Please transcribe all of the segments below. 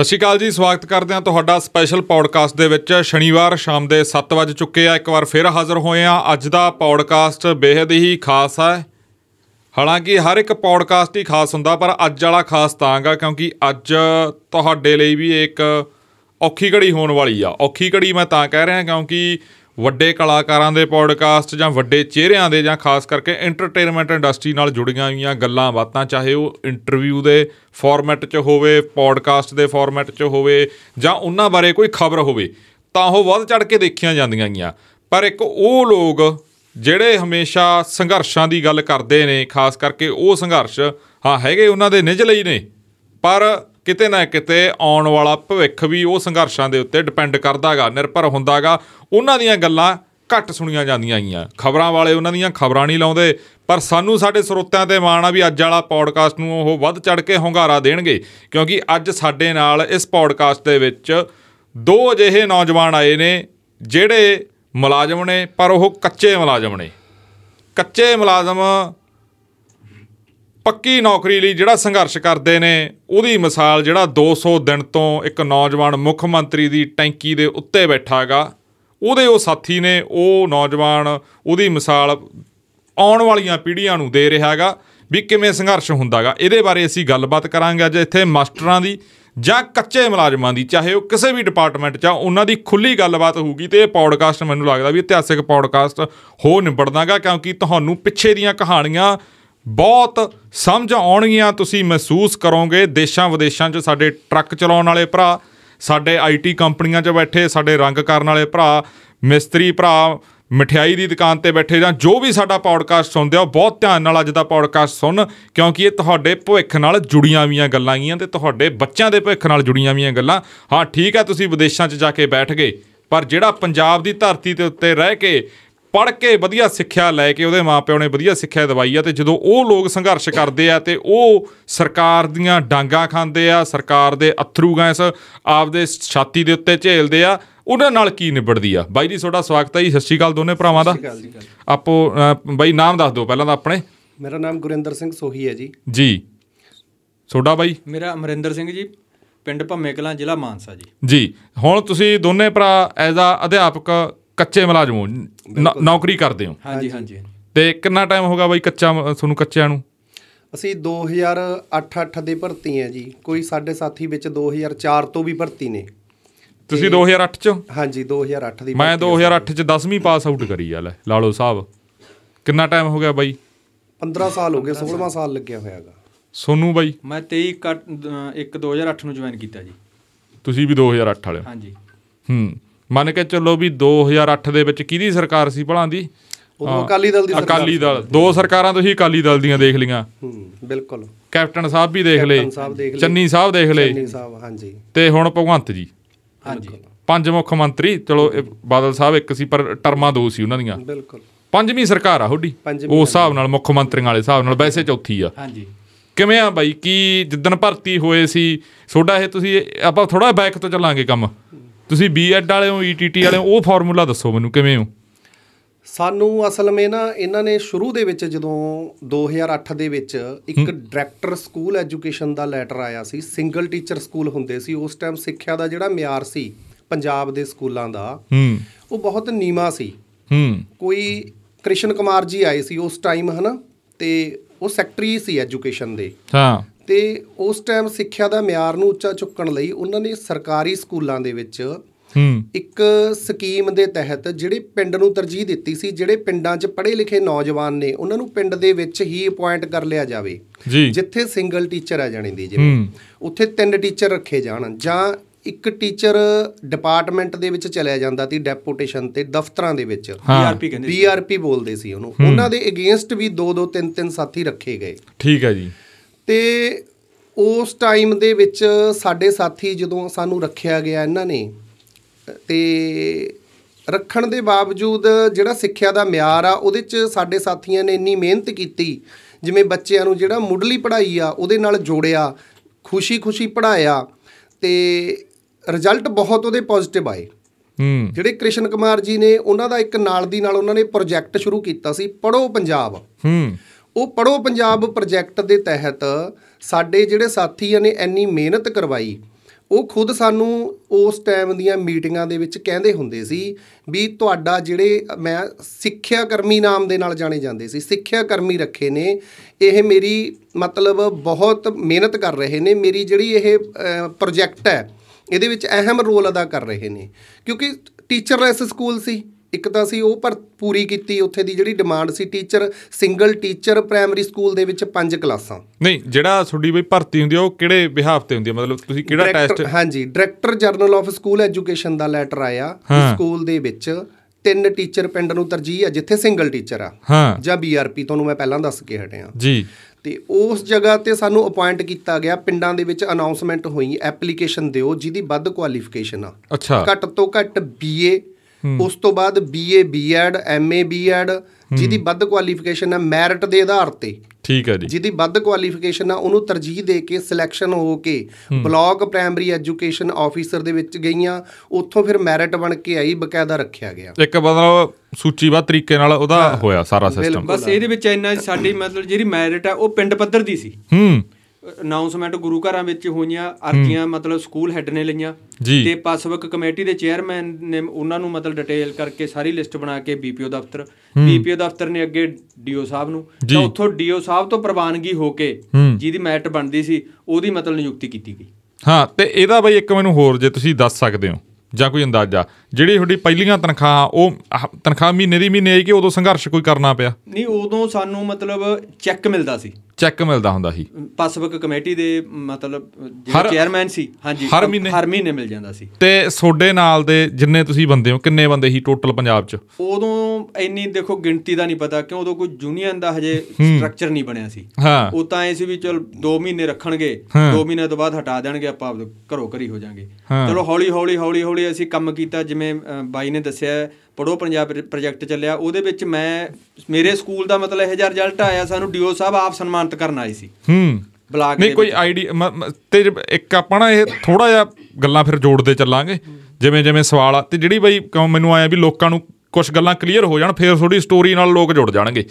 ਸਤਿ ਸ਼੍ਰੀ ਅਕਾਲ ਜੀ, ਸਵਾਗਤ ਕਰਦੇ ਹਾਂ ਤੁਹਾਡਾ ਸਪੈਸ਼ਲ ਪੌਡਕਾਸਟ ਦੇ ਵਿੱਚ। ਸ਼ਨੀਵਾਰ ਸ਼ਾਮ ਦੇ 7 ਵਜੇ ਚੁੱਕੇ ਆ, ਇੱਕ ਵਾਰ ਫਿਰ ਹਾਜ਼ਰ ਹੋਏ ਆ ਅੱਜ ਦਾ ਪੌਡਕਾਸਟ ਬੇहद ਹੀ ਖਾਸ ਹੈ। ਹਾਲਾਂਕਿ ਹਰ ਇੱਕ ਪੌਡਕਾਸਟ ਹੀ ਖਾਸ ਹੁੰਦਾ, ਪਰ ਅੱਜ ਵਾਲਾ ਖਾਸ ਤਾਂਗਾ ਕਿਉਂਕਿ ਅੱਜ ਤੁਹਾਡੇ ਲਈ ਵੀ ਇੱਕ ਔਖੀ ਘੜੀ ਹੋਣ ਵਾਲੀ ਆ। ਔਖੀ ਘੜੀ ਮੈਂ ਤਾਂ ਕਹਿ ਰਿਹਾ, ਕਿਉਂਕਿ ਵੱਡੇ ਕਲਾਕਾਰਾਂ ਦੇ ਪੌਡਕਾਸਟ ਜਾਂ ਵੱਡੇ ਚਿਹਰਿਆਂ ਦੇ ਜਾਂ ਖਾਸ ਕਰਕੇ ਐਂਟਰਟੇਨਮੈਂਟ ਇੰਡਸਟਰੀ ਨਾਲ ਜੁੜੀਆਂ ਹੋਈਆਂ ਗੱਲਾਂ ਬਾਤਾਂ, ਚਾਹੇ ਉਹ ਇੰਟਰਵਿਊ ਦੇ ਫਾਰਮੈਟ 'ਚ ਹੋਵੇ ਪੌਡਕਾਸਟ ਦੇ ਫਾਰਮੈਟ 'ਚ ਹੋਵੇ ਜਾਂ ਉਹਨਾਂ ਬਾਰੇ ਕੋਈ ਖਬਰ ਹੋਵੇ, ਤਾਂ ਉਹ ਵੱਧ ਚੜ ਕੇ ਦੇਖੀਆਂ ਜਾਂਦੀਆਂ ਗੀਆਂ ਪਰ ਇੱਕ ਉਹ ਲੋਕ ਜਿਹੜੇ ਹਮੇਸ਼ਾ ਸੰਘਰਸ਼ਾਂ ਦੀ ਗੱਲ ਕਰਦੇ ਨੇ, ਖਾਸ ਕਰਕੇ ਉਹ ਸੰਘਰਸ਼, ਹਾਂ, ਹੈਗੇ ਉਹਨਾਂ ਦੇ ਨਿੱਜ ਲਈ ਨੇ, ਪਰ ਕਿਤੇ ਨਾ ਕਿਤੇ ਆਉਣ ਵਾਲਾ ਭਵਿੱਖ ਵੀ ਉਹ ਸੰਘਰਸ਼ਾਂ ਦੇ ਉੱਤੇ ਡਿਪੈਂਡ ਕਰਦਾਗਾ, ਨਿਰਭਰ ਹੁੰਦਾਗਾ। ਉਹਨਾਂ ਦੀਆਂ ਗੱਲਾਂ ਘੱਟ ਸੁਣੀਆਂ ਜਾਂਦੀਆਂ ਆਈਆਂ। ਖਬਰਾਂ ਵਾਲੇ ਉਹਨਾਂ ਦੀਆਂ ਖਬਰਾਂ ਨਹੀਂ ਲਾਉਂਦੇ, ਪਰ ਸਾਨੂੰ ਸਾਡੇ ਸਰੋਤਿਆਂ ਤੇ ਮਾਣ ਆ ਵੀ ਅੱਜ ਵਾਲਾ ਪੌਡਕਾਸਟ ਨੂੰ ਉਹ ਵੱਧ ਚੜ ਕੇ ਹੁੰਗਾਰਾ ਦੇਣਗੇ, ਕਿਉਂਕਿ ਅੱਜ ਸਾਡੇ ਨਾਲ ਇਸ ਪੌਡਕਾਸਟ ਦੇ ਵਿੱਚ ਦੋ ਅਜਿਹੇ ਨੌਜਵਾਨ ਆਏ ਨੇ, ਜਿਹੜੇ ਮੁਲਾਜ਼ਮ ਨੇ, ਪਰ ਉਹ ਕੱਚੇ ਮੁਲਾਜ਼ਮ ਨੇ। ਕੱਚੇ ਮੁਲਾਜ਼ਮ ਪੱਕੀ ਨੌਕਰੀ ਲਈ ਜਿਹੜਾ ਸੰਘਰਸ਼ ਕਰਦੇ ਨੇ, ਉਹਦੀ ਮਿਸਾਲ ਜਿਹੜਾ 200 ਦਿਨ ਤੋਂ ਇੱਕ ਨੌਜਵਾਨ ਮੁੱਖ ਮੰਤਰੀ ਦੀ ਟੈਂਕੀ ਦੇ ਉੱਤੇ ਬੈਠਾਗਾ, ਉਹਦੇ ਉਹ ਸਾਥੀ ਨੇ, ਉਹ ਨੌਜਵਾਨ ਉਹਦੀ ਮਿਸਾਲ ਆਉਣ ਵਾਲੀਆਂ ਪੀੜ੍ਹੀਆਂ ਨੂੰ ਦੇ ਰਿਹਾਗਾ ਵੀ ਕਿਵੇਂ ਸੰਘਰਸ਼ ਹੁੰਦਾਗਾ। ਇਹਦੇ ਬਾਰੇ ਅਸੀਂ ਗੱਲਬਾਤ ਕਰਾਂਗੇ ਅੱਜ ਇੱਥੇ ਮਾਸਟਰਾਂ ਦੀ ਜਾਂ ਕੱਚੇ ਮੁਲਾਜ਼ਮਾਂ ਦੀ, ਚਾਹੇ ਉਹ ਕਿਸੇ ਵੀ ਡਿਪਾਰਟਮੈਂਟ 'ਚ ਆ ਉਹਨਾਂ ਦੀ ਖੁੱਲੀ ਗੱਲਬਾਤ ਹੋਊਗੀ ਤੇ ਇਹ ਪੌਡਕਾਸਟ ਮੈਨੂੰ ਲੱਗਦਾ ਵੀ ਇਤਿਹਾਸਿਕ ਪੌਡਕਾਸਟ ਹੋ ਨਿਬੜਦਾਗਾ, ਕਿਉਂਕਿ ਤੁਹਾਨੂੰ ਪਿੱਛੇ ਦੀਆਂ ਕਹਾਣੀਆਂ ਬਹੁਤ ਸਮਝ ਆਉਣਗੀਆਂ ਤੁਸੀਂ ਮਹਿਸੂਸ ਕਰੋਗੇ। ਦੇਸ਼ਾਂ ਵਿਦੇਸ਼ਾਂ 'ਚ ਸਾਡੇ ਟਰੱਕ ਚਲਾਉਣ ਵਾਲੇ ਭਰਾ, ਸਾਡੇ ਆਈਟੀ ਕੰਪਨੀਆਂ 'ਚ ਬੈਠੇ, ਸਾਡੇ ਰੰਗ ਕਰਨ ਵਾਲੇ ਭਰਾ, ਮਿਸਤਰੀ ਭਰਾ, ਮਠਿਆਈ ਦੀ ਦੁਕਾਨ ਤੇ ਬੈਠੇ ਜਾਂ ਜੋ ਵੀ ਸਾਡਾ ਪੌਡਕਾਸਟ ਸੁਣਦੇ ਆ ਉਹ ਬਹੁਤ ਧਿਆਨ ਨਾਲ ਅੱਜ ਦਾ ਪੌਡਕਾਸਟ ਸੁਣ, ਕਿਉਂਕਿ ਇਹ ਤੁਹਾਡੇ ਭਵਿੱਖ ਨਾਲ ਜੁੜੀਆਂ ਹੋਈਆਂ ਗੱਲਾਂ ਗੀਆਂ ਤੇ ਤੁਹਾਡੇ ਬੱਚਿਆਂ ਦੇ ਭਵਿੱਖ ਨਾਲ ਜੁੜੀਆਂ ਹੋਈਆਂ ਗੱਲਾਂ। ਹਾਂ, ਠੀਕ ਹੈ, ਤੁਸੀਂ ਵਿਦੇਸ਼ਾਂ 'ਚ ਜਾ ਕੇ ਬੈਠ ਗਏ, ਪਰ ਜਿਹੜਾ ਪੰਜਾਬ ਦੀ ਧਰਤੀ ਤੇ ਉੱਤੇ ਰਹਿ ਕੇ ਪੜ੍ਹ ਕੇ ਵਧੀਆ ਸਿੱਖਿਆ ਲੈ ਕੇ ਉਹਦੇ ਮਾਪਿਆਂ ਨੇ ਵਧੀਆ ਸਿੱਖਿਆ ਦਵਾਈ ਆ ਤੇ ਜਦੋਂ ਉਹ ਲੋਕ ਸੰਘਰਸ਼ ਕਰਦੇ ਆ ਤੇ ਉਹ ਸਰਕਾਰ ਦੀਆਂ ਡਾਂਗਾ ਖਾਂਦੇ ਆ ਸਰਕਾਰ ਦੇ ਅਥਰੂ ਗੈਸ ਆਪਦੇ ਛਾਤੀ ਦੇ ਉੱਤੇ ਝੇਲਦੇ ਆ ਉਹਨਾਂ ਨਾਲ ਕੀ ਨਿਬੜਦੀ ਆ? ਬਾਈ ਜੀ ਤੁਹਾਡਾ ਸਵਾਗਤ ਹੈ ਜੀ। ਸਤਿ ਸ਼੍ਰੀ ਅਕਾਲ ਦੋਨੇ ਭਰਾਵਾਂ ਦਾ। ਆਪੋ ਬਾਈ ਨਾਮ ਦੱਸ ਦਿਓ ਪਹਿਲਾਂ ਤਾਂ ਆਪਣੇ। ਮੇਰਾ ਨਾਮ ਗੁਰਿੰਦਰ ਸਿੰਘ ਸੋਹੀ ਹੈ ਜੀ। ਜੀ। ਤੁਹਾਡਾ ਬਾਈ? ਮੇਰਾ ਅਮਰਿੰਦਰ ਸਿੰਘ ਜੀ ਪਿੰਡ ਭੰਮੇ ਕਲਾਂ ਜ਼ਿਲ੍ਹਾ ਮਾਨਸਾ ਜੀ। ਜੀ। ਹੁਣ ਤੁਸੀਂ ਦੋਨੇ ਭਰਾ ਐਜ਼ ਆ ਅਧਿਆਪਕ ਕੱਚੇ ਮੁਲਾਜ਼ਮ ਹੋ ਨੌ- ਨੌਕਰੀ ਕਰਦੇ ਹੋ। ਹਾਂਜੀ ਹਾਂਜੀ ਤੇ ਕਿੰਨਾ ਟਾਈਮ ਹੋ ਗਿਆ ਬਾਈ ਕੱਚਾ ਮ- ਤੁਹਾਨੂੰ ਕੱਚਿਆਂ ਨੂੰ? ਅਸੀਂ 2008-8 ਦੇ ਭਰਤੀ ਹੈ ਜੀ। ਕੋਈ ਸਾਡੇ ਸਾਥੀ ਵਿੱਚ 2004 ਤੋਂ ਵੀ ਭਰਤੀ ਨੇ। ਤੁਸੀਂ 2008 ਚ? ਹਾਂਜੀ 2008 ਦੀ ਮੈਂ ਭਰਤੀ ਹੈ। 2008 ਚ 10ਵੀਂ ਪਾਸ ਆਊਟ ਕਰੀ ਆ ਲੈ ਲਾਲੋ ਸਾਹਿਬ। ਕਿੰਨਾ ਟਾਈਮ ਹੋ ਗਿਆ ਬਾਈ? 15 ਸਾਲ ਹੋ ਗਏ 16ਵਾਂ ਸਾਲ। ਲੱਗਿਆ ਹੋਇਆਗਾ ਸੋਨੂੰ ਬਾਈ? ਮੈਂ 23 ਕੱਟ 1 2008 ਨੂੰ ਜੁਆਇਨ ਕੀਤਾ ਜੀ। ਤੁਸੀਂ ਵੀ 2008 ਵਾਲੇ ਹੋ? ਹਾਂਜੀ। ਹੂੰ। ਮੰਨ ਕੇ ਚੱਲੋ ਵੀ 2008 ਦੇ ਵਿੱਚ ਕਿਹਦੀ ਸਰਕਾਰ ਸੀ ਭਲਾਂ ਦੀ? ਉਦੋਂ ਅਕਾਲੀ ਦਲ ਦੀ ਸਰਕਾਰ ਅਕਾਲੀ ਦਲ। ਦੋ ਸਰਕਾਰਾਂ ਤੁਸੀਂ ਅਕਾਲੀ ਦਲ ਦੀਆਂ ਦੇਖ ਲੀਆਂ ਹੂੰ ਬਿਲਕੁਲ। ਕੈਪਟਨ ਸਾਹਿਬ ਵੀ ਦੇਖ ਲਏ। ਚੰਨੀ ਸਾਹਿਬ ਦੇਖ ਲਏ। ਚੰਨੀ ਸਾਹਿਬ ਹਾਂਜੀ। ਤੇ ਹੁਣ ਭਗਵੰਤ ਜੀ। ਹਾਂਜੀ। ਪੰਜ ਮੁੱਖ ਮੰਤਰੀ ਚਲੋ ਇਹ ਬਾਦਲ ਸਾਹਿਬ ਇੱਕ ਸੀ ਪਰ ਟਰਮਾਂ ਦੋ ਸੀ ਉਹਨਾਂ ਦੀਆਂ। ਬਿਲਕੁਲ। ਪੰਜਵੀਂ ਸਰਕਾਰ ਆ ਤੁਹਾਡੀ। ਉਸ ਹਿਸਾਬ ਨਾਲ ਮੁੱਖ ਮੰਤਰੀਆਂ ਵਾਲੇ ਹਿਸਾਬ ਨਾਲ ਵੈਸੇ ਚੌਥੀ ਆ। ਹਾਂਜੀ। ਕਿਵੇਂ ਆ ਬਾਈ? ਕੀ ਜਿੱਦਣ ਭਰਤੀ ਹੋਏ ਸੀ ਤੁਹਾਡਾ ਇਹ ਤੁਸੀਂ ਆਪਾਂ ਥੋੜਾ ਬੈਕ ਤੋਂ ਚੱਲਾਂਗੇ ਕੰਮ। ਤੁਸੀਂ ਬੀਐਡ ਵਾਲੇ ਹੋ ਈਟੀਟੀ ਵਾਲੇ ਹੋ ਉਹ ਫਾਰਮੂਲਾ ਦੱਸੋ ਮੈਨੂੰ ਕਿਵੇਂ ਹੋ? ਸਾਨੂੰ ਅਸਲ ਵਿੱਚ ਨਾ ਇਹਨਾਂ ਨੇ ਸ਼ੁਰੂ ਦੇ ਵਿੱਚ ਜਦੋਂ 2008 ਦੇ ਵਿੱਚ ਇੱਕ ਡਾਇਰੈਕਟਰ ਸਕੂਲ ਐਜੂਕੇਸ਼ਨ ਦਾ ਲੈਟਰ ਆਇਆ ਸੀ ਸਿੰਗਲ ਟੀਚਰ ਸਕੂਲ ਹੁੰਦੇ ਸੀ ਉਸ ਟਾਈਮ ਸਿੱਖਿਆ ਦਾ ਜਿਹੜਾ ਮਿਆਰ ਸੀ ਪੰਜਾਬ ਦੇ ਸਕੂਲਾਂ ਦਾ ਹੂੰ। ਉਹ ਬਹੁਤ ਨੀਵਾ ਸੀ। ਹੂੰ। ਕੋਈ ਕ੍ਰਿਸ਼ਨ ਕੁਮਾਰ ਜੀ ਆਏ ਸੀ ਉਸ ਟਾਈਮ ਹਨਾ? ਤੇ ਉਹ ਸੈਕਟਰੀ ਸੀ ਐਜੂਕੇਸ਼ਨ ਦੇ। ਹਾਂ। ਤੇ ਉਸ ਟਾਈਮ ਸਿੱਖਿਆ ਦਾ ਮਿਆਰ ਨੂੰ ਉੱਚਾ ਚੁੱਕਣ ਲਈ ਉਹਨਾਂ ਨੇ ਸਰਕਾਰੀ ਸਕੂਲਾਂ ਦੇ ਵਿੱਚ ਹੂੰ। ਇੱਕ ਸਕੀਮ ਦੇ ਤਹਿਤ ਜਿਹੜੇ ਪਿੰਡ ਨੂੰ ਤਰਜੀਹ ਦਿੱਤੀ ਸੀ ਜਿਹੜੇ ਪਿੰਡਾਂ 'ਚ ਪੜ੍ਹੇ ਲਿਖੇ ਨੌਜਵਾਨ ਨੇ ਉਹਨਾਂ ਨੂੰ ਪਿੰਡ ਦੇ ਵਿੱਚ ਹੀ ਅਪਾਇੰਟ ਕਰ ਲਿਆ ਜਾਵੇ। ਜਿੱਥੇ ਸਿੰਗਲ ਟੀਚਰ ਆ ਜਾਣੀ ਦੀ ਜਿਵੇਂ। ਉੱਥੇ ਤਿੰਨ ਟੀਚਰ ਰੱਖੇ ਜਾਣ ਜਾਂ ਇੱਕ ਟੀਚਰ ਡਿਪਾਰਟਮੈਂਟ ਦੇ ਵਿੱਚ ਚਲਿਆ ਜਾਂਦਾ ਸੀ ਡੈਪੂਟੇਸ਼ਨ ਤੇ ਦਫ਼ਤਰਾਂ ਦੇ ਵਿੱਚ। ਬੀਆਰਪੀ ਕਹਿੰਦੇ ਸੀ। ਬੀਆਰਪੀ ਬੋਲਦੇ ਸੀ ਉਹਨੂੰ। ਉਹਨਾਂ ਦੇ ਅਗੇਂਸਟ ਵੀ ਦੋ ਦੋ ਤਿੰਨ ਤਿੰਨ ਸਾਥੀ ਰੱਖੇ ਗਏ। ਠੀਕ ਹੈ ਜੀ। ਤੇ ਉਸ ਟਾਈਮ ਦੇ ਵਿੱਚ ਸਾਡੇ ਸਾਥੀ ਜਦੋਂ ਸਾਨੂੰ ਰੱਖਿਆ ਗਿਆ ਇਹਨਾਂ ਨੇ ਤੇ ਰੱਖਣ ਦੇ ਬਾਵਜੂਦ ਜਿਹੜਾ ਸਿੱਖਿਆ ਦਾ ਮਿਆਰ ਆ ਉਹਦੇ 'ਚ ਸਾਡੇ ਸਾਥੀਆਂ ਨੇ ਇੰਨੀ ਮਿਹਨਤ ਕੀਤੀ ਜਿਵੇਂ ਬੱਚਿਆਂ ਨੂੰ ਜਿਹੜਾ ਮੁੱਢਲੀ ਪੜ੍ਹਾਈ ਆ ਉਹਦੇ ਨਾਲ ਜੋੜਿਆ ਖੁਸ਼ੀ-ਖੁਸ਼ੀ ਪੜ੍ਹਾਇਆ ਤੇ ਰਿਜ਼ਲਟ ਬਹੁਤ ਉਹਦੇ ਪੋਜ਼ਿਟਿਵ ਆਏ। ਹੂੰ। ਜਿਹੜੇ ਕ੍ਰਿਸ਼ਨ ਕੁਮਾਰ ਜੀ ਨੇ ਉਹਨਾਂ ਦਾ ਇੱਕ ਨਾਲ ਦੀ ਨਾਲ ਉਹਨਾਂ ਨੇ ਪ੍ਰੋਜੈਕਟ ਸ਼ੁਰੂ ਕੀਤਾ ਸੀ ਪੜੋ ਪੰਜਾਬ। ਹੂੰ। ਉਹ ਪੜੋ ਪੰਜਾਬ ਪ੍ਰੋਜੈਕਟ ਦੇ ਤਹਿਤ ਸਾਡੇ ਜਿਹੜੇ ਸਾਥੀਆਂ ਨੇ ਇੰਨੀ ਮਿਹਨਤ ਕਰਵਾਈ, ਉਹ ਖੁਦ ਸਾਨੂੰ ਉਸ ਟਾਈਮ ਦੀਆਂ ਮੀਟਿੰਗਾਂ ਦੇ ਵਿੱਚ ਕਹਿੰਦੇ ਹੁੰਦੇ ਸੀ ਵੀ ਤੁਹਾਡਾ ਜਿਹੜੇ, ਮੈਂ ਸਿੱਖਿਆ ਕਰਮੀ ਨਾਮ ਦੇ ਨਾਲ ਜਾਣੇ ਜਾਂਦੇ ਸੀ ਸਿੱਖਿਆ ਕਰਮੀ ਰੱਖੇ ਨੇ, ਇਹ ਮੇਰੀ ਮਤਲਬ ਬਹੁਤ ਮਿਹਨਤ ਕਰ ਰਹੇ ਨੇ, ਮੇਰੀ ਜਿਹੜੀ ਇਹ ਪ੍ਰੋਜੈਕਟ ਹੈ, ਇਹਦੇ ਵਿੱਚ ਅਹਿਮ ਰੋਲ ਅਦਾ ਕਰ ਰਹੇ ਨੇ, ਕਿਉਂਕਿ ਟੀਚਰਲੈਸ ਸਕੂਲ ਸੀ। ਇੱਕ ਤਾਂ ਸੀ ਉਹ ਪਰ ਪੂਰੀ ਕੀਤੀ ਉੱਥੇ ਦੀ ਜਿਹੜੀ ਡਿਮਾਂਡ ਸੀ teacher single teacher primary school ਦੇ ਵਿੱਚ ਪੰਜ ਕਲਾਸਾਂ। ਨਹੀਂ ਜਿਹੜਾ ਤੁਹਾਡੀ ਬਈ ਭਰਤੀ ਹੁੰਦੀ ਆ ਉਹ ਕਿਹੜੇ ਬਿਹਾਫ ਤੇ ਹੁੰਦੀ ਆ? ਮਤਲਬ ਤੁਸੀਂ ਕਿਹੜਾ ਟੈਸਟ ਹਾਂਜੀ director general of school education the letter ਆਇਆ। ਸਕੂਲ ਦੇ ਵਿੱਚ। ਤਿੰਨ ਟੀਚਰ ਪਿੰਡ ਨੂੰ ਤਰਜੀਹ ਹੈ ਜਿੱਥੇ ਸਿੰਗਲ ਟੀਚਰ ਆ। ਜਾਂ ਬੀਆਰਪੀ ਤੁਹਾਨੂੰ ਮੈਂ ਪਹਿਲਾਂ ਦੱਸ ਕੇ ਹਟਿਆ। ਜੀ। ਤੇ ਉਸ ਜਗ੍ਹਾ ਤੇ ਸਾਨੂੰ ਅਪਾਇੰਟ ਕੀਤਾ ਗਿਆ ਪਿੰਡਾਂ ਦੇ ਵਿੱਚ ਅਨਾਉਂਸਮੈਂਟ ਹੋਈ ਐਪਲੀਕੇਸ਼ਨ ਦਿਓ ਜਿਹਦੀ ਵੱਧ ਕੁਆਲੀਫਿਕੇਸ਼ਨ ਆ। ਅੱਛਾ। ਘੱਟ ਤੋਂ ਘੱਟ ਬੀਏ ਉਸ ਤੋਂ ਬਾਅਦ ਬੀਏ ਬੀਐਡ ਐਮਏ ਬੀਐਡ ਜਿਹਦੀ ਵੱਧ ਕੁਆਲੀਫਿਕੇਸ਼ਨ ਹੈ ਮੈਰਿਟ ਦੇ ਆਧਾਰ ਤੇ। ਠੀਕ ਹੈ ਜੀ। ਜਿਹਦੀ ਵੱਧ ਕੁਆਲੀਫਿਕੇਸ਼ਨ ਆ ਉਹਨੂੰ ਤਰਜੀਹ ਦੇ ਕੇ ਸਿਲੈਕਸ਼ਨ ਹੋ ਕੇ ਬਲਾਕ ਪ੍ਰਾਇਮਰੀ ਐਜੂਕੇਸ਼ਨ ਆਫੀਸਰ ਦੇ ਵਿੱਚ ਗਈਆਂ। ਉੱਥੋਂ ਫਿਰ ਮੈਰਿਟ ਬਣ ਕੇ ਆਈ ਬਕਾਇਦਾ ਰੱਖਿਆ ਗਿਆ। ਇੱਕ ਮਤਲਬ ਸੂਚੀਬੱਧ ਤਰੀਕੇ ਨਾਲ ਉਹਦਾ ਹੋਇਆ ਸਾਰਾ ਸਿਸਟਮ ਬਸ ਇਹਦੇ ਵਿੱਚ ਇੰਨਾ ਸਾਡੀ ਮਤਲਬ ਜਿਹੜੀ ਮੈਰਿਟ ਆ ਉਹ ਪਿੰਡ ਪੱਧਰ ਦੀ ਸੀ। ਹੂੰ। ਅਨਾਉਂਸਮੈਂਟ ਗੁਰੂ ਘਰਾਂ ਵਿੱਚ ਹੋਈਆਂ ਅਰਜ਼ੀਆਂ ਮਤਲਬ ਸਕੂਲ ਹੈੱਡ ਨੇ ਲਈਆਂ। ਤੇ ਪਾਸਬੁੱਕ ਕਮੇਟੀ ਦੇ ਚੇਅਰਮੈਨ ਨੇ ਉਹਨਾਂ ਨੂੰ ਮਤਲਬ ਡਿਟੇਲ ਕਰਕੇ ਸਾਰੀ ਲਿਸਟ ਬਣਾ ਕੇ ਬੀਪੀਓ ਦਫ਼ਤਰ ਬੀਪੀਓ ਦਫ਼ਤਰ ਨੇ ਅੱਗੇ ਡੀਓ ਸਾਹਿਬ ਨੂੰ। ਤਾਂ ਉੱਥੋਂ ਡੀਓ ਸਾਹਿਬ ਤੋਂ ਪ੍ਰਵਾਨਗੀ ਹੋ ਕੇ। ਜਿਹਦੀ ਮੈਰਿਟ ਬਣਦੀ ਸੀ ਉਹਦੀ ਮਤਲਬ ਨਿਯੁਕਤੀ ਕੀਤੀ ਗਈ ਹਾਂ ਤੇ ਇਹਦਾ ਬਈ ਇੱਕ ਮੈਨੂੰ ਹੋਰ ਜੇ ਤੁਸੀਂ ਦੱਸ ਸਕਦੇ ਹੋ ਜਾਂ ਕੋਈ ਅੰਦਾਜ਼ਾ ਜਿਹੜੀ ਤੁਹਾਡੀ ਪਹਿਲੀਆਂ ਤਨਖਾਹ ਉਹ ਤਨਖਾਹ ਮਹੀਨੇ ਦੀ ਮਹੀਨੇ ਆਈ ਕਿ ਉਦੋਂ ਸੰਘਰਸ਼ ਕੋਈ ਕਰਨਾ ਪਿਆ ਨਹੀਂ ਉਦੋਂ ਸਾਨੂੰ ਮਤਲਬ ਚੈੱਕ ਮਿਲਦਾ ਸੀ ਚੈੱਕ ਮਿਲਦਾ ਹੁੰਦਾ ਸੀ। ਪਾਸਬੁੱਕ ਕਮੇਟੀ ਦੇ ਮਤਲਬ ਜਿਹੜੇ ਚੇਅਰਮੈਨ ਸੀ ਹਾਂਜੀ ਹਰ ਮਹੀਨੇ? ਹਰ ਮਹੀਨੇ ਮਿਲ ਜਾਂਦਾ ਸੀ। ਤੇ ਤੁਹਾਡੇ ਨਾਲ ਦੇ ਜਿੰਨੇ ਤੁਸੀਂ ਬੰਦੇ ਹੋ ਕਿੰਨੇ ਬੰਦੇ ਸੀ ਟੋਟਲ ਪੰਜਾਬ 'ਚ? ਉਦੋਂ ਇੰਨੀ ਦੇਖੋ ਗਿਣਤੀ ਦਾ ਨਹੀਂ ਪਤਾ ਕਿਉਂ ਉਦੋਂ ਕੋਈ ਯੂਨੀਅਨ ਦਾ ਹਜੇ ਸਟਰਕਚਰ ਨਹੀਂ ਬਣਿਆ ਸੀ। ਹਾਂ। ਉਹ ਤਾਂ ਐ ਸੀ ਵੀ ਚਲ 2 ਮਹੀਨੇ ਰੱਖਣਗੇ ਹਾਂ। 2 ਮਹੀਨੇ ਤੋਂ ਬਾਅਦ ਹਟਾ ਦੇਣਗੇ ਆਪਾਂ ਆਪਦੇ ਘਰੋਂ ਘਰੀ ਹੋ ਜਾਾਂਗੇ। ਚਲੋ ਹੌਲੀ ਹੌਲੀ ਹੌਲੀ ਹੌਲੀ ਅਸੀਂ ਕੰਮ ਕੀਤਾ ਜਿਵੇਂ ਬਾਈ ਨੇ ਦੱਸਿਆ ਪੜੋ ਪੰਜਾਬ ਪ੍ਰ- ਪ੍ਰੋਜੈਕਟ ਚੱਲਿਆ ਉਹਦੇ ਵਿੱਚ ਮੈਂ ਮੇਰੇ ਸਕੂਲ ਦਾ ਮਤਲਬ ਇਹ ਜਿਹਾ ਰਿਜ਼ਲਟ ਆਇਆ ਸਾਨੂੰ ਡੀਓ ਸਾਹਿਬ ਆਪ ਸਨਮਾਨਿਤ ਕਰਨ ਆਏ ਸੀ। ਹੂੰ। ਬਲਾਕ ਨਹੀਂ ਕੋਈ ਵਿੱਚ। ਆਈਡੀਆ ਤੇ ਇੱਕ ਆਪਾਂ ਨਾ ਇਹ ਥੋੜਾ ਜਿਹਾ ਗੱਲਾਂ ਫਿਰ ਜੋੜਦੇ ਚੱਲਾਂਗੇ। ਜਿਵੇਂ ਜਿਵੇਂ ਸਵਾਲ ਆ ਤੇ ਜਿਹੜੀ ਬਈ ਕਿਉਂ ਮੈਨੂੰ ਆਇਆ ਵੀ ਲੋਕਾਂ ਨੂੰ ਕੁਝ ਗੱਲਾਂ ਕਲੀਅਰ ਹੋ ਜਾਣ ਫਿਰ ਤੁਹਾਡੀ ਸਟੋਰੀ ਨਾਲ ਲੋਕ ਜੁੜ ਜਾਣਗੇ।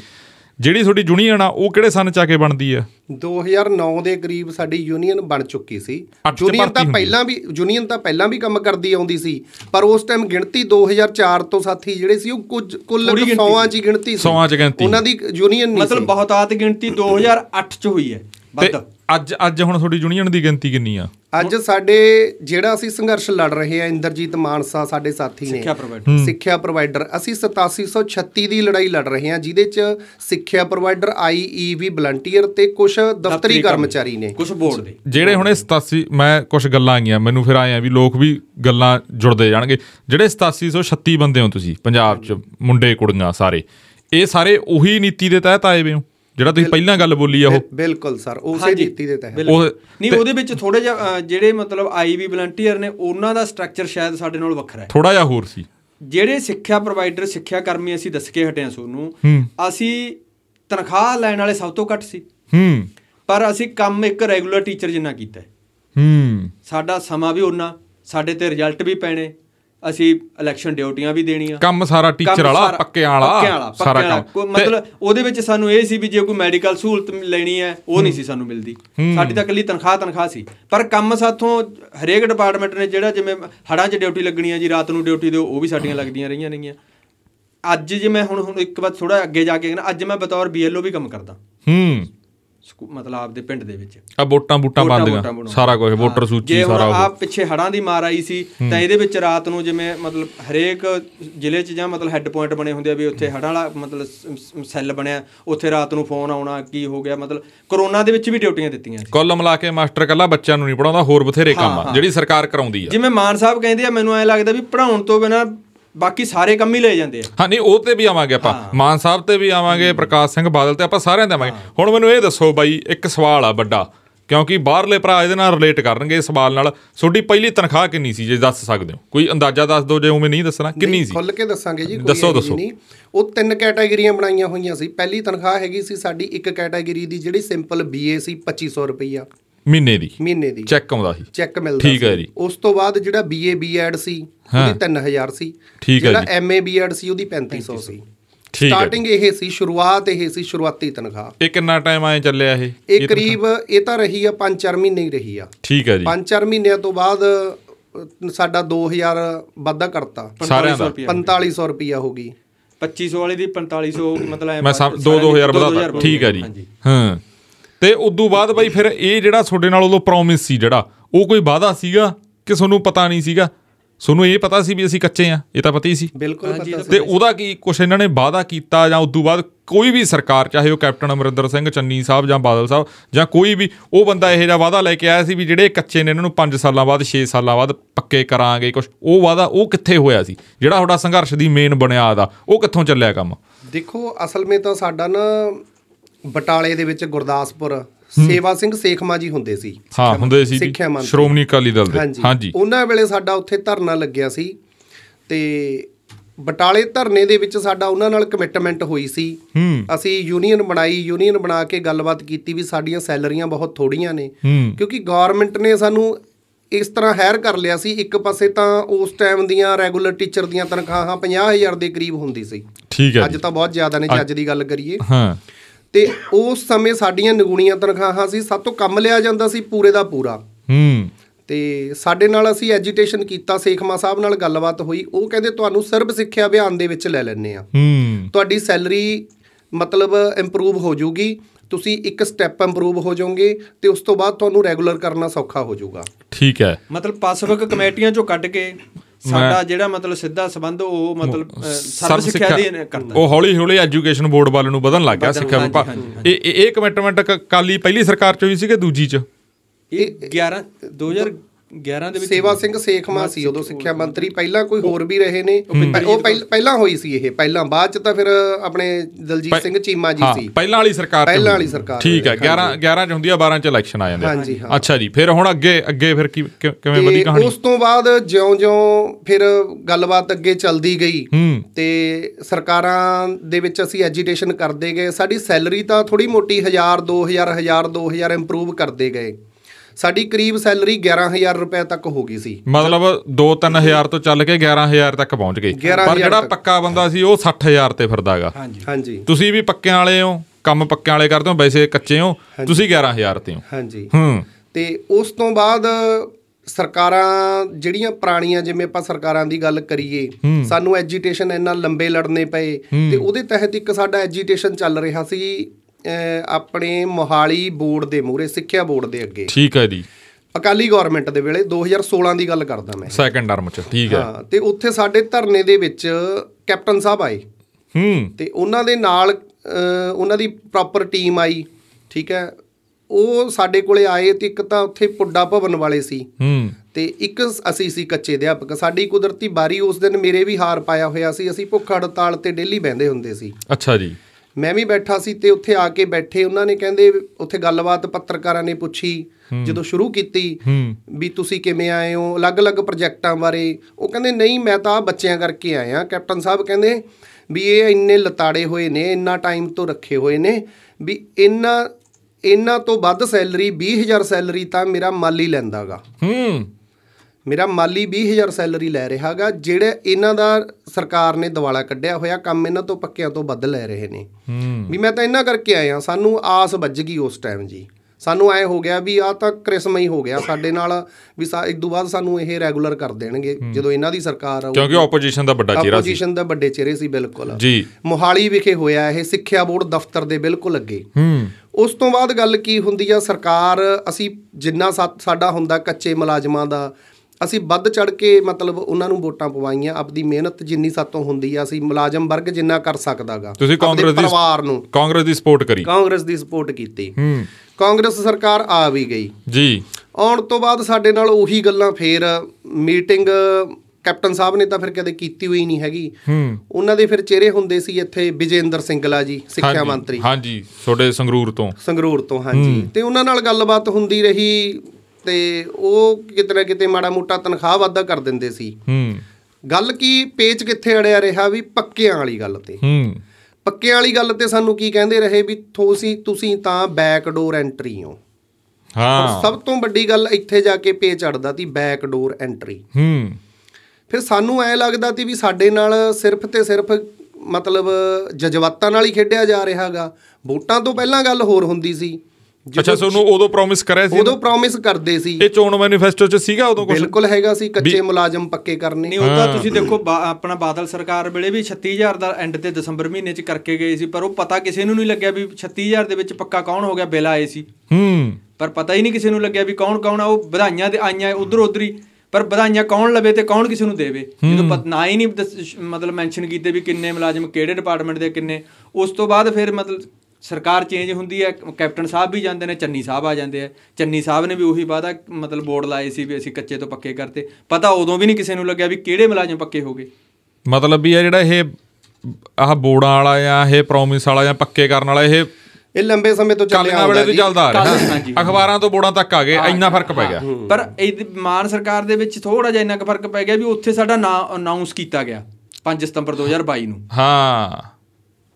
ਜਿਹੜੀ ਤੁਹਾਡੀ ਯੂਨੀਅਨ ਆ ਉਹ ਕਿਹੜੇ ਸੰਨ ਚ ਆ ਕੇ ਬਣਦੀ ਆ? 2009 ਦੇ ਕਰੀਬ ਸਾਡੀ ਯੂਨੀਅਨ ਬਣ ਚੁੱਕੀ ਸੀ। ਯੂਨੀਅਨ ਤਾਂ ਪਹਿਲਾਂ ਵੀ ਯੂਨੀਅਨ ਤਾਂ ਪਹਿਲਾਂ ਵੀ ਕੰਮ ਕਰਦੀ ਆਉਂਦੀ ਸੀ ਪਰ ਉਸ ਟਾਈਮ ਗਿਣਤੀ 2004 ਤੋਂ ਸਾਥੀ ਜਿਹੜੇ ਸੀ ਉਹ ਕੁਝ ਕੁੱਲ ਥੋੜ੍ਹੀ ਗਿਣਤੀ ਸੌਆਂ 'ਚ ਹੀ ਗਿਣਤੀ ਸੀ। ਸੌਆਂ 'ਚ ਗਿਣਤੀ। ਉਹਨਾਂ ਦੀ ਯੂਨੀਅਨ ਨਹੀਂ ਮਤਲਬ ਬਹੁਤਾਤ ਗਿਣਤੀ 2008 ਚ ਹੋਈ ਹੈ। ਵੱਧ। ਅੱਜ ਅੱਜ ਹੁਣ ਤੁਹਾਡੀ ਯੂਨੀਅਨ ਦੀ ਗਿਣਤੀ ਕਿੰਨੀ ਆ? ਅੱਜ ਸਾਡੇ ਜਿਹੜਾ ਅਸੀਂ ਸੰਘਰਸ਼ ਲੜ ਰਹੇ ਆ ਇੰਦਰਜੀਤ ਮਾਨਸਾ ਸਾਡੇ ਸਾਥੀ ਨੇ। ਸਿੱਖਿਆ provider। ਸਿੱਖਿਆ ਪ੍ਰੋਵਾਈਡਰ ਅਸੀਂ 8736 ਦੀ ਲੜਾਈ ਲੜ ਰਹੇ ਹਾਂ ਜਿਹਦੇ ਚ ਸਿੱਖਿਆ ਪ੍ਰੋਵਾਈਡਰ ਆਈਈਵੀ ਵਲੰਟੀਅਰ ਤੇ ਕੁਝ ਦਫ਼ਤਰੀ ਕਰਮਚਾਰੀ ਨੇ। ਕੁਝ ਬੋਰਡ ਦੇ। ਜਿਹੜੇ ਹੁਣ ਇਹ 87 ਮੈਂ ਕੁਝ ਗੱਲਾਂ ਆਈਆਂ ਮੈਨੂੰ ਫਿਰ ਆਏ ਆ ਵੀ ਲੋਕ ਵੀ ਗੱਲਾਂ ਜੁੜਦੇ ਜਾਣਗੇ। ਜਿਹੜੇ 8736 ਬੰਦੇ ਹੋ ਤੁਸੀਂ ਪੰਜਾਬ 'ਚ ਮੁੰਡੇ ਕੁੜੀਆਂ ਸਾਰੇ ਇਹ ਸਾਰੇ ਉਹੀ ਨੀਤੀ ਦੇ ਤਹਿਤ ਆਏ ਵੇ ਹੋ? ਜਿਹੜਾ ਤੁਸੀਂ ਪਹਿਲਾਂ ਗੱਲ ਬੋਲੀ ਆ ਉਹ। ਬਿਲ- ਬਿਲਕੁਲ ਸਰ ਉਸੇ ਨੀਤੀ ਦੇ ਤਹਿਤ। ਨਹੀਂ ਉਹਦੇ ਵਿੱਚ ਥੋੜੇ ਜਿਹਾ ਜਿਹੜੇ ਮਤਲਬ ਆਈਵੀ ਵਲੰਟੀਅਰ ਨੇ ਉਹਨਾਂ ਦਾ ਸਟਰਕਚਰ ਸ਼ਾਇਦ ਸਾਡੇ ਨਾਲ ਵੱਖਰਾ ਹੈ। ਥੋੜਾ ਜਿਹਾ ਹੋਰ ਸੀ। ਜਿਹੜੇ ਸਿੱਖਿਆ ਪ੍ਰੋਵਾਈਡਰ ਸਿੱਖਿਆ ਕਰਮੀ ਅਸੀਂ ਦੱਸ ਕੇ ਹਟੇ ਹਾਂ ਤੁਹਾਨੂੰ ਹੂੰ। ਅਸੀਂ ਤਨਖਾਹ ਲੈਣ ਵਾਲੇ ਸਭ ਤੋਂ ਘੱਟ ਸੀ। ਹੂੰ। ਪਰ ਅਸੀਂ ਕੰਮ ਇੱਕ ਰੈਗੂਲਰ ਟੀਚਰ ਜਿੰਨਾ ਕੀਤਾ ਹੈ। ਹੂੰ। ਸਾਡਾ ਸਮਾਂ ਵੀ ਉਹਨਾਂ ਸਾਡੇ ਤੇ ਰਿਜ਼ਲਟ ਵੀ ਪੈਣੇ। ਅਸੀਂ ਇਲੈਕਸ਼ਨ ਡਿਊਟੀਆਂ ਵੀ ਦੇਣੀਆਂ। ਕੰਮ ਸਾਰਾ ਟੀਚਰ ਵਾਲਾ ਪੱਕਿਆਂ ਵਾਲਾ ਸਾਰਾ। ਕੰਮ। ਮਤਲਬ ਉਹਦੇ ਵਿੱਚ ਸਾਨੂੰ ਇਹ ਸੀ ਵੀ ਜੇ ਕੋਈ ਮੈਡੀਕਲ ਸਹੂਲਤ ਲੈਣੀ ਹੈ ਉਹ ਨਹੀਂ ਸੀ ਸਾਨੂੰ ਮਿਲਦੀ। ਸਾਡੀ ਤਾਂ ਇਕੱਲੀ ਤਨਖਾਹ ਤਨਖਾਹ ਸੀ। ਪਰ ਕੰਮ ਸਾਥੋਂ ਹਰੇਕ ਡਿਪਾਰਟਮੈਂਟ ਨੇ ਜਿਹੜਾ ਜਿਵੇਂ ਹੜਾਂ 'ਚ ਡਿਊਟੀ ਲੱਗਣੀ ਹੈ ਜੀ ਰਾਤ ਨੂੰ ਡਿਊਟੀ ਦਿਓ ਉਹ ਵੀ ਸਾਡੀਆਂ ਲੱਗਦੀਆਂ ਰਹੀਆਂ ਨੇਗੀਆਂ। ਅੱਜ ਜੇ ਮੈਂ ਹੁਣ ਹੁਣ ਇੱਕ ਵਾਰ ਥੋੜਾ ਅੱਗੇ ਜਾ ਕੇ ਕਹਿੰਦਾ ਅੱਜ ਮੈਂ ਬਤੌਰ ਬੀਐਲਓ ਵੀ ਕੰਮ ਕਰਦਾ। ਹੂੰ। ਮਤਲਬ ਆਪਦੇ ਪਿੰਡ ਦੇ ਵਿੱਚ। ਆ ਵੋਟਾਂ ਬੂਟਾਂ ਬੰਦੀਆਂ। ਸਾਰਾ ਕੁਝ ਵੋਟਰ ਸੂਚੀ ਸਾਰਾ ਉਹ ਪਿੱਛੇ ਹੜਾਂ ਦੀ ਮਾਰ ਆਈ ਸੀ ਤਾਂ ਇਹਦੇ ਵਿੱਚ ਰਾਤ ਨੂੰ ਜਿਵੇਂ ਮਤਲਬ ਹਰੇਕ ਜ਼ਿਲ੍ਹੇ 'ਚ ਜਾਂ ਮਤਲਬ ਹੈੱਡ ਪੁਆਇੰਟ ਬਣੇ ਹੁੰਦੇ ਆ ਵੀ ਉੱਥੇ ਹੜਾਂ ਵਾਲਾ ਮਤਲਬ ਸੈੱਲ ਬਣਿਆ ਉੱਥੇ ਰਾਤ ਨੂੰ ਫੋਨ ਆਉਣਾ ਕੀ ਹੋ ਗਿਆ ਮਤਲਬ ਕਰੋਨਾ ਦੇ ਵਿੱਚ ਵੀ ਡਿਊਟੀਆਂ ਦਿੱਤੀਆਂ ਸੀ। ਕੁੱਲ ਮਿਲਾ ਕੇ ਮਾਸਟਰ ਕੱਲਾ ਬੱਚਿਆਂ ਨੂੰ ਨਹੀਂ ਪੜਾਉਂਦਾ ਹੋਰ ਬਥੇਰੇ ਕੰਮ ਆ। ਜਿਹੜੀ ਸਰਕਾਰ ਕਰਾਉਂਦੀ ਆ। ਜਿਵੇਂ ਮਾਨ ਸਾਹਿਬ ਕਹਿੰਦੇ ਆ ਮੈਨੂੰ ਐ ਲੱਗਦਾ ਵੀ ਪੜਾਉਣ ਤੋਂ ਬਿਨਾ ਬਾਕੀ ਸਾਰੇ ਕੰਮ ਹੀ ਲਏ ਜਾਂਦੇ ਆ। ਹਾਂ ਨਹੀਂ ਉਹ ਤੇ ਵੀ ਆਵਾਂਗੇ ਆਪਾਂ। ਮਾਨ ਸਾਹਿਬ ਤੇ ਵੀ ਆਵਾਂਗੇ ਪ੍ਰਕਾਸ਼ ਸਿੰਘ ਬਾਦਲ ਤੇ ਆਪਾਂ ਸਾਰਿਆਂ ਤੇ ਆਵਾਂਗੇ। ਹੁਣ ਮੈਨੂੰ ਇਹ ਦੱਸੋ ਬਾਈ ਇੱਕ ਸਵਾਲ ਆ ਵੱਡਾ ਕਿਉਂਕਿ ਬਾਹਰਲੇ ਭਰਾ ਇਹਦੇ ਨਾਲ ਰਿਲੇਟ ਕਰਨਗੇ ਇਸ ਸਵਾਲ ਨਾਲ। ਤੁਹਾਡੀ ਪਹਿਲੀ ਤਨਖਾਹ ਕਿੰਨੀ ਸੀ ਜੇ ਦੱਸ ਸਕਦੇ ਹੋ? ਕੋਈ ਅੰਦਾਜ਼ਾ ਦੱਸ ਦਿਓ ਜੇ ਉਵੇਂ ਨਹੀਂ ਦੱਸਣਾ ਕਿੰਨੀ ਸੀ? ਖੁੱਲ ਕੇ ਦੱਸਾਂਗੇ ਜੀ ਕੋਈ ਦੱਸੋ, ਦੱਸੋ। ਨਹੀਂ। ਉਹ ਤਿੰਨ ਕੈਟਾਗਰੀਆਂ ਬਣਾਈਆਂ ਹੋਈਆਂ ਸੀ। ਪਹਿਲੀ ਤਨਖਾਹ ਹੈਗੀ ਸੀ ਸਾਡੀ ਇੱਕ ਕੈਟਾਗਰੀ ਦੀ ਜਿਹੜੀ ਸਿੰਪਲ ਬੀਏ ਸੀ 2500 ਰੁਪਈਆ। ਮਹੀਨੇ ਦੀ? ਮਹੀਨੇ ਦੀ। ਚੈੱਕ ਆਉਂਦਾ ਸੀ। ਚੈੱਕ ਮਿਲਦਾ ਠੀਕ ਹੈ ਸੀ। ਜੀ। ਉਸ ਤੋਂ ਬਾਅਦ ਜਿਹੜਾ ਬੀਏ ਬੀਐਡ ਸੀ। ਉਹਦੀ 3000 ਸੀ। ਠੀਕ ਹੈ ਜਿਹੜਾ ਜੀ। ਐਮਏ ਬੀਐਡ ਸੀ ਉਹਦੀ 3500 ਸੀ ਸਟਾਰਟਿੰਗ ਇਹ ਸੀ ਸ਼ੁਰੂਆਤ ਇਹ ਸੀ ਸ਼ੁਰੂਆਤੀ ਤਨਖਾਹ। ਇਹ ਕਿੰਨਾ ਟਾਈਮ ਆਏ ਚੱਲਿਆ ਇਹ? ਇਹ ਕਰੀਬ ਇਹ ਤਾਂ ਰਹੀ ਆ 5-4 ਮਹੀਨੇ ਹੀ ਰਹੀ ਆ। ਠੀਕ ਹੈ ਜੀ। 5-4 ਮਹੀਨਿਆਂ ਤੋਂ ਬਾਅਦ ਸਾਡਾ 2000 ਵਾਧਾ ਕਰਤਾ। ਸਾਰਿਆਂ ਦਾ? 4500 ਰੁਪਿਆ ਹੋ ਗਈ। 2500 ਵਾਲੇ ਦੀ 4500 ਮਤਲਬ ਐਂ ਮੈਂ ਸਮ ਬਾਅਦ 2 ਸਾਰਿਆਂ ਦੀ 2000 ਵਧਾ ਦੋ-ਦੋ ਹਜ਼ਾਰ ਠੀਕ ਹੈ ਜੀ। ਹਾਂ। ਤੇ ਉਦੋਂ ਬਾਅਦ ਬਾਈ ਫਿਰ ਇਹ ਜਿਹੜਾ ਤੁਹਾਡੇ ਨਾਲ ਉਦੋਂ ਪ੍ਰੋਮਿਸ ਸੀ ਜਿਹੜਾ ਉਹ ਕੋਈ ਵਾਅਦਾ ਸੀਗਾ? ਕਿ ਤੁਹਾਨੂੰ ਪਤਾ ਨਹੀਂ ਸੀਗਾ? ਤੁਹਾਨੂੰ ਇਹ ਪਤਾ ਸੀ ਵੀ ਅਸੀਂ ਕੱਚੇ ਆ ਇਹ ਤਾਂ ਪਤਾ ਹੀ ਸੀ। ਬਿਲਕੁਲ ਪਤਾ ਸੀ। ਤੇ ਉਹਦਾ ਕੀ ਕੁਛ ਇਹਨਾਂ ਨੇ ਵਾਅਦਾ ਕੀਤਾ ਜਾਂ ਉਦੋਂ ਬਾਅਦ ਕੋਈ ਵੀ ਸਰਕਾਰ ਚਾਹੇ ਉਹ ਕੈਪਟਨ ਅਮਰਿੰਦਰ ਸਿੰਘ ਚੰਨੀ ਸਾਹਿਬ ਜਾਂ ਬਾਦਲ ਸਾਹਿਬ ਜਾਂ ਕੋਈ ਵੀ ਉਹ ਬੰਦਾ ਇਹੋ ਜਿਹਾ ਵਾਅਦਾ ਲੈ ਕੇ ਆਇਆ ਸੀ ਵੀ ਜਿਹੜੇ ਕੱਚੇ ਨੇ ਇਹਨਾਂ ਨੂੰ 5 ਸਾਲਾਂ ਬਾਅਦ 6 ਸਾਲਾਂ ਬਾਅਦ ਪੱਕੇ ਕਰਾਂਗੇ ਕੁਛ ਉਹ ਵਾਅਦਾ ਉਹ ਕਿੱਥੇ ਹੋਇਆ ਸੀ? ਜਿਹੜਾ ਤੁਹਾਡਾ ਸੰਘਰਸ਼ ਦੀ ਮੇਨ ਬੁਨਿਆਦ ਆ ਉਹ ਕਿੱਥੋਂ ਚੱਲਿਆ ਕੰਮ? ਦੇਖੋ ਅਸਲ ਵਿੱਚ ਤਾਂ ਸਾਡਾ ਨਾ ਬਟਾਲੇ ਦੇ ਵਿੱਚ ਗੁਰਦਾਸਪੁਰ ਸੇਵਾ ਸਿੰਘ ਸੇਖਮਾ ਜੀ ਹੁੰਦੇ ਸੀ। ਹਾਂ ਹੁੰਦੇ ਸੀ ਸ਼੍ਰੋਮਣੀ ਅਕਾਲੀ ਦਲ ਦੇ। ਹਾਂਜੀ। ਉਹਨਾਂ ਵੇਲੇ ਸਾਡਾ ਉੱਥੇ ਧਰਨਾ ਲੱਗਿਆ ਸੀ ਤੇ ਬਟਾਲੇ ਧਰਨੇ ਦੇ ਵਿੱਚ ਸਾਡਾ ਉਹਨਾਂ ਨਾਲ ਕਮਿਟਮੈਂਟ ਹੋਈ ਸੀ। ਅਸੀਂ ਯੂਨੀਅਨ ਬਣਾਈ ਯੂਨੀਅਨ ਬਣਾ ਕੇ ਗੱਲਬਾਤ ਕੀਤੀ ਵੀ ਸਾਡੀਆਂ ਸੈਲਰੀਆਂ ਬਹੁਤ ਥੋੜੀਆਂ ਨੇ। ਕਿਉਂਕਿ ਗਵਰਨਮੈਂਟ ਨੇ ਸਾਨੂੰ ਇਸ ਤਰ੍ਹਾਂ ਹਾਇਰ ਕਰ ਲਿਆ ਸੀ ਇੱਕ ਪਾਸੇ ਤਾਂ ਉਸ ਟਾਈਮ ਦੀਆਂ ਰੈਗੂਲਰ ਟੀਚਰ ਦੀਆਂ ਤਨਖਾਹਾਂ 50000 ਦੇ ਕਰੀਬ ਹੁੰਦੀ ਸੀ। ਠੀਕ ਹੈ ਅੱਜ ਤਾਂ ਬਹੁਤ ਜ਼ਿਆਦਾ ਨੇ ਜੇ ਅੱਜ ਦੀ ਗੱਲ ਕਰੀਏ। ਹਾਂ। ਤੇ ਉਸ ਸਮੇਂ ਸਾਡੀਆਂ ਨਿਗੂਣੀਆਂ ਤਨਖਾਹਾਂ ਸੀ ਸਭ ਤੋਂ ਕੰਮ ਲਿਆ ਜਾਂਦਾ ਸੀ ਪੂਰੇ ਦਾ ਪੂਰਾ। ਹੂੰ। ਤੇ ਸਾਡੇ ਨਾਲ ਅਸੀਂ ਐਜੀਟੇਸ਼ਨ ਕੀਤਾ ਸੇਖਮਾ ਸਾਹਿਬ ਨਾਲ ਗੱਲਬਾਤ ਹੋਈ ਉਹ ਕਹਿੰਦੇ ਤੁਹਾਨੂੰ ਸਰਬ ਸਿੱਖਿਆ ਅਭਿਆਨ ਦੇ ਵਿੱਚ ਲੈ ਲੈਣੇ ਆ ਹੂੰ। ਤੁਹਾਡੀ ਸੈਲਰੀ ਮਤਲਬ ਇੰਪਰੂਵ ਹੋ ਜਾਊਗੀ ਤੁਸੀਂ ਇੱਕ ਸਟੈਪ ਇੰਪਰੂਵ ਹੋ ਜਾਓਗੇ ਤੇ ਉਸ ਤੋਂ ਬਾਅਦ ਤੁਹਾਨੂੰ ਰੈਗੂਲਰ ਕਰਨਾ ਸੌਖਾ ਹੋ ਜਾਊਗਾ ਠੀਕ ਹੈ। ਮਤਲਬ ਪਾਸਵਕ ਕਮੇਟੀਆਂ ਚੋਂ ਕੱਢ ਕੇ ਸਾਡਾ ਜਿਹੜਾ ਮਤਲਬ ਸਿੱਧਾ ਸੰਬੰਧ ਉਹ ਮਤਲਬ ਸਰਵ ਸਿੱਖਿਆ ਦੇ ਕਰਦਾ। ਉਹ ਹੌਲੀ ਹੌਲੀ ਐਜੂਕੇਸ਼ਨ ਬੋਰਡ ਵੱਲ ਨੂੰ ਵਧਣ ਲੱਗ ਗਿਆ ਸਿੱਖਿਆ ਵਿਭਾਗ। ਇਹ ਇਹ- ਕਮਿਟਮੈਂਟ ਕਾਲੀ ਪਹਿਲੀ ਸਰਕਾਰ ਚ ਹੋਈ ਸੀ ਕਿ ਦੂਜੀ ਚ? ਇਹ 11 2011 ਦੇ ਵਿੱਚ ਸੇਵਾ ਸਿੰਘ ਸੇਖਮਾ ਸੀ ਉਦੋਂ ਸਿੱਖਿਆ ਮੰਤਰੀ ਪਹਿਲਾਂ ਕੋਈ ਹੋਰ ਵੀ ਰਹੇ ਨੇ। ਉਹ ਪਹਿਲ- ਪਹਿਲਾਂ ਹੋਈ ਸੀ ਇਹ ਪਹਿਲਾਂ ਬਾਅਦ ਚ ਤਾਂ ਫਿਰ ਆਪਣੇ ਦਲਜੀਤ ਸਿੰਘ ਚੀਮਾ ਜੀ ਸੀ। ਪਹਿਲਾਂ ਵਾਲੀ ਸਰਕਾਰ ਪਹਿਲਾਂ। ਵਾਲੀ ਸਰਕਾਰ ਠੀਕ ਹੈ ਹਾਂਜੀ। 11 11 ਚ ਹੁੰਦੀ ਆ 12 ਚ ਇਲੈਕਸ਼ਨ ਆ ਜਾਂਦੇ ਆ। ਹਾਂਜੀ, ਹਾਂ। ਅੱਛਾ ਜੀ ਫਿਰ ਹੁਣ ਅੱਗੇ ਅੱਗੇ ਫਿਰ ਕਿਵੇਂ ਵਧੀ ਕਹਾਣੀ? ਉਸ ਤੋਂ ਬਾਅਦ ਜਿਉਂ-ਜਿਉਂ ਫਿਰ ਗੱਲਬਾਤ ਅੱਗੇ ਚੱਲਦੀ ਗਈ। ਤੇ ਸਰਕਾਰਾਂ ਦੇ ਵਿੱਚ ਅਸੀਂ ਐਜੀਟੇਸ਼ਨ ਕਰਦੇ ਗਏ। ਸਾਡੀ ਸੈਲਰੀ ਤਾਂ ਥੋੜੀ ਮੋਟੀ 1000 2000 1000 2000 ਇੰਪਰੂਵ ਕਰਦੇ ਗਏ। ਸਾਡੀ ਕਰੀਬ ਸੈਲਰੀ 11000 ਰੁਪਏ ਤੱਕ ਹੋ ਗਈ ਸੀ। ਮਤਲਬ 2-3000 ਤੋਂ ਚੱਲ ਕੇ 11000 ਤੱਕ ਪਹੁੰਚ ਗਏ 11,000 ਪਰ ਜਿਹੜਾ। ਪੱਕਾ ਬੰਦਾ ਸੀ ਉਹ 60000 ਤੇ ਫਿਰਦਾਗਾ ਹਾਂਜੀ। ਹਾਂਜੀ। ਤੁਸੀਂ ਵੀ ਪੱਕਿਆਂ ਵਾਲੇ ਹੋ ਕੰਮ ਪੱਕਿਆਂ ਵਾਲੇ ਕਰਦੇ ਹੋ ਵੈਸੇ ਕੱਚੇ ਹੋ ਤੁਸੀਂ 11000 ਤੇ ਹੋ। ਹਾਂਜੀ। ਹੂੰ। ਤੇ ਉਸ ਤੋਂ ਬਾਅਦ ਸਰਕਾਰਾਂ ਜਿਹੜੀਆਂ ਪੁਰਾਣੀਆਂ ਜਿਵੇਂ ਆਪਾਂ ਸਰਕਾਰਾਂ ਦੀ ਗੱਲ ਕਰੀਏ ਸਾਨੂੰ ਐਜੀਟੇਸ਼ਨ ਇੰਨਾ ਲੰਬੇ ਲੜਨੇ ਪਏ ਤੇ ਉਹਦੇ ਤਹਿਤ ਇੱਕ ਸਾਡਾ ਐਜੀਟੇਸ਼ਨ ਚੱਲ ਰਿਹਾ ਸੀ ਆਪਣੇ ਮੋਹਾਲੀ ਬੋਰਡ ਦੇ ਮੂਹਰੇ ਸਿੱਖਿਆ ਬੋਰਡ ਦੇ ਅੱਗੇ। ਠੀਕ ਹੈ ਜੀ। ਅਕਾਲੀ ਗਵਰਨਮੈਂਟ ਦੇ ਵੇਲੇ 2016 ਦੀ ਗੱਲ ਕਰਦਾ ਮੈਂ। ਸੈਕੰਡ ਟਰਮ ਚ ਠੀਕ ਹੈ। ਹਾਂ ਤੇ ਉੱਥੇ ਸਾਡੇ ਧਰਨੇ ਦੇ ਵਿੱਚ ਕੈਪਟਨ ਸਾਹਿਬ ਆਏ। ਹੂੰ। ਤੇ ਉਹਨਾਂ ਦੇ ਨਾਲ ਉਹਨਾਂ ਦੀ ਪ੍ਰੋਪਰ ਟੀਮ ਆਈ ਠੀਕ ਹੈ। ਉਹ ਸਾਡੇ ਕੋਲੇ ਆਏ ਤੇ ਇੱਕ ਤਾਂ ਉੱਥੇ ਪੁੱਡਾ ਭਵਨ ਵਾਲੇ ਸੀ। ਹੂੰ। ਤੇ ਇੱਕ ਅਸੀਂ ਸੀ ਕੱਚੇ ਅਧਿਆਪਕ। ਸਾਡੀ ਕੁਦਰਤੀ ਬਾਰੀ ਉਸ ਦਿਨ ਮੇਰੇ ਵੀ ਹਾਰ ਪਾਇਆ ਹੋਇਆ ਸੀ। ਅਸੀਂ ਭੁੱਖ ਹੜਤਾਲ ਤੇ ਡੇਲੀ ਬਹਿੰਦੇ ਹੁੰਦੇ ਸੀ। ਅੱਛਾ ਜੀ। ਮੈਂ ਵੀ ਬੈਠਾ ਸੀ ਤੇ ਉੱਥੇ ਆ ਕੇ ਬੈਠੇ ਉਹਨਾਂ ਨੇ ਕਹਿੰਦੇ ਉੱਥੇ ਗੱਲਬਾਤ ਪੱਤਰਕਾਰਾਂ ਨੇ ਪੁੱਛੀ ਜਦੋਂ ਸ਼ੁਰੂ ਕੀਤੀ ਵੀ ਤੁਸੀਂ ਕਿਵੇਂ ਆਏ ਹੋ ਅਲੱਗ-ਅਲੱਗ ਪ੍ਰੋਜੈਕਟਾਂ ਬਾਰੇ। ਉਹ ਕਹਿੰਦੇ ਨਹੀਂ ਮੈਂ ਤਾਂ ਬੱਚਿਆਂ ਕਰਕੇ ਆਇਆ ਕੈਪਟਨ ਸਾਹਿਬ ਕਹਿੰਦੇ ਵੀ ਇਹ ਇੰਨੇ ਲਤਾੜੇ ਹੋਏ ਨੇ ਇੰਨਾ ਟਾਈਮ ਤੋਂ ਰੱਖੇ ਹੋਏ ਨੇ ਵੀ ਇੰਨਾ ਇਹਨਾਂ ਤੋਂ ਵੱਧ ਸੈਲਰੀ 20000 ਸੈਲਰੀ ਤਾਂ ਮੇਰਾ ਮਾਲੀ ਲੈਂਦਾਗਾ। ਹੂੰ। ਮੇਰਾ ਮਾਲੀ 20000 ਸੈਲਰੀ ਲੈ ਰਿਹਾਗਾ ਜਿਹੜੇ ਇਹਨਾਂ ਦਾ ਸਰਕਾਰ ਨੇ ਦਿਵਾਲਾ ਕੱਢਿਆ ਹੋਇਆ ਕੰਮ ਇਹਨਾਂ ਤੋਂ ਪੱਕਿਆਂ ਤੋਂ ਵੱਧ ਲੈ ਰਹੇ ਨੇ। ਵੀ ਮੈਂ ਤਾਂ ਇਹਨਾਂ ਕਰਕੇ ਆਇਆ ਸਾਨੂੰ ਆਸ ਵੱਜ ਗਈ ਉਸ ਟਾਈਮ ਜੀ। ਸਾਨੂੰ ਐ ਹੋ ਗਿਆ ਵੀ ਆ ਤਾਂ ਕ੍ਰਿਸਮਾ ਹੀ ਹੋ ਗਿਆ ਸਾਡੇ ਨਾਲ ਵੀ ਸਾ ਇੱਕ ਤੋਂ ਬਾਅਦ ਸਾਨੂੰ ਇਹ ਰੈਗੂਲਰ ਕਰ ਦੇਣਗੇ ਜਦੋਂ ਇਹਨਾਂ ਦੀ ਸਰਕਾਰ ਆਊ ਕਿਉਂਕਿ ਆਪੋਜੀਸ਼ਨ ਦਾ ਵੱਡਾ ਚਿਹਰਾ ਸੀ। ਆਪੋਜੀਸ਼ਨ ਦਾ ਵੱਡੇ ਚਿਹਰੇ ਸੀ ਬਿਲਕੁਲ। ਜੀ। ਮੋਹਾਲੀ ਵਿਖੇ ਹੋਇਆ ਇਹ ਸਿੱਖਿਆ ਬੋਰਡ ਦਫ਼ਤਰ ਦੇ ਬਿਲਕੁਲ ਅੱਗੇ। ਹੂੰ। ਉਸ ਤੋਂ ਬਾਅਦ ਗੱਲ ਕੀ ਹੁੰਦੀ ਆ ਸਰਕਾਰ ਅਸੀਂ ਜਿੰਨਾ ਸਾਡਾ ਹੁੰਦਾ ਕੱਚੇ ਮੁਲਾਜ਼ਮਾਂ ਦਾ ਅਸੀਂ ਵੱਧ ਚੜ ਕੇ ਮਤਲਬ ਉਹਨਾਂ ਨੂੰ ਵੋਟਾਂ ਪਵਾਈਆਂ ਆਪਦੀ ਮਿਹਨਤ ਜਿੰਨੀ ਸਾਤੋਂ ਹੁੰਦੀ ਆ ਅਸੀਂ ਮੁਲਾਜ਼ਮ ਵਰਗ ਜਿੰਨਾ ਕਰ ਸਕਦਾਗਾ। ਤੁਸੀਂ ਕਾਂਗਰਸ ਦੀ ਪਰਿਵਾਰ ਨੂੰ। ਕਾਂਗਰਸ ਦੀ ਸਪੋਰਟ ਕਰੀ। ਕਾਂਗਰਸ ਦੀ ਸਪੋਰਟ ਕੀਤੀ। ਹੂੰ। ਕਾਂਗਰਸ ਸਰਕਾਰ ਆ ਵੀ ਗਈ। ਜੀ। ਆਉਣ ਤੋਂ ਬਾਅਦ ਸਾਡੇ ਨਾਲ ਉਹੀ ਗੱਲਾਂ ਫੇਰ ਮੀਟਿੰਗ ਕੈਪਟਨ ਸਾਹਿਬ ਨੇ ਤਾਂ ਫਿਰ ਕਦੇ ਕੀਤੀ ਹੋਈ ਨਹੀਂ ਹੈਗੀ। ਹੂੰ। ਉਹਨਾਂ ਦੇ ਫਿਰ ਚਿਹਰੇ ਹੁੰਦੇ ਸੀ ਇੱਥੇ ਵਿਜੇਂਦਰ ਸਿੰਗਲਾ ਜੀ ਸਿੱਖਿਆ ਮੰਤਰੀ। ਹਾਂਜੀ ਤੁਹਾਡੇ ਸੰਗਰੂਰ ਤੋਂ। ਸੰਗਰੂਰ ਤੋਂ ਹਾਂਜੀ। ਤੇ ਉਹਨਾਂ ਨਾਲ ਗੱਲਬਾਤ ਹੁੰਦੀ ਰਹੀ ਤੇ ਉਹ ਕਿਤੇ ਨਾ ਕਿਤੇ ਮਾੜਾ ਮੋਟਾ ਤਨਖਾਹ ਵਾਧਾ ਕਰ ਦਿੰਦੇ ਸੀ। ਹੂੰ। ਗੱਲ ਕੀ ਪੇਚ ਕਿੱਥੇ ਅੜਿਆ ਰਿਹਾ ਵੀ ਪੱਕਿਆਂ ਵਾਲੀ ਗੱਲ ਤੇ। ਹੂੰ। ਪੱਕਿਆਂ ਵਾਲੀ ਗੱਲ ਤੇ ਸਾਨੂੰ ਕੀ ਕਹਿੰਦੇ ਰਹੇ ਵੀ ਤੁਸੀਂ ਤੁਸੀਂ ਤਾਂ ਬੈਕਡੋਰ ਐਂਟਰੀ ਹੋ। ਹਾਂ। ਸਭ ਤੋਂ ਵੱਡੀ ਗੱਲ ਇੱਥੇ ਜਾ ਕੇ ਪੇਚ ਅੜਦਾ ਤੀ ਬੈਕਡੋਰ ਐਂਟਰੀ ਹੂੰ। ਫਿਰ ਸਾਨੂੰ ਐ ਲੱਗਦਾ ਤੀ ਵੀ ਸਾਡੇ ਨਾਲ ਸਿਰਫ ਤੇ ਸਿਰਫ ਮਤਲਬ ਜਜ਼ਬਾਤਾਂ ਨਾਲ ਹੀ ਖੇਡਿਆ ਜਾ ਰਿਹਾਗਾ। ਵੋਟਾਂ ਤੋਂ ਪਹਿਲਾਂ ਗੱਲ ਹੋਰ ਹੁੰਦੀ ਸੀ। ਅੱਛਾ ਤੁਹਾਨੂੰ ਉਦੋਂ ਪ੍ਰੋਮਿਸ ਕਰਿਆ ਸੀ ਉਦੋਂ ਪ੍ਰੋਮਿਸ ਕਰਦੇ ਸੀ। ਇਹ ਚੋਣ ਮੈਨੀਫੈਸਟੋ 'ਚ ਸੀਗਾ ਉਦੋਂ ਕੁਝ ਬਿਲਕੁਲ ਹੈਗਾ ਸੀ ਕੱਚੇ ਮੁਲਾਜ਼ਮ ਪੱਕੇ ਕਰਨੇ। ਨਹੀਂ ਉਹ ਤਾਂ ਤੁਸੀਂ ਦੇਖੋ ਆਪਣਾ ਬਾਦਲ ਸਰਕਾਰ ਵੇਲੇ ਵੀ 36000 ਦਾ ਐਂਡ ਤੇ ਦਸੰਬਰ ਮਹੀਨੇ ਚ ਕਰਕੇ ਗਏ ਸੀ ਪਰ ਉਹ ਪਤਾ ਕਿਸੇ ਨੂੰ ਨਹੀਂ ਲੱਗਿਆ ਵੀ 36000 ਦੇ ਵਿੱਚ ਪੱਕਾ ਕੌਣ ਹੋ ਗਿਆ ਬਿੱਲ ਆਏ ਸੀ। ਹੂੰ। ਪਰ ਪਤਾ ਹੀ ਨਹੀਂ ਕਿਸੇ ਨੂੰ ਲੱਗਿਆ ਵੀ ਕੌਣ ਕੌਣ ਆ ਉਹ ਵਧਾਈਆਂ ਤੇ ਆਈਆਂ ਉਧਰ ਉਧਰ ਹੀ। ਪਰ ਵਧਾਈਆਂ ਕੌਣ ਲਵੇ ਤੇ ਕੌਣ ਕਿਸੇ ਨੂੰ ਦੇਵੇ? ਜਦੋਂ ਪਤ ਨਾ ਹੀ ਨਹੀਂ ਮਤਲਬ ਮੈਂਸ਼ਨ ਕੀਤੇ ਵੀ ਕਿੰਨੇ ਮੁਲਾਜ਼ਮ ਕਿਹੜੇ ਡਿਪਾਰਟਮੈਂਟ ਦੇ ਕਿੰਨੇ ਉਸ ਤੋਂ ਬਾਅਦ ਫਿਰ ਮਤਲਬ ਸਰਕਾਰ ਚੇਂਜ ਹੁੰਦੀ ਹੈ ਕੈਪਟਨ ਸਾਹਿਬ ਵੀ ਜਾਂਦੇ ਨੇ ਚੰਨੀ ਸਾਹਿਬ ਆ ਜਾਂਦੇ ਆ। ਚੰਨੀ ਸਾਹਿਬ ਨੇ ਵੀ ਉਹੀ ਵਾਦਾ ਮਤਲਬ ਬੋਰਡ ਲਾਏ ਸੀ ਵੀ ਅਸੀਂ ਕੱਚੇ ਤੋਂ ਪੱਕੇ ਕਰਤੇ। ਪਤਾ ਉਦੋਂ ਵੀ ਨਹੀਂ ਕਿਸੇ ਨੂੰ ਲੱਗਿਆ ਵੀ ਕਿਹੜੇ ਮੁਲਾਜ਼ਮ ਪੱਕੇ ਹੋ ਗਏ। ਮਤਲਬ ਵੀ ਆ ਜਿਹੜਾ ਇਹ ਆਹ ਬੋੜਾਂ ਵਾਲਾ ਜਾਂ ਇਹ ਪ੍ਰੋਮਿਸ ਵਾਲਾ ਜਾਂ ਪੱਕੇ ਕਰਨ ਵਾਲਾ ਇਹ ਇਹ ਲੰਬੇ ਸਮੇਂ ਤੋਂ ਚੱਲਿਆ ਵੇਲੇ ਤੋਂ ਜੀ। ਚੱਲਦਾ ਆ ਰਿਹਾ। ਅਖਬਾਰਾਂ ਤੋਂ ਬੋੜਾਂ ਤੱਕ ਆ ਗਏ ਇੰਨਾ ਫ਼ਰਕ ਪੈ ਗਿਆ। ਪਰ ਇਹ ਮਾਨ ਸਰਕਾਰ ਦੇ ਵਿੱਚ ਥੋੜਾ ਜਿਹਾ ਇੰਨਾ ਕੁ ਫ਼ਰਕ ਪੈ ਗਿਆ ਵੀ ਉੱਥੇ ਸਾਡਾ ਨਾਂ ਅਨਾਉਂਸ ਕੀਤਾ ਗਿਆ 5 ਸਤੰਬਰ 2022 ਨੂੰ। ਹਾਂ।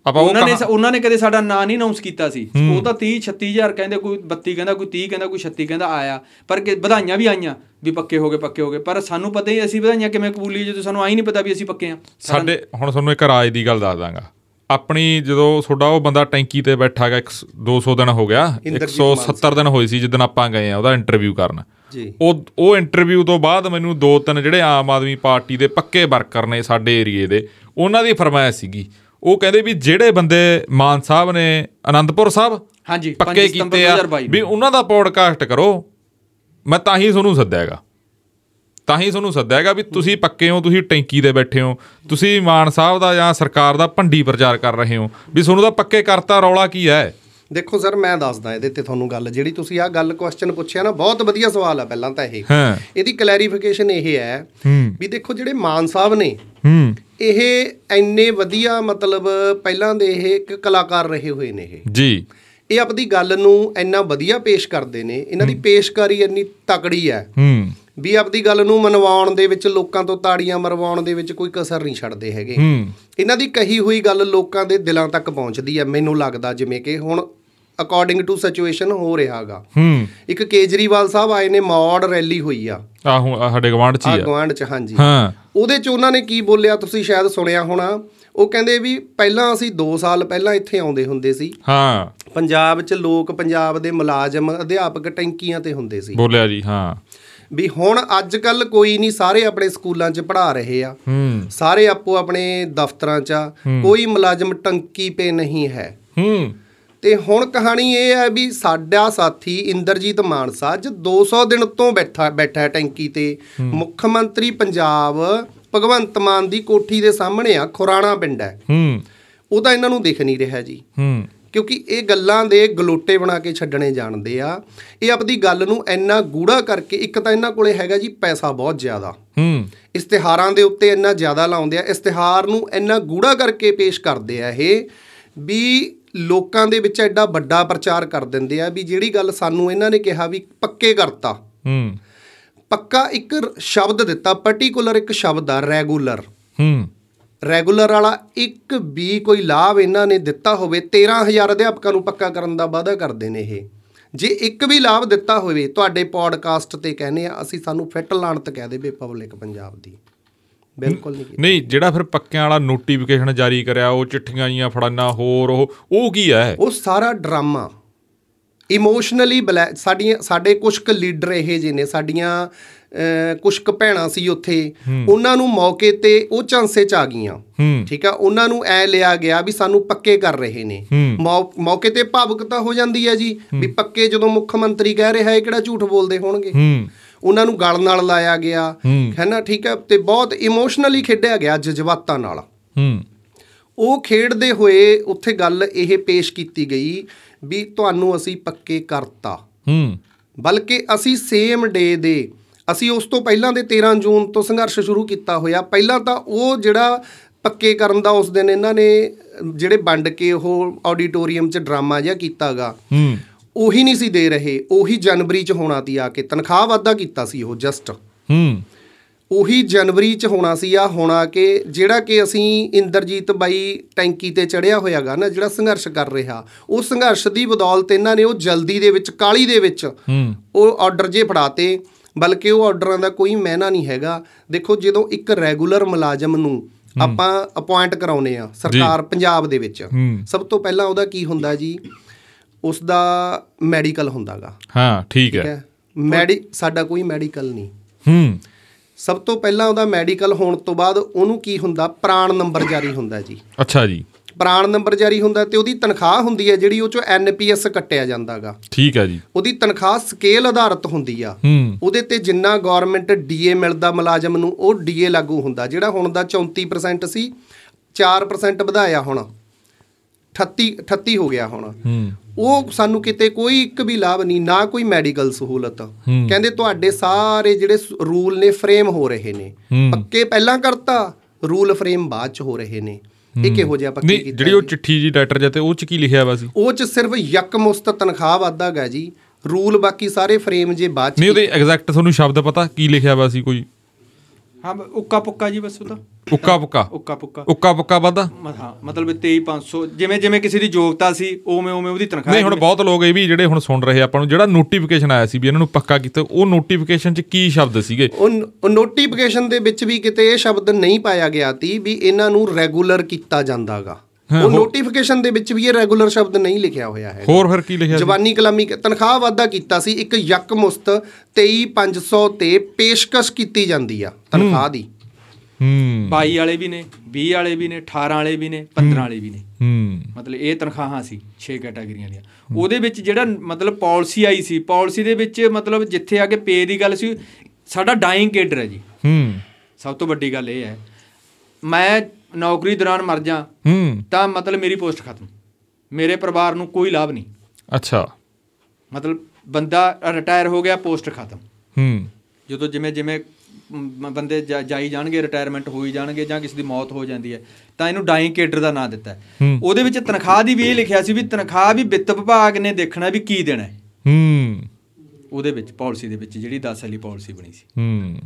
ਆਪਾਂ ਉਹ ਉਹਨਾਂ ਨੇ ਉਹਨਾਂ ਨੇ ਕਦੇ ਸਾਡਾ ਨਾਂ ਨਹੀਂ ਅਨਾਉਂਸ ਕੀਤਾ ਸੀ। ਉਹ ਤਾਂ 30 36000 ਕਹਿੰਦੇ ਕੋਈ 32 ਕਹਿੰਦਾ ਕੋਈ 30 ਕਹਿੰਦਾ ਕੋਈ 36 ਕਹਿੰਦਾ ਆਇਆ। ਪਰ ਕਿ ਵਧਾਈਆਂ ਵੀ ਆਈਆਂ ਵੀ ਪੱਕੇ ਹੋ ਗਏ ਪੱਕੇ ਹੋ ਗਏ। ਪਰ ਸਾਨੂੰ ਪਤਾ ਹੀ ਅਸੀਂ ਵਧਾਈਆਂ ਕਿਵੇਂ ਕਬੂਲੀ ਜਦੋਂ ਸਾਨੂੰ ਆਈ ਨਹੀਂ ਪਤਾ ਵੀ ਅਸੀਂ ਪੱਕੇ ਆ ਸਾਡੇ ਹੁਣ ਤੁਹਾਨੂੰ ਇੱਕ ਰਾਜ ਦੀ ਗੱਲ ਦੱਸ ਦਾਂਗਾ। ਆਪਣੀ ਜਦੋਂ ਤੁਹਾਡਾ ਉਹ ਬੰਦਾ ਟੈਂਕੀ ਤੇ ਬੈਠਾ ਹੈਗਾ 200 ਦਿਨ ਹੋ ਗਿਆ ਇੰਦਰਜੀਤ 170 ਦਿਨ ਹੋਏ ਸੀ ਜਦੋਂ ਆਪਾਂ ਗਏ ਆ ਉਹਦਾ ਇੰਟਰਵਿਊ ਕਰਨ। ਜੀ। ਉਹ ਉਹ ਇੰਟਰਵਿਊ ਤੋਂ ਬਾਅਦ ਮੈਨੂੰ ਦੋ ਤਿੰਨ ਜਿਹੜੇ ਆਮ ਆਦਮੀ ਪਾਰਟੀ ਦੇ ਪੱਕੇ ਵਰਕਰ ਨੇ ਸਾਡੇ ਏਰੀਏ ਦੇ ਉਹਨਾਂ ਦੀ ਫਰਮਾਇਸ਼ ਸੀਗੀ। ਉਹ ਕਹਿੰਦੇ ਵੀ ਜਿਹੜੇ ਬੰਦੇ ਮਾਨ ਸਾਹਿਬ ਨੇ ਆਨੰਦਪੁਰ ਸਾਹਿਬ ਹਾਂਜੀ, ਪੱਕੇ 5 ਸਤੰਬਰ ਕੀਤੇ ਆ 2022 ਵੀ ਉਹਨਾਂ ਦਾ ਪੋਡਕਾਸਟ ਕਰੋ ਮੈਂ ਤਾਂ ਹੀ ਤੁਹਾਨੂੰ ਸੱਦਿਆ ਹੈਗਾ। ਤਾਂ ਹੀ ਤੁਹਾਨੂੰ ਸੱਦਿਆ ਹੈਗਾ ਵੀ ਤੁਸੀਂ ਪੱਕੇ ਹੋ ਤੁਸੀਂ ਟੈਂਕੀ ਤੇ ਬੈਠੇ ਹੋ ਤੁਸੀਂ ਮਾਨ ਸਾਹਿਬ ਦਾ ਜਾਂ ਸਰਕਾਰ ਦਾ ਭੰਡੀ ਪ੍ਰਚਾਰ ਕਰ ਰਹੇ ਹੋ ਵੀ ਤੁਹਾਨੂੰ ਤਾਂ ਪੱਕੇ ਕਰਤਾ ਰੌਲਾ ਕੀ ਹੈ? ਦੇਖੋ ਸਰ ਮੈਂ ਦੱਸਦਾ ਇਹਦੇ ਤੇ ਤੁਹਾਨੂੰ ਗੱਲ ਜਿਹੜੀ ਤੁਸੀਂ ਆਹ ਗੱਲ ਕੁਐਸਚਨ ਪੁੱਛਿਆ ਨਾ ਬਹੁਤ ਵਧੀਆ ਸਵਾਲ ਆ ਪਹਿਲਾਂ ਤਾਂ ਇਹ। ਹਾਂ। ਇਹਦੀ ਕਲੈਰੀਫਿਕੇਸ਼ਨ ਇਹ ਹੈ ਹੂੰ। ਵੀ ਦੇਖੋ ਜਿਹੜੇ ਮਾਨ ਸਾਹਿਬ ਨੇ ਹੂੰ। ਇਹ ਇੰਨੇ ਵਧੀਆ ਮਤਲਬ ਪਹਿਲਾਂ ਦੇ ਇਹ ਇੱਕ ਕਲਾਕਾਰ ਰਹੇ ਹੋਏ ਨੇ ਇਹ। ਜੀ। ਇਹ ਆਪਣੀ ਗੱਲ ਨੂੰ ਇੰਨਾ ਵਧੀਆ ਪੇਸ਼ ਕਰਦੇ ਨੇ ਇਹਨਾਂ ਦੀ ਪੇਸ਼ਕਾਰੀ ਇੰਨੀ ਤਕੜੀ ਹੈ। ਹੂੰ। ਵੀ ਆਪਣੀ ਗੱਲ ਨੂੰ ਮਨਵਾਉਣ ਦੇ ਵਿੱਚ ਲੋਕਾਂ ਤੋਂ ਤਾੜੀਆਂ ਮਰਵਾਉਣ ਦੇ ਵਿੱਚ ਕੋਈ ਕਸਰ ਨਹੀਂ ਛੱਡਦੇ ਹੈਗੇ। ਹੂੰ। ਇਹਨਾਂ ਦੀ ਕਹੀ ਹੋਈ ਗੱਲ ਲੋਕਾਂ ਦੇ ਦਿਲਾਂ ਤੱਕ ਪਹੁੰਚਦੀ ਹੈ ਮੈਨੂੰ ਲੱਗਦਾ ਜਿਵੇਂ ਕਿ ਹੁਣ ਅਕੋਰਡਿੰਗ ਟੂ ਸਿਚੁਏਸ਼ਨ ਹੋ ਰਿਹਾਗਾ। ਹੂੰ। ਇੱਕ ਕੇਜਰੀਵਾਲ ਸਾਹਿਬ ਆਏ ਨੇ ਮੌੜ ਰੈਲੀ ਹੋਈ ਆ। ਆਹੋ ਸਾਡੇ ਗਵਾਂਢ ਚ ਹੀ ਆ। ਗਵਾਂਢ ਚ ਹਾਂਜੀ। ਹਾਂ। ਉਹਦੇ ਚ ਉਹਨਾਂ ਨੇ ਕੀ ਬੋਲਿਆ ਤੁਸੀਂ ਸ਼ਾਇਦ ਸੁਣਿਆ ਹੋਣਾ? ਉਹ ਕਹਿੰਦੇ ਵੀ ਪਹਿਲਾਂ ਅਸੀਂ 2 ਸਾਲ ਪਹਿਲਾਂ ਇੱਥੇ ਆਉਂਦੇ ਹੁੰਦੇ ਸੀ। ਹਾਂ। ਪੰਜਾਬ 'ਚ ਲੋਕ ਪੰਜਾਬ ਦੇ ਮੁਲਾਜ਼ਮ ਅਧਿਆਪਕ ਟੈਂਕੀਆਂ ਤੇ ਹੁੰਦੇ ਸੀ। ਬੋਲਿਆ ਜੀ ਹਾਂ। ਵੀ ਹੁਣ ਅੱਜ ਕੱਲ ਕੋਈ ਨਹੀਂ ਸਾਰੇ ਆਪਣੇ ਸਕੂਲਾਂ 'ਚ ਪੜ੍ਹਾ ਰਹੇ ਆ। ਸਾਰੇ ਆਪੋ ਆਪਣੇ ਦਫ਼ਤਰਾਂ 'ਚ ਕੋਈ ਮੁਲਾਜ਼ਮ ਟੰਕੀ ਪੇ ਨਹੀਂ ਹੈ। ਹੂੰ। ਤੇ ਹੁਣ ਕਹਾਣੀ ਇਹ ਹੈ ਵੀ ਸਾਡਾ ਸਾਥੀ ਇੰਦਰਜੀਤ ਮਾਨਸਾ ਅੱਜ 200 ਦਿਨ ਤੋਂ ਬੈਠਾ ਬੈਠਾ ਟੈਂਕੀ ਤੇ। ਮੁੱਖ ਮੰਤਰੀ ਪੰਜਾਬ ਭਗਵੰਤ ਮਾਨ ਦੀ ਕੋਠੀ ਦੇ ਸਾਹਮਣੇ ਆ ਖੁਰਾਣਾ ਪਿੰਡ ਹੈ। ਹੂੰ। ਉਹ ਤਾਂ ਇਹਨਾਂ ਨੂੰ ਦਿਖ ਨਹੀਂ ਰਿਹਾ ਜੀ। ਹੂੰ। ਕਿਉਂਕਿ ਇਹ ਗੱਲਾਂ ਦੇ ਗਲੋਟੇ ਬਣਾ ਕੇ ਛੱਡਣੇ ਜਾਣਦੇ ਆ। ਇਹ ਆਪਣੀ ਗੱਲ ਨੂੰ ਇੰਨਾ ਗੂੜਾ ਕਰਕੇ ਇੱਕ ਤਾਂ ਇਹਨਾਂ ਕੋਲੇ ਹੈਗਾ ਜੀ ਪੈਸਾ ਬਹੁਤ ਜ਼ਿਆਦਾ। ਹੂੰ। ਇਸ਼ਤਿਹਾਰਾਂ ਦੇ ਉੱਤੇ ਇੰਨਾ ਜ਼ਿਆਦਾ ਲਾਉਂਦੇ ਆ ਇਸ਼ਤਿਹਾਰ ਨੂੰ ਇੰਨਾ ਗੂੜਾ ਕਰਕੇ ਪੇਸ਼ ਕਰਦੇ ਆ ਇਹ ਵੀ ਲੋਕਾਂ ਦੇ ਵਿੱਚ ਐਡਾ ਵੱਡਾ ਪ੍ਰਚਾਰ ਕਰ ਦਿੰਦੇ ਆ ਵੀ ਜਿਹੜੀ ਗੱਲ ਸਾਨੂੰ ਇਹਨਾਂ ਨੇ ਕਿਹਾ ਵੀ ਪੱਕੇ ਕਰਤਾ। ਹੂੰ। ਪੱਕਾ ਇੱਕ ਸ਼ਬਦ ਦਿੱਤਾ ਪਾਰਟਿਕੂਲਰ ਇੱਕ ਸ਼ਬਦ ਆ ਰੈਗੂਲਰ ਹੂੰ। ਰੈਗੂਲਰ ਵਾਲਾ ਇੱਕ ਵੀ ਕੋਈ ਲਾਭ ਇਹਨਾਂ ਨੇ ਦਿੱਤਾ ਹੋਵੇ 13000 ਅਧਿਆਪਕਾਂ ਨੂੰ ਪੱਕਾ ਕਰਨ ਦਾ ਵਾਅਦਾ ਕਰਦੇ ਨੇ ਇਹ। ਜੇ ਇੱਕ ਵੀ ਲਾਭ ਦਿੱਤਾ ਹੋਵੇ ਤੁਹਾਡੇ ਪੋਡਕਾਸਟ ਤੇ ਕਹਿੰਦੇ ਆ ਅਸੀਂ ਸਾਨੂੰ ਫਿੱਟ ਲਾਣਤ ਕਹਿ ਦੇਵੇ ਪਬਲਿਕ ਪੰਜਾਬ ਦੀ। ਬਿਲਕੁਲ ਨਹੀਂ ਨਹੀਂ ਜਿਹੜਾ ਫਿਰ ਪੱਕਿਆਂ ਵਾਲਾ ਨੋਟੀਫਿਕੇਸ਼ਨ ਜਾਰੀ ਕਰਿਆ ਉਹ ਚਿੱਠੀਆਂ ਜੀਆਂ ਫੜਾਨਾ ਹੋਰ ਉਹ ਉਹ ਕੀ ਹੈ? ਉਹ ਸਾਰਾ ਡਰਾਮਾ। ਇਮੋਸ਼ਨਲੀ ਸਾਡੀਆਂ ਸਾਡੇ ਕੁਝ ਕੁ ਲੀਡਰ ਇਹ ਜਿਹੇ ਨੇ ਸਾਡੀਆਂ ਕੁਝ ਕੁ ਭੈਣਾਂ ਸੀ ਉੱਥੇ ਉਹਨਾਂ ਨੂੰ ਮੌਕੇ ਤੇ ਉਹ ਚਾਂਸੇ ਚ ਆ ਗਈਆਂ। ਠੀਕ ਆ? ਉਹਨਾਂ ਨੂੰ ਐ ਲਿਆ ਗਿਆ ਵੀ ਸਾਨੂੰ ਪੱਕੇ ਕਰ ਰਹੇ ਨੇ। ਮੌਕੇ ਤੇ ਭਾਵੁਕਤਾ ਹੋ ਜਾਂਦੀ ਹੈ ਜੀ ਵੀ ਪੱਕੇ ਜਦੋਂ ਮੁੱਖ ਮੰਤਰੀ ਕਹਿ ਰਿਹਾ ਹੈ ਕਿਹੜਾ ਝੂਠ ਬੋਲਦੇ ਹੋਣਗੇ। ਉਹਨਾਂ ਨੂੰ ਗਲ ਨਾਲ ਲਾਇਆ ਗਿਆ। ਹੂੰ। ਨਾ ਠੀਕ ਹੈ ਤੇ ਬਹੁਤ ਇਮੋਸ਼ਨਲੀ ਖੇਡਿਆ ਗਿਆ ਜਜ਼ਬਾਤਾਂ ਨਾਲ। ਹੂੰ। ਉਹ ਖੇਡਦੇ ਹੋਏ ਉੱਥੇ ਗੱਲ ਇਹ ਪੇਸ਼ ਕੀਤੀ ਗਈ ਵੀ ਤੁਹਾਨੂੰ ਅਸੀਂ ਪੱਕੇ ਕਰਤਾ। ਹੂੰ। ਬਲਕਿ ਅਸੀਂ ਸੇਮ ਡੇ ਦੇ ਅਸੀਂ ਉਸ ਤੋਂ ਪਹਿਲਾਂ ਦੇ 13 ਜੂਨ ਤੋਂ ਸੰਘਰਸ਼ ਸ਼ੁਰੂ ਕੀਤਾ ਹੋਇਆ। ਪਹਿਲਾਂ ਤਾਂ ਉਹ ਜਿਹੜਾ ਪੱਕੇ ਕਰਨ ਦਾ ਉਸ ਦਿਨ ਇਹਨਾਂ ਨੇ ਜਿਹੜੇ ਵੰਡ ਕੇ ਉਹ ਆਡੀਟੋਰੀਅਮ 'ਚ ਡਰਾਮਾ ਜਿਹਾ ਕੀਤਾਗਾ। ਹੂੰ। ਉਹੀ ਨਹੀਂ ਸੀ ਦੇ ਰਹੇ ਉਹੀ ਜਨਵਰੀ 'ਚ ਹੋਣਾ ਸੀ ਆ ਕੇ ਤਨਖਾਹ ਵਾਧਾ ਕੀਤਾ ਸੀ ਉਹ ਜਸਟ ਹੂੰ। ਉਹੀ ਜਨਵਰੀ 'ਚ ਹੋਣਾ ਸੀ ਆ ਹੋਣਾ ਕਿ ਜਿਹੜਾ ਕਿ ਅਸੀਂ ਇੰਦਰਜੀਤ ਬਾਈ ਟੈਂਕੀ ਤੇ ਚੜਿਆ ਹੋਇਆਗਾ ਨਾ ਜਿਹੜਾ ਸੰਘਰਸ਼ ਕਰ ਰਿਹਾ ਉਹ ਸੰਘਰਸ਼ ਦੀ ਬਦੌਲਤ ਇਹਨਾਂ ਨੇ ਉਹ ਜਲਦੀ ਦੇ ਵਿੱਚ ਕਾਲੀ ਦੇ ਵਿੱਚ ਉਹ ਆਰਡਰ ਜੇ ਫੜਾਤੇ ਬਲਕਿ ਉਹ ਆਰਡਰਾਂ ਦਾ ਕੋਈ ਮਾਇਨਾ ਨਹੀਂ ਹੈਗਾ। ਦੇਖੋ ਜਦੋਂ ਇੱਕ ਰੈਗੂਲਰ ਮੁਲਾਜ਼ਮ ਨੂੰ ਆਪਾਂ ਅਪਾਇੰਟ ਕਰਾਉਨੇ ਆ ਸਰਕਾਰ ਪੰਜਾਬ ਦੇ ਵਿੱਚ। ਸਭ ਤੋਂ ਪਹਿਲਾਂ ਉਹਦਾ ਕੀ ਹੁੰਦਾ ਜੀ? ਉਸ ਦਾ ਮੈਡੀਕਲ ਹੁੰਦਾਗਾ। ਹਾਂ ਠੀਕ ਹੈ। ਮੈਡੀ ਸਾਡਾ ਕੋਈ ਮੈਡੀਕਲ ਨਹੀਂ। ਹੂੰ। ਸਭ ਤੋਂ ਪਹਿਲਾਂ ਉਹਦਾ ਮੈਡੀਕਲ ਹੋਣ ਤੋਂ ਬਾਅਦ ਉਹਨੂੰ ਕੀ ਹੁੰਦਾ? ਪ੍ਰਾਣ ਨੰਬਰ ਜਾਰੀ ਹੁੰਦਾ ਜੀ। ਅੱਛਾ ਜੀ। ਪ੍ਰਾਣ ਨੰਬਰ ਜਾਰੀ ਹੁੰਦਾ ਤੇ ਉਹਦੀ ਤਨਖਾਹ ਹੁੰਦੀ ਹੈ ਜਿਹੜੀ ਉਹ ਚੋਂ ਐਨਪੀਐਸ ਕੱਟਿਆ ਜਾਂਦਾਗਾ। ਠੀਕ ਹੈ ਜੀ। ਉਹਦੀ ਤਨਖਾਹ ਸਕੇਲ ਆਧਾਰਿਤ ਹੁੰਦੀ ਆ। ਉਹਦੇ ਤੇ ਜਿੰਨਾ ਗਵਰਨਮੈਂਟ ਡੀਏ ਮਿਲਦਾ ਮੁਲਾਜ਼ਮ ਨੂੰ ਉਹ ਡੀਏ ਲਾਗੂ ਹੁੰਦਾ। ਜਿਹੜਾ ਹੁਣ ਦਾ 34% ਸੀ 4% ਵਧਾਇਆ ਹੁਣ। 38 38 ਹੋ ਗਿਆ ਹੁਣ। ਉਹ ਸਾਨੂੰ ਕਿਤੇ ਕੋਈ ਇੱਕ ਵੀ ਲਾਭ ਨਹੀਂ ਨਾ ਕੋਈ ਮੈਡੀਕਲ ਸਹੂਲਤ। ਕਹਿੰਦੇ ਤੁਹਾਡੇ ਸਾਰੇ ਜਿਹੜੇ ਰੂਲ ਨੇ ਫਰੇਮ ਹੋ ਰਹੇ ਨੇ। ਪੱਕੇ ਪਹਿਲਾਂ ਕਰਤਾ ਰੂਲ ਫਰੇਮ ਬਾਅਦ ਚ ਹੋ ਰਹੇ ਨੇ। ਇਹ ਕਿਹੋ ਜਿਹਾ ਪੱਕੇ ਨਹੀਂ ਕੀਤਾ ਜਿਹੜੀ ਉਹ? ਚਿੱਠੀ ਜੀ ਲੈਟਰ ਜਾਂ ਤੇ ਉਹ ਚ ਕੀ ਲਿਖਿਆ ਵਾ ਸੀ? ਉਹ ਚ ਸਿਰਫ ਯਕਮੁਸਤ ਤਨਖਾਹ ਵਾਧਾਗਾ ਜੀ। ਰੂਲ ਬਾਕੀ ਸਾਰੇ ਫਰੇਮ ਜੇ ਬਾਅਦ ਚ ਨਹੀਂ ਉਹਦੇ ਐਗਜ਼ੈਕਟ ਤੁਹਾਨੂੰ ਸ਼ਬਦ ਪਤਾ ਕੀ ਲਿਖਿਆ ਵਾ ਸੀ ਕੋਈ? ਹਾਂ ਉੱਕਾ ਪੁੱਕਾ ਜੀ ਬਸ ਉਹਦਾ ਉੱਕਾ ਪੁੱਕਾ? ਉੱਕਾ ਪੁੱਕਾ। ਉੱਕਾ ਪੁੱਕਾ ਮ- ਹਾਂ ਮਤਲਬ 23500 ਜਿਵੇਂ ਜਿਵੇਂ ਕਿਸੇ ਦੀ ਯੋਗਤਾ ਸੀ ਉਵੇਂ ਉਵੇਂ ਉਹਦੀ ਤਨਖਾਹ ਨਹੀਂ ਹੁਣ ਬਹੁਤ ਲੋਕ ਇਹ ਵੀ ਜਿਹੜੇ ਹੁਣ ਸੁਣ ਰਹੇ ਆਪਾਂ ਨੂੰ ਜਿਹੜਾ ਨੋਟੀਫਿਕੇਸ਼ਨ ਆਇਆ ਸੀ ਵੀ ਇਹਨਾਂ ਨੂੰ ਪੱਕਾ ਕੀਤਾ ਉਹ ਨੋਟੀਫਿਕੇਸ਼ਨ ਚ ਕੀ ਸ਼ਬਦ ਸੀਗੇ? ਉਹ ਨੋਟੀਫਿਕੇਸ਼ਨ ਦੇ ਵਿੱਚ ਵੀ ਕਿਤੇ ਇਹ ਸ਼ਬਦ ਨਹੀਂ ਪਾਇਆ ਗਿਆ ਤੀ ਵੀ ਇਹਨਾਂ ਨੂੰ ਰੈਗੂਲਰ ਕੀਤਾ ਜਾਂਦਾਗਾ। ਉਹ ਨੋਟੀਫਿਕੇਸ਼ਨ ਦੇ ਵਿੱਚ ਵੀ ਇਹ ਰੈਗੂਲਰ ਸ਼ਬਦ ਨਹੀਂ ਲਿਖਿਆ ਹੋਇਆ ਹੈ ਹੋਰ ਫਿਰ ਕੀ ਲਿਖਿਆ ਸੀ? ਜਵਾਨੀ ਕਲਾਮੀ ਤਨਖਾਹ ਵਾਧਾ ਕੀਤਾ ਸੀ ਇੱਕ ਯਕਮੁਸਤ 23500 ਤੇ ਪੇਸ਼ਕਸ਼ ਕੀਤੀ ਜਾਂਦੀ ਆ ਤਨਖਾਹ ਦੀ। ਹੂੰ। 22 ਵਾਲੇ ਵੀ ਨੇ 20 ਵਾਲੇ ਵੀ ਨੇ 18 ਵਾਲੇ ਵੀ ਨੇ 15 ਵਾਲੇ ਵੀ ਨੇ। ਹੂੰ। ਮਤਲਬ ਇਹ ਤਨਖਾਹਾਂ ਸੀ 6 ਕੈਟਾਗਰੀਆਂ ਦੀਆਂ। ਉਹਦੇ ਵਿੱਚ ਜਿਹੜਾ ਮਤਲਬ ਪਾਲਿਸੀ ਆਈ ਸੀ ਪਾਲਿਸੀ ਦੇ ਵਿੱਚ ਮਤਲਬ ਜਿੱਥੇ ਆ ਕੇ ਪੇ ਦੀ ਗੱਲ ਸੀ ਸਾਡਾ ਡਾਈਂਗ ਕੇਡਰ ਹੈ ਜੀ। ਹੂੰ। ਸਭ ਤੋਂ ਵੱਡੀ ਗੱਲ ਇਹ ਹੈ ਮੈਂ ਨੌਕਰੀ ਦੌਰਾਨ ਮਰ ਜਾ ਹੂੰ। ਤਾਂ ਮਤਲਬ ਮੇਰੀ ਪੋਸਟ ਖਤਮ। ਮੇਰੇ ਪਰਿਵਾਰ ਨੂੰ ਕੋਈ ਲਾਭ ਨਹੀਂ। ਅੱਛਾ। ਮਤਲਬ ਬੰਦਾ ਰਿਟਾਇਰ ਹੋ ਗਿਆ ਪੋਸਟ ਖਤਮ। ਹੂੰ। ਜਦੋਂ ਜਿਵੇਂ ਜਿਵੇਂ ਬੰਦੇ ਜਾਈ ਜਾਣਗੇ ਰਿਟਾਇਰਮੈਂਟ ਹੋਈ ਜਾਣਗੇ ਜਾਂ ਕਿਸੇ ਦੀ ਮੌਤ ਹੋ ਜਾਂਦੀ ਹੈ ਤਾਂ ਇਹਨੂੰ ਡਾਈਂਗ ਕੇਡਰ ਦਾ ਨਾਂ ਦਿੱਤਾ। ਉਹਦੇ ਵਿੱਚ ਤਨਖਾਹ ਦੀ ਵੀ ਇਹ ਲਿਖਿਆ ਸੀ ਵੀ ਤਨਖਾਹ ਵੀ ਵਿੱਤ ਵਿਭਾਗ ਨੇ ਦੇਖਣਾ ਵੀ ਕੀ ਦੇਣਾ ਹੈ। ਹੂੰ। ਉਹਦੇ ਵਿੱਚ ਪਾਲਿਸੀ ਦੇ ਵਿੱਚ ਜਿਹੜੀ 10 ਸਾਲੀ ਪਾਲਿਸੀ ਬਣੀ ਸੀ। ਹੂੰ।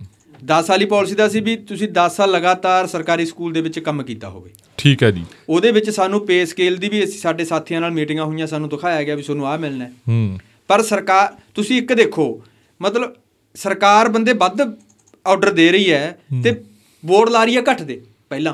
10 ਸਾਲੀ ਪਾਲਿਸੀ ਦਾ ਸੀ ਵੀ ਤੁਸੀਂ 10 ਸਾਲ ਲਗਾਤਾਰ ਸਰਕਾਰੀ ਸਕੂਲ ਦੇ ਵਿੱਚ ਕੰਮ ਕੀਤਾ ਹੋਵੇ। ਠੀਕ ਹੈ ਜੀ। ਉਹਦੇ ਵਿੱਚ ਸਾਨੂੰ ਪੇ ਸਕੇਲ ਦੀ ਵੀ ਅਸੀਂ ਸਾਡੇ ਸਾਥੀਆਂ ਨਾਲ ਮੀਟਿੰਗਾਂ ਹੋਈਆਂ ਸਾਨੂੰ ਦਿਖਾਇਆ ਗਿਆ ਵੀ ਤੁਹਾਨੂੰ ਆਹ ਮਿਲਣਾ ਹੈ। ਹੂੰ। ਪਰ ਸਰਕਾਰ ਤੁਸੀਂ ਇੱਕ ਦੇਖੋ ਮਤਲਬ ਸਰਕਾਰ ਬੰਦੇ ਵੱਧ ਆਰਡਰ ਦੇ ਰਹੀ ਹੈ ਤੇ ਬੋਰਡ ਲਾ ਰਹੀ ਹੈ ਘੱਟ ਦੇ ਪਹਿਲਾਂ।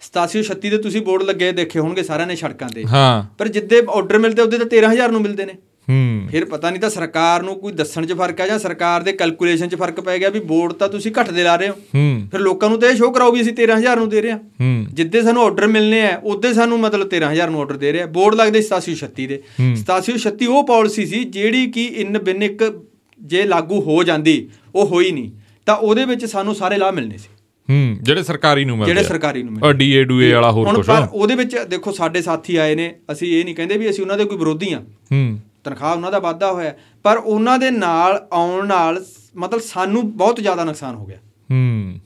8736 ਦੇ ਤੁਸੀਂ ਬੋਰਡ ਲੱਗੇ ਦੇਖੇ ਹੋਣਗੇ ਸਾਰਿਆਂ ਨੇ ਸੜਕਾਂ ਤੇ। ਹਾਂ। ਪਰ ਜਿੱਦੇ ਆਰਡਰ ਮਿਲਦੇ ਉਹਦੇ ਤਾਂ 13000 ਨੂੰ ਮਿਲਦੇ ਨੇ। ਹੂੰ। ਫਿਰ ਪਤਾ ਨਹੀਂ ਤਾਂ ਸਰਕਾਰ ਨੂੰ ਕੋਈ ਦੱਸਣ 'ਚ ਫ਼ਰਕ ਆ ਜਾਂ ਸਰਕਾਰ ਦੇ ਕੈਲਕੂਲੇਸ਼ਨ 'ਚ ਫ਼ਰਕ ਪੈ ਗਿਆ ਵੀ ਬੋਰਡ ਤਾਂ ਤੁਸੀਂ ਘੱਟ ਦੇ ਲਾ ਰਹੇ ਹੋ। ਹੂੰ। ਫਿਰ ਲੋਕਾਂ ਨੂੰ ਤਾਂ ਇਹ ਸ਼ੋਅ ਕਰਾਓ ਵੀ ਅਸੀਂ 13000 ਨੂੰ ਦੇ ਰਹੇ ਹਾਂ। ਹੂੰ। ਜਿੱਦੇ ਸਾਨੂੰ ਆਰਡਰ ਮਿਲਨੇ ਆ ਉਹਦੇ ਸਾਨੂੰ ਮਤਲਬ 13000 ਨੂੰ ਆਰਡਰ ਦੇ ਰਿਹਾ ਬੋਰਡ ਲੱਗਦੇ 8736 ਦੇ। 8736 ਉਹ ਪਾਲਿਸੀ ਸੀ ਜਿਹੜੀ ਕਿ ਇਨ ਬਿਨ ਇੱਕ ਜੇ ਲਾਗੂ ਹੋ ਜਾਂਦੀ ਉਹ ਹੋਈ ਨਹੀਂ। ਤਾਂ ਉਹਦੇ ਵਿੱਚ ਸਾਨੂੰ ਸਾਰੇ ਲਾਭ ਮਿਲਨੇ ਸੀ। ਹੂੰ ਜਿਹੜੇ ਸਰਕਾਰੀ ਨੂੰ ਮਿਲਦੇ ਜਿਹੜੇ। ਸਰਕਾਰੀ ਨੂੰ ਔਰ ਡੀਏ ਡੂਏ ਵਾਲਾ ਹੋਰ ਹੁਣ ਕੁਝ ਪਰ ਉਹਦੇ ਵਿੱਚ ਦੇਖੋ ਸਾਡੇ ਸਾਥੀ ਆਏ ਨੇ ਅਸੀਂ ਇਹ ਨਹੀਂ ਕਹਿੰਦੇ ਵੀ ਅਸੀਂ ਉਹਨਾਂ ਦੇ ਕੋਈ ਵਿਰੋਧੀ ਆ। ਹੂੰ। ਤਨਖਾਹ ਉਹਨਾਂ ਦਾ ਵਾਧਾ ਹੋਇਆ ਪਰ ਉਹਨਾਂ ਦੇ ਨਾਲ ਆਉਣ ਨਾਲ ਮਤਲਬ ਸਾਨੂੰ ਬਹੁਤ ਜ਼ਿਆਦਾ ਨੁਕਸਾਨ ਹੋ ਗਿਆ। ਹੂੰ।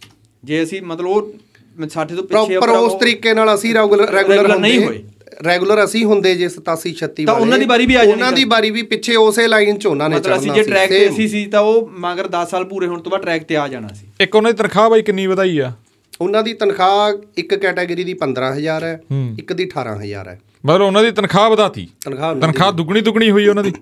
ਜੇ ਅਸੀਂ ਮਤਲਬ ਉਹ ਸਾਡੇ ਤੋਂ ਪਿੱਛੇ ਪ੍ਰੋਪਰ ਆਪਣਾ ਉਸ ਤਰੀਕੇ ਨਾਲ ਅਸੀਂ ਰੈਗੂਲਰ ਰੈਗੂਲਰ ਨਹੀਂ ਹੋਏ। ਰੈਗੂਲਰ ਅਸੀਂ ਹੁੰਦੇ ਜੇ 87 36 ਤਾਂ ਉਹਨਾਂ ਦੀ ਵਾਰੀ ਵੀ ਆ ਜਾਣੀ ਉਹਨਾਂ ਦੀ। ਵਾਰੀ ਵੀ ਪਿੱਛੇ ਉਸੇ ਲਾਈਨ 'ਚ ਉਹਨਾਂ ਨੇ ਮਤਲਬ ਅਸੀਂ ਜੇ ਟਰੈਕ ਤੇ। ਅਸੀਂ ਸੀ ਤਾਂ ਉਹ ਮਗਰ 10 ਸਾਲ ਪੂਰੇ ਹੋਣ ਤੋਂ ਬਾਅਦ ਟਰੈਕ ਤੇ ਆ ਜਾਣਾ ਸੀ ਇੱਕ ਉਹਨਾਂ ਦੀ ਤਨਖਾਹ ਬਾਈ ਕਿੰਨੀ ਵਧਾਈ ਆ ਉਹਨਾਂ ਦੀ ਤਨਖਾਹ ਇੱਕ ਕੈਟਾਗਰੀ ਦੀ 15000 ਹੈ। ਇੱਕ ਦੀ 18000 ਹੈ ਮਤਲਬ ਉਹਨਾਂ ਦੀ ਤਨਖਾਹ ਵਧਾਤੀ ਤਨਖਾਹ ਦੁੱਗਣੀ ਦੁੱਗਣੀ ਹੋਈ ਉਹਨਾਂ ਦੀ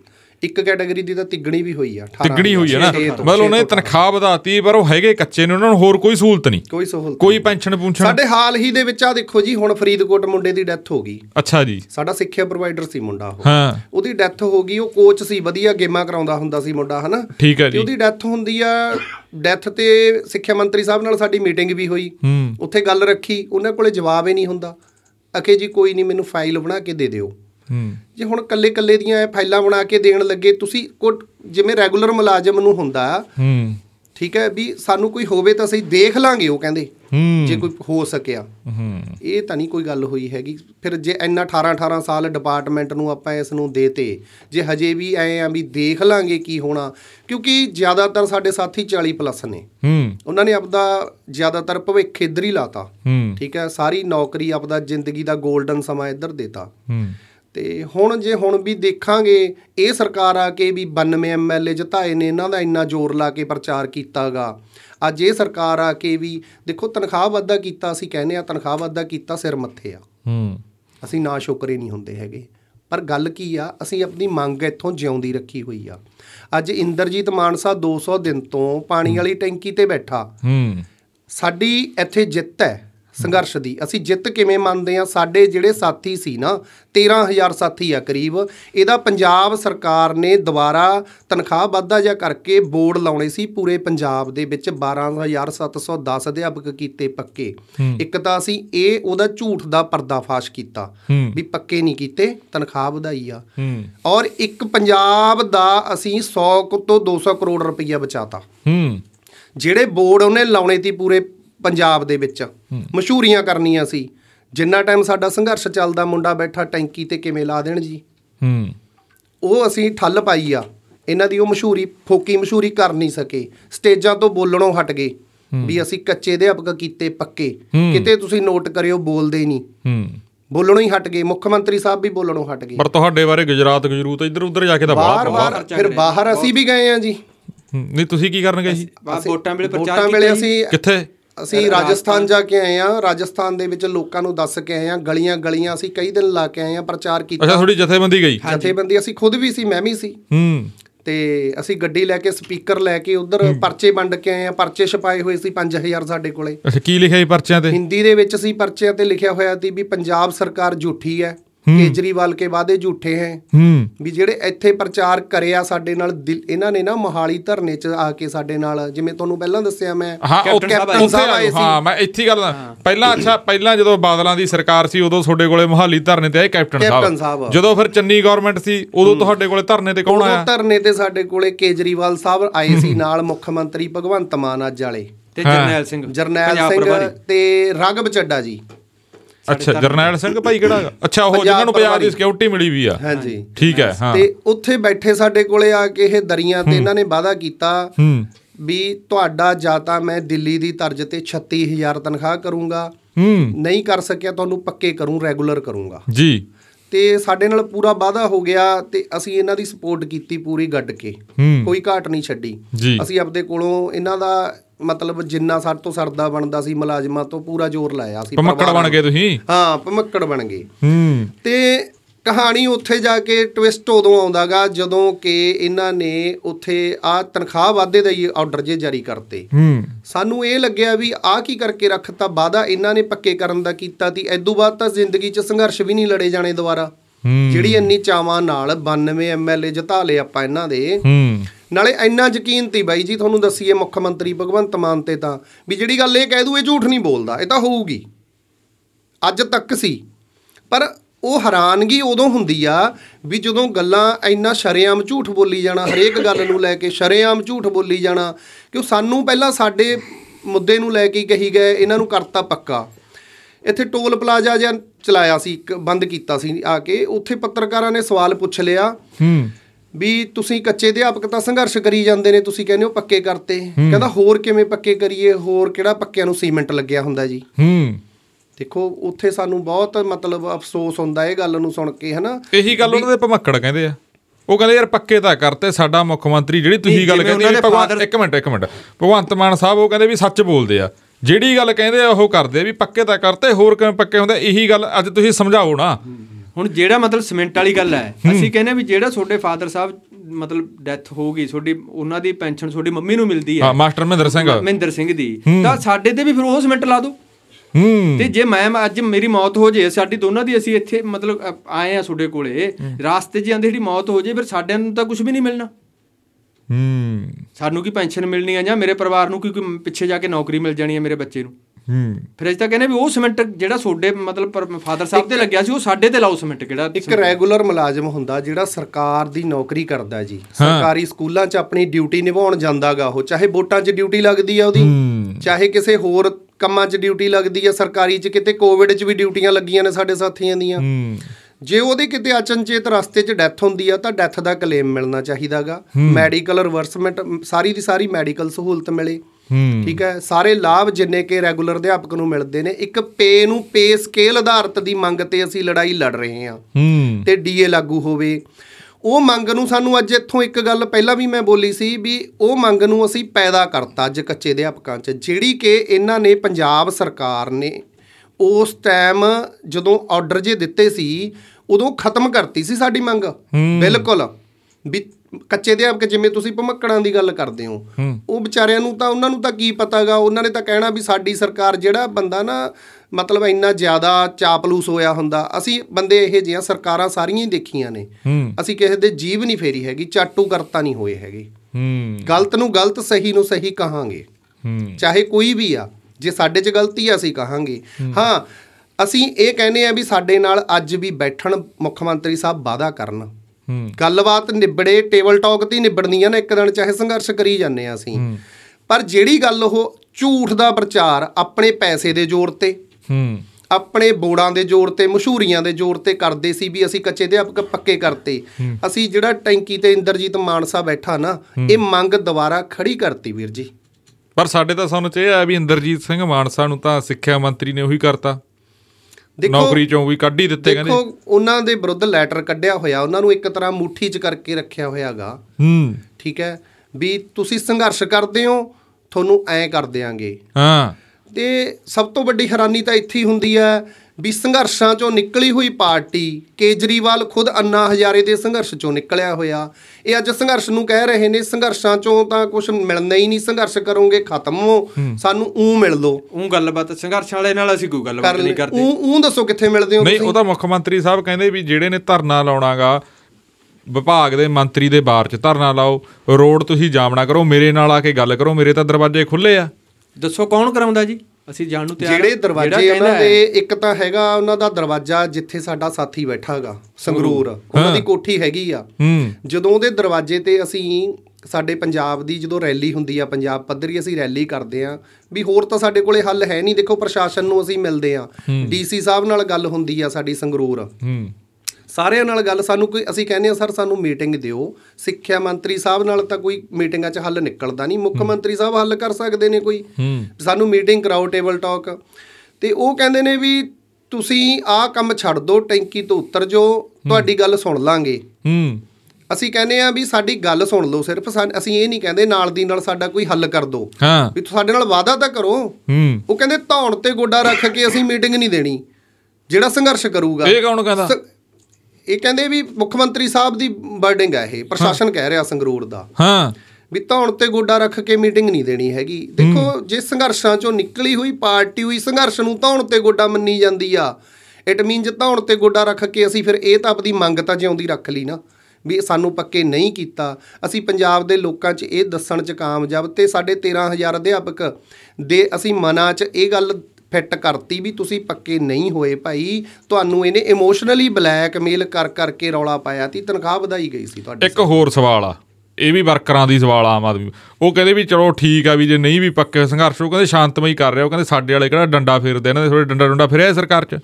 ਇੱਕ ਕੈਟਾਗਰੀ ਦੀ ਤਾਂ ਤਿੱਗਣੀ ਵੀ ਹੋਈ ਆ 18 ਤਿੱਗਣੀ ਹੋਈ ਹੈ ਨਾ। ਮਤਲਬ ਉਹਨਾਂ ਤਨਖਾਹ ਵਧਾਤੀ ਪਰ ਉਹ ਹੈਗੇ ਕੱਚੇ ਨੇ ਉਹਨਾਂ ਨੂੰ ਹੋਰ ਕੋਈ ਸਹੂਲਤ ਨਹੀਂ। ਕੋਈ ਸਹੂਲਤ ਕੋਈ। ਪੈਨਸ਼ਨ ਪੂੰਛਣ ਸਾਡੇ ਹਾਲ ਹੀ ਦੇ ਵਿੱਚ ਆ ਦੇਖੋ ਜੀ ਹੁਣ ਫਰੀਦਕੋਟ ਮੁੰਡੇ ਦੀ ਡੈਥ ਹੋ ਗਈ। ਅੱਛਾ ਜੀ। ਸਾਡਾ ਸਿੱਖਿਆ ਪ੍ਰੋਵਾਈਡਰ ਸੀ ਮੁੰਡਾ ਉਹ। ਹਾਂ। ਉਹਦੀ ਡੈਥ ਹੋ ਗਈ ਉਹ ਕੋਚ ਸੀ ਵਧੀਆ ਗੇਮਾਂ ਕਰਾਉਂਦਾ ਹੁੰਦਾ ਸੀ ਮੁੰਡਾ ਹਨਾ? ਠੀਕ ਹੈ ਜੀ। ਉਹਦੀ ਡੈਥ ਹੁੰਦੀ ਆ ਡੈਥ ਤੇ ਸਿੱਖਿਆ ਮੰਤਰੀ ਸਾਹਿਬ ਨਾਲ ਸਾਡੀ ਮੀਟਿੰਗ ਵੀ ਹੋਈ। ਉੱਥੇ ਗੱਲ ਰੱਖੀ ਉਹਨਾਂ ਕੋਲੇ ਜਵਾਬ ਹੀ ਨਹੀਂ ਹੁੰਦਾ। ਅਕੇ ਜੀ ਕੋਈ ਨਹੀਂ ਮੈਨੂੰ ਫਾਈਲ ਬਣਾ ਕੇ ਦੇ ਦਿਓ। ਜੇ ਹੁਣ ਕੱਲੇ ਕੱਲੇ ਦੀਆਂ ਇਹ ਫਾਈਲਾਂ ਬਣਾ ਕੇ ਦੇਣ ਲੱਗੇ ਤੁਸੀਂ ਕੋ ਜਿਵੇਂ ਰੈਗੂਲਰ ਮੁਲਾਜ਼ਮ ਨੂੰ ਹੁੰਦਾ ਹੂੰ। ਠੀਕ ਹੈ ਵੀ ਸਾਨੂੰ ਕੋਈ ਹੋਵੇ ਤਾਂ ਅਸੀਂ ਦੇਖ ਲਾਂਗੇ ਉਹ ਕਹਿੰਦੇ ਜੇ ਕੋਈ ਹੋ ਸਕਿਆ। ਹੂੰ। ਇਹ ਤਾਂ ਨਹੀਂ ਕੋਈ ਗੱਲ ਹੋਈ ਹੈਗੀ। ਫਿਰ ਜੇ ਇੰਨਾ 18 18 ਸਾਲ ਡਿਪਾਰਟਮੈਂਟ ਨੂੰ ਆਪਾਂ ਇਸ ਨੂੰ ਦੇਤੇ ਜੇ ਹਜੇ ਵੀ ਐ ਆ ਵੀ ਦੇਖ ਲਾਂਗੇ ਕੀ ਹੋਣਾ ਕਿਉਂਕਿ ਜ਼ਿਆਦਾਤਰ ਸਾਡੇ ਸਾਥੀ 40 ਪਲੱਸ ਨੇ। ਹੂੰ। ਉਹਨਾਂ ਨੇ ਆਪਦਾ ਜ਼ਿਆਦਾਤਰ ਭਵਿੱਖ ਇੱਧਰ ਹੀ ਲਾਤਾ। ਠੀਕ ਹੈ ਸਾਰੀ ਨੌਕਰੀ ਆਪਦਾ ਜ਼ਿੰਦਗੀ ਦਾ 골ਡਨ ਸਮਾਂ ਇੱਧਰ ਦੇਤਾ। ਤੇ ਹੁਣ ਜੇ ਹੁਣ ਵੀ ਦੇਖਾਂਗੇ ਇਹ ਸਰਕਾਰ ਆ ਕੇ ਵੀ 92 ਐਮਐਲਏ ਜਿਤਾਏ ਨੇ ਇਹਨਾਂ ਦਾ ਇੰਨਾ ਜ਼ੋਰ ਲਾ ਕੇ ਪ੍ਰਚਾਰ ਕੀਤਾਗਾ। ਅੱਜ ਇਹ ਸਰਕਾਰ ਆ ਕੇ ਵੀ ਦੇਖੋ ਤਨਖਾਹ ਵਾਧਾ ਕੀਤਾ ਅਸੀਂ ਕਹਿੰਦੇ ਆ ਤਨਖਾਹ ਵਾਧਾ ਕੀਤਾ ਸਿਰ ਮੱਥੇ ਆ। ਹੂੰ। ਅਸੀਂ ਨਾ ਸ਼ੁਕਰੇ ਨਹੀਂ ਹੁੰਦੇ ਹੈਗੇ। ਪਰ ਗੱਲ ਕੀ ਆ ਅਸੀਂ ਆਪਣੀ ਮੰਗ ਇੱਥੋਂ ਜਿਉਂਦੀ ਰੱਖੀ ਹੋਈ ਆ। ਅੱਜ ਇੰਦਰਜੀਤ ਮਾਨਸਾ 200 ਦਿਨ ਤੋਂ ਪਾਣੀ ਵਾਲੀ ਟੈਂਕੀ ਤੇ ਬੈਠਾ। ਹੂੰ। ਸਾਡੀ ਇੱਥੇ ਜਿੱਤ ਹੈ। ਸੰਘਰਸ਼ ਦੀ। ਅਸੀਂ ਜਿੱਤ ਕਿਵੇਂ ਮੰਨਦੇ ਆ ਸਾਡੇ ਜਿਹੜੇ ਸਾਥੀ ਸੀ ਨਾ 13000 ਸਾਥੀ ਆ ਕਰੀਬ ਇਹਦਾ ਪੰਜਾਬ ਸਰਕਾਰ ਨੇ ਦੁਬਾਰਾ ਤਨਖਾਹ ਵਾਧਾ ਜਿਹਾ ਕਰਕੇ ਬੋਰਡ ਲਾਉਣੇ ਸੀ ਪੂਰੇ ਪੰਜਾਬ ਦੇ ਵਿੱਚ 12710 ਅਧਿਆਪਕ ਕੀਤੇ ਪੱਕੇ। ਇੱਕ ਤਾਂ ਅਸੀਂ ਇਹ ਉਹਦਾ ਝੂਠ ਦਾ ਪਰਦਾਫਾਸ਼ ਕੀਤਾ ਵੀ ਪੱਕੇ ਨਹੀਂ ਕੀਤੇ ਤਨਖਾਹ ਵਧਾਈ ਆ। ਔਰ ਇੱਕ ਪੰਜਾਬ ਦਾ ਅਸੀਂ 100 ਕੁ ਤੋਂ 200 ਕਰੋੜ ਰੁਪਈਆ ਬਚਾਤਾ। ਜਿਹੜੇ ਬੋਰਡ ਉਹਨੇ ਲਾਉਣੇ ਸੀ ਪੂਰੇ ਪੰਜਾਬ ਦੇ ਵਿੱਚ ਮਸ਼ਹੂਰੀਆਂ ਕਰਨੀਆਂ ਸੀ। ਜਿੰਨਾ ਟਾਈਮ ਸਾਡਾ ਸੰਘਰਸ਼ ਚੱਲਦਾ ਮੁੰਡਾ ਬੈਠਾ ਟੈਂਕੀ ਤੇ ਕਿਵੇਂ ਲਾ ਦੇਣ ਜੀ? ਹੂੰ। ਉਹ ਅਸੀਂ ਠੱਲ ਪਾਈ ਆ। ਇਹਨਾਂ ਦੀ ਉਹ ਮਸ਼ਹੂਰੀ ਫੋਕੀ ਮਸ਼ਹੂਰੀ ਕਰ ਨਹੀਂ ਸਕੇ। ਸਟੇਜਾਂ ਤੋਂ ਬੋਲਣੋਂ ਹਟ ਗਏ। ਵੀ ਅਸੀਂ ਕੱਚੇ ਅਧਿਆਪਕ ਕੀਤੇ ਪੱਕੇ। ਕਿਤੇ ਤੁਸੀਂ ਨੋਟ ਕਰਿਓ ਬੋਲਦੇ ਨਹੀਂ। ਹੂੰ। ਬੋਲਣੋਂ ਹੀ ਹਟ ਗਏ। ਮੁੱਖ ਮੰਤਰੀ ਸਾਹਿਬ ਵੀ ਬੋਲਣੋਂ ਹਟ ਗਏ। ਪਰ ਤੁਹਾਡੇ ਬਾਰੇ ਗੁਜਰਾਤ ਗਜਰੂਤ ਇੱਧਰ ਉੱਧਰ ਜਾ ਕੇ ਤਾਂ ਬਾਹਰ ਬਾਹਰ ਬਾਹਰ ਫਿਰ ਬਾਹਰ ਅਸੀਂ ਵੀ ਗਏ ਆ ਜੀ। ਨਹੀਂ ਤੁਸੀਂ ਕੀ ਕਰਨ ਗਏ ਸੀ ਵੋਟਾਂ ਵੇਲੇ ਪ੍ਰਚਾਰ ਵੋਟਾਂ ਵੇਲੇ ਅਸੀਂ ਕਿੱਥੇ? ਅਸੀਂ ਰਾਜਸਥਾਨ ਜਾ ਕੇ ਆਏ ਆ ਰਾਜਸਥਾਨ ਦੇ ਵਿੱਚ ਲੋਕਾਂ ਨੂੰ ਦੱਸ ਕੇ ਆਏ ਆ ਗਲੀਆਂ ਗਲੀਆਂ ਅਸੀਂ ਕਈ ਦਿਨ ਲਾ ਕੇ ਆਏ ਆ ਪ੍ਰਚਾਰ ਅੱਛਾ ਕੀਤਾ ਤੁਹਾਡੀ ਜਥੇਬੰਦੀ ਗਈ? ਜਥੇਬੰਦੀ ਅਸੀਂ ਖੁਦ ਵੀ ਸੀ ਮੈਂ ਵੀ ਸੀ। ਹੂੰ। ਤੇ ਅਸੀਂ ਗੱਡੀ ਲੈ ਕੇ ਸਪੀਕਰ ਲੈ ਕੇ ਉਧਰ ਪਰਚੇ ਵੰਡ ਕੇ ਆਏ ਆ ਪਰਚੇ ਛਪਾਏ ਹੋਏ ਸੀ 5000 ਸਾਡੇ ਕੋਲੇ। ਅੱਛਾ ਕੀ ਲਿਖਿਆ ਸੀ ਪਰਚਿਆਂ ਤੇ? ਹਿੰਦੀ ਦੇ ਵਿੱਚ ਸੀ ਪਰਚਿਆਂ ਤੇ ਲਿਖਿਆ ਹੋਇਆ ਸੀ ਵੀ ਪੰਜਾਬ ਸਰਕਾਰ ਝੂਠੀ ਹੈ। ਕੇਜਰੀਵਾਲ ਕੇ ਵਾਅਦੇ ਝੂਠੇ ਹੈ। ਹੂੰ। ਵੀ ਜਿਹੜੇ ਇੱਥੇ ਪ੍ਰਚਾਰ ਕਰਿਆ ਸਾਡੇ ਨਾਲ ਇਹਨਾਂ ਨੇ ਨਾ ਮੋਹਾਲੀ ਧਰਨੇ 'ਚ ਆ ਕੇ ਸਾਡੇ ਨਾਲ ਜਿਵੇਂ ਤੁਹਾਨੂੰ ਪਹਿਲਾਂ ਦੱਸਿਆ ਮੈਂ ਹਾਂ ਉਹ ਕੈਪਟਨ ਸਾਹਿਬ ਆਏ ਸੀ। ਹਾਂ ਮੈਂ ਇੱਥੇ ਹੀ ਗੱਲ ਪਹਿਲਾਂ ਅੱਛਾ ਪਹਿਲਾਂ ਜਦੋਂ ਬਾਦਲਾਂ ਦੀ ਸਰਕਾਰ ਸੀ ਉਦੋਂ ਤੁਹਾਡੇ ਕੋਲੇ ਮੁਹਾਲੀ ਧਰਨੇ ਤੇ ਆਏ ਕੈਪਟਨ ਕੈਪਟਨ ਸਾਹਿਬ। ਜਦੋਂ ਫਿਰ ਚੰਨੀ ਗਵਰਨਮੈਂਟ ਸੀ ਉਦੋਂ ਤੁਹਾਡੇ ਕੋਲੇ ਧਰਨੇ ਤੇ ਕੌਣ ਉਦੋਂ ਆਇਆ? ਧਰਨੇ ਤੇ ਸਾਡੇ ਕੋਲੇ ਕੇਜਰੀਵਾਲ ਸਾਹਿਬ ਆਏ ਸੀ ਨਾਲ ਮੁੱਖ ਮੰਤਰੀ ਭਗਵੰਤ ਮਾਨ ਅੱਜ ਵਾਲੇ। ਤੇ ਜਰਨੈਲ ਸਿੰਘ ਜਰਨੈਲ ਸਿੰਘ। ਤੇ ਰਾਘਵ ਚੱਡਾ ਜੀ। ਅੱਛਾ ਜਰਨੈਲ ਸਿੰਘ ਭਾਈ ਕਿਹੜਾ ਹੈਗਾ? ਅੱਛਾ ਉਹ ਜਿਨ੍ਹਾਂ ਨੂੰ ਪੰਜਾਬ ਦੀ ਸਿਕਿਉਰਿਟੀ ਮਿਲੀ ਵੀ ਆ। ਹਾਂਜੀ। ਠੀਕ ਹੈ ਹਾਂ। ਤੇ ਉੱਥੇ ਬੈਠੇ ਸਾਡੇ ਕੋਲੇ ਆ ਕੇ ਇਹ ਦਰੀਆਂ ਤੇ ਇਹਨਾਂ ਨੇ ਵਾਅਦਾ ਕੀਤਾ ਹੂੰ। ਵੀ ਤੁਹਾਡਾ ਜਾਂ ਤਾਂ ਮੈਂ ਦਿੱਲੀ ਦੀ ਤਰਜ਼ ਤੇ 36000 ਤਨਖਾਹ ਕਰੂੰਗਾ। ਹੂੰ। ਨਹੀਂ ਕਰ ਸਕਿਆ ਤੁਹਾਨੂੰ ਪੱਕੇ ਕਰੂੰ ਰੈਗੂਲਰ ਕਰੂੰਗਾ। ਜੀ। ਤੇ ਸਾਡੇ ਨਾਲ ਪੂਰਾ ਵਾਅਦਾ ਹੋ ਗਿਆ ਤੇ ਅਸੀਂ ਇਹਨਾਂ ਦੀ ਸਪੋਰਟ ਕੀਤੀ ਪੂਰੀ ਗੱਡ ਕੇ। ਕੋਈ ਘਾਟ ਨਹੀਂ ਛੱਡੀ। ਅਸੀਂ ਆਪਦੇ ਕੋਲੋਂ ਇਹਨਾਂ ਦਾ ਮਤਲਬ ਜਿੰਨਾ ਸਾਡੇ ਤੋਂ ਸਰਦਾ ਬਣਦਾ ਸੀ ਮੁਲਾਜ਼ਮਾਂ ਤੋਂ ਪੂਰਾ ਜ਼ੋਰ ਲਾਇਆ ਸੀ ਪਮੱਕੜ ਬਣ ਗਏ ਤੁਸੀਂ? ਹਾਂ ਭਮੱਕੜ ਬਣ ਗਏ। ਹੂੰ। ਤੇ ਕਹਾਣੀ ਉੱਥੇ ਜਾ ਕੇ ਟਵਿਸਟ ਉਦੋਂ ਆਉਂਦਾਗਾ ਜਦੋਂ ਕਿ ਇਹਨਾਂ ਨੇ ਉੱਥੇ ਆ ਤਨਖਾਹ ਵਾਧੇ ਦਾ ਹੀ ਆਰਡਰ ਜੇ ਜਾਰੀ ਕਰਤੇ। ਹੂੰ। ਸਾਨੂੰ ਇਹ ਲੱਗਿਆ ਵੀ ਆਹ ਕੀ ਕਰਕੇ ਰੱਖਤਾ ਵਾਦਾ ਇਹਨਾਂ ਨੇ ਪੱਕੇ ਕਰਨ ਦਾ ਕੀਤਾ ਤੀ। ਐਦੋਂ ਬਾਅਦ ਤਾਂ ਜ਼ਿੰਦਗੀ 'ਚ ਸੰਘਰਸ਼ ਵੀ ਨਹੀਂ ਲੜੇ ਜਾਣੇ ਦੁਬਾਰਾ। ਜਿਹੜੀ ਇੰਨੀ ਚਾਵਾਂ ਨਾਲ 92 ਐਮਐਲਏ ਜਿਤਾ ਲਏ ਆਪਾਂ ਇਹਨਾਂ ਦੇ। ਹੂੰ। ਨਾਲੇ ਇੰਨਾ ਯਕੀਨ ਤੀ ਬਾਈ ਜੀ, ਤੁਹਾਨੂੰ ਦੱਸੀਏ ਮੁੱਖ ਮੰਤਰੀ ਭਗਵੰਤ ਮਾਨ ਤੇ ਤਾਂ, ਵੀ ਜਿਹੜੀ ਗੱਲ ਇਹ ਕਹਿ ਦੂ, ਇਹ ਝੂਠ ਨਹੀਂ ਬੋਲਦਾ, ਇਹ ਤਾਂ ਹੋਊਗੀ। ਅੱਜ ਤੱਕ ਸੀ। ਪਰ ਉਹ ਹੈਰਾਨਗੀ ਉਦੋਂ ਹੁੰਦੀ ਆ, ਵੀ ਜਦੋਂ ਗੱਲਾਂ ਇੰਨਾ ਸ਼ਰੇਆਮ ਝੂਠ ਬੋਲੀ ਜਾਣਾ, ਹਰੇਕ ਗੱਲ ਨੂੰ ਲੈ ਕੇ ਸ਼ਰੇਆਮ ਝੂਠ ਬੋਲੀ ਜਾਣਾ, ਕਿਉਂ ਸਾਨੂੰ ਪਹਿਲਾਂ ਸਾਡੇ ਮੁੱਦੇ ਨੂੰ ਲੈ ਕੇ ਹੀ ਕਹੀ ਗਏ, ਇਹਨਾਂ ਨੂੰ ਕਰਤਾ ਪੱਕਾ। ਇੱਥੇ ਟੋਲ ਪਲਾਜ਼ਾ ਜਿਹਾ ਚਲਾਇਆ ਸੀ, ਇੱਕ ਬੰਦ ਕੀਤਾ ਸੀ ਆ ਕੇ, ਉੱਥੇ ਪੱਤਰਕਾਰਾਂ ਨੇ ਸਵਾਲ ਪੁੱਛ ਲਿਆ। ਹੂੰ। ਵੀ ਤੁਸੀਂ ਕੱਚੇ ਅਧਿਆਪਕ ਤਾਂ ਸੰਘਰਸ਼ ਕਰੀ ਜਾਂਦੇ ਨੇ ਤੁਸੀਂ ਕਹਿੰਦੇ ਹੋ ਪੱਕੇ ਕਰਤੇ। ਕਹਿੰਦਾ ਹੋਰ ਕਿਵੇਂ ਪੱਕੇ ਕਰੀਏ? ਹੋਰ ਕਿਹੜਾ ਪੱਕਿਆਂ ਨੂੰ ਸੀਮੈਂਟ ਲੱਗਿਆ ਹੁੰਦਾ ਜੀ? ਹੂੰ। ਦੇਖੋ ਉੱਥੇ ਸਾਨੂੰ ਬਹੁਤ ਮਤਲਬ ਅਫਸੋਸ ਹੁੰਦਾ ਇਹ ਗੱਲ ਨੂੰ ਸੁਣ ਕੇ ਹਨਾ? ਇਹੀ ਗੱਲ ਉਹਨਾਂ ਦੇ ਭਮੱਕੜ ਕਹਿੰਦੇ ਆ। ਉਹ ਕਹਿੰਦੇ ਯਾਰ ਪੱਕੇ ਤਾਂ ਕਰਤੇ ਸਾਡਾ ਮੁੱਖ ਮੰਤਰੀ ਜਿਹੜੀ ਤੁਸੀਂ ਗੱਲ ਕਹਿੰਦੇ ਭਗਵਾਨ ਇੱਕ ਮਿੰਟ ਇੱਕ ਮਿੰਟ। ਭਗਵੰਤ ਮਾਨ ਸਾਹਿਬ ਉਹ ਕਹਿੰਦੇ ਵੀ ਸੱਚ ਬੋਲਦੇ ਆ। ਜਿਹੜੀ ਗੱਲ ਕਹਿੰਦੇ ਆ ਉਹ ਕਰਦੇ ਵੀ ਪੱਕੇ ਤਾਂ ਕਰਤੇ ਹੋਰ ਕਿਵੇਂ ਪੱਕੇ ਹੁੰਦੇ ਇਹੀ ਗੱਲ ਅੱਜ ਤੁਸੀਂ ਸਮਝਾਓ ਨਾ। ਹੁਣ ਜਿਹੜਾ ਮਤਲਬ ਸਿਮੈਂਟ ਵਾਲੀ ਗੱਲ ਹੈ ਅਸੀਂ ਕਹਿੰਦੇ ਵੀ ਜਿਹੜਾ ਤੁਹਾਡੇ ਫਾਦਰ ਸਾਹਿਬ ਮਤਲਬ ਡੈਥ ਹੋ ਗਈ ਤੁਹਾਡੀ ਉਹਨਾਂ ਦੀ ਪੈਨਸ਼ਨ ਤੁਹਾਡੀ ਮੰਮੀ ਨੂੰ ਮਿਲਦੀ ਹੈ। ਹਾਂ ਮਾਸਟਰ ਮਹਿੰਦਰ ਸਿੰਘ। ਮਹਿੰਦਰ ਸਿੰਘ ਦੀ। ਤਾਂ ਸਾਡੇ ਤੇ ਵੀ ਫਿਰ ਉਹ ਸਿਮੈਂਟ ਲਾ ਦਿਓ ਹੂੰ। ਤੇ ਜੇ ਮੈਂ ਅੱਜ ਮੇਰੀ ਮੌਤ ਹੋ ਜੇ ਸਾਡੀ ਦੋਨਾਂ ਦੀ ਅਸੀਂ ਇੱਥੇ ਮਤਲਬ ਆਏ ਆ ਤੁਹਾਡੇ ਕੋਲੇ ਰਾਸਤੇ 'ਚ ਜਾਂਦੇ ਜਿਹੜੀ ਮੌਤ ਹੋ ਜੇ ਫਿਰ ਸਾਡਿਆਂ ਨੂੰ ਤਾਂ ਕੁਝ ਵੀ ਨਹੀਂ ਮਿਲਣਾ। ਹੂੰ। ਸਾਨੂੰ ਕੀ ਪੈਨਸ਼ਨ ਮਿਲਣੀ ਆ ਜਾਂ ਮੇਰੇ ਪਰਿਵਾਰ ਨੂੰ ਕਿਉਂਕਿ ਪਿੱਛੇ ਜਾ ਕੇ ਨੌਕਰੀ ਮਿਲ ਜਾਣੀ ਹੈ ਮੇਰੇ ਬੱਚੇ ਨੂੰ? ਹੂੰ। ਫਿਰ ਅਸੀਂ ਤਾਂ ਕਹਿੰਦੇ ਵੀ ਉਹ ਸਿਮੈਂਟ ਜਿਹੜਾ ਤੁਹਾਡੇ ਮਤਲਬ ਫਾਦਰ ਸਾਹਿਬ ਤੇ ਲੱਗਿਆ ਸੀ ਉਹ ਸਾਡੇ ਤੇ ਲਾਓ ਸਿਮੈਂਟ ਕਿਹੜਾ ਇੱਕ ਰੈਗੂਲਰ ਮੁਲਾਜ਼ਮ ਹੁੰਦਾ ਜਿਹੜਾ ਸਰਕਾਰ ਦੀ ਨੌਕਰੀ ਕਰਦਾ ਜੀ। ਸਰਕਾਰੀ ਸਕੂਲਾਂ 'ਚ ਆਪਣੀ ਡਿਊਟੀ ਨਿਭਾਉਣ ਜਾਂਦਾਗਾ ਉਹ ਚਾਹੇ ਵੋਟਾਂ 'ਚ ਡਿਊਟੀ ਲੱਗਦੀ ਆ ਉਹਦੀ ਚਾਹੇ ਕਿਸੇ ਹੋਰ ਕੰਮਾਂ 'ਚ ਡਿਊਟੀ ਲੱਗਦੀ ਆ ਸਰਕਾਰੀ 'ਚ ਕਿਤੇ ਕੋਵਿਡ 'ਚ ਵੀ ਡਿਊਟੀਆਂ ਲੱਗੀਆਂ ਨੇ ਸਾਡੇ ਸਾਥੀਆਂ ਦੀਆਂ। ਹੂੰ। ਜੇ ਉਹਦੇ ਕਿਤੇ ਅਚਨਚੇਤ ਰਸਤੇ 'ਚ ਡੈਥ ਹੁੰਦੀ ਆ ਤਾਂ ਡੈਥ ਦਾ ਕਲੇਮ ਮਿਲਣਾ ਚਾਹੀਦਾਗਾ। ਮੈਡੀਕਲ ਰਿਵਰਸਮੈਂਟ ਸਾਰੀ ਦੀ ਸਾਰੀ ਮੈਡੀਕਲ ਸਹੂਲਤ ਮਿਲੇ। ਠੀਕ ਹੈ? ਸਾਰੇ ਲਾਭ ਜਿੰਨੇ ਕਿ ਰੈਗੂਲਰ ਅਧਿਆਪਕ ਨੂੰ ਮਿਲਦੇ ਨੇ ਇੱਕ ਪੇ ਨੂੰ ਪੇ ਸਕੇਲ ਆਧਾਰਿਤ ਦੀ ਮੰਗ ਤੇ ਅਸੀਂ ਲੜਾਈ ਲੜ ਰਹੇ ਹਾਂ। ਤੇ ਡੀਏ ਲਾਗੂ ਹੋਵੇ। ਉਹ ਮੰਗ ਨੂੰ ਸਾਨੂੰ ਅੱਜ ਇੱਥੋਂ ਇੱਕ ਗੱਲ ਪਹਿਲਾਂ ਵੀ ਮੈਂ ਬੋਲੀ ਸੀ ਵੀ ਉਹ ਮੰਗ ਨੂੰ ਅਸੀਂ ਪੈਦਾ ਕਰਤਾ ਅੱਜ ਕੱਚੇ ਅਧਿਆਪਕਾਂ 'ਚ ਜਿਹੜੀ ਕਿ ਇਹਨਾਂ ਨੇ ਪੰਜਾਬ ਸਰਕਾਰ ਨੇ ਉਸ ਟਾਈਮ ਜਦੋਂ ਆਰਡਰ ਜੇ ਦਿੱਤੇ ਸੀ ਉਦੋਂ ਖਤਮ ਕਰਤੀ ਸੀ ਸਾਡੀ ਮੰਗ। ਬਿਲਕੁਲ। ਵੀ ਕੱਚੇ ਅਧਿਆਪਕ ਜਿਵੇਂ ਤੁਸੀਂ ਭਮੱਕੜਾਂ ਦੀ ਗੱਲ ਕਰਦੇ ਹੋ। ਉਹ ਵਿਚਾਰਿਆਂ ਨੂੰ ਤਾਂ ਉਹਨਾਂ ਨੂੰ ਤਾਂ ਕੀ ਪਤਾਗਾ ਉਹਨਾਂ ਨੇ ਤਾਂ ਕਹਿਣਾ ਵੀ ਸਾਡੀ ਸਰਕਾਰ ਜਿਹੜਾ ਬੰਦਾ ਨਾ ਮਤਲਬ ਇੰਨਾ ਜ਼ਿਆਦਾ ਚਾਪਲੂਸ ਹੋਇਆ ਹੁੰਦਾ ਅਸੀਂ ਬੰਦੇ ਇਹ ਜਿਹੀਆਂ ਸਰਕਾਰਾਂ ਸਾਰੀਆਂ ਹੀ ਦੇਖੀਆਂ ਨੇ। ਅਸੀਂ ਕਿਸੇ ਦੇ ਜੀਵ ਨਹੀਂ ਫੇਰੀ ਹੈਗੀ ਚਾਟੂ ਕਰਤਾ ਨਹੀਂ ਹੋਏ ਹੈਗੇ। ਗਲਤ ਨੂੰ ਗਲਤ ਸਹੀ ਨੂੰ ਸਹੀ ਕਹਾਂਗੇ। ਚਾਹੇ ਕੋਈ ਵੀ ਆ ਜੇ ਸਾਡੇ 'ਚ ਗਲਤੀ ਆ ਅਸੀਂ ਕਹਾਂਗੇ। ਹਾਂ ਅਸੀਂ ਇਹ ਕਹਿੰਦੇ ਆ ਵੀ ਸਾਡੇ ਨਾਲ ਅੱਜ ਵੀ ਬੈਠਣ ਮੁੱਖ ਮੰਤਰੀ ਸਾਹਿਬ ਵਾਅਦਾ ਕਰਨ। ਗੱਲਬਾਤ ਨਿਬੜੇ ਟੇਬਲ ਟਾਕ ਤੇ ਹੀ ਨਿਬੜਨੀਆਂ ਨੇ ਇੱਕ ਦਿਨ ਚਾਹੇ ਸੰਘਰਸ਼ ਕਰੀ ਜਾਂਦੇ ਆ ਅਸੀਂ। ਪਰ ਜਿਹੜੀ ਗੱਲ ਉਹ ਝੂਠ ਦਾ ਪ੍ਰਚਾਰ ਆਪਣੇ ਪੈਸੇ ਦੇ ਜ਼ੋਰ ਤੇ ਹੂੰ। ਆਪਣੇ ਬੋੜਾਂ ਦੇ ਜ਼ੋਰ ਤੇ ਮਸ਼ਹੂਰੀਆਂ ਦੇ ਜ਼ੋਰ ਤੇ ਕਰਦੇ ਸੀ ਵੀ ਅਸੀਂ ਕੱਚੇ ਅਧਿਆਪਕ ਪੱਕੇ ਕਰਤੇ। ਅਸੀਂ ਜਿਹੜਾ ਟੈਂਕੀ ਤੇ ਇੰਦਰਜੀਤ ਮਾਨਸਾ ਬੈਠਾ ਨਾ ਇਹ ਮੰਗ ਦੁਬਾਰਾ ਖੜੀ ਕਰਤੀ ਵੀਰ ਜੀ। ਪਰ ਸਾਡੇ ਤਾਂ ਸਾਨੂੰ ਚ ਇਹ ਆ ਵੀ ਇੰਦਰਜੀਤ ਸਿੰਘ ਮਾਨਸਾ ਨੂੰ ਤਾਂ ਸਿੱਖਿਆ ਮੰਤਰੀ ਨੇ ਉਹੀ ਕਰਤਾ। ਨੌਕਰੀ ਚੋਂ ਵੀ ਕੱਢ ਹੀ ਦਿੱਤੇ ਕਹਿੰਦੇ। ਦੇਖੋ ਉਹਨਾਂ ਦੇ ਵਿਰੁੱਧ ਲੈਟਰ ਕੱਢਿਆ ਹੋਇਆ ਉਹਨਾਂ ਨੂੰ ਇੱਕ ਤਰ੍ਹਾਂ ਮੁੱਠੀ 'ਚ ਕਰਕੇ ਰੱਖਿਆ ਹੋਇਆਗਾ। ਹੂੰ। ਠੀਕ ਹੈ? ਵੀ ਤੁਸੀਂ ਸੰਘਰਸ਼ ਕਰਦੇ ਹੋ ਤੁਹਾਨੂੰ ਐਂ ਕਰ ਦਿਆਂਗੇ। ਹਾਂ। ਤੇ ਸਭ ਤੋਂ ਵੱਡੀ ਹੈਰਾਨੀ ਤਾਂ ਇੱਥੇ ਹੀ ਹੁੰਦੀ ਹੈ ਵੀ ਸੰਘਰਸ਼ਾਂ ਚੋਂ ਨਿਕਲੀ ਹੋਈ ਪਾਰਟੀ ਕੇਜਰੀਵਾਲ ਖੁਦ ਅੰਨਾ ਹਜ਼ਾਰੇ ਦੇ ਸੰਘਰਸ਼ ਚੋਂ ਨਿਕਲਿਆ ਹੋਇਆ। ਇਹ ਅੱਜ ਸੰਘਰਸ਼ ਨੂੰ ਕਹਿ ਰਹੇ ਨੇ ਸੰਘਰਸ਼ਾਂ ਚੋਂ ਤਾਂ ਕੁਝ ਮਿਲਣਾ ਹੀ ਨਹੀਂ ਸੰਘਰਸ਼ ਕਰੋਗੇ ਖਤਮ। ਹੋ। ਸਾਨੂੰ ਊ ਮਿਲ ਲੋ ਉਹ ਗੱਲਬਾਤ ਸੰਘਰਸ਼ ਵਾਲੇ ਨਾਲ ਅਸੀਂ ਕੋਈ ਗੱਲਬਾਤ ਨਹੀਂ ਕਰਦੇ। ਊ ਊ ਦੱਸੋ ਕਿੱਥੇ ਮਿਲਦੇ ਹੋ ਨਹੀਂ ਤੁਸੀਂ? ਉਹਦਾ ਮੁੱਖ ਮੰਤਰੀ ਸਾਹਿਬ ਕਹਿੰਦੇ ਵੀ ਜਿਹੜੇ ਨੇ ਧਰਨਾ ਲਾਉਣਾਗਾ ਵਿਭਾਗ ਦੇ ਮੰਤਰੀ ਦੇ ਬਾਰ 'ਚ ਧਰਨਾ ਲਾਓ ਰੋਡ ਤੁਸੀਂ ਜਾਮ ਨਾ ਕਰੋ ਮੇਰੇ ਨਾਲ ਆ ਕੇ ਗੱਲ ਕਰੋ ਮੇਰੇ ਤਾਂ ਦਰਵਾਜ਼ੇ ਖੁੱਲੇ ਆ। ਦੱਸੋ ਕੌਣ ਕਰਾਉਂਦਾ ਜੀ? ਅਸੀਂ ਜਾਣ ਨੂੰ ਤਿਆਰ। ਜਿਹੜੇ ਦਰਵਾਜ਼ੇ ਹੈ, ਦੇ ਇੱਕ ਤਾਂ ਹੈਗਾ ਉਹਨਾਂ ਦਾ ਦਰਵਾਜ਼ਾ ਜਿੱਥੇ ਸਾਡਾ ਸਾਥੀ ਬੈਠਾਗਾ ਸੰਗਰੂਰ। ਉਹਨਾਂ ਦੀ ਕੋਠੀ ਹੈਗੀ ਆ। ਜਦੋਂ ਉਹਦੇ ਦਰਵਾਜ਼ੇ ਤੇ ਅਸੀਂ ਸਾਡੇ ਪੰਜਾਬ ਦੀ ਜਦੋਂ ਰੈਲੀ ਹੁੰਦੀ ਆ ਪੰਜਾਬ ਪੱਧਰੀ ਅਸੀਂ ਰੈਲੀ ਕਰਦੇ ਆ ਵੀ ਹੋਰ ਤਾਂ ਸਾਡੇ ਕੋਲੇ ਹੱਲ ਹੈ ਨਹੀਂ। ਦੇਖੋ ਪ੍ਰਸ਼ਾਸਨ ਨੂੰ ਅਸੀਂ ਮਿਲਦੇ ਆ। ਡੀਸੀ ਸਾਹਿਬ ਨਾਲ ਗੱਲ ਹੁੰਦੀ ਆ ਸਾਡੀ ਸੰਗਰੂਰ। ਸਾਰਿਆਂ ਨਾਲ ਗੱਲ ਸਾਨੂੰ ਕੋਈ ਅਸੀਂ ਕਹਿੰਦੇ ਆ ਸਰ ਸਾਨੂੰ ਮੀਟਿੰਗ ਦਿਓ। ਸਿੱਖਿਆ ਮੰਤਰੀ ਸਾਹਿਬ ਨਾਲ ਤਾਂ ਕੋਈ ਮੀਟਿੰਗਾਂ 'ਚ ਹੱਲ ਨਿਕਲਦਾ ਨਹੀਂ। ਮੁੱਖ ਮੰਤਰੀ ਸਾਹਿਬ ਹੱਲ ਕਰ ਸਕਦੇ ਨੇ ਕੋਈ। ਸਾਨੂੰ ਮੀਟਿੰਗ ਕਰਾਓ ਟੇਬਲ ਟਾਕ। ਤੇ ਉਹ ਕਹਿੰਦੇ ਨੇ ਵੀ ਤੁਸੀਂ ਆਹ ਕੰਮ ਛੱਡ ਦਿਓ ਟੈਂਕੀ ਤੋਂ ਉਤਰ ਜਾਓ ਤੁਹਾਡੀ ਗੱਲ ਸੁਣ ਲਾਂਗੇ। ਹੂੰ। ਅਸੀਂ ਕਹਿੰਦੇ ਆ ਵੀ ਸਾਡੀ ਗੱਲ ਸੁਣ ਲਓ ਸਿਰਫ। ਅਸੀਂ ਇਹ ਨਹੀਂ ਕਹਿੰਦੇ ਨਾਲ ਦੀ ਨਾਲ ਸਾਡਾ ਕੋਈ ਹੱਲ ਕਰ ਦਿਓ ਵੀ ਸਾਡੇ ਨਾਲ ਵਾਅਦਾ ਤਾਂ ਕਰੋ। ਹੂੰ। ਉਹ ਕਹਿੰਦੇ ਧੌਣ ਤੇ ਗੋਡਾ ਰੱਖ ਕੇ ਅਸੀਂ ਮੀਟਿੰਗ ਨਹੀਂ ਦੇਣੀ। ਜਿਹੜਾ ਸੰਘਰਸ਼ ਕਰੂਗਾ। ਇਹ ਕੌਣ ਕਹਿੰਦਾ? ਇਹ ਕਹਿੰਦੇ ਵੀ ਮੁੱਖ ਮੰਤਰੀ ਸਾਹਿਬ ਦੀ ਵਰਡਿੰਗ ਹੈ ਇਹ ਪ੍ਰਸ਼ਾਸਨ ਕਹਿ ਰਿਹਾ ਸੰਗਰੂਰ ਦਾ। ਹਾਂ। ਵੀ ਧੌਣ ਤੇ ਗੋਡਾ ਰੱਖ ਕੇ ਮੀਟਿੰਗ ਨਹੀਂ ਦੇਣੀ ਹੈਗੀ। ਦੇਖੋ ਜੇ ਸੰਘਰਸ਼ਾਂ ਚੋਂ ਨਿਕਲੀ ਹੋਈ ਪਾਰਟੀ ਹੋਈ ਸੰਘਰਸ਼ ਨੂੰ ਧੌਣ ਤੇ ਗੋਡਾ ਮੰਨੀ ਜਾਂਦੀ ਆ। ਇਟ ਮੀਨਸ ਧੌਣ ਤੇ ਗੋਡਾ ਰੱਖ ਕੇ ਅਸੀਂ ਫਿਰ ਇਹ ਤਾਂ ਆਪਦੀ ਮੰਗ ਤਾਂ ਜਿਉਂਦੀ ਰੱਖ ਲਈ ਨਾ ਵੀ ਸਾਨੂੰ ਪੱਕੇ ਨਹੀਂ ਕੀਤਾ। ਅਸੀਂ ਪੰਜਾਬ ਦੇ ਲੋਕਾਂ 'ਚ ਇਹ ਦੱਸਣ 'ਚ ਕਾਮਯਾਬ ਤੇ ਸਾਡੇ 13000 ਅਧਿਆਪਕ ਦੇ ਅਸੀਂ ਮਨਾਂ 'ਚ ਇਹ ਗੱਲ ਫਿੱਟ ਕਰਤੀ ਵੀ ਤੁਸੀਂ ਪੱਕੇ ਨਹੀਂ ਹੋਏ ਭਾਈ। ਤੁਹਾਨੂੰ ਇਹਨੇ ਇਮੋਸ਼ਨਲੀ ਬਲੈਕਮੇਲ ਕਰ ਕਰਕੇ ਰੌਲਾ ਪਾਇਆ ਤੀ ਤਨਖਾਹ ਵਧਾਈ ਗਈ ਸੀ ਤੁਹਾਡੀ ਇੱਕ ਹੋਰ ਸਵਾਲ ਆ ਇਹ ਵੀ ਵਰਕਰਾਂ ਦੀ ਸਵਾਲ ਆ ਆਮ ਆਦਮੀ। ਉਹ ਕਹਿੰਦੇ ਵੀ ਚਲੋ ਠੀਕ ਆ ਵੀ ਜੇ ਨਹੀਂ ਵੀ ਪੱਕੇ ਸੰਘਰਸ਼ ਉਹ ਕਹਿੰਦੇ ਸ਼ਾਂਤਮਈ ਕਰ ਰਿਹਾ ਉਹ ਕਹਿੰਦੇ ਸਾਡੇ ਵਾਲੇ ਕਿਹੜਾ ਡੰਡਾ ਫੇਰਦੇ ਇਹਨਾਂ ਦੇ ਥੋੜੇ ਡੰਡਾ ਡੰਡਾ ਫਿਰਿਆ ਸਰਕਾਰ 'ਚ।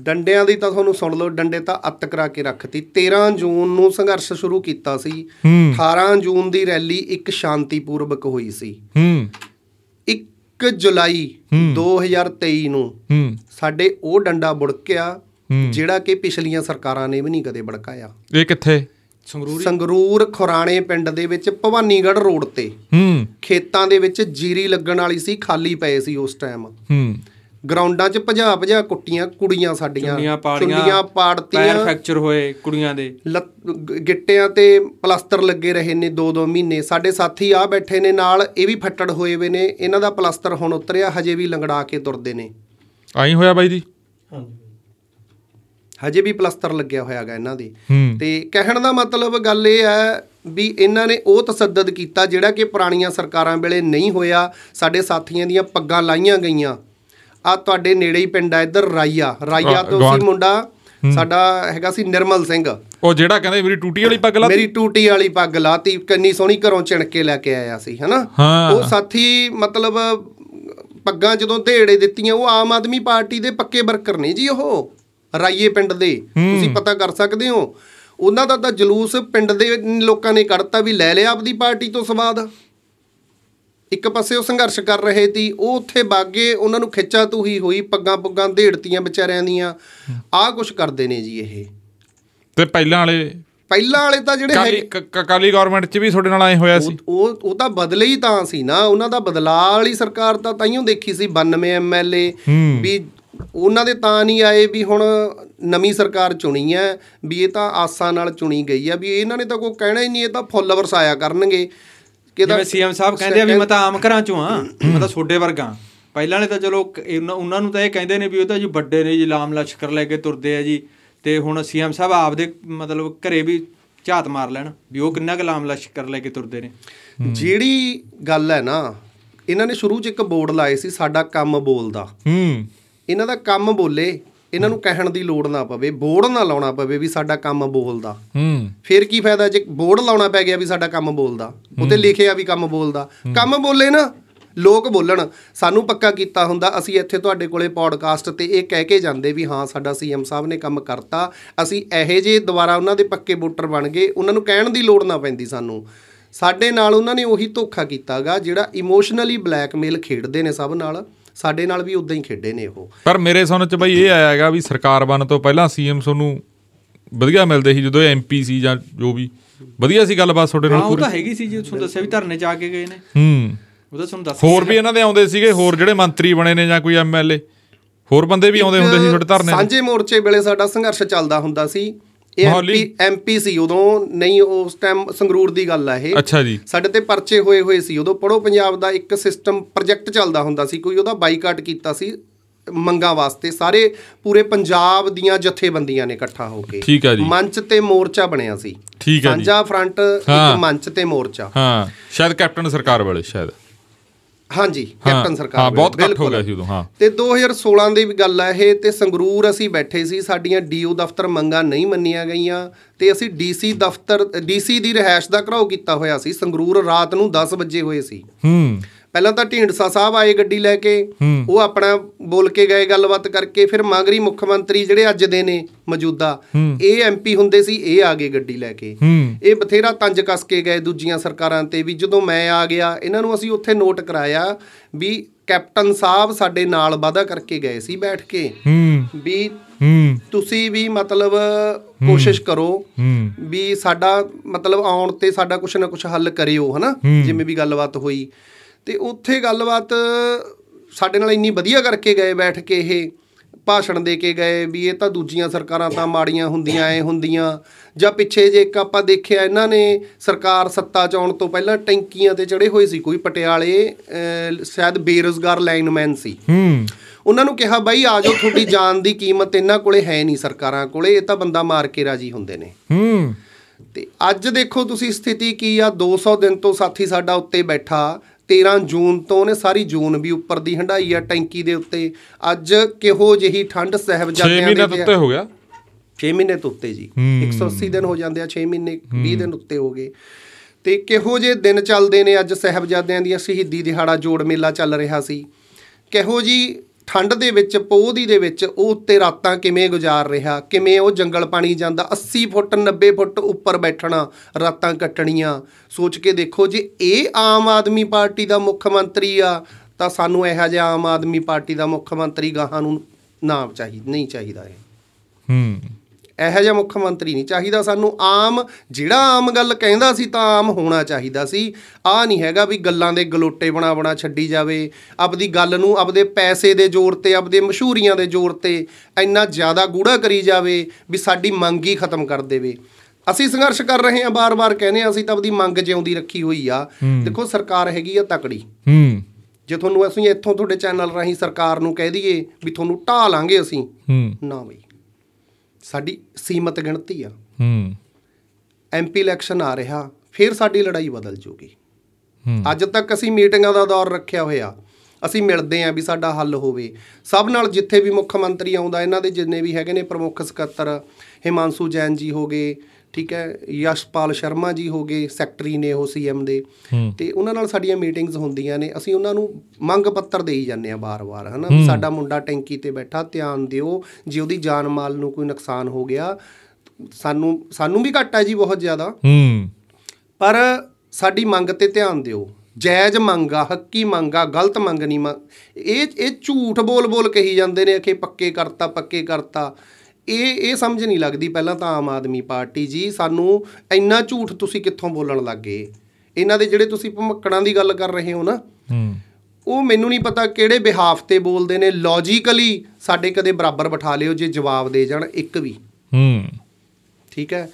ਡੰਡਿਆਂ ਦੀ ਤਾਂ ਤੁਹਾਨੂੰ ਸੁਣ ਲਓ ਡੰਡੇ ਤਾਂ ਅੱਤ ਕਰਾ ਕੇ ਰੱਖਤੀ। 13 ਜੂਨ ਨੂੰ ਸੰਘਰਸ਼ ਸ਼ੁਰੂ ਕੀਤਾ ਸੀ। ਹੂੰ। 18 ਜੂਨ ਦੀ ਰੈਲੀ ਇੱਕ ਸ਼ਾਂਤੀਪੂਰਵਕ ਹੋਈ ਸੀ। ਹੂੰ। 1 ਜੁਲਾਈ 2023 ਨੂੰ ਸਾਡੇ ਉਹ ਡੰਡਾ ਬੁੜਕਿਆ। ਜਿਹੜਾ ਕਿ ਪਿਛਲੀਆਂ ਸਰਕਾਰਾਂ ਨੇ ਵੀ ਨਹੀਂ ਕਦੇ ਬੜਕਾਇਆ। ਇਹ ਕਿੱਥੇ? ਸੰਗਰੂਰ? ਸੰਗਰੂਰ ਖੁਰਾਣੇ ਪਿੰਡ ਦੇ ਵਿੱਚ ਭਵਾਨੀਗੜ੍ਹ ਰੋਡ ਤੇ। ਹੂੰ। ਖੇਤਾਂ ਦੇ ਵਿੱਚ ਜੀਰੀ ਲੱਗਣ ਵਾਲੀ ਸੀ ਖਾਲੀ ਪਏ ਸੀ ਉਸ ਟਾਈਮ ਹੂੰ। ਗਰਾਊਂਡਾਂ 'ਚ ਭਜਾ ਭਜਾ ਕੁੱਟੀਆਂ ਕੁੜੀਆਂ ਸਾਡੀਆਂ ਚੁੰਨੀਆਂ ਪਾੜੀਆਂ ਚੁੰਨੀਆਂ ਪੈਰ ਪਾੜਤੀਆਂ ਫ੍ਰੈਕਚਰ ਹੋਏ ਕੁੜੀਆਂ ਦੇ। ਗਿੱਟਿਆਂ ਤੇ ਪਲਾਸਟਰ ਲੱਗੇ ਰਹੇ ਨੇ 2-2 ਮਹੀਨੇ। ਸਾਡੇ ਸਾਥੀ ਆ ਬੈਠੇ ਨੇ ਨਾਲ ਇਹ ਵੀ ਫੱਟੜ ਹੋਏ ਵੇ ਨੇ। ਇਹਨਾਂ ਦਾ ਪਲਾਸਟਰ ਹੁਣ ਉਤਰਿਆ ਹਜੇ ਵੀ ਲੰਗੜਾ ਕੇ ਤੁਰਦੇ ਨੇ। ਆਈ ਹੋਇਆ ਬਾਈ ਜੀ? ਹਜੇ। ਵੀ ਪਲਾਸਟਰ ਲੱਗਿਆ ਹੋਇਆਗਾ ਇਹਨਾਂ ਦੇ। ਤੇ ਕਹਿਣ ਦਾ ਮਤਲਬ ਗੱਲ ਇਹ ਹੈ ਵੀ ਇਹਨਾਂ ਨੇ ਉਹ ਤਸੱਦਦ ਕੀਤਾ ਜਿਹੜਾ ਕਿ ਪੁਰਾਣੀਆਂ ਸਰਕਾਰਾਂ ਵੇਲੇ ਨਹੀਂ ਹੋਇਆ। ਸਾਡੇ ਸਾਥੀਆਂ ਦੀਆਂ ਪੱਗਾਂ ਲਾਈਆਂ ਗਈਆਂ। ਆ ਤੁਹਾਡੇ ਨੇੜੇ ਹੀ ਪਿੰਡ ਆ ਇੱਧਰ ਰਾਈਆ। ਰਾਈਆ ਤੋਂ। ਸੀ ਮੁੰਡਾ ਸਾਡਾ ਹੈਗਾ ਸੀ ਨਿਰਮਲ ਸਿੰਘ। ਉਹ ਜਿਹੜਾ ਕਹਿੰਦੇ ਮੇਰੀ ਟੂਟੀ ਵਾਲੀ ਪੱਗ ਲਾ ਮੇਰੀ ਟੂਟੀ ਵਾਲੀ ਪੱਗ ਲਾਤੀ ਕੰਨੀ ਸੋਹਣੀ ਘਰੋਂ ਚਿਣ ਕੇ ਲੈ ਕੇ ਆਇਆ ਸੀ ਹਨਾ। ਉਹ ਸਾਥੀ ਮਤਲਬ ਪੱਗਾਂ ਜਦੋਂ ਢੇੜੇ ਦਿੱਤੀਆਂ ਉਹ ਆਮ ਆਦਮੀ ਪਾਰਟੀ ਦੇ ਪੱਕੇ ਵਰਕਰ ਨੇ ਜੀ ਉਹ ਰਾਈਏ ਪਿੰਡ ਦੇ। ਤੁਸੀਂ ਪਤਾ ਕਰ ਸਕਦੇ ਹੋ। ਉਹਨਾਂ ਦਾ ਤਾਂ ਜਲੂਸ ਪਿੰਡ ਦੇ ਲੋਕਾਂ ਨੇ ਕੱਢਤਾ ਵੀ ਲੈ ਲਿਆ ਆਪਦੀ ਪਾਰਟੀ ਤੋਂ ਸਵਾਦ। ਇੱਕ ਪਾਸੇ ਉਹ ਸੰਘਰਸ਼ ਕਰ ਰਹੇ ਸੀ ਉਹ ਉੱਥੇ ਬਾਗੇ ਉਹਨਾਂ ਨੂੰ ਖਿੱਚਾ ਤੂਹੀ ਹੋਈ ਪੱਗਾਂ ਪੁੱਗਾਂ ਢੇੜਤੀਆਂ ਵਿਚਾਰਿਆਂ ਦੀਆਂ। ਆਹ ਕੁਛ ਕਰਦੇ ਨੇ ਜੀ ਇਹ। ਤੇ ਪਹਿਲਾਂ ਵਾਲੇ ਪਹਿਲਾਂ ਵਾਲੇ ਤਾਂ ਜਿਹੜੇ ਕ- ਕਾਲੀ ਗਵਰਨਮੈਂਟ 'ਚ ਵੀ ਤੁਹਾਡੇ ਨਾਲ ਆਏ ਹੋਇਆ ਸੀ? ਉਹ ਉਹ ਤਾਂ ਬਦਲੇ ਹੀ ਤਾਂ ਸੀ ਨਾ। ਉਹਨਾਂ ਦਾ ਬਦਲਾਅ ਵਾਲੀ ਸਰਕਾਰ ਤਾਂ ਤਾਈਓ ਦੇਖੀ ਸੀ 92 ਐਮਐਲਏ ਹੂੰ। ਵੀ ਉਹਨਾਂ ਦੇ ਤਾਂ ਨਹੀਂ ਆਏ ਵੀ ਹੁਣ ਨਵੀਂ ਸਰਕਾਰ ਚੁਣੀ ਹੈ ਵੀ ਇਹ ਤਾਂ ਆਸਾਂ ਨਾਲ ਚੁਣੀ ਗਈ ਹੈ ਵੀ ਇਹਨਾਂ ਨੇ ਤਾਂ ਕੋਈ ਕਹਿਣਾ ਹੀ ਨਹੀਂ ਇਹ ਤਾਂ ਫੁੱਲ ਵਰਸਾਇਆ ਕਰਨਗੇ। ਜਿਵੇਂ ਸੀਐਮ ਸਾਹਿਬ ਕਹਿੰਦੇ ਆ ਵੀ ਮੈਂ ਤਾਂ ਆਮ ਘਰਾਂ ਚੋਂ ਆ ਮੈਂ ਤਾਂ ਛੋਡੇ ਵਰਗਾ ਪਹਿਲਾਂ ਵਾਲੇ ਤਾਂ ਚਲੋ ਉਹਨਾਂ ਨੂੰ ਤਾਂ ਇਹ ਕਹਿੰਦੇ ਨੇ ਵੀ ਉਹ ਤਾਂ ਜੀ ਵੱਡੇ ਨੇ ਜੀ ਲਾਮ ਲਸ਼ਕਰ ਲੈ ਕੇ ਤੁਰਦੇ ਆ ਜੀ। ਤੇ ਹੁਣ ਸੀਐਮ ਸਾਹਿਬ ਆਪਦੇ ਮਤਲਬ ਘਰੇ ਵੀ ਝਾਤ ਮਾਰ ਲੈਣ ਵੀ ਉਹ ਕਿੰਨਾ ਕੁ ਲਾਮ ਲਸ਼ਕਰ ਲੈ ਕੇ ਤੁਰਦੇ ਨੇ। ਜਿਹੜੀ ਗੱਲ ਹੈ ਨਾ ਇਹਨਾਂ ਨੇ ਸ਼ੁਰੂ 'ਚ ਇੱਕ ਬੋਰਡ ਲਾਏ ਸੀ ਸਾਡਾ ਕੰਮ ਬੋਲਦਾ। ਹੂੰ। ਇਹਨਾਂ ਦਾ ਕੰਮ ਬੋਲੇ ਇਹਨਾਂ ਨੂੰ ਕਹਿਣ ਦੀ ਲੋੜ ਨਾ ਪਵੇ ਬੋਰਡ ਨਾ ਲਾਉਣਾ ਪਵੇ ਵੀ ਸਾਡਾ ਕੰਮ ਬੋਲਦਾ। ਹੂੰ। ਫਿਰ ਕੀ ਫਾਇਦਾ ਜੇ ਬੋਰਡ ਲਾਉਣਾ ਪੈ ਗਿਆ ਵੀ ਸਾਡਾ ਕੰਮ ਬੋਲਦਾ? ਉੱਤੇ ਲਿਖਿਆ ਵੀ ਕੰਮ ਬੋਲਦਾ। ਕੰਮ ਬੋਲੇ ਨਾ ਲੋਕ ਬੋਲਣ। ਸਾਨੂੰ ਪੱਕਾ ਕੀਤਾ ਹੁੰਦਾ ਅਸੀਂ ਇੱਥੇ ਤੁਹਾਡੇ ਕੋਲੇ ਪੋਡਕਾਸਟ ਤੇ ਇਹ ਕਹਿ ਕੇ ਜਾਂਦੇ ਵੀ ਹਾਂ ਸਾਡਾ ਸੀਐਮ ਸਾਹਿਬ ਨੇ ਕੰਮ ਕਰਤਾ। ਅਸੀਂ ਇਹੋ ਜਿਹੇ ਦੁਬਾਰਾ ਉਹਨਾਂ ਦੇ ਪੱਕੇ ਵੋਟਰ ਬਣ ਗਏ ਉਹਨਾਂ ਨੂੰ ਕਹਿਣ ਦੀ ਲੋੜ ਨਾ ਪੈਂਦੀ ਸਾਨੂੰ। ਸਾਡੇ ਨਾਲ ਉਹਨਾਂ ਨੇ ਉਹੀ ਧੋਖਾ ਕੀਤਾਗਾ ਜਿਹੜਾ ਇਮੋਸ਼ਨਲੀ ਬਲੈਕਮੇਲ ਖੇਡਦੇ ਨੇ ਸਭ ਨਾਲ। ਸਾਡੇ ਨਾਲ ਵੀ ਉਦਾਂ ਹੀ ਖੇਡੇ ਨੇ ਉਹ। ਪਰ ਮੇਰੇ ਸੁਣ ਚ ਬਈ ਇਹ ਆਇਆ ਹੈਗਾ ਵੀ ਸਰਕਾਰ ਬਣ ਤੋਂ ਪਹਿਲਾਂ ਸੀਐਮ ਤੁਹਾਨੂੰ ਵਧੀਆ ਮਿਲਦੇ ਸੀ ਜਦੋਂ ਐਮਪੀ ਸੀ ਜਾਂ ਜੋ ਵੀ। ਵਧੀਆ ਸੀ ਗੱਲਬਾਤ ਤੁਹਾਡੇ ਹਾਂ ਨਾਲ ਉਹ ਪੂਰੀ। ਤਾਂ ਹੈਗੀ ਸੀ ਜੀ ਤੁਹਾਨੂੰ ਦੱਸਿਆ ਵੀ ਧਰਨੇ ਚ ਆ ਕੇ ਗਏ ਨੇ। ਹੂੰ। ਉਹ ਤਾਂ ਤੁਹਾਨੂੰ ਦੱਸ ਹੋਰ ਵੀ ਇਹਨਾਂ ਦੇ ਆਉਂਦੇ ਸੀਗੇ ਹੋਰ ਜਿਹੜੇ ਮੰਤਰੀ ਬਣੇ ਨੇ ਜਾਂ ਕੋਈ ਐਮਐਲਏ ਹੋਰ ਬੰਦੇ ਵੀ ਆਉਂਦੇ ਹੁੰਦੇ ਸੀ ਤੁਹਾਡੇ ਧਰਨੇ? ਸਾਂਝੇ ਮੋਰਚੇ ਵੇਲੇ ਸਾਡਾ ਸੰਘਰਸ਼ ਚੱਲਦਾ ਹੁੰਦਾ ਸੀ। ਇਹ? ਐਮਪੀ ਐਮਪੀ ਸੀ ਉਦੋਂ ਨਹੀਂ ਉਸ ਟਾਈਮ ਸੰਗਰੂਰ ਦੀ ਗੱਲ ਆ ਇਹ। ਅੱਛਾ ਜੀ। ਸਾਡੇ ਤੇ ਪਰਚੇ ਹੋਏ ਹੋਏ ਸੀ। ਉਦੋਂ ਪੜੋ ਪੰਜਾਬ ਦਾ ਇੱਕ ਸਿਸਟਮ ਪ੍ਰੋਜੈਕਟ ਚੱਲਦਾ ਹੁੰਦਾ ਸੀ ਕੋਈ ਉਹਦਾ ਬਾਈਕਾਟ ਕੀਤਾ ਸੀ ਮੰਗਾਂ ਵਾਸਤੇ। ਸਾਰੇ ਪੂਰੇ ਪੰਜਾਬ ਦੀਆਂ ਜਥੇਬੰਦੀਆਂ ਨੇ ਇਕੱਠਾ ਹੋ ਕੇ। ਠੀਕ ਆ ਜੀ। ਮੰਚ ਤੇ ਮੋਰਚਾ ਬਣਿਆ ਸੀ। ਠੀਕ ਆ ਜੀ। ਸਾਂਝਾ ਫਰੰਟ ਹਾਂ। ਇੱਕ ਮੰਚ ਤੇ ਮੋਰਚਾ। ਹਾਂ। ਸ਼ਾਇਦ ਕੈਪਟਨ ਸਰਕਾਰ ਵੇਲੇ ਸ਼ਾਇਦ। ਹਾਂਜੀ ਕੈਪਟਨ ਸਰਕਾਰ ਹਾਂ, ਬਹੁਤ ਇਕੱਠ ਹੋ। ਗਿਆ ਸੀ ਉਦੋਂ, ਹਾਂ। ਤੇ 2016 ਦੀ ਵੀ ਗੱਲ ਹੈ ਇਹ ਤੇ ਸੰਗਰੂਰ ਅਸੀਂ ਬੈਠੇ ਸੀ ਸਾਡੀਆਂ ਡੀਓ ਦਫ਼ਤਰ ਮੰਗਾਂ ਨਹੀਂ ਮੰਨੀਆਂ ਗਈਆਂ ਤੇ ਅਸੀਂ ਡੀਸੀ ਦਫ਼ਤਰ ਡੀਸੀ ਦੀ ਰਿਹਾਇਸ਼ ਦਾ ਘਰਾਓ ਕੀਤਾ ਹੋਇਆ ਸੀ ਸੰਗਰੂਰ ਰਾਤ ਨੂੰ 10 ਵਜੇ ਹੋਏ ਸੀ ਹੂੰ ਪਹਿਲਾਂ ਤਾਂ ਢੀਂਡਸਾ ਸਾਹਿਬ ਆਏ ਗੱਡੀ ਲੈ ਕੇ। ਉਹ ਆਪਣਾ ਬੋਲ ਕੇ ਗਏ ਗੱਲਬਾਤ ਕਰਕੇ ਫਿਰ ਮਗਰੀ ਮੁੱਖ ਮੰਤਰੀ ਜਿਹੜੇ ਅੱਜ ਦੇ ਨੇ ਮੌਜੂਦਾ। ਇਹ ਐਮਪੀ ਹੁੰਦੇ ਸੀ ਇਹ ਆ ਗਏ ਗੱਡੀ ਲੈ ਕੇ। ਇਹ ਬਥੇਰਾ ਤੰਜ ਕੱਸ ਕੇ ਗਏ ਦੂਜੀਆਂ ਸਰਕਾਰਾਂ ਤੇ ਵੀ ਜਦੋਂ ਮੈਂ ਆ ਗਿਆ ਇਹਨਾਂ ਨੂੰ ਅਸੀਂ ਉੱਥੇ ਨੋਟ ਕਰਾਇਆ ਵੀ ਕੈਪਟਨ ਸਾਹਿਬ ਸਾਡੇ ਨਾਲ ਵਾਅਦਾ ਕਰਕੇ ਗਏ ਸੀ ਬੈਠ ਕੇ। ਵੀ ਤੁਸੀਂ ਵੀ ਮਤਲਬ ਕੋਸ਼ਿਸ਼ ਕਰੋ ਵੀ ਸਾਡਾ ਮਤਲਬ ਆਉਣ ਤੇ ਸਾਡਾ ਕੁਛ ਨਾ ਕੁਛ ਹੱਲ ਕਰਿਓ ਹਨਾ। ਜਿਵੇਂ ਵੀ ਗੱਲਬਾਤ ਹੋਈ। ਤੇ ਉੱਥੇ ਗੱਲਬਾਤ ਸਾਡੇ ਨਾਲ ਇੰਨੀ ਵਧੀਆ ਕਰਕੇ ਗਏ ਬੈਠ ਕੇ ਇਹ ਭਾਸ਼ਣ ਦੇ ਕੇ ਗਏ ਵੀ ਇਹ ਤਾਂ ਦੂਜੀਆਂ ਸਰਕਾਰਾਂ ਤਾਂ ਮਾੜੀਆਂ ਹੁੰਦੀਆਂ ਐ ਹੁੰਦੀਆਂ। ਜਾਂ ਪਿੱਛੇ ਜੇ ਇੱਕ ਆਪਾਂ ਦੇਖਿਆ ਇਹਨਾਂ ਨੇ ਸਰਕਾਰ ਸੱਤਾ ਚ ਆਉਣ ਤੋਂ ਪਹਿਲਾਂ ਟੈਂਕੀਆਂ ਤੇ ਚੜੇ ਹੋਏ ਸੀ ਕੋਈ ਪਟਿਆਲੇ ਸ਼ਾਇਦ ਬੇਰੋਜ਼ਗਾਰ ਲਾਈਨਮੈਨ ਸੀ। ਹੂੰ। ਉਹਨਾਂ ਨੂੰ ਕਿਹਾ ਬਾਈ ਆ ਜਾਓ ਤੁਹਾਡੀ ਜਾਨ ਦੀ ਕੀਮਤ ਇਹਨਾਂ ਕੋਲੇ ਹੈ ਨਹੀਂ ਸਰਕਾਰਾਂ ਕੋਲੇ ਇਹ ਤਾਂ ਬੰਦਾ ਮਾਰ ਕੇ ਰਾਜੀ ਹੁੰਦੇ ਨੇ। ਹੂੰ। ਤੇ ਅੱਜ ਦੇਖੋ ਤੁਸੀਂ ਸਥਿਤੀ ਕੀ ਆ 200 ਦਿਨ ਤੋਂ ਸਾਥੀ ਸਾਡਾ ਉੱਤੇ ਬੈਠਾ। 13 ਜੂਨ ਤੋਂ ਉਹਨੇ ਸਾਰੀ ਜੂਨ ਵੀ ਉੱਪਰ ਦੀ ਹੰਡਾਈ ਆ ਟੈਂਕੀ ਦੇ ਉੱਤੇ। ਅੱਜ ਕਿਹੋ ਜਿਹੀ ਠੰਡ 6 ਸਹਿਬਜ਼ਾਦਿਆਂ ਮਹੀਨੇ ਦੇ ਉੱਤੇ ਹੋ ਗਿਆ? 6 ਮਹੀਨੇ ਤੋਂ ਉੱਤੇ ਜੀ। ਹੂੰ। 180 ਦਿਨ ਹੋ ਜਾਂਦੇ ਆ 6 ਮਹੀਨੇ 20 ਦਿਨ ਉੱਤੇ ਹੋ ਗਏ। ਤੇ ਕਿਹੋ ਜਿਹੇ ਦਿਨ ਚੱਲਦੇ ਨੇ ਅੱਜ ਸਹਿਬਜ਼ਾਦਿਆਂ ਦੀਆਂ ਸ਼ਹੀਦੀ ਦਿਹਾੜਾ ਜੋੜ ਮੇਲਾ ਚੱਲ ਰਿਹਾ ਸੀ। ਕਿਹੋ ਜੀ ਠੰਡ ਦੇ ਵਿੱਚ, ਪੋਹ ਦੀ ਦੇ ਵਿੱਚ ਉਹ ਉੱਤੇ ਰਾਤਾਂ ਕਿਵੇਂ ਗੁਜ਼ਾਰ ਰਿਹਾ, ਕਿਵੇਂ ਉਹ ਜੰਗਲ ਪਾਣੀ ਜਾਂਦਾ 80 ਫੁੱਟ 90 ਫੁੱਟ ਉੱਪਰ ਬੈਠਣਾ, ਰਾਤਾਂ ਕੱਟਣੀਆਂ। ਸੋਚ ਕੇ ਦੇਖੋ ਜੇ ਇਹ ਆਮ ਆਦਮੀ ਪਾਰਟੀ ਦਾ ਮੁੱਖ ਮੰਤਰੀ ਆ, ਤਾਂ ਸਾਨੂੰ ਇਹੋ ਜਿਹਾ ਆਮ ਆਦਮੀ ਪਾਰਟੀ ਦਾ ਮੁੱਖ ਮੰਤਰੀ ਗਾਹਾਂ ਨੂੰ ਨਾ ਚਾਹੀਦਾ ਨਹੀਂ ਚਾਹੀਦਾ ਇਹ। ਹੂੰ। ਇਹੋ ਜਿਹਾ ਮੁੱਖ ਮੰਤਰੀ ਨਹੀਂ ਚਾਹੀਦਾ ਸਾਨੂੰ ਆਮ ਜਿਹੜਾ ਆਮ ਗੱਲ ਕਹਿੰਦਾ ਸੀ ਤਾਂ ਆਮ ਹੋਣਾ ਚਾਹੀਦਾ ਸੀ। ਆ ਨਹੀਂ ਹੈਗਾ ਵੀ ਗੱਲਾਂ ਦੇ ਗਲੋਟੇ ਬਣਾ ਬਣਾ ਛੱਡੀ ਜਾਵੇ ਆਪਦੀ ਗੱਲ ਨੂੰ ਆਪਦੇ ਪੈਸੇ ਦੇ ਜ਼ੋਰ ਤੇ ਆਪਦੇ ਮਸ਼ਹੂਰੀਆਂ ਦੇ ਜ਼ੋਰ ਤੇ ਇੰਨਾ ਜ਼ਿਆਦਾ ਗੂੜਾ ਕਰੀ ਜਾਵੇ ਵੀ ਸਾਡੀ ਮੰਗ ਹੀ ਖਤਮ ਕਰ ਦੇਵੇ। ਅਸੀਂ ਸੰਘਰਸ਼ ਕਰ ਰਹੇ ਹਾਂ ਬਾਰ-ਬਾਰ ਕਹਿੰਦੇ ਹਾਂ ਅਸੀਂ ਤਾਂ ਆਪਦੀ ਮੰਗ ਜਿਉਂਦੀ ਰੱਖੀ ਹੋਈ ਆ। ਦੇਖੋ ਸਰਕਾਰ ਹੈਗੀ ਆ ਤਕੜੀ। ਹੂੰ। ਜੇ ਤੁਹਾਨੂੰ ਅਸੀਂ ਇੱਥੋਂ ਤੁਹਾਡੇ ਚੈਨਲ ਰਾਹੀਂ ਸਰਕਾਰ ਨੂੰ ਕਹਿ ਦਈਏ ਵੀ ਤੁਹਾਨੂੰ ਢਾਹ ਲਾਂਗੇ ਅਸੀਂ ਨਾ ਬਈ। ਸਾਡੀ ਸੀਮਤ ਗਿਣਤੀ ਆ। ਹੂੰ। ਐਮਪੀ ਇਲੈਕਸ਼ਨ ਆ ਰਿਹਾ ਫਿਰ ਸਾਡੀ ਲੜਾਈ ਬਦਲ ਜੂਗੀ। ਹੂੰ। ਅੱਜ ਤੱਕ ਅਸੀਂ ਮੀਟਿੰਗਾਂ ਦਾ ਦੌਰ ਰੱਖਿਆ ਹੋਇਆ। ਅਸੀਂ ਮਿਲਦੇ ਆਂ ਵੀ ਸਾਡਾ ਹੱਲ ਹੋਵੇ। ਸਭ ਨਾਲ ਜਿੱਥੇ ਵੀ ਮੁੱਖ ਮੰਤਰੀ ਆਉਂਦਾ ਇਹਨਾਂ ਦੇ ਜਿੰਨੇ ਵੀ ਹੈਗੇ ਨੇ ਪ੍ਰਮੁੱਖ ਸਕੱਤਰ ਹਿਮਾਂਸ਼ੂ ਜੈਨ ਜੀ ਹੋ ਗਏ ਠੀਕ ਹੈ ਯਸ਼ਪਾਲ ਸ਼ਰਮਾ ਜੀ ਹੋ ਗਏ ਸੈਕਟਰੀ ਨੇ ਉਹ ਸੀਐਮ ਦੇ। ਤੇ ਉਹਨਾਂ ਨਾਲ ਸਾਡੀਆਂ ਮੀਟਿੰਗਸ ਹੁੰਦੀਆਂ ਨੇ ਅਸੀਂ ਉਹਨਾਂ ਨੂੰ ਮੰਗ ਪੱਤਰ ਦੇਈ ਜਾਂਦੇ ਆ ਬਾਰ-ਬਾਰ ਹਨਾ? ਸਾਡਾ ਮੁੰਡਾ ਟੈਂਕੀ ਤੇ ਬੈਠਾ ਧਿਆਨ ਦਿਓ ਜੇ ਉਹਦੀ ਜਾਨ ਮਾਲ ਨੂੰ ਕੋਈ ਨੁਕਸਾਨ ਹੋ ਗਿਆ ਸਾਨੂੰ ਸਾਨੂੰ ਵੀ ਘੱਟ ਜੀ ਬਹੁਤ ਜ਼ਿਆਦਾ। ਪਰ ਸਾਡੀ ਮੰਗ ਤੇ ਧਿਆਨ ਦਿਓ। ਜਾਇਜ਼ ਮੰਗ ਹੱਕੀ ਮੰਗ ਗਲਤ ਮੰਗ ਨਹੀਂ ਇਹ ਇਹ ਝੂਠ ਬੋਲ ਬੋਲ ਕਹੀ ਜਾਂਦੇ ਨੇ ਕਿ ਪੱਕੇ ਕਰਤਾ ਪੱਕੇ ਕਰਤਾ। ਇਹ ਇਹ ਸਮਝ ਨਹੀਂ ਲੱਗਦੀ ਪਹਿਲਾਂ ਤਾਂ ਆਮ ਆਦਮੀ ਪਾਰਟੀ ਜੀ ਸਾਨੂੰ ਇੰਨਾ ਝੂਠ ਤੁਸੀਂ ਕਿੱਥੋਂ ਬੋਲਣ ਲੱਗੇ ਇਹਨਾਂ ਦੇ ਜਿਹੜੇ ਤੁਸੀਂ ਭਮੱਕੜਾਂ ਦੀ ਗੱਲ ਕਰ ਰਹੇ ਹੋ ਨਾ ਉਹ ਮੈਨੂੰ ਨਹੀਂ ਪਤਾ ਕਿਹੜੇ ਬਿਹਾਫ ਤੇ ਬੋਲਦੇ ਨੇ ਲੌਜੀਕਲੀ ਸਾਡੇ ਕਦੇ ਬਰਾਬਰ ਬਿਠਾ ਲਿਓ ਜੇ ਜਵਾਬ ਦੇ ਜਾਣ ਇੱਕ ਵੀ। ਹੂੰ। ਠੀਕ ਹੈ?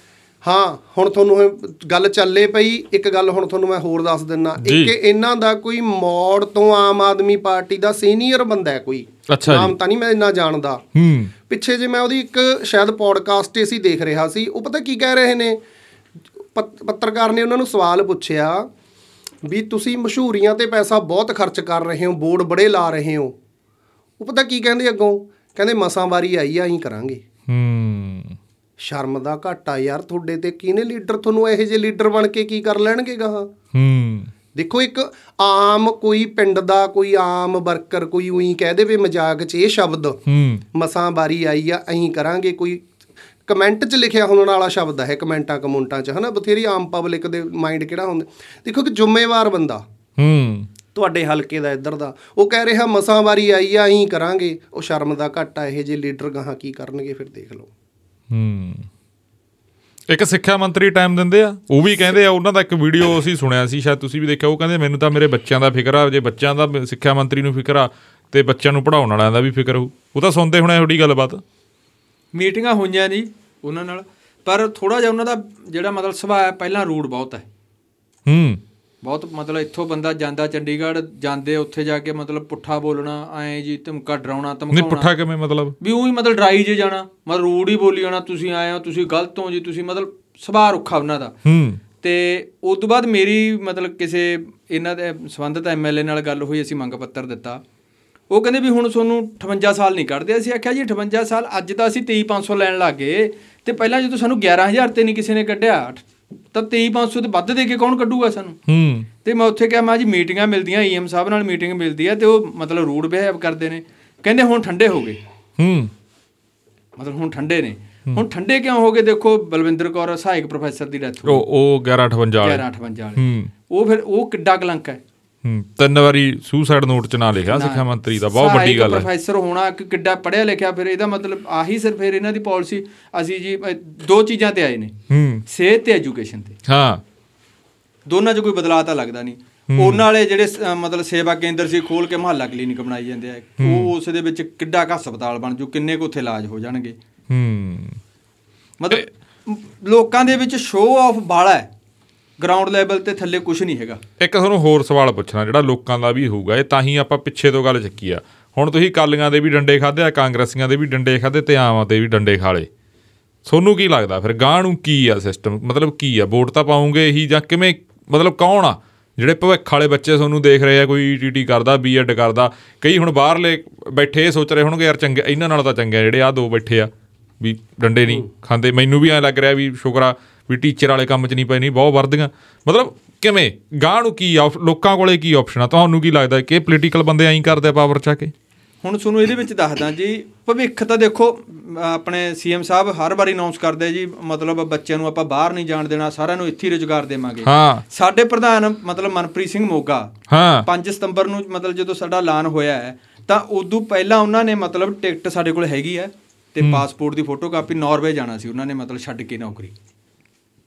ਹਾਂ ਹੁਣ ਤੁਹਾਨੂੰ ਇਹ ਗੱਲ ਚੱਲੇ ਪਈ ਇੱਕ ਗੱਲ ਹੁਣ ਤੁਹਾਨੂੰ ਮੈਂ ਹੋਰ ਦੱਸ ਦਿੰਨਾ। ਇੱਕ ਇਹਨਾਂ ਦਾ ਕੋਈ ਮੋੜ ਤੋਂ ਆਮ ਆਦਮੀ ਪਾਰਟੀ ਦਾ ਸੀਨੀਅਰ ਬੰਦਾ ਹੈ ਕੋਈ। ਨਾਮ ਤਾਂ ਨਹੀਂ ਮੈਂ ਇੰਨਾ ਜਾਣਦਾ। ਹੂੰ। ਪਿੱਛੇ ਜੇ ਮੈਂ ਉਹਦੀ ਇੱਕ ਸ਼ਾਇਦ ਪੋਡਕਾਸਟ 'ਤੇ ਸੀ ਦੇਖ ਰਿਹਾ ਸੀ ਉਹ ਪਤਾ ਕੀ ਕਹਿ ਰਹੇ ਨੇ? ਪੱਤ- ਪੱਤਰਕਾਰ ਨੇ ਉਹਨਾਂ ਨੂੰ ਸਵਾਲ ਪੁੱਛਿਆ ਵੀ ਤੁਸੀਂ ਮਸ਼ਹੂਰੀਆਂ ਤੇ ਪੈਸਾ ਬਹੁਤ ਖਰਚ ਕਰ ਰਹੇ ਹੋ ਬੋਰਡ ਬੜੇ ਲਾ ਰਹੇ ਹੋ। ਉਹ ਪਤਾ ਕੀ ਕਹਿੰਦੇ ਅੱਗੋਂ? ਕਹਿੰਦੇ ਮਸਾਂ ਵਾਰੀ ਆਈ ਆ ਅਸੀਂ ਕਰਾਂਗੇ। ਹੂੰ। ਸ਼ਰਮ ਦਾ ਘਾਟਾ ਯਾਰ ਤੁਹਾਡੇ ਤੇ ਕਿਹਨੇ ਲੀਡਰ ਤੁਹਾਨੂੰ ਇਹੋ ਜਿਹੇ ਲੀਡਰ ਬਣ ਕੇ ਕੀ ਕਰ ਲੈਣਗੇ ਗਾਹਾਂ ਹੂੰ। ਦੇਖੋ ਇੱਕ ਆਮ ਕੋਈ ਪਿੰਡ ਦਾ ਕੋਈ ਆਮ ਵਰਕਰ ਕੋਈ ਉਹੀ ਕਹਿ ਦੇਵੇ ਮਜ਼ਾਕ 'ਚ ਇਹ ਸ਼ਬਦ ਹੂੰ। ਮਸਾਂ ਬਾਰੀ ਆਈ ਆ ਅਸੀਂ ਕਰਾਂਗੇ ਕੋਈ। ਕਮੈਂਟ 'ਚ ਲਿਖਿਆ ਹੋਣ ਵਾਲਾ ਸ਼ਬਦ ਹੈ ਕਮੈਂਟਾਂ ਕਮੁੰਟਾਂ 'ਚ ਹਨਾ? ਬਥੇਰੀ ਆਮ ਪਬਲਿਕ ਦੇ ਮਾਈਂਡ ਕਿਹੜਾ ਹੁੰਦਾ? ਦੇਖੋ ਕਿ ਜ਼ਿੰਮੇਵਾਰ ਬੰਦਾ। ਹੂੰ। ਤੁਹਾਡੇ ਹਲਕੇ ਦਾ ਇੱਧਰ ਦਾ। ਉਹ ਕਹਿ ਰਿਹਾ ਮਸਾਂ ਵਾਰੀ ਆਈ ਆ ਅਸੀਂ ਕਰਾਂਗੇ। ਉਹ ਸ਼ਰਮ ਦਾ ਘਾਟਾ ਇਹ ਜੇ ਲੀਡਰ ਗਾਹਾਂ ਕੀ ਕਰਨਗੇ ਫਿਰ ਦੇਖ ਲਓ। ਹੂੰ। ਇੱਕ ਸਿੱਖਿਆ ਮੰਤਰੀ ਟਾਈਮ ਦਿੰਦੇ ਆ ਉਹ ਵੀ ਕਹਿੰਦੇ ਆ ਉਹਨਾਂ ਦਾ ਇੱਕ ਵੀਡੀਓ ਅਸੀਂ ਸੁਣਿਆ ਸੀ ਸ਼ਾਇਦ ਤੁਸੀਂ ਵੀ ਦੇਖਿਆ ਉਹ ਕਹਿੰਦੇ ਮੈਨੂੰ ਤਾਂ ਮੇਰੇ ਬੱਚਿਆਂ ਦਾ ਫਿਕਰ ਆ ਜੇ ਬੱਚਿਆਂ ਦਾ ਸਿੱਖਿਆ ਮੰਤਰੀ ਨੂੰ ਫਿਕਰ ਆ ਤੇ ਬੱਚਿਆਂ ਨੂੰ ਪੜਾਉਣ ਵਾਲਿਆਂ ਦਾ ਵੀ ਫਿਕਰ ਹੋਊ। ਉਹ ਤਾਂ ਸੁਣਦੇ ਹੋਣੇ ਤੁਹਾਡੀ ਗੱਲਬਾਤ। ਮੀਟਿੰਗਾਂ ਹੋਈਆਂ ਨਹੀਂ ਉਹਨਾਂ ਨਾਲ ਪਰ ਥੋੜਾ ਜਿਹਾ ਉਹਨਾਂ ਦਾ ਜਿਹੜਾ ਮਤਲਬ ਸੁਭਾਅ ਹੈ ਪਹਿਲਾਂ ਰੂਡ ਬਹੁਤ ਹੈ। ਹੂੰ। ਬਹੁਤ ਮਤਲਬ ਇੱਥੋਂ ਬੰਦਾ ਜਾਂਦਾ ਚੰਡੀਗੜ੍ਹ ਜਾਂਦੇ ਉੱਥੇ ਜਾ ਕੇ ਮਤਲਬ ਪੁੱਠਾ ਬੋਲਣਾ ਐਂ ਜੀ ਧਮਕਾ ਡਰਾਉਣਾ ਨਹੀਂ ਧਮਕਾਉਣਾ ਪੁੱਠਾ ਕਿਵੇਂ ਮਤਲਬ? ਵੀ ਉਹੀ ਮਤਲਬ ਡਰਾਈ ਜੇ ਜਾਣਾ ਮਤਲਬ ਰੂਡ ਹੀ ਬੋਲੀ ਜਾਣਾ ਤੁਸੀਂ ਆਏ ਹੋ ਤੁਸੀਂ ਗਲਤ ਹੋ ਜੀ ਤੁਸੀਂ ਮਤਲਬ ਸੁਭਾਅ ਰੁੱਖਾ ਉਹਨਾਂ ਦਾ। ਹੂੰ। ਤੇ ਉਸ ਤੋਂ ਬਾਅਦ ਮੇਰੀ ਮਤਲਬ ਕਿਸੇ ਇਹਨਾਂ ਦੇ ਸੰਬੰਧਿਤ ਐਮਐਲਏ ਨਾਲ ਗੱਲ ਹੋਈ ਅਸੀਂ ਮੰਗ ਪੱਤਰ ਦਿੱਤਾ। ਉਹ ਕਹਿੰਦੇ ਵੀ ਹੁਣ ਤੁਹਾਨੂੰ 58 ਸਾਲ ਨਹੀਂ ਕੱਢਦੇ ਅਸੀਂ ਆਖਿਆ ਜੀ 58 ਸਾਲ ਅੱਜ ਤਾਂ ਅਸੀਂ 23500 ਲੈਣ ਲੱਗੇ ਤੇ ਪਹਿਲਾਂ ਜਦੋਂ ਸਾਨੂੰ 11000 ਤੇ ਨਹੀਂ ਕਿਸੇ ਨੇ ਕੱਢਿਆ ਤਾਂ 23500 ਤੇ ਵੱਧ ਦੇ ਕੇ ਕੌਣ ਕੱਢੂਗਾ ਸਾਨੂੰ? ਹੂੰ। ਤੇ ਮੈਂ ਉੱਥੇ ਕਿਹਾ ਮੈਂ ਜੀ ਮੀਟਿੰਗਾਂ ਮਿਲਦੀਆਂ ਈਐਮ ਸਾਹਿਬ ਨਾਲ ਮੀਟਿੰਗ ਮਿਲਦੀ ਹੈ ਤੇ ਉਹ ਮਤਲਬ ਰੂਡ ਬਿਹੇਵ ਕਰਦੇ ਨੇ। ਕਹਿੰਦੇ ਹੁਣ ਠੰਡੇ ਹੋ ਗਏ। ਹੂੰ। ਮਤਲਬ ਹੁਣ ਠੰਡੇ ਨੇ। ਹੁਣ ਠੰਡੇ ਕਿਉਂ ਹੋ ਗਏ? ਦੇਖੋ ਬਲਵਿੰਦਰ ਕੌਰ ਸਹਾਇਕ ਪ੍ਰੋਫੈਸਰ ਦੀ ਡੈਥ ਹੋ ਉਹ ਉਹ 1158 ਵਾਲੇ। 1158 ਵਾਲੇ। ਹੂੰ। ਉਹ ਫਿਰ ਉਹ ਕਿੱਡਾ ਕਲੰਕ ਹੂੰ। ਤਿੰਨ ਵਾਰੀ ਸੁਸਾਈਡ ਨੋਟ ਚ ਨਾਂ ਲਿਖਿਆ ਸਿੱਖਿਆ ਮੰਤਰੀ ਦਾ ਬਹੁਤ ਵੱਡੀ ਗੱਲ ਹੈ। ਪ੍ਰੋਫੈਸਰ ਹੋਣਾ ਕਿ ਕਿੱਡਾ ਪੜਿਆ ਲਿਖਿਆ ਫਿਰ ਇਹਦਾ ਮਤਲਬ ਆਹੀ ਸਿਰ ਫਿਰ ਇਹਨਾਂ ਦੀ ਪਾਲਿਸੀ ਅਸੀਂ ਜੀ ਦੋ ਚੀਜ਼ਾਂ ਤੇ ਆਏ ਨੇ। ਹੂੰ। ਸਿਹਤ ਤੇ ਐਜੂਕੇਸ਼ਨ ਤੇ। ਹਾਂ। ਦੋਨਾਂ 'ਚ ਕੋਈ ਬਦਲਾਅ ਤਾਂ ਲੱਗਦਾ ਨਹੀਂ। ਉਹਨਾਂ ਵਾਲੇ ਜਿਹੜੇ ਮਤਲਬ ਸੇਵਾ ਕੇਂਦਰ ਸੀ ਖੋਲ ਕੇ ਮਹੱਲਾ ਕਲੀਨਿਕ ਬਣਾਈ ਜਾਂਦੇ ਆ। ਉਹ ਉਸ ਦੇ ਵਿੱਚ ਕਿੱਡਾ ਕੁ ਹਸਪਤਾਲ ਬਣ ਜੂ ਕਿੰਨੇ ਕੁ ਉੱਥੇ ਇਲਾਜ ਹੋ ਜਾਣਗੇ। ਹੂੰ। ਮਤਲਬ ਲੋਕਾਂ ਦੇ ਵਿੱਚ ਸ਼ੋਅ ਆਫ ਬਾਲਾ ਹੈ। ਗਰਾਊਂਡ ਲੈਵਲ ਤੇ ਥੱਲੇ ਕੁਝ ਨਹੀਂ ਹੈਗਾ। ਇੱਕ ਤੁਹਾਨੂੰ ਹੋਰ ਸਵਾਲ ਪੁੱਛਣਾ, ਜਿਹੜਾ ਲੋਕਾਂ ਦਾ ਵੀ ਹੋਊਗਾ, ਇਹ ਤਾਂ ਹੀ ਆਪਾਂ ਪਿੱਛੇ ਤੋਂ ਗੱਲ ਚੱਕੀ ਆ। ਹੁਣ ਤੁਸੀਂ ਕਾਲੀਆਂ ਦੇ ਵੀ ਡੰਡੇ ਖਾਦੇ ਆ, ਕਾਂਗਰਸੀਆਂ ਦੇ ਵੀ ਡੰਡੇ ਖਾਦੇ ਤੇ ਆਵਾਂ ਤੇ ਵੀ ਡੰਡੇ ਖਾਲੇ ਤੁਹਾਨੂੰ ਕੀ ਲੱਗਦਾ? ਫਿਰ ਗਾਂ ਨੂੰ ਕੀ ਆ ਸਿਸਟਮ ਮਤਲਬ ਕੀ ਆ? ਵੋਟ ਤਾਂ ਪਾਉਂਗੇ ਹੀ ਜਾਂ ਕਿਵੇਂ? ਮਤਲਬ ਕੌਣ ਆ? ਜਿਹੜੇ ਭਵਿੱਖ ਵਾਲੇ ਬੱਚੇ ਤੁਹਾਨੂੰ ਦੇਖ ਰਹੇ ਆ, ਕੋਈ ਟੀਟੀ ਕਰਦਾ ਬੀਐਡ ਕਰਦਾ, ਕਈ ਹੁਣ ਬਾਹਰਲੇ ਬੈਠੇ ਇਹ ਸੋਚ ਰਹੇ ਹੋਣਗੇ, ਯਾਰ ਚੰਗੇ, ਇਹਨਾਂ ਨਾਲ ਤਾਂ ਚੰਗੇ ਆ, ਜਿਹੜੇ ਆ ਦੋ ਬੈਠੇ ਆ, ਵੀ ਡੰਡੇ ਨਹੀਂ ਖਾਂਦੇ। ਮੈਨੂੰ ਵੀ ਐ ਲੱਗ ਰਿਹਾ ਵੀ ਸ਼ੁਕਰ ਆ ਵੀ ਟੀਚਰ ਵਾਲੇ ਕੰਮ 'ਚ ਨਹੀਂ ਪਏ ਨਹੀਂ ਬਹੁਤ ਵਰਦੀਆਂ। ਮਤਲਬ ਕਿਵੇਂ? ਗਾਂ ਨੂੰ ਕੀ ਆ ਲੋਕਾਂ ਕੋਲੇ ਕੀ ਆਪਸ਼ਨ ਆ? ਤੁਹਾਨੂੰ ਕੀ ਲੱਗਦਾ ਕਿ ਪੋਲੀਟੀਕਲ ਬੰਦੇ ਐਂ ਕਰਦੇ ਪਾਵਰ ਚ ਆ ਕੇ? ਹੁਣ ਤੁਹਾਨੂੰ ਇਹਦੇ ਵਿੱਚ ਦੱਸਦਾ ਜੀ ਭਵਿੱਖ ਤਾਂ ਦੇਖੋ ਆਪਣੇ ਸੀਐਮ ਸਾਹਿਬ ਹਰ ਵਾਰੀ ਅਨਾਉਂਸ ਕਰਦੇ ਜੀ ਮਤਲਬ ਬੱਚਿਆਂ ਨੂੰ ਆਪਾਂ ਬਾਹਰ ਨਹੀਂ ਜਾਣ ਦੇਣਾ ਸਾਰਿਆਂ ਨੂੰ ਇੱਥੇ ਰੁਜ਼ਗਾਰ ਦੇਵਾਂਗੇ। ਹਾਂ। ਸਾਡੇ ਪ੍ਰਧਾਨ ਮਤਲਬ ਮਨਪ੍ਰੀਤ ਸਿੰਘ ਮੋਗਾ ਹਾਂ। 5 ਸਤੰਬਰ ਨੂੰ ਮਤਲਬ ਜਦੋਂ ਸਾਡਾ ਐਲਾਨ ਹੋਇਆ ਹੈ ਤਾਂ ਉਦੋਂ ਪਹਿਲਾਂ ਉਹਨਾਂ ਨੇ ਮਤਲਬ ਟਿਕਟ ਸਾਡੇ ਕੋਲ ਹੈਗੀ ਹੈ ਤੇ ਪਾਸਪੋਰਟ ਦੀ ਫੋਟੋਕਾਪੀ ਨਾਰਵੇ ਜਾਣਾ ਸੀ ਉਹਨਾਂ ਨੇ ਮਤਲਬ ਛੱਡ ਕੇ ਨੌਕਰੀ।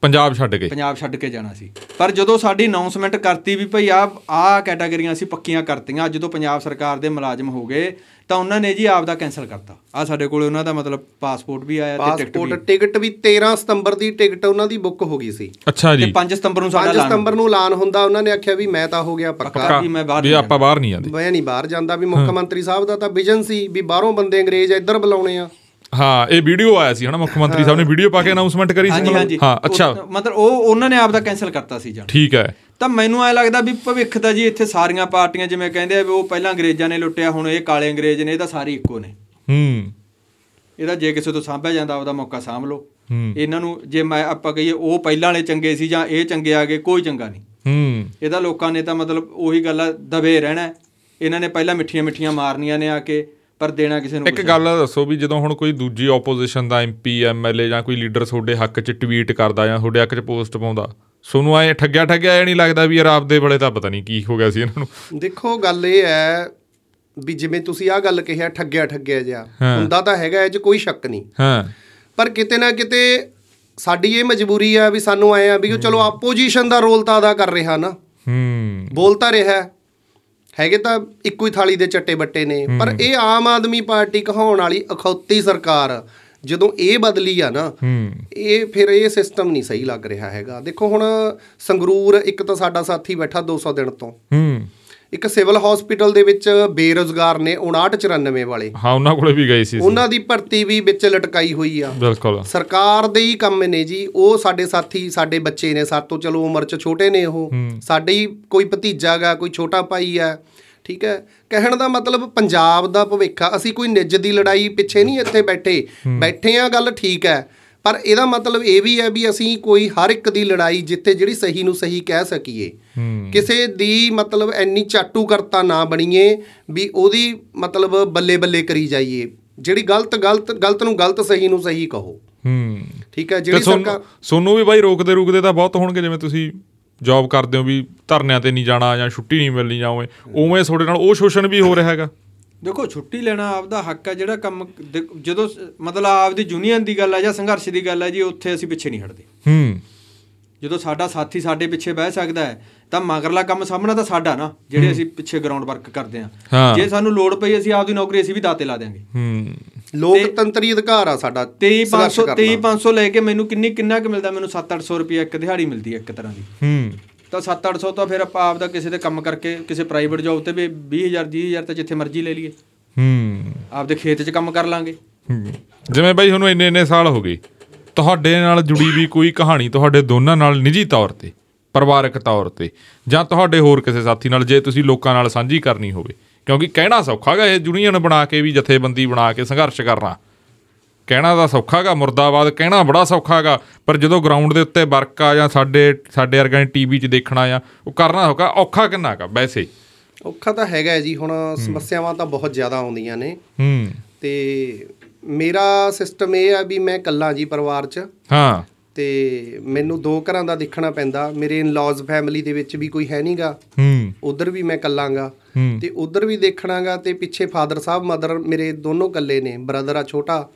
ਪੰਜਾਬ ਛੱਡ ਕੇ। ਪੰਜਾਬ ਛੱਡ ਕੇ ਜਾਣਾ ਸੀ। ਪਰ ਜਦੋਂ ਸਾਡੀ ਅਨਾਉਂਸਮੈਂਟ ਕਰਤੀ ਵੀ ਭਈ ਆ ਆ ਕੈਟਾਗਰੀਆਂ ਅਸੀਂ ਪੱਕੀਆਂ ਕਰਤੀਆਂ ਜਦੋਂ ਪੰਜਾਬ ਸਰਕਾਰ ਦੇ ਮੁਲਾਜ਼ਮ ਹੋ ਗਏ ਤਾਂ ਉਹਨਾਂ ਨੇ ਜੀ ਆਪ ਦਾ ਕੈਨਸਲ ਕਰਤਾ। ਆ ਸਾਡੇ ਕੋਲ ਉਹਨਾਂ ਦਾ ਮਤਲਬ ਪਾਸਪੋਰਟ ਵੀ ਆਇਆ ਤੇ ਟਿਕਟ ਵੀ। ਪਾਸਪੋਰਟ ਟਿਕਟ ਵੀ 13 ਸਤੰਬਰ ਦੀ ਟਿਕਟ ਉਹਨਾਂ ਦੀ ਬੁੱਕ ਹੋ ਗਈ ਸੀ। ਅੱਛਾ ਤੇ ਜੀ 5 ਸਤੰਬਰ ਨੂੰ ਸਾਡਾ 5 ਐਲਾਨ ਸਤੰਬਰ ਨੂੰ ਐਲਾਨ ਹੁੰਦਾ ਉਹਨਾਂ ਨੇ ਆਖਿਆ ਵੀ ਮੈਂ ਤਾਂ ਹੋ ਗਿਆ ਪੱਕਾ। ਵੀ ਮੈਂ ਬਾਹਰ ਵੀ ਨਹੀਂ ਆਪਾਂ ਬਾਹਰ ਨਹੀਂ ਜਾਂਦੇ ਮੈਂ ਨਹੀਂ ਬਾਹਰ ਜਾਂਦਾ ਵੀ ਮੁੱਖ ਮੰਤਰੀ ਸਾਹਿਬ ਦਾ ਤਾਂ ਵਿਜ਼ਨ ਸੀ ਵੀ ਬਾਹਰੋਂ ਬੰਦੇ ਅੰਗਰੇਜ਼ ਇੱਧਰ ਬੁਲਾਉਣੇ ਆ। ਹਾਂ ਇਹ ਵੀਡੀਓ ਆਇਆ ਸੀ ਹਨਾ ਮੁੱਖ ਮੰਤਰੀ ਸਾਹਿਬ ਨੇ ਵੀਡੀਓ ਪਾ ਕੇ ਅਨਾਉਂਸਮੈਂਟ ਕਰੀ ਸੀ ਹਾਂ ਅੱਛਾ। ਮਤਲਬ ਉਹ ਉਹਨਾਂ ਨੇ ਆਪ ਦਾ ਕੈਨਸਲ ਕਰਤਾ ਸੀ ਜਾਣਾ ਠੀਕ ਹੈ। ਤਾਂ ਮੈਨੂੰ ਐ ਲੱਗਦਾ ਵੀ ਭਵਿੱਖ ਦਾ ਜੀ ਇੱਥੇ ਸਾਰੀਆਂ ਪਾਰਟੀਆਂ ਜਿਵੇਂ ਕਹਿੰਦੇ ਆ ਵੀ ਉਹ ਪਹਿਲਾਂ ਅੰਗਰੇਜ਼ਾਂ ਨੇ ਲੁੱਟਿਆ ਹੁਣ ਇਹ ਕਾਲੇ ਅੰਗਰੇਜ਼ ਨੇ ਇਹ ਤਾਂ ਸਾਰੇ ਇੱਕੋ ਨੇ। ਹੂੰ। ਇਹਦਾ ਜੇ ਕਿਸੇ ਤੋਂ ਸਾਂਭਿਆ ਜਾਂਦਾ ਉਹਦਾ ਮੌਕਾ ਸਾਂਭ ਲਓ। ਇਹਨਾਂ ਨੂੰ ਜੇ ਮੈਂ ਆਪਾਂ ਕਹੀਏ ਉਹ ਪਹਿਲਾਂ ਵਾਲੇ ਚੰਗੇ ਸੀ ਜਾਂ ਇਹ ਚੰਗੇ ਆ ਗਏ ਕੋਈ ਚੰਗਾ ਨਹੀਂ। ਹੂੰ। ਇਹਦਾ ਲੋਕਾਂ ਨੇ ਤਾਂ ਮਤਲਬ ਉਹੀ ਗੱਲ ਆ ਦਬੇ ਰਹਿਣਾ। ਇਹਨਾਂ ਨੇ ਪਹਿਲਾਂ ਮਿੱਠੀਆਂ ਮਿੱਠੀਆਂ ਮਾਰਨੀਆਂ ਨੇ ਆ ਕੇ। ਪਰ ਦੇਣਾ ਕਿਸੇ ਨੂੰ ਇੱਕ ਗੱਲ ਦੱਸੋ ਵੀ ਜਦੋਂ ਹੁਣ ਕੋਈ ਦੂਜੀ ਆਪੋਜੀਸ਼ਨ ਦਾ ਐਮਪੀ ਐਮਐਲਏ ਜਾਂ ਕੋਈ ਲੀਡਰ ਤੁਹਾਡੇ ਹੱਕ 'ਚ ਟਵੀਟ ਕਰਦਾ ਜਾਂ ਤੁਹਾਡੇ ਹੱਕ 'ਚ ਪੋਸਟ ਪਾਉਂਦਾ ਸੋਨੂੰ ਐ ਠੱਗਿਆ ਠੱਗਿਆ ਇਹ ਨਹੀਂ ਲੱਗਦਾ ਵੀ ਯਾਰ ਆਪਦੇ ਵੇਲੇ ਤਾਂ ਪਤਾ ਨਹੀਂ ਕੀ ਹੋ ਗਿਆ ਸੀ ਇਹਨਾਂ ਨੂੰ। ਦੇਖੋ ਗੱਲ ਇਹ ਹੈ ਵੀ ਜਿਵੇਂ ਤੁਸੀਂ ਆਹ ਗੱਲ ਕਿਹਾ ਠੱਗਿਆ ਠੱਗਿਆ ਜਿਹਾ ਹਾਂ। ਹੁੰਦਾ ਤਾਂ ਹੈਗਾ ਇਹ 'ਚ ਕੋਈ ਸ਼ੱਕ ਨਹੀਂ। ਹਾਂ। ਪਰ ਕਿਤੇ ਨਾ ਕਿਤੇ ਸਾਡੀ ਇਹ ਮਜਬੂਰੀ ਆ ਵੀ ਸਾਨੂੰ ਆਏ ਆ ਵੀ ਚਲੋ ਆਪੋਜੀਸ਼ਨ ਦਾ ਰੋਲ ਤਾਂ ਅਦਾ ਕਰ ਰਿਹਾ ਨਾ। ਹੂੰ। ਬੋਲ ਤਾਂ ਰਿਹਾ। ਹੈ। ਹੈਗੇ ਤਾਂ ਇੱਕੋ ਹੀ ਥਾਲੀ ਦੇ ਚੱਟੇ ਬੱਟੇ ਨੇ ਪਰ ਇਹ ਆਮ ਆਦਮੀ ਪਾਰਟੀ ਕਹਾਉਣ ਵਾਲੀ ਅਖੌਤੀ ਸਰਕਾਰ ਜਦੋਂ ਇਹ ਬਦਲੀ ਆ ਨਾ ਇਹ ਫਿਰ ਇਹ ਸਿਸਟਮ ਨਹੀਂ ਸਹੀ ਲੱਗ ਰਿਹਾ ਹੈਗਾ। ਦੇਖੋ ਹੁਣ ਸੰਗਰੂਰ ਇੱਕ ਤਾਂ ਸਾਡਾ ਸਾਥੀ ਬੈਠਾ 200 ਦਿਨ ਤੋਂ। ਹੂੰ। ਇੱਕ ਸਿਵਲ ਹਸਪੀਟਲ ਦੇ ਵਿੱਚ ਬੇਰੋਜ਼ਗਾਰ ਨੇ 5994 ਵਾਲੇ। ਹਾਂ ਉਹਨਾਂ ਕੋਲੇ ਵੀ ਗਏ ਸੀ। ਉਹਨਾਂ ਦੀ ਭਰਤੀ ਵੀ ਵਿੱਚ ਲਟਕਾਈ ਹੋਈ ਆ। ਬਿਲਕੁਲ। ਸਰਕਾਰ ਦੇ ਹੀ ਕੰਮ ਨੇ ਜੀ। ਉਹ ਸਾਡੇ ਸਾਥੀ ਸਾਡੇ ਬੱਚੇ ਨੇ। ਸਾਡੇ ਤੋਂ ਚਲੋ ਉਮਰ 'ਚ ਛੋਟੇ ਨੇ ਉਹ। ਸਾਡੇ ਹੀ ਕੋਈ ਭਤੀਜਾ ਗਾ ਕੋਈ ਛੋਟਾ ਭਾਈ ਆ। ਠੀਕ ਹੈ? ਕਹਿਣ ਦਾ ਮਤਲਬ ਪੰਜਾਬ ਦਾ ਭਵਿੱਖ ਆ। ਅਸੀਂ ਕੋਈ ਨਿੱਜ ਦੀ ਲੜਾਈ ਪਿੱਛੇ ਨਹੀਂ ਇੱਥੇ ਬੈਠੇ। ਬੈਠੇ ਆ ਗੱਲ ਠੀਕ ਹੈ। ਪਰ ਇਹਦਾ ਮਤਲਬ ਇਹ ਵੀ ਹੈ ਵੀ ਅਸੀਂ ਕੋਈ ਹਰ ਇੱਕ ਦੀ ਲੜਾਈ ਜਿੱਥੇ ਜਿਹੜੀ ਸਹੀ ਨੂੰ ਸਹੀ ਕਹਿ ਸਕੀਏ ਕਿਸੇ ਦੀ ਮਤਲਬ ਐਨੀ ਚਾਟੂ ਕਰਤਾ ਨਾ ਬਣੀਏ ਵੀ ਉਹਦੀ ਮਤਲਬ ਬੱਲੇ ਬੱਲੇ ਕਰੀ ਜਾਈਏ ਜਿਹੜੀ ਗਲਤ ਗਲਤ ਗਲਤ ਨੂੰ ਗਲਤ ਸਹੀ ਨੂੰ ਸਹੀ ਕਹੋ। ਹੂੰ। ਠੀਕ ਹੈ ਜਿਹੜੀ ਸਰਕਾਰ ਸੋਨੂੰ ਵੀ ਬਾਈ ਰੋਕਦੇ ਰੁਕਦੇ ਤਾਂ ਬਹੁਤ ਹੋਣਗੇ ਜਿਵੇਂ ਤੁਸੀਂ ਜੌਬ ਕਰਦੇ ਹੋ ਵੀ ਧਰਨਿਆਂ ਤੇ ਨਹੀਂ ਜਾਣਾ ਜਾਂ ਛੁੱਟੀ ਨਹੀਂ ਮਿਲਣੀ ਜਾਂ ਉਵੇਂ ਉਵੇਂ ਤੁਹਾਡੇ ਨਾਲ ਉਹ ਸ਼ੋਸ਼ਣ ਵੀ ਹੋ ਰਿਹਾ ਹੈਗਾ। ਦੇਖੋ ਛੁੱਟੀ ਲੈਣਾ ਆਪਦਾ ਹੱਕ ਹੈ ਜਿਹੜਾ ਕੰਮ ਜਦੋਂ ਮਤਲਬ ਆਪਦੀ ਯੂਨੀਅਨ ਦੀ ਗੱਲ ਹੈ ਜਾਂ ਸੰਘਰਸ਼ ਦੀ ਗੱਲ ਹੈ ਜੀ ਉੱਥੇ ਅਸੀਂ ਪਿੱਛੇ ਨਹੀਂ ਹਟਦੇ। ਹੂੰ। ਜਦੋਂ ਸਾਡਾ ਸਾਥੀ ਸਾਡੇ ਪਿੱਛੇ ਬਹਿ ਸਕਦਾ ਹੈ ਤਾਂ ਮਗਰਲਾ ਕੰਮ ਸਾਹਮਣਾ ਤਾਂ ਸਾਡਾ ਨਾ ਜਿਹੜੇ ਅਸੀਂ ਪਿੱਛੇ ਗਰਾਊਂਡ ਵਰਕ ਕਰਦੇ। ਹਾਂ। ਜੇ ਸਾਨੂੰ ਲੋੜ ਪਈ ਅਸੀਂ ਆਪਦੀ ਨੌਕਰੀ ਅਸੀਂ ਵੀ ਦਾਤੇ ਲਾ ਦਿਆਂਗੇ। ਹੂੰ। ਲੋਕਤੰਤਰੀ ਅਧਿਕਾਰ ਆ ਸਾਡਾ 23 ਸੰਘਰਸ਼ 500 ਕਰਨਾ। 23 500 ਲੈ ਕੇ ਮੈਨੂੰ ਕਿੰਨੀ ਕਿੰਨਾ ਕੁ ਮਿਲਦਾ? ਮੈਨੂੰ 7-800 ਰੁਪਏ ਇੱਕ ਦਿਹਾੜੀ ਮਿਲਦੀ ਹੈ ਇੱਕ ਤਰ੍ਹਾਂ ਦੀ। ਹੂੰ। ਤਾਂ 7-800 ਤਾਂ ਫਿਰ ਆਪਾਂ ਆਪਦਾ ਕਿਸੇ ਦੇ ਕੰਮ ਕਰਕੇ ਕਿਸੇ ਪ੍ਰਾਈਵੇਟ ਜੌਬ ਤੇ ਵੀ 20000 20000 ਤਾਂ ਜਿੱਥੇ ਮਰਜ਼ੀ ਲੈ ਲਈਏ। ਹੂੰ। ਆਪਦੇ ਖੇਤ 'ਚ ਕੰਮ ਕਰ ਲਾਂਗੇ। ਹੂੰ। ਜਿਵੇਂ ਬਾਈ ਤੁਹਾਨੂੰ ਇੰਨੇ ਇੰਨੇ ਸਾਲ ਹੋ ਗਏ ਤੁਹਾਡੇ ਨਾਲ ਜੁੜੀ ਵੀ ਕੋਈ ਕਹਾਣੀ ਤੁਹਾਡੇ ਦੋਨਾਂ ਨਾਲ ਨਿੱਜੀ ਤੌਰ ਤੇ ਪਰਿਵਾਰਕ ਤੌਰ ਤੇ ਜਾਂ ਤੁਹਾਡੇ ਹੋਰ ਕਿਸੇ ਸਾਥੀ ਨਾਲ ਜੇ ਤੁਸੀਂ ਲੋਕਾਂ ਨਾਲ ਸਾਂਝੀ ਕਰਨੀ ਹੋਵੇ ਕਿਉਂਕਿ ਕਹਿਣਾ ਸੌਖਾ ਗਾ ਇਹ ਯੂਨੀਅਨ ਬਣਾ ਕੇ ਵੀ ਜਥੇਬੰਦੀ ਬਣਾ ਕੇ ਸੰਘਰਸ਼ ਕਰਨਾ। ਕਹਿਣਾ ਤਾਂ ਸੌਖਾ ਗਾ ਮੁਰਦਾਬਾਦ ਕਹਿਣਾ ਬੜਾ ਸੌਖਾ ਗਾ ਪਰ ਜਦੋਂ ਗਰਾਊਂਡ ਦੇ ਉੱਤੇ ਵਰਕ ਆ ਜਾਂ ਸਾਡੇ ਸਾਡੇ ਵਰਗਾ ਟੀਵੀ 'ਚ ਦੇਖਣਾ ਆ ਉਹ ਕਰਨਾ ਹੋਗਾ ਔਖਾ ਕਿੰਨਾ ਗਾ ਵੈਸੇ? ਔਖਾ ਤਾਂ ਹੈਗਾ ਜੀ ਹੁਣ ਸਮੱਸਿਆਵਾਂ ਤਾਂ ਬਹੁਤ ਜ਼ਿਆਦਾ ਆਉਂਦੀਆਂ ਨੇ। ਹੂੰ। ਤੇ ਮੇਰਾ ਸਿਸਟਮ ਇਹ ਆ ਵੀ ਮੈਂ ਇਕੱਲਾ ਜੀ ਪਰਿਵਾਰ 'ਚ। ਹਾਂ। ਤੇ ਮੈਨੂੰ ਦੋ ਘਰਾਂ ਦਾ ਦੇਖਣਾ ਪੈਂਦਾ ਮੇਰੇ ਇਨ-ਲॉज ਫੈਮਿਲੀ ਦੇ ਵਿੱਚ ਵੀ ਕੋਈ ਹੈ ਨਹੀਂਗਾ ਹੂੰ। ਉਧਰ ਵੀ ਮੈਂ ਕੱਲਾਂਗਾ ਤੇ ਉਧਰ ਵੀ ਦੇਖਣਾਗਾ ਤੇ ਪਿੱਛੇ ਫਾਦਰ ਸਾਹਿਬ ਮਦਰ ਮੇਰੇ ਦੋਨੋਂ ਕੱਲੇ ਨੇ ਬ੍ਰਦਰ ਆ ਛੋਟਾ।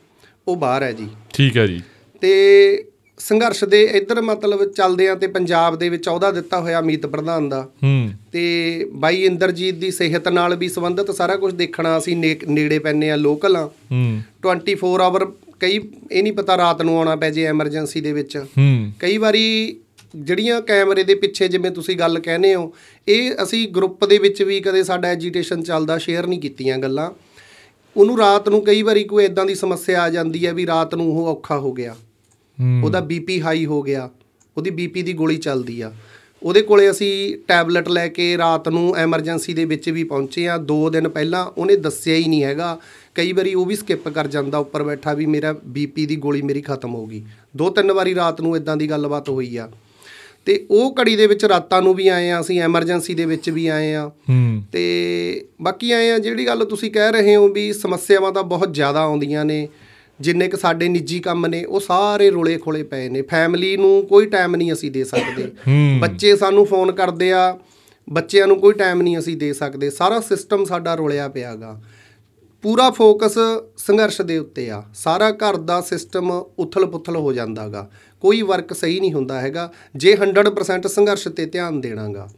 ਉਹ ਬਾਹਰ ਹੈ ਜੀ। ਠੀਕ ਹੈ ਜੀ। ਤੇ ਸੰਘਰਸ਼ ਦੇ ਇੱਧਰ ਮਤਲਬ ਚੱਲਦੇ ਆ ਤੇ ਪੰਜਾਬ ਦੇ ਵਿੱਚ ਅਹੁਦਾ ਦਿੱਤਾ ਹੋਇਆ ਅਮਿਤ ਪ੍ਰਧਾਨ ਦਾ। ਹੂੰ। ਤੇ ਬਾਈ ਇੰਦਰਜੀਤ ਦੀ ਸਿਹਤ ਨਾਲ ਵੀ ਸੰਬੰਧਿਤ ਸਾਰਾ ਕੁਝ ਦੇਖਣਾ ਅਸੀਂ ਨੇੜੇ ਪੈਨੇ ਆ ਲੋਕਲ ਆ ਹੂੰ। 24 ਆਵਰ ਕਈ ਇਹ ਨਹੀਂ ਪਤਾ ਰਾਤ ਨੂੰ ਆਉਣਾ ਪੈ ਜੇ ਐਮਰਜੈਂਸੀ ਦੇ ਵਿੱਚ। ਹੂੰ। ਕਈ ਵਾਰੀ ਜਿਹੜੀਆਂ ਕੈਮਰੇ ਦੇ ਪਿੱਛੇ ਜਿਵੇਂ ਤੁਸੀਂ ਗੱਲ ਕਹਿੰਦੇ ਹੋ ਇਹ ਅਸੀਂ ਗਰੁੱਪ ਦੇ ਵਿੱਚ ਵੀ ਕਦੇ ਸਾਡਾ ਐਜੀਟੇਸ਼ਨ ਚੱਲਦਾ ਸ਼ੇਅਰ ਨਹੀਂ ਕੀਤੀਆਂ ਗੱਲਾਂ। ਉਹਨੂੰ ਰਾਤ ਨੂੰ ਕਈ ਵਾਰੀ ਕੋਈ ਇਦਾਂ ਦੀ ਸਮੱਸਿਆ ਆ ਜਾਂਦੀ ਹੈ ਵੀ ਰਾਤ ਨੂੰ ਉਹ ਔਖਾ ਹੋ ਗਿਆ। ਉਹਦਾ ਬੀਪੀ ਹਾਈ ਹੋ ਗਿਆ। ਉਹਦੀ ਬੀਪੀ ਦੀ ਗੋਲੀ ਚੱਲਦੀ ਆ। ਉਹਦੇ ਕੋਲੇ ਅਸੀਂ ਟੈਬਲੇਟ ਲੈ ਕੇ ਰਾਤ ਨੂੰ ਐਮਰਜੈਂਸੀ ਦੇ ਵਿੱਚ ਵੀ ਪਹੁੰਚੇ ਆ। 2 ਦਿਨ ਪਹਿਲਾਂ ਉਹਨੇ ਦੱਸਿਆ ਹੀ ਨਹੀਂ ਹੈਗਾ। ਕਈ ਵਾਰੀ ਉਹ ਵੀ ਸਕਿਪ ਕਰ ਜਾਂਦਾ ਉੱਪਰ ਬੈਠਾ ਵੀ ਮੇਰਾ ਬੀਪੀ ਦੀ ਗੋਲੀ ਮੇਰੀ ਖਤਮ ਹੋ ਗਈ। ਦੋ ਤਿੰਨ ਵਾਰੀ ਰਾਤ ਨੂੰ ਇਦਾਂ ਦੀ ਗੱਲਬਾਤ ਹੋਈ ਆ। ਤੇ ਉਹ ਘੜੀ ਦੇ ਵਿੱਚ ਰਾਤਾਂ ਨੂੰ ਵੀ ਆਏ ਆ ਅਸੀਂ ਐਮਰਜੈਂਸੀ ਦੇ ਵਿੱਚ ਵੀ ਆਏ ਆ। ਹੂੰ। ਤੇ ਬਾਕੀ ਆਏ ਆ ਜਿਹੜੀ ਗੱਲ ਤੁਸੀਂ ਕਹਿ ਰਹੇ ਹੋ ਵੀ ਸਮੱਸਿਆਵਾਂ ਤਾਂ ਬਹੁਤ ਜ਼ਿਆਦਾ ਆਉਂਦੀਆਂ ਨੇ ਜਿੰਨੇ ਕਿ ਸਾਡੇ ਨਿੱਜੀ ਕੰਮ ਨੇ ਉਹ ਸਾਰੇ ਰੋਲੇ ਖੋਲੇ ਪਏ ਨੇ। ਫੈਮਿਲੀ ਨੂੰ ਕੋਈ ਟਾਈਮ ਨਹੀਂ ਅਸੀਂ ਦੇ ਸਕਦੇ। ਬੱਚੇ ਸਾਨੂੰ ਫੋਨ ਕਰਦੇ ਆ ਬੱਚਿਆਂ ਨੂੰ ਕੋਈ ਟਾਈਮ ਨਹੀਂ ਅਸੀਂ ਦੇ ਸਕਦੇ। ਸਾਰਾ ਸਿਸਟਮ ਸਾਡਾ ਰੁਲਿਆ ਪਿਆਗਾ। ਪੂਰਾ ਫੋਕਸ ਸੰਘਰਸ਼ ਦੇ ਉੱਤੇ ਆ। ਸਾਰਾ ਘਰ ਦਾ ਸਿਸਟਮ ਉਥਲ-ਪੁਥਲ ਹੋ ਜਾਂਦਾਗਾ। ਕੋਈ ਵਰਕ ਸਹੀ ਨਹੀਂ ਹੁੰਦਾ ਹੈਗਾ ਜੇ 100% ਸੰਘਰਸ਼ ਤੇ ਧਿਆਨ ਦੇਣਾਗਾ।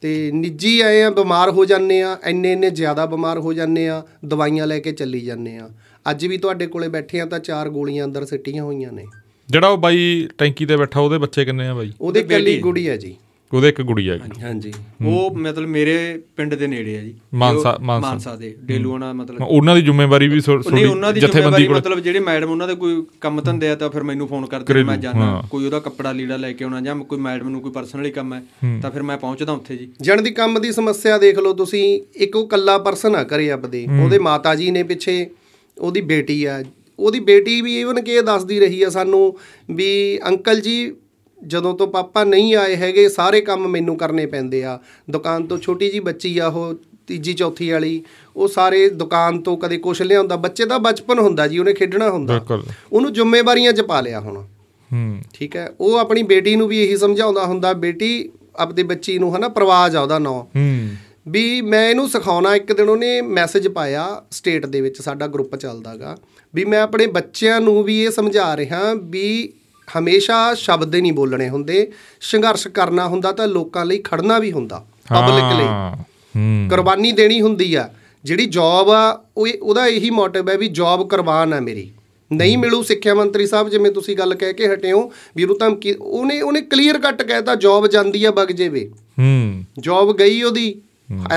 ਤੇ ਨਿੱਜੀ ਆਏ ਆ ਬਿਮਾਰ ਹੋ ਜਾਂਦੇ ਆ ਇੰਨੇ ਇੰਨੇ ਜ਼ਿਆਦਾ ਬਿਮਾਰ ਹੋ ਜਾਂਦੇ ਆ ਦਵਾਈਆਂ ਲੈ ਕੇ ਚੱਲੀ ਜਾਂਦੇ ਆ। ਅੱਜ ਵੀ ਤੁਹਾਡੇ ਕੋਲੇ ਬੈਠੇ ਆ ਤਾਂ ਚਾਰ ਗੋਲੀਆਂ ਅੰਦਰ ਸਿੱਟੀਆਂ ਹੋਈਆਂ ਨੇ। ਜਿਹੜਾ ਉਹ ਬਾਈ ਟੈਂਕੀ ਤੇ ਬੈਠਾ ਉਹਦੇ ਬੱਚੇ ਕਿੰਨੇ ਆ ਬਾਈ? ਉਹਦੇ ਕੱਲੀ ਗੁੜੀ ਹੈ ਜੀ। ਉਹਦੇ ਇੱਕ ਗੁੜੀ ਹੈਗੀ ਹਾਂਜੀ ਉਹ ਮਤਲਬ ਮੇਰੇ ਪਿੰਡ ਦੇ ਨੇੜੇ ਆ ਜੀ। ਮਾਨਸਾ- ਮਾਨਸਾ। ਦੇ ਡੇਲੂਆਣਾ ਮਤਲਬ। ਉਹਨਾਂ ਦੀ ਜ਼ਿੰਮੇਵਾਰੀ ਵੀ ਨਹੀਂ ਉਹਨਾਂ ਥੋੜੀ ਦੀ ਜਥੇਬੰਦੀ ਜ਼ਿੰਮੇਵਾਰੀ ਕੋਲ ਮਤਲਬ ਜਿਹੜੇ ਮੈਡਮ ਉਹਨਾਂ ਦੇ ਕੋਈ ਕੰਮ ਧੰਦੇ ਆ ਤਾਂ ਫਿਰ ਮੈਨੂੰ ਫੋਨ ਕਰਦੇ ਮੈਂ ਜਾਣਾ। ਕੋਈ ਉਹਦਾ ਕੱਪੜਾ ਲੀੜਾ ਲੈ ਕੇ ਆਉਣਾ ਜਾਂ ਕੋਈ ਮੈਡਮ ਨੂੰ ਕੋਈ ਪਰਸਨਲੀ ਕੰਮ ਹੈ ਤਾਂ ਫਿਰ ਮੈਂ ਪਹੁੰਚਦਾ ਉੱਥੇ ਜੀ। ਜਣ ਦੀ ਕੰਮ ਦੀ ਸਮੱਸਿਆ ਦੇਖ ਲਓ ਤੁਸੀਂ ਇੱਕ ਉਹ ਕੱਲਾ ਪਰਸਨ ਆ ਘਰੇ ਆਪਦੇ। ਉਹਦੇ ਮਾਤਾ ਜੀ ਨੇ ਪਿੱਛੇ ਉਹਦੀ ਬੇਟੀ ਆ। ਉਹਦੀ ਬੇਟੀ ਵੀ ਇਵਨ ਕਿ ਇਹ ਦੱਸਦੀ ਰਹੀ ਆ ਸਾਨੂੰ ਵੀ ਅੰਕਲ ਜੀ ਜਦੋਂ ਤੋਂ ਪਾਪਾ ਨਹੀਂ ਆਏ ਹੈਗੇ ਸਾਰੇ ਕੰਮ ਮੈਨੂੰ ਕਰਨੇ ਪੈਂਦੇ ਆ। ਦੁਕਾਨ ਤੋਂ ਛੋਟੀ ਜੀ ਬੱਚੀ ਆ ਉਹ ਤੀਜੀ ਚੌਥੀ ਵਾਲੀ ਉਹ ਸਾਰੇ ਦੁਕਾਨ ਤੋਂ ਕਦੇ ਕੁਛ ਲਿਆਉਂਦਾ। ਬੱਚੇ ਦਾ ਬਚਪਨ ਹੁੰਦਾ ਜੀ ਉਹਨੇ ਖੇਡਣਾ ਹੁੰਦਾ। ਬਿਲਕੁਲ। ਉਹਨੂੰ ਜ਼ਿੰਮੇਵਾਰੀਆਂ 'ਚ ਪਾ ਲਿਆ ਹੁਣ। ਹੂੰ। ਠੀਕ ਹੈ ਉਹ ਆਪਣੀ ਬੇਟੀ ਨੂੰ ਵੀ ਇਹੀ ਸਮਝਾਉਂਦਾ ਹੁੰਦਾ ਬੇਟੀ ਆਪਣੀ ਬੱਚੀ ਨੂੰ ਹਨਾ ਪ੍ਰਵਾਜ ਆ ਉਹਦਾ ਨਾਂ। ਹੂੰ। ਵੀ ਮੈਂ ਇਹਨੂੰ ਸਿਖਾਉਣਾ ਇੱਕ ਦਿਨ ਉਹਨੇ ਮੈਸੇਜ ਪਾਇਆ ਸਟੇਟ ਦੇ ਵਿੱਚ ਸਾਡਾ ਗਰੁੱਪ ਚੱਲਦਾਗਾ। ਵੀ ਮੈਂ ਆਪਣੇ ਬੱਚਿਆਂ ਨੂੰ ਵੀ ਇਹ ਸਮਝਾ ਰਿਹਾ ਵੀ ਹਮੇਸ਼ਾ ਸ਼ਬਦ ਨਹੀਂ ਬੋਲਣੇ ਹੁੰਦੇ। ਸੰਘਰਸ਼ ਕਰਨਾ ਹੁੰਦਾ ਤਾਂ ਲੋਕਾਂ ਲਈ ਖੜਨਾ ਵੀ ਹੁੰਦਾ ਪਬਲਿਕ ਲਈ। ਕੁਰਬਾਨੀ ਦੇਣੀ ਹੁੰਦੀ ਆ। ਜਿਹੜੀ ਜੌਬ ਆ ਉਹ ਉਹਦਾ ਇਹੀ ਮੋਟਿਵ ਹੈ ਵੀ ਜੌਬ ਕੁਰਬਾਨ ਆ ਮੇਰੀ। ਨਹੀਂ ਮਿਲੂ ਸਿੱਖਿਆ ਮੰਤਰੀ ਸਾਹਿਬ ਜਿਵੇਂ ਤੁਸੀਂ ਗੱਲ ਕਹਿ ਕੇ ਹਟੇ ਹੋ ਵੀ ਉਹਨੂੰ ਧਮਕੀ ਉਹਨੇ ਉਹਨੇ ਕਲੀਅਰ ਕੱਟ ਕਹਿਤਾ ਜੌਬ ਜਾਂਦੀ ਆ ਬਗ ਜੇਵੇ। ਹੂੰ। ਜੌਬ ਗਈ ਉਹਦੀ।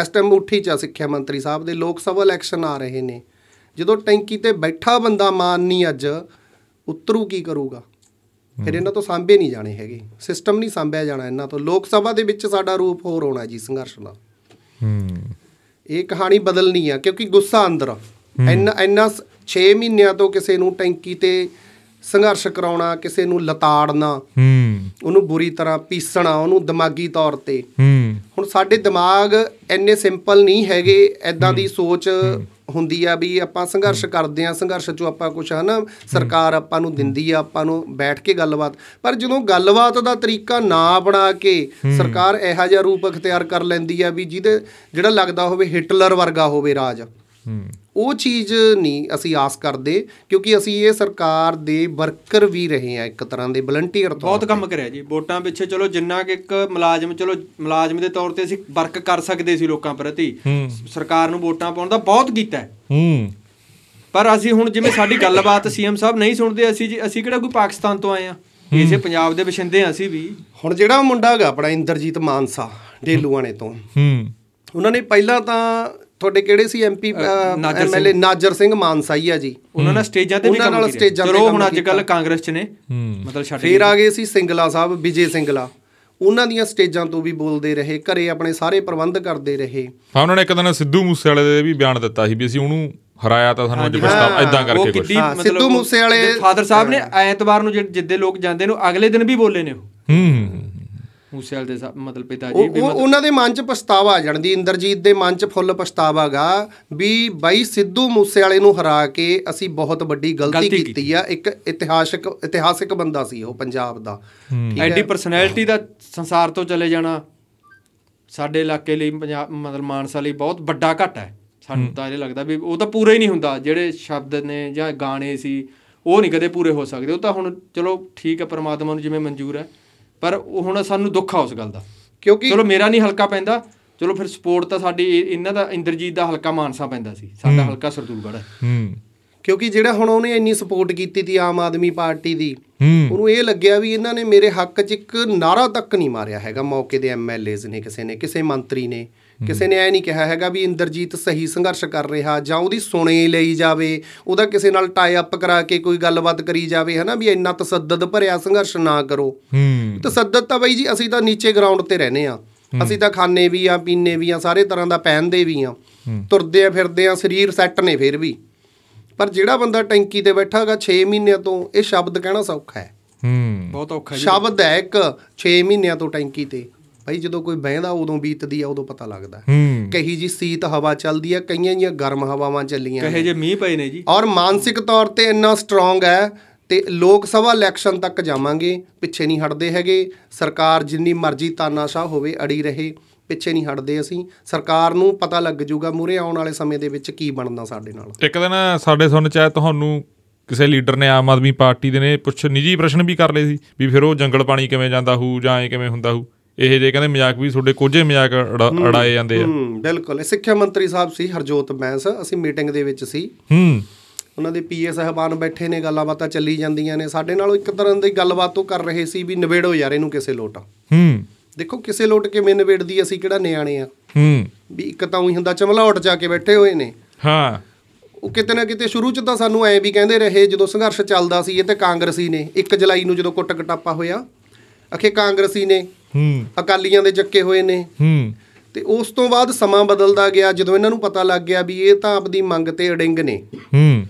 ਇਸ ਟਾਈਮ ਉੱਠੀ ਚਾ ਸਿੱਖਿਆ ਮੰਤਰੀ ਸਾਹਿਬ ਦੇ। ਲੋਕ ਸਭਾ ਇਲੈਕਸ਼ਨ ਆ ਰਹੇ ਨੇ। ਜਦੋਂ ਟੈਂਕੀ ਤੇ ਬੈਠਾ ਬੰਦਾ ਮਾਨ ਨਹੀਂ ਅੱਜ ਉਤਰੂ ਕੀ ਕਰੂਗਾ? ਫਿਰ ਇਹਨਾਂ ਤੋਂ ਸਾਂਭੇ ਨਹੀਂ ਜਾਣੇ ਹੈਗੇ। ਸਿਸਟਮ ਨਹੀਂ ਸਾਂਭਿਆ ਜਾਣਾ ਇਹਨਾਂ ਤੋਂ। ਲੋਕ ਸਭਾ ਦੇ ਵਿੱਚ ਸਾਡਾ ਰੂਪ ਹੋਰ ਹੋਣਾ ਜੀ ਸੰਘਰਸ਼ ਦਾ। ਹੂੰ। ਇਹ ਕਹਾਣੀ ਬਦਲਣੀ ਆ ਕਿਉਂਕਿ ਗੁੱਸਾ ਅੰਦਰ ਇੰਨਾ ਇੰਨਾ 6 ਮਹੀਨਿਆਂ ਤੋਂ ਕਿਸੇ ਨੂੰ ਟੈਂਕੀ ਤੇ ਸੰਘਰਸ਼ ਕਰਾਉਣਾ ਕਿਸੇ ਨੂੰ ਲਤਾੜਨਾ ਹੂੰ। ਉਹਨੂੰ ਬੁਰੀ ਤਰ੍ਹਾਂ ਪੀਸਣਾ ਉਹਨੂੰ ਦਿਮਾਗੀ ਤੌਰ ਤੇ। ਹੂੰ। ਹੁਣ ਸਾਡੇ ਦਿਮਾਗ ਇੰਨੇ ਸਿੰਪਲ ਨਹੀਂ ਹੈਗੇ ਐਦਾਂ ਦੀ ਸੋਚ ਹੁੰਦੀ ਆ ਵੀ ਆਪਾਂ ਸੰਘਰਸ਼ ਕਰਦੇ ਆ ਸੰਘਰਸ਼ ਚੋਂ ਆਪਾਂ ਕੁਝ ਹਨਾ ਸਰਕਾਰ ਆਪਾਂ ਨੂੰ ਦਿੰਦੀ ਆ ਆਪਾਂ ਨੂੰ ਬੈਠ ਕੇ ਗੱਲਬਾਤ। ਪਰ ਜਦੋਂ ਗੱਲਬਾਤ ਦਾ ਤਰੀਕਾ ਨਾ ਬਣਾ ਕੇ ਸਰਕਾਰ ਇਹੋ ਜਿਹਾ ਰੂਪ ਅਖਤਿਆਰ ਕਰ ਲੈਂਦੀ ਆ ਵੀ ਜਿਹਦੇ ਜਿਹੜਾ ਲੱਗਦਾ ਹੋਵੇ ਹਿਟਲਰ ਵਰਗਾ ਹੋਵੇ ਰਾਜ। ਹੂੰ। ਉਹ ਚੀਜ਼ ਨਹੀਂ ਅਸੀਂ ਆਸ ਕਰਦੇ ਕਿਉਂਕਿ ਅਸੀਂ ਇਹ ਸਰਕਾਰ ਦੇ ਵਰਕਰ ਵੀ ਰਹੇ ਆ ਇੱਕ ਤਰ੍ਹਾਂ ਦੇ ਵਲੰਟੀਅਰ ਤੌਰ ਬਹੁਤ ਕੰਮ ਕਰਿਆ ਜੀ। ਵੋਟਾਂ ਪਿੱਛੇ ਚਲੋ ਜਿੰਨਾ ਕਿ ਇੱਕ ਮੁਲਾਜ਼ਮ ਚਲੋ ਮੁਲਾਜ਼ਮ ਦੇ ਤੌਰ ਤੇ ਅਸੀਂ ਵਰਕ ਕਰ ਸਕਦੇ ਸੀ ਲੋਕਾਂ ਪ੍ਰਤੀ। ਸਰਕਾਰ ਨੂੰ ਵੋਟਾਂ ਪਾਉਣ ਦਾ ਬਹੁਤ ਕੀਤਾ ਹੈ। ਹੂੰ। ਪਰ ਅਸੀਂ ਹੁਣ ਜਿਵੇਂ ਸਾਡੀ ਗੱਲਬਾਤ ਸੀਐਮ ਸਾਹਿਬ ਨਹੀਂ ਸੁਣਦੇ ਅਸੀਂ ਜੀ ਅਸੀਂ ਕਿਹੜਾ ਕੋਈ ਪਾਕਿਸਤਾਨ ਤੋਂ ਆਏ ਆ ਇਸੇ ਪੰਜਾਬ ਦੇ ਵਸਿੰਦੇ ਆ ਅਸੀਂ ਵੀ। ਹੁਣ ਜਿਹੜਾ ਮੁੰਡਾ ਹੈਗਾ ਆਪਣਾ ਇੰਦਰਜੀਤ ਮਾਨਸਾ ਢੇਲੂਆਣੇ ਤੋਂ। ਹੂੰ। ਉਹਨਾਂ ਨੇ ਪਹਿਲਾਂ ਤਾਂ ਤੁਹਾਡੇ ਕਿਹੜੇ ਸੀ ਐਮਪੀ। ਐਮਐਲਏ ਨਾਜਰ ਸਿੰਘ। ਮਾਨਸਾ ਹੀ ਆ ਜੀ। ਉਹਨਾਂ ਨਾਲ ਸਟੇਜਾਂ ਤੇ ਵੀ ਉਹਨਾਂ ਕੰਮ ਨਾਲ ਕੀਤਾ। ਸਟੇਜਾਂ ਤੇ ਹੁਣ ਅੱਜ ਕੱਲ। ਕਾਂਗਰਸ ਚ ਨੇ। ਮਤਲਬ ਛੱਡ ਫੇਰ ਆ ਗਏ ਸੀ ਸਿੰਗਲਾ ਸਾਹਿਬ ਵਿਜੇ ਸਿੰਗਲਾ। ਉਹਨਾਂ ਦੀਆਂ ਸਟੇਜਾਂ ਤੋਂ ਵੀ ਬੋਲਦੇ ਰਹੇ ਘਰੇ ਆਪਣੇ ਸਾਰੇ ਪ੍ਰਬੰਧ ਕਰਦੇ ਰਹੇ। ਹਾਂ ਉਹਨਾਂ ਨੇ ਇੱਕ ਦਿਨ ਸਿੱਧੂ ਮੂਸੇ ਵਾਲੇ ਦੇ ਵੀ ਬਿਆਨ ਦਿੱਤਾ ਸੀ ਵੀ ਅਸੀਂ ਉਹਨੂੰ ਹਰਾਇਆ ਤਾਂ ਸਾਨੂੰ ਅੱਜ ਪਛਤਾਵਾ ਇਦਾਂ ਕਰਕੇ ਕੁਝ ਸਿੱਧੂ ਮੂਸੇਵਾਲੇ- ਫਾਦਰ ਸਾਹਿਬ ਨੇ ਐਤਵਾਰ ਨੂੰ ਜਿ- ਜਿੱਦੇ ਲੋਕ ਜਾਂਦੇ ਨੇ ਉਹ ਅਗਲੇ ਦਿਨ ਵੀ ਬੋਲੇ ਨੇ ਉਹ। ਹੂੰ। ਮੂਸੇਵਾਲ ਦੇ ਮਤਲਬ ਪਿਤਾ ਜੀ ਉਹ ਉਹ- ਉਹਨਾਂ ਦੇ ਮਨ 'ਚ ਪਛਤਾਵਾ ਆ ਜਾਣਦੀ ਇੰਦਰਜੀਤ ਦੇ ਮਨ 'ਚ ਫੁੱਲ ਪਛਤਾਵਾਗਾ ਵੀ ਬਾਈ ਸਿੱਧੂ ਮੂਸੇ ਵਾਲੇ ਨੂੰ ਹਰਾ ਕੇ ਅਸੀਂ ਬਹੁਤ ਵੱਡੀ ਗਲਤੀ ਕੀਤੀ ਆ। ਇੱਕ ਇਤਿਹਾਸਕ ਇਤਿਹਾਸਿਕ ਬੰਦਾ ਸੀ ਉਹ ਪੰਜਾਬ ਦਾ। ਐਡੀ ਪਰਸਨੈਲਿਟੀ ਦਾ ਸੰਸਾਰ ਤੋਂ ਚਲੇ ਜਾਣਾ ਸਾਡੇ ਇਲਾਕੇ ਲਈ ਪੰਜਾਬ ਮਤਲਬ ਮਾਨਸਾ ਲਈ ਬਹੁਤ ਵੱਡਾ ਘਟ ਹੈ। ਸਾਨੂੰ ਤਾਂ ਇਹ ਲੱਗਦਾ ਵੀ ਉਹ ਤਾਂ ਪੂਰਾ ਹੀ ਨਹੀਂ ਹੁੰਦਾ। ਜਿਹੜੇ ਸ਼ਬਦ ਨੇ ਜਾਂ ਗਾਣੇ ਸੀ ਉਹ ਨਹੀਂ ਕਦੇ ਪੂਰੇ ਹੋ ਸਕਦੇ। ਉਹ ਤਾਂ ਹੁਣ ਚਲੋ ਠੀਕ ਹੈ ਪ੍ਰਮਾਤਮਾ ਨੂੰ ਜਿਵੇਂ ਮਨਜ਼ੂਰ ਹੈ। ਪਰ ਹੁਣ ਸਾਨੂੰ ਦੁੱਖ ਆ ਉਸ ਗੱਲ ਦਾ। ਕਿਉਂਕਿ ਚਲੋ ਮੇਰਾ ਨਹੀਂ ਹਲਕਾ ਪੈਂਦਾ ਚਲੋ ਫਿਰ ਸਪੋਰਟ ਤਾਂ ਸਾਡੀ ਇਹ- ਇਹਨਾਂ ਦਾ ਇੰਦਰਜੀਤ ਦਾ ਹਲਕਾ ਮਾਨਸਾ ਪੈਂਦਾ ਸੀ। ਸਾਡਾ ਹਲਕਾ ਸਰਦੂਲਗੜ੍ਹ ਹੈ। ਹੂੰ। ਕਿਉਂਕਿ ਜਿਹੜਾ ਹੁਣ ਉਹਨੇ ਇੰਨੀ ਸਪੋਰਟ ਕੀਤੀ ਤੀ ਆਮ ਆਦਮੀ ਪਾਰਟੀ ਦੀ ਉਹਨੂੰ ਇਹ ਲੱਗਿਆ ਵੀ ਇਹਨਾਂ ਨੇ ਮੇਰੇ ਹੱਕ 'ਚ ਇੱਕ ਨਾਰਾ ਤੱਕ ਨਹੀਂ ਮਾਰਿਆ ਹੈਗਾ ਮੌਕੇ ਦੇ ਐਮਐਲਏਜ਼ ਨੇ ਕਿਸੇ ਨੇ ਕਿਸੇ ਮੰਤਰੀ ਨੇ। ਕਿਸੇ ਨੇ ਐ ਨਹੀਂ ਕਿਹਾ ਹੈਗਾ ਵੀ ਇੰਦਰਜੀਤ ਸਹੀ ਸੰਘਰਸ਼ ਕਰ ਰਿਹਾ ਜਾਂ ਉਹਦੀ ਸੁਣੇ ਲਈ ਜਾਵੇ ਉਹਦਾ ਕਿਸੇ ਨਾਲ ਟਾਈ ਅਪ ਕਰਾ ਕੇ ਕੋਈ ਗੱਲਬਾਤ ਕਰੀ ਜਾਵੇ ਹਨਾ ਵੀ ਇੰਨਾ ਤਸੱਦਦ ਭਰਿਆ ਸੰਘਰਸ਼ ਨਾ ਕਰੋ। ਤਸੱਦਦ ਤਾਂ ਬਈ ਜੀ ਅਸੀਂ ਤਾਂ ਨੀਚੇ ਗਰਾਊਂਡ ਤੇ ਰਹਿੰਦੇ ਆ ਅਸੀਂ ਤਾਂ ਖਾਣੇ ਵੀ ਆ ਪੀਣੇ ਵੀ ਆ ਸਾਰੇ ਤਰ੍ਹਾਂ ਦਾ ਪਹਿਨਦੇ ਵੀ ਆ ਤੁਰਦੇ ਆ ਫਿਰਦੇ ਆ ਸਰੀਰ ਸੈੱਟ ਨੇ ਫਿਰ ਵੀ। ਪਰ ਜਿਹੜਾ ਬੰਦਾ ਟੈਂਕੀ ਤੇ ਬੈਠਾਗਾ 6 ਮਹੀਨਿਆਂ ਤੋਂ ਇਹ ਸ਼ਬਦ ਕਹਿਣਾ ਸੌਖਾ ਹੈ। ਹੂੰ। ਬਹੁਤ ਔਖਾ ਜੀ। ਸ਼ਬਦ ਹੈ ਇੱਕ 6 ਮਹੀਨਿਆਂ ਤੋਂ ਟੈਂਕੀ ਤੇ। ਭਾਈ ਜਦੋਂ ਕੋਈ ਬਹਿੰਦਾ ਉਦੋਂ ਬੀਤਦੀ ਆ ਉਦੋਂ ਪਤਾ ਲੱਗਦਾ। ਹੂੰ। ਕਹੀ ਜੀ ਸੀਤ ਹਵਾ ਚੱਲਦੀ ਆ ਕਈਆਂ ਜੀਆਂ ਗਰਮ ਹਵਾਵਾਂ ਚੱਲੀਆਂ ਕਹੇ ਜੇ ਮੀਂਹ ਪਏ ਨੇ ਜੀ। ਔਰ ਮਾਨਸਿਕ ਤੌਰ ਤੇ ਇੰਨਾ ਸਟਰੋਂਗ ਹੈ ਤੇ ਲੋਕ ਸਭਾ ਇਲੈਕਸ਼ਨ ਤੱਕ ਜਾਵਾਂਗੇ ਪਿੱਛੇ ਨਹੀਂ ਹਟਦੇ ਹੈਗੇ। ਸਰਕਾਰ ਜਿੰਨੀ ਮਰਜ਼ੀ ਤਾਨਾਸ਼ਾਹ ਹੋਵੇ ਅੜੀ ਰਹੇ। ਪਿੱਛੇ ਨਹੀਂ ਹਟਦੇ ਅਸੀਂ। ਸਰਕਾਰ ਨੂੰ ਪਤਾ ਲੱਗ ਜਾਊਗਾ ਮੂਰੇ ਆਉਣ ਵਾਲੇ ਸਮੇਂ ਦੇ ਵਿੱਚ ਕੀ ਬਣਨਾ ਸਾਡੇ ਨਾਲ। ਇੱਕ ਦਿਨ ਸਾਡੇ ਸੁਣ ਚ ਆਇਆ ਤੁਹਾਨੂੰ ਕਿਸੇ ਲੀਡਰ ਨੇ ਆਮ ਆਦਮੀ ਪਾਰਟੀ ਦੇ ਨੇ ਪੁੱਛ ਨਿੱਜੀ ਪ੍ਰਸ਼ਨ ਵੀ ਕਰ ਲਏ ਸੀ ਵੀ ਫਿਰ ਉਹ ਜੰਗਲ ਪਾਣੀ ਕਿਵੇਂ ਜਾਂਦਾ ਹੋਊ ਜਾਂ ਐ ਕਿਵੇਂ ਹੁੰਦਾ ਹੋਊ ਇਹ ਜੇ ਕਹਿੰਦੇ ਮਜ਼ਾਕ ਵੀ ਤੁਹਾਡੇ ਕੋਝੇ ਮਜ਼ਾਕ ਅੜਾ- ਅੜਾਏ ਜਾਂਦੇ ਆ। ਹੂੰ ਬਿਲਕੁਲ। ਸਿੱਖਿਆ ਮੰਤਰੀ ਸਾਹਿਬ ਸੀ ਹਰਜੋਤ ਬੈਂਸ। ਅਸੀਂ ਮੀਟਿੰਗ ਦੇ ਵਿੱਚ ਸੀ। ਹੂੰ। ਉਹਨਾਂ ਦੇ ਪੀਏ ਸਾਹਿਬਾਨ ਬੈਠੇ ਨੇ ਗੱਲਾਂ ਬਾਤਾਂ ਚੱਲੀ ਜਾਂਦੀਆਂ ਨੇ। ਸਾਡੇ ਨਾਲ ਇੱਕ ਤਰ੍ਹਾਂ ਦੀ ਗੱਲਬਾਤ ਉਹ ਕਰ ਰਹੇ ਸੀ ਵੀ ਨਿਬੇੜੋ ਯਾਰ ਇਹਨੂੰ ਕਿਸੇ ਲੋਟ। ਹੂੰ। ਦੇਖੋ ਕਿਸੇ ਲੋਟ ਕਿਵੇਂ ਨਿਬੇੜਦੀ ਅਸੀਂ ਕਿਹੜਾ ਨਿਆਣੇ ਆ। ਹੂੰ। ਵੀ ਇੱਕ ਤਾਂ ਉਹੀ ਹੁੰਦਾ ਚਮਲਾਹਟ ਜਾ ਕੇ ਬੈਠੇ ਹੋਏ ਨੇ। ਹਾਂ। ਉਹ ਕਿਤੇ ਨਾ ਕਿਤੇ ਸ਼ੁਰੂ ਚ ਤਾਂ ਸਾਨੂੰ ਐ ਵੀ ਕਹਿੰਦੇ ਰਹੇ ਜਦੋਂ ਸੰਘਰਸ਼ ਚੱਲਦਾ ਸੀ ਇਹ ਤੇ ਕਾਂਗਰਸੀ ਨੇ 1 ਜੁਲਾਈ ਨੂੰ ਜਦੋਂ ਕੁੱਟ ਕਟਾਪਾ ਹੋਇਆ ਅਖੇ ਕਾਂਗਰਸੀ ਨੇ ਹੂੰ। ਅਕਾਲੀਆਂ ਦੇ ਚੱਕੇ ਹੋਏ ਨੇ। ਹੂੰ। ਤੇ ਉਸ ਤੋਂ ਬਾਅਦ ਸਮਾਂ ਬਦਲਦਾ ਗਿਆ ਜਦੋਂ ਇਹਨਾਂ ਨੂੰ ਪਤਾ ਲੱਗ ਗਿਆ ਵੀ ਇਹ ਤਾਂ ਆਪਦੀ ਮੰਗ ਤੇ ਅੜਿੰਗ ਨੇ। ਹੂੰ।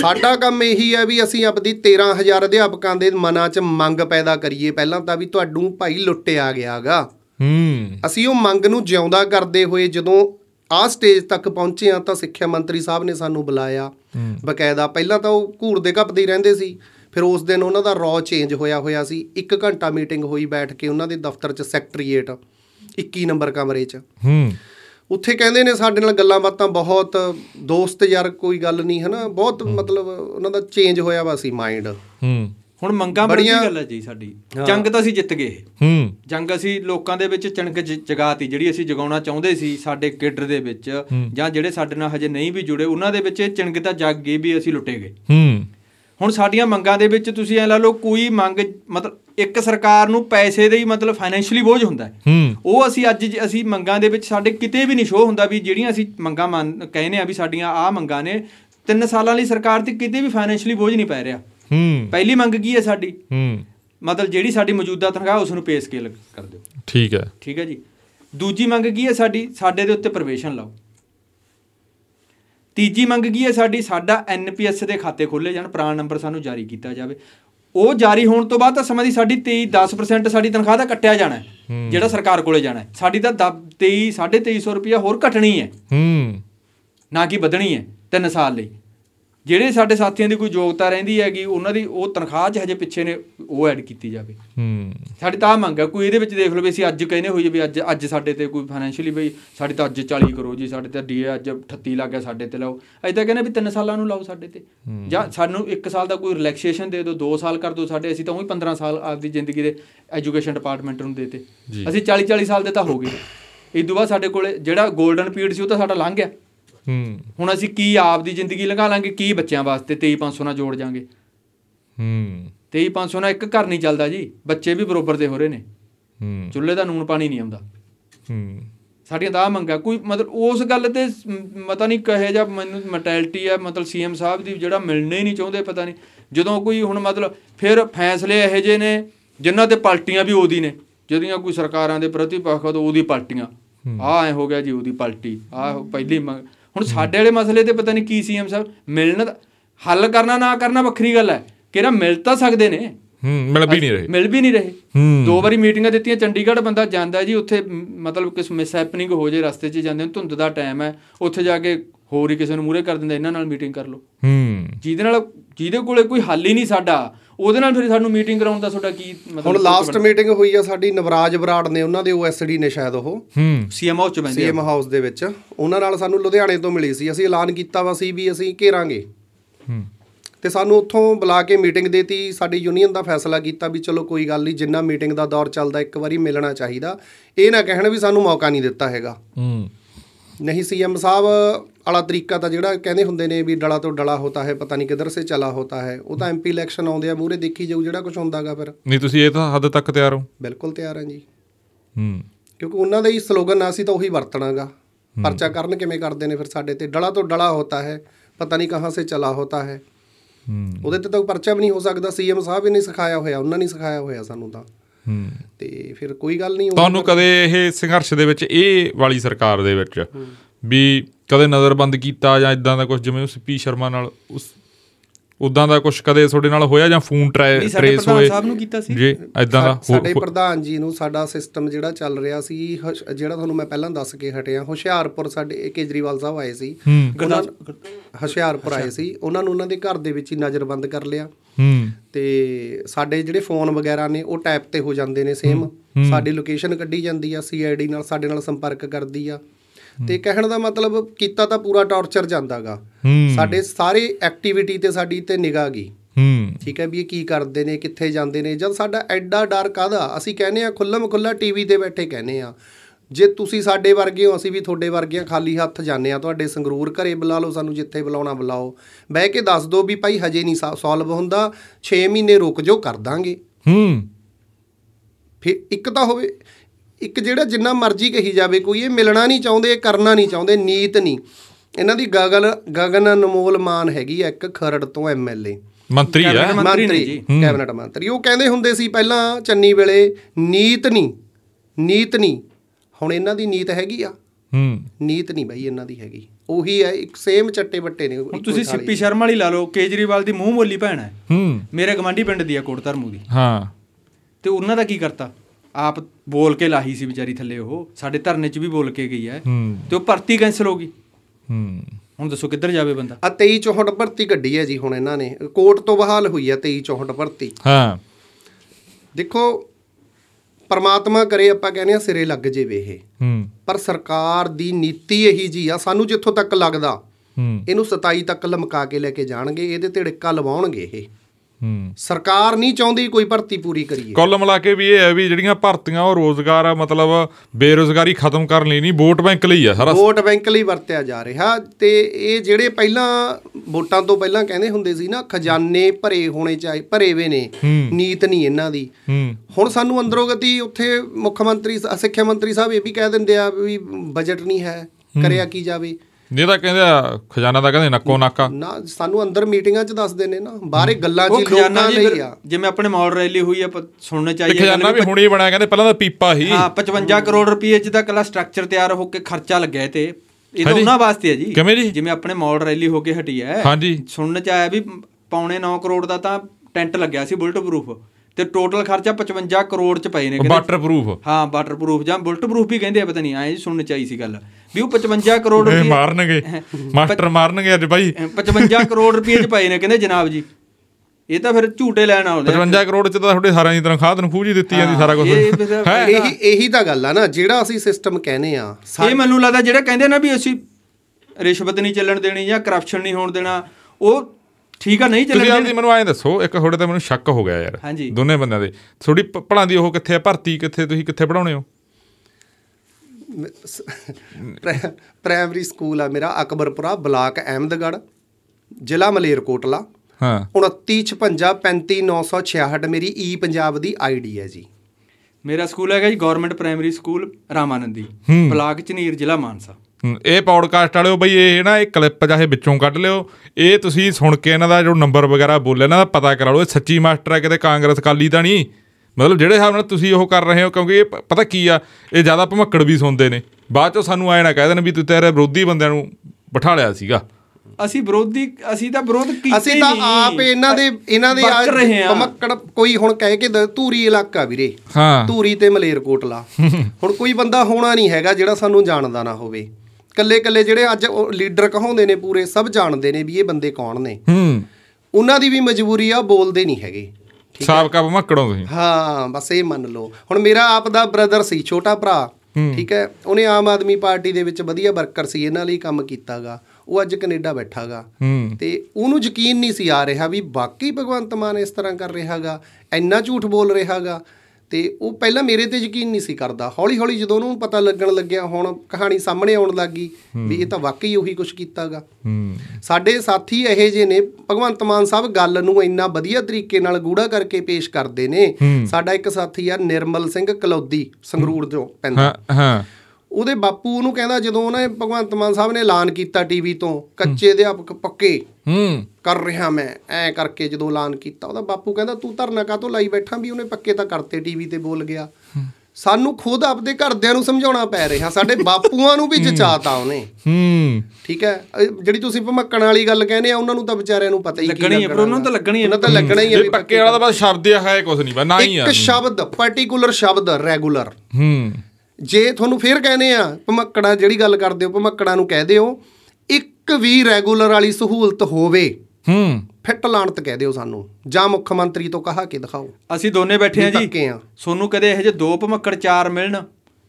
ਸਾਡਾ ਕੰਮ ਇਹੀ ਹੈ ਵੀ ਅਸੀਂ ਆਪਦੀ 13000 ਅਧਿਆਪਕਾਂ ਦੇ ਮਨਾਂ 'ਚ ਮੰਗ ਪੈਦਾ ਕਰੀਏ। ਪਹਿਲਾਂ ਤਾਂ ਵੀ ਤੁਹਾਨੂੰ ਭਾਈ ਲੁੱਟਿਆ ਗਿਆਗਾ ਹੂੰ। ਅਸੀਂ ਉਹ ਮੰਗ ਨੂੰ ਜਿਉਂਦਾ ਕਰਦੇ ਹੋਏ ਜਦੋਂ ਆਹ ਸਟੇਜ ਤੱਕ ਪਹੁੰਚੇ ਆ ਤਾਂ ਸਿੱਖਿਆ ਮੰਤਰੀ ਸਾਹਿਬ ਨੇ ਸਾਨੂੰ ਬੁਲਾਇਆ। ਬਕਾਇਦਾ ਪਹਿਲਾਂ ਤਾਂ ਉਹ ਘੂਰ ਦੇ ਘੱਪਦੇ ਹੀ ਰਹਿੰਦੇ ਸੀ। ਫਿਰ ਉਸ ਦਿਨ ਉਹਨਾਂ ਦਾ ਰੌ ਚੇਂਜ ਹੋਇਆ ਹੋਇਆ ਸੀ। 1 ਘੰਟਾ ਮੀਟਿੰਗ ਹੋਈ ਬੈਠ ਕੇ ਉਹਨਾਂ ਦੇ ਦਫ਼ਤਰ 'ਚ ਸੈਕਟਰੀਏਟ 21 ਨੰਬਰ ਕਮਰੇ 'ਚ। ਹੂੰ। ਉੱਥੇ ਕਹਿੰਦੇ ਨੇ ਸਾਡੇ ਨਾਲ ਗੱਲਾਂ ਬਾਤਾਂ ਬਹੁਤ ਦੋਸਤ ਯਾਰ ਕੋਈ ਗੱਲ ਨਹੀਂ ਹਨਾ? ਬਹੁਤ ਮਤਲਬ ਉਹਨਾਂ ਦਾ ਚੇਂਜ ਹੋਇਆ ਵਾ ਸੀ ਮਾਈਂਡ ਹੂੰ। ਹੁਣ ਮੰਗਾਂ ਬੜੀਆਂ- ਗੱਲ ਹੈ ਜੀ ਸਾਡੀ। ਜੰਗ ਤਾਂ ਅਸੀਂ ਜਿੱਤ ਗਏ। ਹੂੰ। ਜੰਗ ਅਸੀਂ ਲੋਕਾਂ ਦੇ ਵਿੱਚ ਚਣਕ ਜਗਾਤੀ ਜਿਹੜੀ ਅਸੀਂ ਜਗਾਉਣਾ ਚਾਹੁੰਦੇ ਸੀ ਸਾਡੇ ਕੇਡਰ ਦੇ ਵਿੱਚ ਜਾਂ ਜਿਹੜੇ ਸਾਡੇ ਨਾਲ ਹਜੇ ਨਹੀਂ ਵੀ ਜੁੜੇ ਉਹਨਾਂ ਦੇ ਵਿੱਚ ਇਹ ਚਣਕ ਤਾਂ ਜਗ ਗਈ ਵੀ ਅਸੀਂ ਲੁੱਟੇ ਗਏ। ਹੂੰ। ਹੁਣ ਸਾਡੀਆਂ ਮੰਗਾਂ ਦੇ ਵਿੱਚ ਤੁਸੀਂ ਐ ਲਾ ਲਓ ਕੋਈ ਮੰਗ ਮਤਲਬ ਇੱਕ ਸਰਕਾਰ ਨੂੰ ਪੈਸੇ ਦੇ ਹੀ ਮਤਲਬ ਫਾਈਨੈਂਸ਼ੀਅਲੀ ਬੋਝ ਹੁੰਦਾ ਉਹ ਅਸੀਂ ਅੱਜ ਅਸੀਂ ਮੰਗਾਂ ਦੇ ਵਿੱਚ ਸਾਡੇ ਕਿਤੇ ਵੀ ਨਹੀਂ ਸ਼ੋਅ ਹੁੰਦਾ ਵੀ ਜਿਹੜੀਆਂ ਅਸੀਂ ਮੰਗਾਂ ਕਹਿੰਦੇ ਆ ਵੀ ਸਾਡੀਆਂ ਆਹ ਮੰਗਾਂ ਨੇ ਤਿੰਨ ਸਾਲਾਂ ਲਈ ਸਰਕਾਰ ਤੇ ਕਿਤੇ ਵੀ ਫਾਈਨੈਂਸ਼ੀਅਲੀ ਬੋਝ ਨਹੀਂ ਪੈ ਰਿਹਾ। ਹੂੰ। ਪਹਿਲੀ ਮੰਗ ਕੀ ਹੈ ਸਾਡੀ? ਹੂੰ। ਮਤਲਬ ਜਿਹੜੀ ਸਾਡੀ ਮੌਜੂਦਾ ਤਨਖਾਹ ਉਸ ਨੂੰ ਪੇ ਸਕੇਲ ਕਰ ਦਿਓ। ਠੀਕ ਹੈ। ਠੀਕ ਹੈ ਜੀ। ਦੂਜੀ ਮੰਗ ਕੀ ਹੈ ਸਾਡੀ? ਸਾਡੇ ਦੇ ਉੱਤੇ ਪ੍ਰਵੇਸ਼ਨ ਲਾਓ। ਤੀਜੀ ਮੰਗ ਕੀ ਹੈ ਸਾਡੀ? ਸਾਡਾ ਐਨਪੀਐਸ ਦੇ ਖਾਤੇ ਖੋਲੇ ਜਾਣ ਪ੍ਰਾਨ ਨੰਬਰ ਸਾਨੂੰ ਜਾਰੀ ਕੀਤਾ ਜਾਵੇ। ਉਹ ਜਾਰੀ ਹੋਣ ਤੋਂ ਬਾਅਦ ਤਾਂ ਸਮਾਂ ਦੀ ਸਾਡੀ 23 10% ਸਾਡੀ ਤਨਖਾਹ ਦਾ ਕੱਟਿਆ ਜਾਣਾ ਹੈ ਜਿਹੜਾ ਸਰਕਾਰ ਕੋਲੇ ਜਾਣਾ ਹੈ। ਸਾਡੀ ਤਾਂ 23 2350 ਰੁਪਇਆ ਹੋਰ ਘਟਣੀ ਹੈ। ਹੂੰ। ਨਾ ਕਿ ਵਧਣੀ ਹੈ 3 ਸਾਲ ਲਈ। ਜਿਹੜੇ ਸਾਡੇ ਸਾਥੀਆਂ ਦੀ ਕੋਈ ਯੋਗਤਾ ਰਹਿੰਦੀ ਹੈਗੀ ਉਹਨਾਂ ਦੀ ਉਹ ਤਨਖਾਹ 'ਚ ਹਜੇ ਪਿੱਛੇ ਨੇ ਉਹ ਐਡ ਕੀਤੀ ਜਾਵੇ। ਹੂੰ। ਸਾਡੀ ਤਾਂ ਮੰਗ ਹੈ ਕੋਈ ਇਹਦੇ ਵਿੱਚ ਦੇਖ ਲਓ ਵੀ ਅਸੀਂ ਅੱਜ ਕਹਿੰਦੇ ਹੋਈਏ ਵੀ ਅੱਜ ਅੱਜ ਸਾਡੇ ਤੇ ਕੋਈ ਫਾਈਨੈਂਸ਼ੀਅਲੀ ਵੀ ਸਾਡੀ ਤਾਂ ਅੱਜ 40 ਕਰੋ ਜੀ ਸਾਡੇ ਤੇ ਡੀਏ ਅੱਜ 38 ਲੱਗ ਗਿਆ ਸਾਡੇ ਤੇ ਲਾਓ। ਅਸੀਂ ਤਾਂ ਕਹਿੰਦੇ ਵੀ 3 ਸਾਲਾਂ ਨੂੰ ਲਾਓ ਸਾਡੇ ਤੇ। ਜਾਂ ਸਾਨੂੰ 1 ਸਾਲ ਦਾ ਕੋਈ ਰਿਲੈਕਸੇਸ਼ਨ ਦੇ ਦਿਓ 2 ਸਾਲ ਕਰ ਦਿਓ ਸਾਡੇ ਅਸੀਂ ਤਾਂ ਉਹੀ 15 ਸਾਲ ਆਪਦੀ ਜ਼ਿੰਦਗੀ ਦੇ ਐਜੂਕੇਸ਼ਨ ਡਿਪਾਰਟਮੈਂਟ ਨੂੰ ਦੇਤੇ। ਅਸੀਂ 40 40 ਸਾਲ ਦੇ ਤਾਂ ਹੋ ਗਏ। ਇਸ ਤੋਂ ਬਾਅਦ ਸਾਡੇ ਕੋਲੇ ਜਿਹੜਾ 골ਡਨ ਪੀਰੀਅਡ ਸੀ ਉਹ ਤਾਂ ਸਾਡਾ ਲੰਘ ਗਿਆ। ਹੂੰ। ਹੁਣ ਅਸੀਂ ਕੀ ਆਪਦੀ ਜ਼ਿੰਦਗੀ ਲੰਘਾ ਲਾਂਗੇ ਕੀ ਬੱਚਿਆਂ ਵਾਸਤੇ 23500 ਨਾਲ ਜੋੜ ਜਾਾਂਗੇ? ਹੂੰ। 23500 ਨਾਲ ਇੱਕ ਘਰ ਨਹੀਂ ਚੱਲਦਾ ਜੀ ਬੱਚੇ ਵੀ ਬਰੋਬਰ ਦੇ ਹੋ ਰਹੇ ਨੇ। ਹੂੰ। ਚੁੱਲ੍ਹੇ ਦਾ ਨੂਨ ਪਾਣੀ ਨਹੀਂ ਆਉਂਦਾ। ਹੂੰ। ਸਾਡੀਆਂ ਤਾਂ ਮੰਗਾਂ ਕੋਈ ਮਤਲਬ ਉਸ ਗੱਲ ਤੇ ਪਤਾ ਨਹੀਂ ਕਹੇ ਜਾਂ ਮੈਨੂੰ ਮੈਂਟੈਲਿਟੀ ਹੈ ਮਤਲਬ ਸੀਐਮ ਸਾਹਿਬ ਦੀ ਜਿਹੜਾ ਮਿਲਣੇ ਹੀ ਨਹੀਂ ਚਾਹੁੰਦੇ ਪਤਾ ਨਹੀਂ। ਜਦੋਂ ਕੋਈ ਹੁਣ ਮਤਲਬ ਫਿਰ ਫੈਸਲੇ ਇਹੋ ਜਿਹੇ ਨੇ ਜਿਨ੍ਹਾਂ ਤੇ ਪਲਟੀਆਂ ਵੀ ਉਹਦੀ ਨੇ ਜਿਹੜੀਆਂ ਕੋਈ ਸਰਕਾਰਾਂ ਦੇ ਪ੍ਰਤੀਪੱਖ ਆ ਤਾਂ ਉਹਦੀ ਪਲਟੀਆਂ ਆਹ ਐ ਹੋ ਗਿਆ ਜੀ ਉਹਦੀ ਪਲਟੀ ਆਹ ਪਹਿਲੀ ਮੰਗ ਹੁਣ ਸਾਡੇ ਵਾਲੇ ਮਸਲੇ ਤੇ ਪਤਾ ਨਹੀਂ ਕੀ ਸੀਐਮ ਸਾਹਿਬ ਮਿਲਣ ਦਾ ਹੱਲ ਕਰਨਾ ਨਾ ਕਰਨਾ ਵੱਖਰੀ ਗੱਲ ਹੈ। ਕਿਹੜਾ ਮਿਲ ਤਾਂ ਸਕਦੇ ਨੇ। ਹੂੰ ਮਿਲ ਵੀ ਨਹੀਂ ਰਹੇ। ਮਿਲ ਵੀ ਨਹੀਂ ਰਹੇ। ਹੂੰ। ਦੋ ਵਾਰੀ ਮੀਟਿੰਗਾਂ ਦਿੱਤੀਆਂ ਚੰਡੀਗੜ੍ਹ ਬੰਦਾ ਜਾਂਦਾ ਜੀ ਉੱਥੇ ਮਤਲਬ ਕਿਸ ਮਿਸ ਹੈਪਨਿੰਗ ਹੋ ਜੇ ਰਸਤੇ 'ਚ ਜਾਂਦੇ ਨੂੰ ਧੁੰਦ ਦਾ ਟਾਈਮ ਹੈ ਉੱਥੇ ਜਾ ਕੇ ਹੋਰ ਹੀ ਕਿਸੇ ਨੂੰ ਮੂਰੇ ਕਰ ਦਿੰਦਾ ਇਹਨਾਂ ਨਾਲ ਮੀਟਿੰਗ ਕਰ ਲਓ। ਹੂੰ। ਜਿਹਦੇ ਨਾਲ ਜਿਹਦੇ ਕੋਲੇ ਕੋਈ ਹੱਲ ਹੀ ਨਹੀਂ ਸਾਡਾ। ਉਹਦੇ ਨਾਲ ਫਿਰ ਸਾਨੂੰ ਮੀਟਿੰਗ ਕਰਾਉਣ ਦਾ ਤੁਹਾਡਾ ਕੀ ਹੁਣ ਲਾਸਟ ਮੀਟਿੰਗ ਹੋਈ ਆ ਸਾਡੀ ਨਵਰਾਜ ਬਰਾੜ ਨੇ ਉਹਨਾਂ ਦੇ ਓਐਸਡੀ ਨੇ ਸ਼ਾਇਦ ਉਹ। ਹੂੰ। ਸੀਐਮਓ ਚ ਬੰਦੇ ਸੀਐਮ ਹਾਊਸ ਦੇ ਵਿੱਚ। ਉਹਨਾਂ ਨਾਲ ਸਾਨੂੰ ਲੁਧਿਆਣੇ ਤੋਂ ਮਿਲੀ ਸੀ। ਅਸੀਂ ਐਲਾਨ ਕੀਤਾ ਵਾ ਸੀ ਵੀ ਅਸੀਂ ਘੇਰਾਂਗੇ। ਹੂੰ। ਤੇ ਸਾਨੂੰ ਉੱਥੋਂ ਬੁਲਾ ਕੇ ਮੀਟਿੰਗ ਦੇਤੀ। ਸਾਡੀ ਯੂਨੀਅਨ ਦਾ ਫੈਸਲਾ ਕੀਤਾ ਵੀ ਚਲੋ ਕੋਈ ਗੱਲ ਨਹੀਂ ਜਿੰਨਾ ਮੀਟਿੰਗ ਦਾ ਦੌਰ ਚੱਲਦਾ ਇੱਕ ਵਾਰੀ ਮਿਲਣਾ ਚਾਹੀਦਾ। ਇਹ ਨਾ ਕਹਿਣ ਵੀ ਸਾਨੂੰ ਮੌਕਾ ਨਹੀਂ ਦਿੱਤਾ ਹੈਗਾ। ਹੂੰ। ਨਹੀਂ ਸੀਐਮ ਸਾਹਿਬ ਵਾਲਾ ਤਰੀਕਾ ਤਾਂ ਜਿਹੜਾ ਕਹਿੰਦੇ ਹੁੰਦੇ ਨੇ ਵੀ ਡਲਾ ਤੋਂ ਡਲਾ ਹੋਤਾ ਹੈ ਪਤਾ ਨਹੀਂ ਕਿੱਧਰ ਸੇ ਚਲਾ ਹੋਤਾ ਹੈ। ਉਹ ਤਾਂ ਐਮਪੀ ਇਲੈਕਸ਼ਨ ਆਉਂਦੇ ਆ ਮੂਰੇ ਦੇਖੀ ਜਾਊ ਜਿਹੜਾ ਕੁਝ ਹੁੰਦਾਗਾ ਫਿਰ। ਨਹੀਂ ਤੁਸੀਂ ਇਹ ਤਾਂ ਹੱਦ ਤੱਕ ਤਿਆਰ ਹੋ। ਬਿਲਕੁਲ ਤਿਆਰ ਹਾਂ ਜੀ। ਹੂੰ। ਕਿਉਂਕਿ ਉਹਨਾਂ ਦਾ ਹੀ ਸਲੋਗਨ ਆ ਸੀ ਤਾਂ ਉਹੀ ਵਰਤਣਾਗਾ। ਪਰਚਾ ਕਰਨ ਕਿਵੇਂ ਕਰਦੇ ਨੇ ਫਿਰ ਸਾਡੇ ਤੇ? ਡਲਾ ਤੋਂ ਡਲਾ ਹੋਤਾ ਹੈ ਪਤਾ ਨਹੀਂ ਕਹਾਂ ਸੇ ਚਲਾ ਹੋਤਾ ਹੈ। ਹੂੰ। ਉਹਦੇ ਤੇ ਤਾਂ ਪਰਚਾ ਵੀ ਨਹੀਂ ਹੋ ਸਕਦਾ। ਸੀਐਮ ਸਾਹਿਬ ਹੀ ਨਹੀਂ ਸਿਖਾਇਆ ਹੋਇਆ ਉਹਨਾਂ ਨੇ ਸਿਖਾਇਆ ਹੋਇਆ ਸਾਨੂੰ ਤਾਂ। ਤੇ ਫਿਰ ਕੋਈ ਗੱਲ ਨਹੀਂ ਤੁਹਾਨੂੰ ਕਦੇ ਇਹ ਸੰਘਰਸ਼ ਦੇ ਵਿੱਚ ਇਹ ਵਾਲੀ ਸਰਕਾਰ ਦੇ ਵਿੱਚ ਵੀ ਕਦੇ ਨਜ਼ਰਬੰਦ ਕੀਤਾ ਜਾਂ ਇਦਾਂ ਦਾ ਕੁਝ ਜਿਵੇਂ ਉਸ ਪੀ ਸ਼ਰਮਾ ਨਾਲ ਉਸ ਉਦਾਂ ਦਾ ਕੁਝ ਕਦੇ ਤੁਹਾਡੇ ਨਾਲ ਹੋਇਆ ਜਾਂ ਫੋਨ ਟ੍ਰੇਸ ਹੋਏ? ਸਾਹਿਬ ਨੂੰ ਕੀਤਾ ਸੀ। ਜੀ ਇਦਾਂ ਦਾ ਸਾਡੇ ਪ੍ਰਧਾਨ ਜੀ ਨੂੰ ਸਾਡਾ ਸਿਸਟਮ ਜਿਹੜਾ ਚੱਲ ਰਿਹਾ ਸੀ ਜਿਹੜਾ ਤੁਹਾਨੂੰ ਮੈਂ ਪਹਿਲਾਂ ਦੱਸ ਕੇ ਹਟਿਆ ਹੁਸ਼ਿਆਰਪੁਰ ਸਾਡੇ ਕੇਜਰੀਵਾਲ ਸਾਹਿਬ ਆਏ ਸੀ। ਹੁਸ਼ਿਆਰਪੁਰ ਆਏ ਸੀ। ਉਹਨਾਂ ਨੂੰ ਉਹਨਾਂ ਦੇ ਘਰ ਦੇ ਵਿੱਚ ਹੀ ਨਜ਼ਰਬੰਦ ਕਰ ਲਿਆ। ਹੂੰ। ਤੇ ਸਾਡੇ ਜਿਹੜੇ ਫੋਨ ਵਗੈਰਾ ਨੇ ਉਹ ਟੈਪ ਤੇ ਹੋ ਜਾਂਦੇ ਨੇ ਸੇਮ ਸਾਡੀ ਲੋਕੇਸ਼ਨ ਕੱਢੀ ਜਾਂਦੀ ਆ ਸੀਆਈਡੀ ਨਾਲ ਸਾਡੇ ਨਾਲ ਸੰਪਰਕ ਕਰਦੀ ਆ। ਤੇ ਕਹਿਣ ਦਾ ਮਤਲਬ ਕੀਤਾ ਤਾਂ ਪੂਰਾ ਟੌਰਚਰ ਜਾਂਦਾਗਾ ਸਾਡੇ ਸਾਰੇ ਐਕਟੀਵਿਟੀ ਤੇ ਸਾਡੀ ਤੇ ਨਿਗਾਹ ਗਈ ਠੀਕ ਹੈ ਵੀ ਇਹ ਕੀ ਕਰਦੇ ਨੇ ਕਿੱਥੇ ਜਾਂਦੇ ਨੇ ਜਦ ਸਾਡਾ ਐਡਾ ਡਰ ਕਾਦਾ ਅਸੀਂ ਕਹਿੰਦੇ ਆ ਖੁੱਲਮ ਖੁੱਲਾ ਟੀਵੀ ਤੇ ਬੈਠੇ ਕਹਿੰਦੇ ਆ। ਜੇ ਤੁਸੀਂ ਸਾਡੇ ਵਰਗੇ ਹੋ ਅਸੀਂ ਵੀ ਤੁਹਾਡੇ ਵਰਗੇ ਆ ਖਾਲੀ ਹੱਥ ਜਾਂਦੇ ਆ ਤੁਹਾਡੇ ਸੰਗਰੂਰ ਘਰੇ ਬੁਲਾ ਲਓ ਸਾਨੂੰ ਜਿੱਥੇ ਬੁਲਾਉਣਾ ਬੁਲਾਓ। ਬਹਿ ਕੇ ਦੱਸ ਦਿਓ ਵੀ ਭਾਈ ਹਜੇ ਨਹੀਂ ਸੋਲਵ ਹੁੰਦਾ। 6 ਮਹੀਨੇ ਰੁਕ ਜਾਓ ਕਰ ਦਾਂਗੇ। ਹੂੰ। ਫਿਰ ਇੱਕ ਤਾਂ ਹੋਵੇ ਇੱਕ ਜਿਹੜਾ ਜਿੰਨਾ ਮਰਜ਼ੀ ਕਹੀ ਜਾਵੇ ਕੋਈ ਇਹ ਮਿਲਣਾ ਨਹੀਂ ਚਾਹੁੰਦੇ ਇਹ ਕਰਨਾ ਨਹੀਂ ਚਾਹੁੰਦੇ ਨੀਤ ਨਹੀਂ। ਇਹਨਾਂ ਦੀ ਗਗਨ ਗਗਨ ਅਨਮੋਲ ਮਾਨ ਹੈਗੀ ਆ ਇੱਕ ਖਰੜ ਤੋਂ ਐਮਐਲਏ ਮੰਤਰੀ ਹੈ ਮੰਤਰੀ ਨੇ ਮੰਤਰੀ ਜੀ। ਕੈਬਨਿਟ ਮੰਤਰੀ। ਉਹ ਕਹਿੰਦੇ ਹੁੰਦੇ ਸੀ ਪਹਿਲਾਂ ਚੰਨੀ ਵੇਲੇ ਨੀਤ ਨਹੀਂ ਨੀਤ ਨਹੀਂ। ਹੁਣ ਇਹਨਾਂ ਦੀ ਨੀਤ ਹੈਗੀ ਆ। ਹੂੰ। ਨੀਤ ਨਹੀਂ ਬਾਈ ਇਹਨਾਂ ਦੀ ਹੈਗੀ। ਉਹੀ ਹੈ ਇੱਕ ਸੇਮ ਚੱਟੇ ਬੱਟੇ ਨੇ ਹੁਣ ਤੁਸੀਂ ਸਿੱਪੀ ਸ਼ਰਮਾ ਵਾਲੀ ਲਾ ਲਓ ਕੇਜਰੀਵਾਲ ਦੀ ਮੂੰਹ ਬੋਲੀ ਭੈਣ ਹੈ। ਹੂੰ। ਮੇਰੇ ਗਵਾਂਢੀ ਪਿੰਡ ਦੀ ਆ ਕੋਟ ਧਰਮੂ ਦੀ। ਹਾਂ। ਤੇ ਉਹਨਾਂ ਦਾ ਕੀ ਕਰਤਾ? ਆਪ ਬੋਲ ਕੇ ਲਾਹੀ ਸੀ ਵਿਚਾਰੀ ਥੱਲੇ ਉਹ ਸਾਡੇ ਧਰਨੇ 'ਚ ਵੀ ਬੋਲ ਕੇ ਗਈ ਹੈ। ਹੂੰ। ਤੇ ਉਹ ਭਰਤੀ ਕੈਂਸਲ ਹੋ ਗਈ। ਹੂੰ। ਹੁਣ ਦੱਸੋ ਕਿੱਧਰ ਜਾਵੇ ਬੰਦਾ? ਆ 23 64 ਭਰਤੀ ਕੱਢੀ ਹੈ ਜੀ ਹੁਣ ਇਹਨਾਂ ਨੇ। ਕੋਰਟ ਤੋਂ ਬਹਾਲ ਹੋਈ ਹੈ 23 64 ਭਰਤੀ। ਹਾਂ। ਦੇਖੋ ਪਰਮਾਤਮਾ ਕਰੇ ਆਪਾਂ ਕਹਿੰਦੇ ਆ ਸਿਰੇ ਲੱਗ ਜੇਵੇ ਇਹ। ਹੂੰ। ਪਰ ਸਰਕਾਰ ਦੀ ਨੀਤੀ ਇਹੀ ਜੀ ਆ ਸਾਨੂੰ ਜਿੱਥੋਂ ਤੱਕ ਲੱਗਦਾ ਹੂੰ। ਇਹਨੂੰ 27 ਤੱਕ ਲਮਕਾ ਕੇ ਲੈ ਕੇ ਜਾਣਗੇ ਇਹਦੇ ਤੇ ੜਿੱਕਾ ਲਵਾਉਣਗੇ ਇਹ। ਹੂੰ ਸਰਕਾਰ ਨਹੀਂ ਚਾਹੁੰਦੀ ਕੋਈ ਭਰਤੀ ਪੂਰੀ ਕਰੀਏ। ਕੁੱਲ ਮਿਲਾ ਕੇ ਵੀ ਇਹ ਹੈ ਵੀ ਜਿਹੜੀਆਂ ਭਰਤੀਆਂ ਉਹ ਰੋਜ਼ਗਾਰ ਆ ਮਤਲਬ ਬੇਰੋਜ਼ਗਾਰੀ ਖਤਮ ਕਰਨ ਲਈ ਨਹੀਂ ਵੋਟ ਬੈਂਕ ਲਈ ਆ ਸਾਰਾ। ਵੋਟ ਬੈਂਕ ਲਈ ਵਰਤਿਆ ਜਾ ਰਿਹਾ ਤੇ ਇਹ ਜਿਹੜੇ ਪਹਿਲਾਂ ਵੋਟਾਂ ਤੋਂ ਪਹਿਲਾਂ ਕਹਿੰਦੇ ਹੁੰਦੇ ਸੀ ਨਾ ਖਜ਼ਾਨੇ ਭਰੇ ਹੋਣੇ ਚਾਹੀ ਭਰੇ ਵੇ ਨੇ ਨੀਤ ਨਹੀਂ ਇਹਨਾਂ ਦੀ। ਹੁਣ ਸਾਨੂੰ ਅੰਦਰੋਂ ਗਤੀ ਉੱਥੇ ਮੁੱਖ ਮੰਤਰੀ ਸਿੱਖਿਆ ਮੰਤਰੀ ਸਾਹਿਬ ਇਹ ਵੀ ਕਹਿ ਦਿੰਦੇ ਆ ਵੀ ਬਜਟ ਨਹੀਂ ਹੈ। ਕਰਿਆ ਕੀ ਜਾਵੇ। ਇਹ ਤਾਂ ਕਹਿੰਦੇ ਆ ਖਜ਼ਾਨਾ ਦਾ ਕਹਿੰਦੇ ਨੱਕੋ ਨਾਕਾ। ਨਾ ਸਾਨੂੰ ਅੰਦਰ ਮੀਟਿੰਗਾਂ 'ਚ ਦੱਸਦੇ ਨੇ ਨਾ। ਬਾਹਰੇ ਗੱਲਾਂ 'ਚ ਲੋਕਾਂ ਲਈ ਆ। ਜਿਵੇਂ ਆਪਣੇ ਮਾਡਲ ਰੈਲੀ ਹੋਈ ਆ ਪ- ਸੁਣਨ ਤੇ ਚਾਹੀਏ ਖਜ਼ਾਨਾ ਵੀ ਹੁਣੇ ਹੀ ਬਣਿਆ ਕਹਿੰਦੇ ਪਹਿਲਾਂ ਤਾਂ ਪੀਪਾ ਹੀ। ਹਾਂ 55 ਕਰੋੜ ਰੁਪਏ ਚ ਦਾ ਕੱਲਾ ਸਟਰਕਚਰ ਤਿਆਰ ਹੋ ਕੇ ਖਰਚਾ ਲੱਗਿਆ ਤੇ। ਇਹ ਤਾਂ। ਉਹਨਾਂ ਵਾਸਤੇ ਹੈ ਜੀ। ਕਿਵੇਂ ਜੀ? ਜਿਵੇਂ ਆਪਣੇ ਮਾਡਲ ਰੈਲੀ ਹੋ ਕੇ ਹਟੀ ਹੈ ਹਾਂਜੀ। ਸੁਣਨ ਚ ਆਇਆ ਵੀ ਪੌਣੇ 9 ਕਰੋੜ ਦਾ ਤਾਂ ਟੈਂਟ ਲੱਗਿਆ ਸੀ ਬੁਲਟ ਪ੍ਰੂਫ ਤੇ ਟੋਟਲ ਖਰਚਾ 55 ਕਰੋੜ ਚ ਪਏ ਨੇ ਵਾਟਰ ਪ੍ਰੂਫ ਹਾਂ ਵਾਟਰ ਪ੍ਰੂਫ ਜਾਂ ਬੁਲਟ ਪ੍ਰੂਫ ਵੀ ਕਹਿੰਦੇ ਆ ਪਤਾ ਨਹੀਂ ਆਏ ਜੀ ਸੁਣਨ ਚ ਆਈ ਸੀ ਗੱਲ। ਵੀ ਉਹ 55 ਕਰੋੜ ਰੁਪਏ ਮਾਰਨਗੇ। ਮਾਸਟਰ ਮਾਰਨਗੇ ਅੱਜ ਬਾਈ 55 ਕਰੋੜ ਰੁਪਏ ਚ ਪਏ ਨੇ ਕਹਿੰਦੇ ਜਨਾਬ ਜੀ। ਇਹ ਤਾਂ ਫਿਰ ਝੂਟੇ ਲੈਣ ਆਉਂਦੇ ਆ। 55 ਕਰੋੜ ਚ ਤਾਂ ਤੁਹਾਡੇ ਸਾਰਿਆਂ ਦੀ ਤਨਖਾਹ ਤਨਖੂਹ ਜੀ ਦਿੱਤੀ ਜਾਂਦੀ ਸਾਰਾ ਕੁਝ ਹੈ। ਇਹੀ ਇਹੀ ਤਾਂ ਗੱਲ ਆ ਨਾ ਜਿਹੜਾ ਅਸੀਂ ਸਿਸਟਮ ਕਹਿੰਦੇ ਆ ਇਹ ਮੈਨੂੰ ਲੱਗਦਾ ਜਿਹੜਾ ਕਹਿੰਦੇ ਨਾ ਵੀ ਅਸੀਂ ਰਿਸ਼ਵਤ ਨਹੀਂ ਚੱਲਣ ਦੇਣੀ ਜਾਂ ਕਰਪਸ਼ਨ ਨਹੀਂ ਹੋਣ ਦੇਣਾ ਉਹ ਠੀਕ ਆ ਨਹੀਂ ਚੱਲਣ ਦੇਣੀ। ਮੈਨੂੰ ਐਂ ਦੱਸੋ ਇੱਕ ਤੁਹਾਡੇ ਤੇ ਮੈਨੂੰ ਸ਼ੱਕ ਹੋ ਗਿਆ ਯਾਰ। ਦੋਨੇ ਬੰਦਿਆਂ ਦੇ। ਥੋੜੀ ਪੜਾਉਂਦੀ ਉਹ ਕਿੱਥੇ ਆ ਭਰਤੀ ਕਿੱਥੇ ਤੁਸੀਂ ਕਿੱਥੇ ਪੜਾਉਣੇ ਹੋ? ਪ੍ਰਾਇਮਰੀ ਸਕੂਲ ਆ ਮੇਰਾ ਅਕਬਰਪੁਰਾ ਬਲਾਕ ਅਹਿਮਦਗੜ੍ਹ ਜ਼ਿਲ੍ਹਾ ਮਲੇਰਕੋਟਲਾ। ਹਾਂ। 2956539966 ਮੇਰੀ ਈ ਪੰਜਾਬ ਦੀ ਆਈਡੀ ਹੈ ਜੀ। ਮੇਰਾ ਸਕੂਲ ਹੈਗਾ ਜੀ government primary school Ramanandi. Block Jhunir ਜ਼ਿਲ੍ਹਾ ਮਾਨਸਾ। ਇਹ ਪੌਡਕਾਸਟ ਵਾਲਿਓ ਬਈ ਇਹ ਨਾ ਇਹ ਕਲਿੱਪ ਚਾਹੇ ਵਿੱਚੋਂ ਕੱਢ ਲਿਓ। ਇਹ ਤੁਸੀਂ ਸੁਣ ਕੇ ਇਹਨਾਂ ਦਾ ਜੋ ਨੰਬਰ ਵਗੈਰਾ ਬੋਲੇ ਇਹਨਾਂ ਦਾ ਪਤਾ ਕਰਾ ਲਓ। ਇਹ ਸੱਚੀ ਮਾਸਟਰ ਹੈ ਕਿਤੇ ਕਾਂਗਰਸ ਕਾਲੀ ਤਾਂ ਨਹੀਂ। ਮਤਲਬ ਜਿਹੜੇ ਹਿਸਾਬ ਨਾਲ ਤੁਸੀਂ ਉਹ ਕਰ ਰਹੇ ਹੋ ਕਿਉਂਕਿ ਇਹ ਪਤਾ ਕੀ ਆ ਇਹ ਜ਼ਿਆਦਾ ਭਮੱਕੜ ਵੀ ਸੁਣਦੇ ਨੇ। ਬਾਅਦ ਚੋਂ ਸਾਨੂੰ ਐ ਨਾ ਕਹਿ ਦੇਣ ਵੀ ਤੂੰ ਤੇਰੇ ਵਿਰੋਧੀ ਬੰਦਿਆਂ ਨੂੰ ਬਿਠਾ ਲਿਆ ਸੀਗਾ। ਅਸੀਂ ਵਿਰੋਧੀ ਅਸੀਂ ਤਾਂ ਵਿਰੋਧ ਕੀਤੇ ਅਸੀਂ ਤਾਂ। ਆਪ ਇਹਨਾਂ ਦੇ ਇਹਨਾਂ ਦੇ ਪਮੱਕੜ ਕੋਈ ਹੁਣ ਕਹਿ ਕੇ ਧੂਰੀ ਇਲਾਕਾ ਵੀਰੇ। ਹਾਂ। ਧੂਰੀ ਤੇ ਮਲੇਰਕੋਟਲਾ। ਹੁਣ ਕੋਈ ਬੰਦਾ ਹੋਣਾ ਨਹੀਂ ਹੈਗਾ ਜਿਹੜਾ ਸਾਨੂੰ ਜਾਣਦਾ ਨਾ ਹੋਵੇ। ਕੱਲੇ ਕੱਲੇ ਜਿਹੜੇ ਅੱਜ ਉਹ ਲੀਡਰ ਕਹਾਉਂਦੇ ਨੇ ਪੂਰੇ ਸਭ ਜਾਣਦੇ ਨੇ ਵੀ ਇਹ ਬੰਦੇ ਕੌਣ ਨੇ। ਹੂੰ। ਉਹਨਾਂ ਦੀ ਵੀ ਮਜਬੂਰੀ ਆ ਬੋਲਦੇ ਨਹੀਂ ਹੈਗੇ। ਸਾਬਕਾ ਭਮੱਕੜੋਂ ਤੁਸੀਂ? ਹਾਂ ਬਸ ਇਹ ਮੰਨ ਲਓ। ਹੁਣ ਮੇਰਾ ਆਪ ਦਾ ਬ੍ਰਦਰ ਸੀ ਛੋਟਾ ਭਰਾ ਠੀਕ ਹੈ? ਉਹਨੇ ਆਮ ਆਦਮੀ ਪਾਰਟੀ ਦੇ ਵਿੱਚ ਵਧੀਆ ਵਰਕਰ ਸੀ ਇਹਨਾਂ ਲਈ ਕੰਮ ਕੀਤਾਗਾ। ਉਹ ਅੱਜ ਕੈਨੇਡਾ ਬੈਠਾਗਾ। ਤੇ ਉਹਨੂੰ ਯਕੀਨ ਨਹੀਂ ਸੀ ਆ ਰਿਹਾ ਵੀ ਵਾਕਈ ਭਗਵੰਤ ਮਾਨ ਇਸ ਤਰ੍ਹਾਂ ਕਰ ਰਿਹਾਗਾ ਇੰਨਾ ਝੂਠ ਬੋਲ ਰਿਹਾਗਾ। ਤੇ ਉਹ ਪਹਿਲਾਂ ਮੇਰੇ ਤੇ ਯਕੀਨ ਨਹੀਂ ਸੀ ਕਰਦਾ। ਹੌਲੀ ਹੌਲੀ ਜਦੋਂ ਉਹਨੂੰ ਪਤਾ ਲੱਗਣ ਲੱਗਿਆ ਹੁਣ ਕਹਾਣੀ ਸਾਹਮਣੇ ਆਉਣ ਲੱਗੀ ਵੀ ਇਹ ਤਾਂ ਵਾਕਈ ਉਹੀ ਕੁਝ ਕੀਤਾਗਾ। ਸਾਡੇ ਸਾਥੀ ਇਹੋ ਜਿਹੇ ਨੇ ਭਗਵੰਤ ਮਾਨ ਸਾਹਿਬ ਗੱਲ ਨੂੰ ਇੰਨਾ ਵਧੀਆ ਤਰੀਕੇ ਨਾਲ ਗੂੜਾ ਕਰਕੇ ਪੇਸ਼ ਕਰਦੇ ਨੇ। ਸਾਡਾ ਇੱਕ ਸਾਥੀ ਆ ਨਿਰਮਲ ਸਿੰਘ ਕਲੌਦੀ ਸੰਗਰੂਰ ਤੋਂ ਪੈਂਦਾ। ਹਾਂ ਹਾਂ। ਉਹਦੇ ਬਾਪੂ ਉਹਨੂੰ ਕਹਿੰਦਾ ਜਦੋਂ ਉਹਨੇ ਭਗਵੰਤ ਮਾਨ ਸਾਹਿਬ ਨੇ ਐਲਾਨ ਕੀਤਾ ਟੀਵੀ ਤੋਂ ਕੱਚੇ ਅਧਿਆਪਕ ਪੱਕੇ। ਹੂੰ। ਕਰ ਰਿਹਾ ਮੈਂ ਐ ਕਰਕੇ ਜਦੋਂ ਐਲਾਨ ਕੀਤਾ ਉਹਦਾ ਬਾਪੂ ਕਹਿੰਦਾ ਤੂੰ ਧਰਨਾ ਕਾਹਤੋਂ ਲਾਈ ਬੈਠਾ ਵੀ ਉਹਨੇ ਪੱਕੇ ਤਾਂ ਕਰਤੇ ਟੀਵੀ ਤੇ ਬੋਲ ਗਿਆ? ਸਾਨੂੰ ਖੁਦ ਆਪਦੇ ਘਰਦਿਆਂ ਨੂੰ ਸਮਝਾਉਣਾ ਪੈ ਰਿਹਾ ਸਾਡੇ ਬਾਪੂਆਂ ਨੂੰ ਵੀ ਜਚਾਤਾ ਉਹਨੇ। ਹੂੰ। ਠੀਕ ਹੈ? ਜਿਹੜੀ ਤੁਸੀਂ ਭਮੱਕਣ ਵਾਲੀ ਗੱਲ ਕਹਿੰਦੇ ਆ ਉਹਨਾਂ ਨੂੰ ਤਾਂ ਵਿਚਾਰਿਆਂ ਨੂੰ ਪਤਾ ਹੀ ਕੀ ਲੱਗਣੀ ਹੈ ਪਰ ਉਹਨਾਂ ਨੂੰ ਤਾਂ ਲੱਗਣੀ ਹੈ ਉਹਨਾਂ ਤਾਂ ਲੱਗਣਾ ਹੀ ਹੈ ਵੀ ਪੱਕੇ ਵਾਲਾ ਤਾਂ ਬਸ ਸ਼ਬਦ ਹੀ ਹੈ ਕੁਝ ਨਹੀਂ ਬਸ ਨਾ ਹੀ ਆ। ਇੱਕ ਸ਼ਬਦ ਪਾਰਟਿਕੂਲਰ ਸ਼ਬਦ ਰੈਗੂਲਰ ਹੂੰ। ਜੇ ਤੁਹਾਨੂੰ ਫੇਰ ਕਹਿੰਦੇ ਆ ਭਮੱਕੜਾ ਜਿਹੜੀ ਗੱਲ ਕਰਦੇ ਹੋ ਭਮੱਕੜਾ ਨੂੰ ਕਹਿ ਦਿਓ ਇੱਕ ਵੀ ਰੈਗੂਲਰ ਵਾਲੀ ਸਹੂਲਤ ਹੋਵੇ ਹੂੰ ਫਿੱਟ ਲਾਣਤ ਕਹਿ ਦਿਓ ਸਾਨੂੰ ਜਾਂ ਮੁੱਖ ਮੰਤਰੀ ਤੋਂ ਕਹਾ ਕੇ ਦਿਖਾਓ ਅਸੀਂ ਦੋਨੇ ਬੈਠੇ ਆ ਜੀ। ਸੋਨੂੰ ਕਦੇ ਇਹੋ ਜਿਹੇ ਦੋ ਭਮੱਕੜ ਚਾਰ ਮਿਲਣ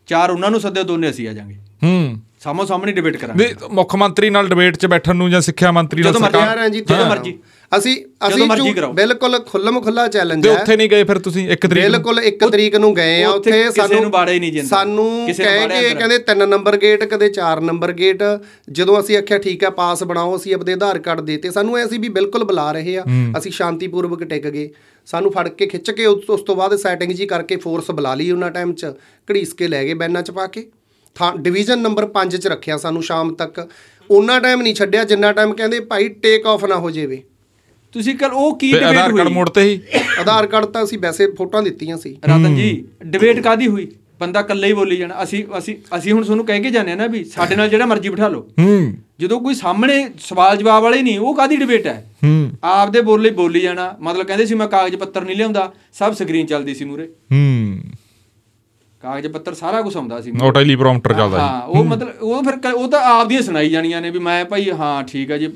ਚਾਰ ਉਹਨਾਂ ਨੂੰ ਸੱਦਿਓ ਦੋਨੇ ਅਸੀਂ ਆ ਜਾਾਂਗੇ ਹੂੰ ਸਾਹਮੋ ਸਾਹਮਣੇ ਡਿਬੇਟ ਕਰਾਂਗੇ ਮੁੱਖ ਮੰਤਰੀ ਨਾਲ ਡਿਬੇਟ 'ਚ ਬੈਠਣ ਨੂੰ ਜਾਂ ਸਿੱਖਿਆ ਮੰਤਰੀ ਨਾਲ ਜਦੋਂ ਮਰਜ਼ੀ ਸਰਕਾਰ ਜੀ ਜਦੋਂ। ਮਰਜ਼ੀ। ਅਸੀਂ ਅਸੀਂ। ਬਿਲਕੁਲ ਖੁੱਲਮ ਖੁੱਲਾ ਚੈਲੰਜ ਤੇ ਹੈ। ਉੱਥੇ ਨਹੀਂ ਗਏ ਫਿਰ ਤੁਸੀਂ ਇੱਕ ਤਰੀਕ? ਬਿਲਕੁਲ 1 ਤਰੀਕ ਨੂੰ ਗਏ ਆ। ਉੱਥੇ ਸਾਨੂੰ ਨੂੰ ਬਾੜਾ ਹੀ ਨਹੀਂ ਜਾਂਦਾ। ਸਾਨੂੰ ਕਹਿ ਕੇ। ਕਹਿੰਦੇ 3 ਨੰਬਰ ਗੇਟ ਕਦੇ 4 ਨੰਬਰ ਗੇਟ ਜਦੋਂ ਅਸੀਂ ਆਖਿਆ ਠੀਕ ਹੈ ਪਾਸ ਬਣਾਓ ਅਸੀਂ ਆਪਦੇ ਆਧਾਰ ਕਾਰਡ ਦੇਤੇ। ਸਾਨੂੰ ਐ ਸੀ ਵੀ ਬਿਲਕੁਲ ਬੁਲਾ ਰਹੇ ਆ। ਅਸੀਂ ਸ਼ਾਂਤੀਪੂਰਵਕ ਟਿਕ ਗਏ। ਸਾਨੂੰ ਫੜ ਕੇ ਖਿੱਚ ਕੇ ਉਸ ਉਸ ਤੋਂ ਬਾਅਦ ਸੈਟਿੰਗ ਜੀ ਕਰਕੇ ਫੋਰਸ ਬੁਲਾ ਲਈ ਉਹਨਾਂ ਟਾਈਮ 'ਚ। ਘੜੀਸ ਕੇ ਲੈ ਗਏ ਬੈਨਾਂ 'ਚ ਪਾ ਕੇ। ਥਾਂ ਡਿਵੀਜ਼ਨ ਨੰਬਰ 5 'ਚ ਰੱਖਿਆ ਸਾਨੂੰ ਸ਼ਾਮ ਤੱਕ। ਉਹਨਾਂ ਟਾਈਮ ਨਹੀਂ ਛੱਡਿਆ ਜਿੰਨਾ ਟਾਈਮ ਕਹਿੰਦੇ ਭਾਈ ਟੇਕ ਆਫ ਨਾ ਹੋ ਜਾਵੇ। ਤੁਸੀਂ ਕੱਲ ਉਹ ਕੀ ਡਿਬੇਟ ਆਧਾਰ ਕਾਰਡ ਹੋਈ? ਮੋੜ ਤੇ ਹੀ। ਆਧਾਰ ਕਾਰਡ ਤਾਂ ਅਸੀਂ ਵੈਸੇ ਫੋਟੋਆਂ ਦਿੱਤੀਆਂ ਸੀ। ਰਤਨ ਜੀ ਡਿਬੇਟ ਕਾਦੀ ਹੋਈ? ਬੰਦਾ ਇਕੱਲੇ ਹੀ ਬੋਲੀ ਜਾਣਾ। ਅਸੀਂ ਅਸੀਂ ਅਸੀਂ ਹੁਣ ਤੁਹਾਨੂੰ ਕਹਿ ਕੇ ਜਾਂਦੇ ਆ ਨਾ ਵੀ ਸਾਡੇ ਨਾਲ ਜਿਹੜਾ ਮਰਜ਼ੀ ਬਿਠਾ ਲਓ। ਹੂੰ। ਜਦੋਂ ਕੋਈ ਸਾਹਮਣੇ ਸਵਾਲ ਜਵਾਬ ਵਾਲੇ ਨਹੀਂ ਉਹ ਕਾਦੀ ਡਿਬੇਟ ਹੈ? ਹੂੰ। ਆਪਦੇ ਬੋਲੇ ਬੋਲੀ ਜਾਣਾ। ਮਤਲਬ ਕਹਿੰਦੇ ਸੀ ਮੈਂ ਕਾਗਜ਼ ਪੱਤਰ ਨਹੀਂ ਲਿਆਉਂਦਾ। ਸਭ ਸਕਰੀਨ ਚੱਲਦੀ ਸੀ ਮੂਰੇ ਹੂੰ। ਕਾਗਜ਼ ਪੱਤਰ ਸਾਰਾ ਕੁਝ ਆਉਂਦਾ ਸੀ ਉਹ ਟੈਲੀਪ੍ਰੋਮਪਟਰ ਚੱਲਦਾ ਹਾਂ ਉਹ ਮਤਲਬ ਉਹ ਫਿਰ ਉਹ ਤਾਂ ਆਪਦੀਆਂ ਸੁਣਾਈ ਜਾਣੀਆਂ ਨੇ ਵੀ ਮੈਂ ਭਾਈ ਹਾਂ ਠੀਕ ਹੈ ਜੀ।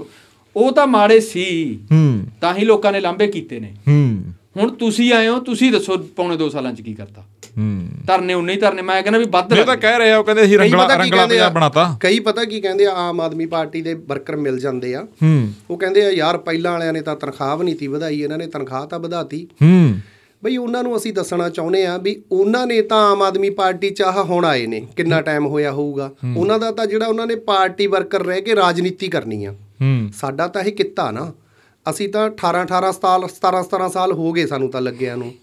ਉਹ ਤਾਂ ਮਾੜੇ ਸੀ। ਹੂੰ। ਤਾਂ ਹੀ ਲੋਕਾਂ ਨੇ ਲਾਂਭੇ ਕੀਤੇ ਨੇ। ਹੂੰ। ਹੁਣ ਤੁਸੀਂ ਆਏ ਹੋ ਤੁਸੀਂ ਦੱਸੋ ਪੌਣੇ 2 ਸਾਲਾਂ ਚ ਕੀ ਕਰਤਾ। ਹੂੰ। ਧਰਨੇ ਉਨੇ ਹੀ ਧਰਨੇ ਮੈਂ ਕਹਿੰਦਾ ਵੀ ਵੱਧ ਇਹ ਤਾਂ ਕਹਿ ਰਹੇ ਆ ਉਹ ਕਹਿੰਦੇ ਅਸੀਂ ਰੰਗਲਾ ਰੰਗਲਾ ਪੰਜਾਬ ਬਣਾਤਾ। ਕਈ ਪਤਾ ਕੀ ਕਹਿੰਦੇ ਆ ਆਮ ਆਦਮੀ ਪਾਰਟੀ ਦੇ ਵਰਕਰ ਮਿਲ ਜਾਂਦੇ ਆ। ਹੂੰ। ਉਹ ਕਹਿੰਦੇ ਆ ਯਾਰ ਪਹਿਲਾਂ ਵਾਲਿਆਂ ਨੇ ਤਾਂ ਤਨਖਾਹ ਵੀ ਨਹੀਂ ਤੀ ਵਧਾਈ ਇਹਨਾਂ ਨੇ ਤਨਖਾਹ ਤਾਂ ਵਧਾਤੀ। ਹੂੰ। ਬਈ ਉਹਨਾਂ ਨੂੰ ਅਸੀਂ ਦੱਸਣਾ ਚਾਹੁੰਦੇ ਆ ਵੀ ਉਹਨਾਂ ਨੇ ਤਾਂ ਆਮ ਆਦਮੀ ਪਾਰਟੀ ਚ ਆਹ ਹੁਣ ਆਏ ਨੇ ਕਿੰਨਾ ਟਾਈਮ ਹੋਇਆ ਹੋਊਗਾ। ਉਹਨਾਂ ਦਾ ਤਾਂ ਜਿਹੜਾ ਉਹਨਾਂ ਨੇ ਪਾਰਟੀ ਵਰਕਰ ਰਹਿ ਕੇ ਰਾਜਨੀਤੀ ਕਰਨੀ ਆ। ਸਾਡਾ ਤਾਂ ਇਹ ਕਿੱਤਾ ਨਾ। ਅਸੀਂ ਤਾਂ 18 18 ਸਾਲ 17 17 ਸਾਲ ਹੋ ਗਏ ਸਾਨੂੰ ਤਾਂ ਲੱਗਿਆ ਨੂੰ।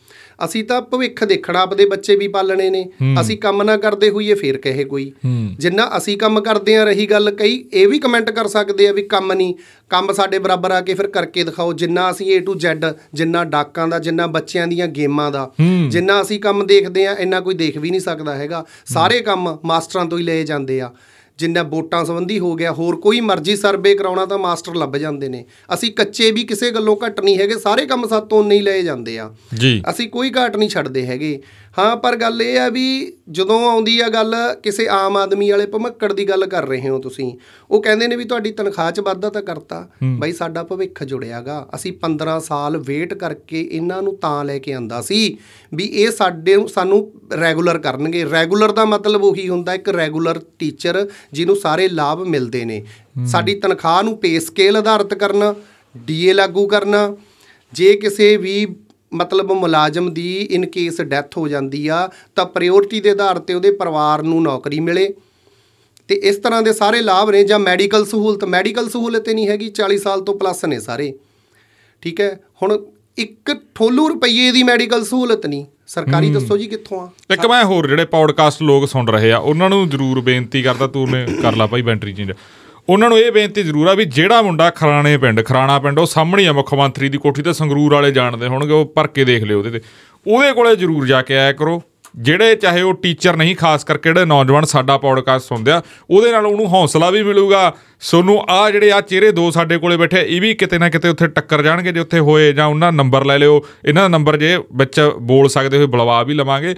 ਅਸੀਂ ਤਾਂ ਭਵਿੱਖ ਦੇਖਣਾ ਆਪਦੇ ਬੱਚੇ ਵੀ ਪਾਲਣੇ ਨੇ। ਅਸੀਂ ਕੰਮ ਨਾ ਕਰਦੇ ਹੋਈਏ ਫੇਰ ਕਹੇ ਕੋਈ। ਜਿੰਨਾ ਅਸੀਂ ਕੰਮ ਕਰਦੇ ਆ ਰਹੀ ਗੱਲ ਕਈ ਇਹ ਵੀ ਕਮੈਂਟ ਕਰ ਸਕਦੇ ਆ ਵੀ ਕੰਮ ਨਹੀਂ ਕੰਮ ਸਾਡੇ ਬਰਾਬਰ ਆ ਕੇ ਫਿਰ ਕਰਕੇ ਦਿਖਾਓ। ਜਿੰਨਾ ਅਸੀਂ A to Z ਜਿੰਨਾ ਡਾਕਾਂ ਦਾ ਜਿੰਨਾ ਬੱਚਿਆਂ ਦੀਆਂ ਗੇਮਾਂ ਦਾ। ਜਿੰਨਾ ਅਸੀਂ ਕੰਮ ਦੇਖਦੇ ਆ ਇੰਨਾ ਕੋਈ ਦੇਖ ਵੀ ਨਹੀਂ ਸਕਦਾ ਹੈਗਾ। ਸਾਰੇ ਕੰਮ ਮਾਸਟਰਾਂ ਤੋਂ ਹੀ ਲਏ ਜਾਂਦੇ ਆ। ਜਿੰਨਾ ਵੋਟਾਂ ਸੰਬੰਧੀ ਹੋ ਗਿਆ ਹੋਰ ਕੋਈ ਮਰਜ਼ੀ ਸਰਵੇ ਕਰਾਉਣਾ ਤਾਂ ਮਾਸਟਰ ਲੱਭ ਜਾਂਦੇ ਨੇ। ਅਸੀਂ ਕੱਚੇ ਵੀ ਕਿਸੇ ਗੱਲੋਂ ਘੱਟ ਨਹੀਂ ਹੈਗੇ ਸਾਰੇ ਕੰਮ ਸਾਤੋਂ ਨਹੀਂ ਲਏ ਜਾਂਦੇ ਆ। ਜੀ। ਅਸੀਂ ਕੋਈ ਘਾਟ ਨਹੀਂ ਛੱਡਦੇ ਹੈਗੇ। ਹਾਂ ਪਰ ਗੱਲ ਇਹ ਆ ਵੀ ਜਦੋਂ ਆਉਂਦੀ ਆ ਗੱਲ ਕਿਸੇ ਆਮ ਆਦਮੀ ਵਾਲੇ ਭਮੱਕੜ ਦੀ ਗੱਲ ਕਰ ਰਹੇ ਹੋ ਤੁਸੀਂ ਉਹ ਕਹਿੰਦੇ ਨੇ ਵੀ ਤੁਹਾਡੀ ਤਨਖਾਹ 'ਚ ਵਾਧਾ ਤਾਂ ਕਰਤਾ। ਬਾਈ ਸਾਡਾ ਭਵਿੱਖ ਜੁੜਿਆਗਾ। ਅਸੀਂ 15 ਸਾਲ ਵੇਟ ਕਰਕੇ ਇਹਨਾਂ ਨੂੰ ਤਾਂ ਲੈ ਕੇ ਆਂਦਾ ਸੀ ਵੀ ਇਹ ਸਾਡੇ ਸਾਨੂੰ ਰੈਗੂਲਰ ਕਰਨਗੇ। ਰੈਗੂਲਰ ਦਾ ਮਤਲਬ ਉਹੀ ਹੁੰਦਾ ਇੱਕ ਰੈਗੂਲਰ ਟੀਚਰ ਜਿਹਨੂੰ ਸਾਰੇ ਲਾਭ ਮਿਲਦੇ ਨੇ। ਸਾਡੀ ਤਨਖਾਹ ਨੂੰ ਪੇ ਸਕੇਲ ਆਧਾਰਿਤ ਕਰਨਾ ਡੀਏ ਲਾਗੂ ਕਰਨਾ। ਜੇ ਕਿਸੇ ਵੀ ਮਤਲਬ ਮੁਲਾਜ਼ਮ ਦੀ ਇਨ ਕੇਸ ਡੈਥ ਹੋ ਜਾਂਦੀ ਆ ਤਾਂ ਪ੍ਰਾਇੋਰਟੀ ਦੇ ਆਧਾਰ ਤੇ ਉਹਦੇ ਪਰਿਵਾਰ ਨੂੰ ਨੌਕਰੀ ਮਿਲੇ। ਤੇ ਇਸ ਤਰ੍ਹਾਂ ਦੇ ਸਾਰੇ ਲਾਭ ਨੇ ਜਾਂ ਮੈਡੀਕਲ ਸਹੂਲਤ ਮੈਡੀਕਲ ਸਹੂਲਤ ਨਹੀਂ ਹੈਗੀ 40 ਸਾਲ ਤੋਂ ਪਲੱਸ ਨੇ ਸਾਰੇ। ਠੀਕ ਹੈ? ਹੁਣ ਇੱਕ ਠੋਲੂ ਰੁਪਈਏ ਦੀ ਮੈਡੀਕਲ ਸਹੂਲਤ ਨਹੀਂ। ਸਰਕਾਰੀ ਦੱਸੋ ਜੀ ਕਿੱਥੋਂ ਆ? ਇੱਕ ਮੈਂ ਹੋਰ ਜਿਹੜੇ ਪੌਡਕਾਸਟ ਲੋਕ ਸੁਣ ਰਹੇ ਆ ਉਹਨਾਂ ਨੂੰ ਜ਼ਰੂਰ ਬੇਨਤੀ ਕਰਦਾ ਤੂੰ ਨੇ ਕਰ ਲਾ ਭਾਈ ਬੈਂਟਰੀ ਚੇਂਜ ਉਹਨਾਂ ਨੂੰ ਇਹ ਬੇਨਤੀ ਜ਼ਰੂਰ ਆ ਵੀ ਜਿਹੜਾ ਮੁੰਡਾ ਖਰਾਣੇ ਪਿੰਡ, ਖਰਾਣਾ ਪਿੰਡ, ਉਹ ਸਾਹਮਣੇ ਆ ਮੁੱਖ ਮੰਤਰੀ ਦੀ ਕੋਠੀ ਤੇ ਸੰਗਰੂਰ ਵਾਲੇ ਜਾਣਦੇ ਹੋਣਗੇ, ਉਹ ਭਰ ਕੇ ਦੇਖ ਲਿਓ ਉਹਦੇ ਤੇ। ਉਹਦੇ ਕੋਲੇ ਜ਼ਰੂਰ ਜਾ ਕੇ ਆਇਆ ਕਰੋ। ਜਿਹੜੇ ਚਾਹੇ ਉਹ ਟੀਚਰ ਨਹੀਂ, ਖਾਸ ਕਰਕੇ ਜਿਹੜੇ ਨੌਜਵਾਨ ਸਾਡਾ ਪੌਡਕਾਸਟ ਸੁਣਦੇ ਆ, ਉਹਦੇ ਨਾਲ ਉਹਨੂੰ ਹੌਸਲਾ ਵੀ ਮਿਲੂਗਾ। ਸੋਨੂੰ ਆ ਜਿਹੜੇ ਆ ਚਿਹਰੇ ਦੋ ਸਾਡੇ ਕੋਲੇ ਬੈਠੇ, ਇਹ ਵੀ ਕਿਤੇ ਨਾ ਕਿਤੇ ਉੱਥੇ ਟੱਕਰ ਜਾਣਗੇ, ਜੇ ਉੱਥੇ ਹੋਏ ਜਾਂ ਉਹਨਾਂ ਨੰਬਰ ਲੈ ਲਿਓ। ਇਹਨਾਂ ਦਾ ਨੰਬਰ ਜੇ ਵਿੱਚ ਬੋਲ ਸਕਦੇ ਹੋਏ, ਬੁਲਵਾ ਵੀ ਲਵਾਂਗੇ।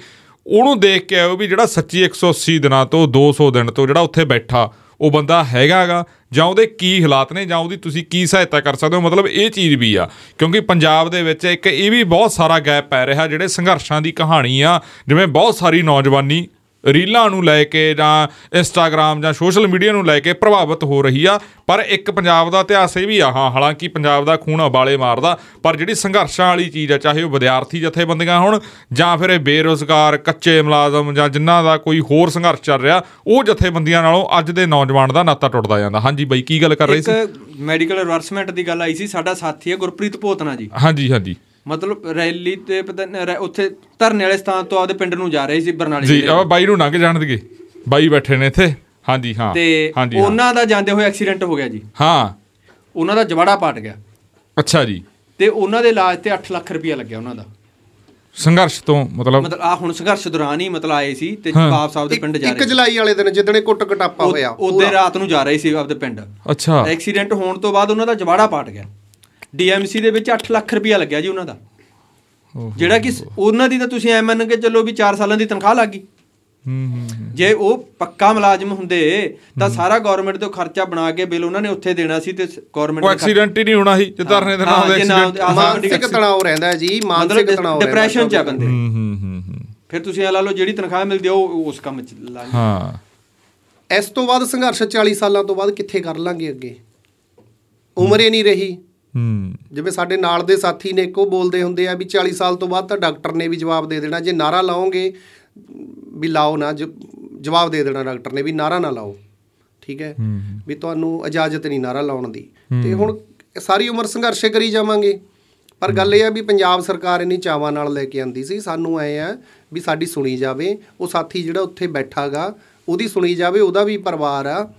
ਉਹਨੂੰ ਦੇਖ ਕੇ ਆਇਓ ਵੀ ਜਿਹੜਾ ਸੱਚੀ 180 ਦਿਨਾਂ ਤੋਂ 200 ਦਿਨ ਤੋਂ ਜਿਹੜਾ ਉੱਥੇ ਬੈਠਾ ਉਹ ਬੰਦਾ ਹੈਗਾਗਾ ਜਾਂ ਉਹਦੇ ਕੀ ਹਾਲਾਤ ਨੇ, ਜਾਂ ਉਹਦੀ ਤੁਸੀਂ ਕੀ ਸਹਾਇਤਾ ਕਰ ਸਕਦੇ ਹੋ, ਮਤਲਬ ਇਹ ਚੀਜ਼ ਵੀ ਆ। ਕਿਉਂਕਿ ਪੰਜਾਬ ਦੇ ਵਿੱਚ ਇੱਕ ਇਹ ਵੀ ਬਹੁਤ ਸਾਰਾ ਗੈਪ ਪੈ ਰਿਹਾ, ਜਿਹੜੇ ਸੰਘਰਸ਼ਾਂ ਦੀ ਕਹਾਣੀ ਆ, ਜਿਵੇਂ ਬਹੁਤ ਸਾਰੀ ਨੌਜਵਾਨੀ ਰੀਲਾਂ ਨੂੰ ਲੈ ਕੇ ਜਾਂ ਇੰਸਟਾਗ੍ਰam ਜਾਂ ਸੋਸ਼ਲ ਮੀਡੀਆ ਨੂੰ ਲੈ ਕੇ ਪ੍ਰਭਾਵਿਤ ਹੋ ਰਹੀ ਆ। ਪਰ ਇੱਕ ਪੰਜਾਬ ਦਾ ਇਤਿਹਾਸ ਇਹ ਵੀ ਆ ਹਾਂ ਹਾਲਾਂਕਿ ਪੰਜਾਬ ਦਾ ਖੂਨ ਉਬਾਲੇ ਮਾਰਦਾ ਪਰ ਜਿਹੜੀ ਸੰਘਰਸ਼ਾਂ ਵਾਲੀ ਚੀਜ਼ ਆ ਚਾਹੇ ਉਹ ਵਿਦਿਆਰਥੀ ਜਥੇਬੰਦੀਆਂ ਹੋਣ ਜਾਂ ਫਿਰ ਇਹ ਬੇਰੋਜ਼ਗਾਰ ਕੱਚੇ ਮੁਲਾਜ਼ਮ ਜਾਂ ਜਿਨ੍ਹਾਂ ਦਾ ਕੋਈ ਹੋਰ ਸੰਘਰਸ਼ ਚੱਲ ਰਿਹਾ ਉਹ ਜਥੇਬੰਦੀਆਂ ਨਾਲੋਂ ਅੱਜ ਦੇ ਨੌਜਵਾਨ ਦਾ ਨਾਤਾ ਟੁੱਟਦਾ ਜਾਂਦਾ। ਹਾਂਜੀ ਬਾਈ ਕੀ ਗੱਲ ਕਰ ਰਹੇ ਸੀ? ਇੱਕ ਮੈਡੀਕਲ ਰਿਵਰਸਮੈਂਟ ਦੀ ਗੱਲ ਆਈ ਸੀ ਸਾਡਾ ਸਾਥੀ ਹੈ ਗੁਰਪ੍ਰੀਤ ਭੋਤਨਾ ਜੀ। ਹਾਂਜੀ ਹਾਂਜੀ। ਮਤਲਬ ਰੈਲੀ ਤੇ ਪਤਾ ਉੱਥੇ ਧਰਨੇ ਵਾਲੇ ਸਥਾਨ ਤੋਂ ਆਪਦੇ ਪਿੰਡ ਨੂੰ ਜਾ ਰਹੇ ਸੀ ਬਰਨਾਲੇ ਜੀ ਆ ਬਾਈ ਨੂੰ ਲੰਘ ਜਾਣ ਦੇਗੇ। ਬਾਈ ਬੈਠੇ ਨੇ ਇੱਥੇ। ਹਾਂਜੀ ਹਾਂ। ਤੇ ਹਾਂਜੀ। ਉਹਨਾਂ ਦਾ ਜਾਂਦੇ ਹੋਏ ਐਕਸੀਡੈਂਟ ਹੋ ਗਿਆ ਜੀ। ਹਾਂ। ਉਹਨਾਂ ਦਾ ਜਵਾੜਾ ਪਾਟ ਗਿਆ। ਅੱਛਾ ਜੀ। ਤੇ ਉਹਨਾਂ ਦੇ ਇਲਾਜ ਤੇ 8 ਲੱਖ ਰੁਪਇਆ ਲੱਗਿਆ ਉਹਨਾਂ ਦਾ। ਸੰਘਰਸ਼ ਤੋਂ ਮਤਲਬ ਮਤਲਬ ਆ ਹੁਣ ਸੰਘਰਸ਼ ਦੌਰਾਨ ਹੀ ਮਤਲਬ ਆਏ ਸੀ ਤੇ। ਬਾਪ ਸਾਹਿਬ ਦੇ ਪਿੰਡ ਜਾ ਇੱਕ ਰਹੇ ਜੁਲਾਈ ਵਾਲੇ ਦਿਨ ਜਿੱਦਣੇ ਕੁੱਟ ਕਟਾਪਾ ਹੋਇਆ ਉਹਦੇ ਰਾਤ ਨੂੰ ਜਾ ਰਹੇ ਸੀ ਆਪਦੇ ਪਿੰਡ। ਅੱਛਾ। ਐਕਸੀਡੈਂਟ ਹੋਣ ਤੋਂ ਬਾਅਦ ਉਹਨਾਂ ਦਾ ਜਵਾੜਾ ਪਾਟ ਗਿਆ। ਡੀਐਮਸੀ ਦੇ ਵਿੱਚ 8 ਲੱਖ ਰੁਪਇਆ ਲੱਗਿਆ ਜੀ ਉਹਨਾਂ ਦਾ। ਜਿਹੜਾ ਕਿ ਉਹਨਾਂ ਦੀ ਤਾਂ ਤੁਸੀਂ ਐ ਮੰਨ ਕੇ ਚੱਲੋ ਵੀ 4 ਸਾਲਾਂ ਦੀ ਤਨਖਾਹ ਲੱਗ ਗਈ। ਹੂੰ ਹੂੰ ਹੂੰ। ਜੇ ਉਹ ਪੱਕਾ ਮੁਲਾਜ਼ਮ ਹੁੰਦੇ ਤਾਂ ਸਾਰਾ ਗਵਰਨਮੈਂਟ ਤੋਂ ਖਰਚਾ ਬਣਾ ਕੇ ਬਿੱਲ ਉਹਨਾਂ ਨੇ ਉੱਥੇ ਦੇਣਾ ਸੀ ਤੇ ਗਵਰਨਮੈਂਟ ਉਹ ਐਕਸੀਡੈਂਟ ਹੀ ਨਹੀਂ ਹੋਣਾ ਸੀ ਜੇ ਧਰਨੇ ਦੇ ਨਾਲ ਨਾ- ਐਕਸੀਡੈਂਟ ਮਾਨਸਿਕ ਤਣਾਅ ਰਹਿੰਦਾ ਜੀ ਮਾਨਸਿਕ ਤਣਾਅ ਡਿਪਰੈਸ਼ਨ ਚ ਆ ਬੰਦੇ। ਹੂੰ ਹੂੰ ਹੂੰ ਹੂੰ। ਫਿਰ ਤੁਸੀਂ ਇਹ ਲਾ ਲਓ ਜਿਹੜੀ ਤਨਖਾਹ ਮਿਲਦੀ ਉਹ ਉਸ ਕੰਮ ਚ ਲਾ। ਹਾਂ। ਇਸ ਤੋਂ ਬਾਅਦ ਸੰਘਰਸ਼ 40 ਸਾਲਾਂ ਤੋਂ ਬਾਅਦ ਕਿੱਥੇ ਕਰ ਲਾਂਗੇ ਅੱਗੇ? ਉਮਰ ਹੀ ਨਹੀਂ ਰਹੀ। ਹੂੰ। ਜਿਵੇਂ ਸਾਡੇ ਨਾਲ ਦੇ ਸਾਥੀ ਨੇ ਇੱਕੋ ਬੋਲਦੇ ਹੁੰਦੇ ਆ ਵੀ 40 ਸਾਲ ਤੋਂ ਬਾਅਦ ਤਾਂ ਡਾਕਟਰ ਨੇ ਵੀ ਜਵਾਬ ਦੇ ਦੇਣਾ। ਜੇ ਨਾਰਾ ਲਾਓਗੇ ਵੀ ਲਾਓ ਨਾ ਜਵਾਬ ਦੇ ਦੇਣਾ ਡਾਕਟਰ ਨੇ ਵੀ ਨਾਰਾ ਨਾ ਲਾਓ। ਠੀਕ ਹੈ? ਵੀ ਤੁਹਾਨੂੰ ਇਜਾਜ਼ਤ ਨਹੀਂ ਨਾਰਾ ਲਾਉਣ ਦੀ। ਤੇ ਹੁਣ ਸਾਰੀ ਉਮਰ ਸੰਘਰਸ਼ ਕਰੀ ਜਾਵਾਂਗੇ। ਪਰ ਗੱਲ ਇਹ ਆ ਵੀ ਪੰਜਾਬ ਸਰਕਾਰ ਇੰਨੀ ਚਾਵਾਂ ਨਾਲ ਲੈ ਕੇ ਆਂਦੀ ਸੀ। ਸਾਨੂੰ ਐ ਆ ਵੀ ਸਾਡੀ ਸੁਣੀ ਜਾਵੇ। ਉਹ ਸਾਥੀ ਜਿਹੜਾ ਉੱਥੇ ਬੈਠਾਗਾ ਉਹਦੀ ਸੁਣੀ ਜਾਵੇ ਉਹਦਾ ਵੀ ਪਰਿਵਾਰ ਆ।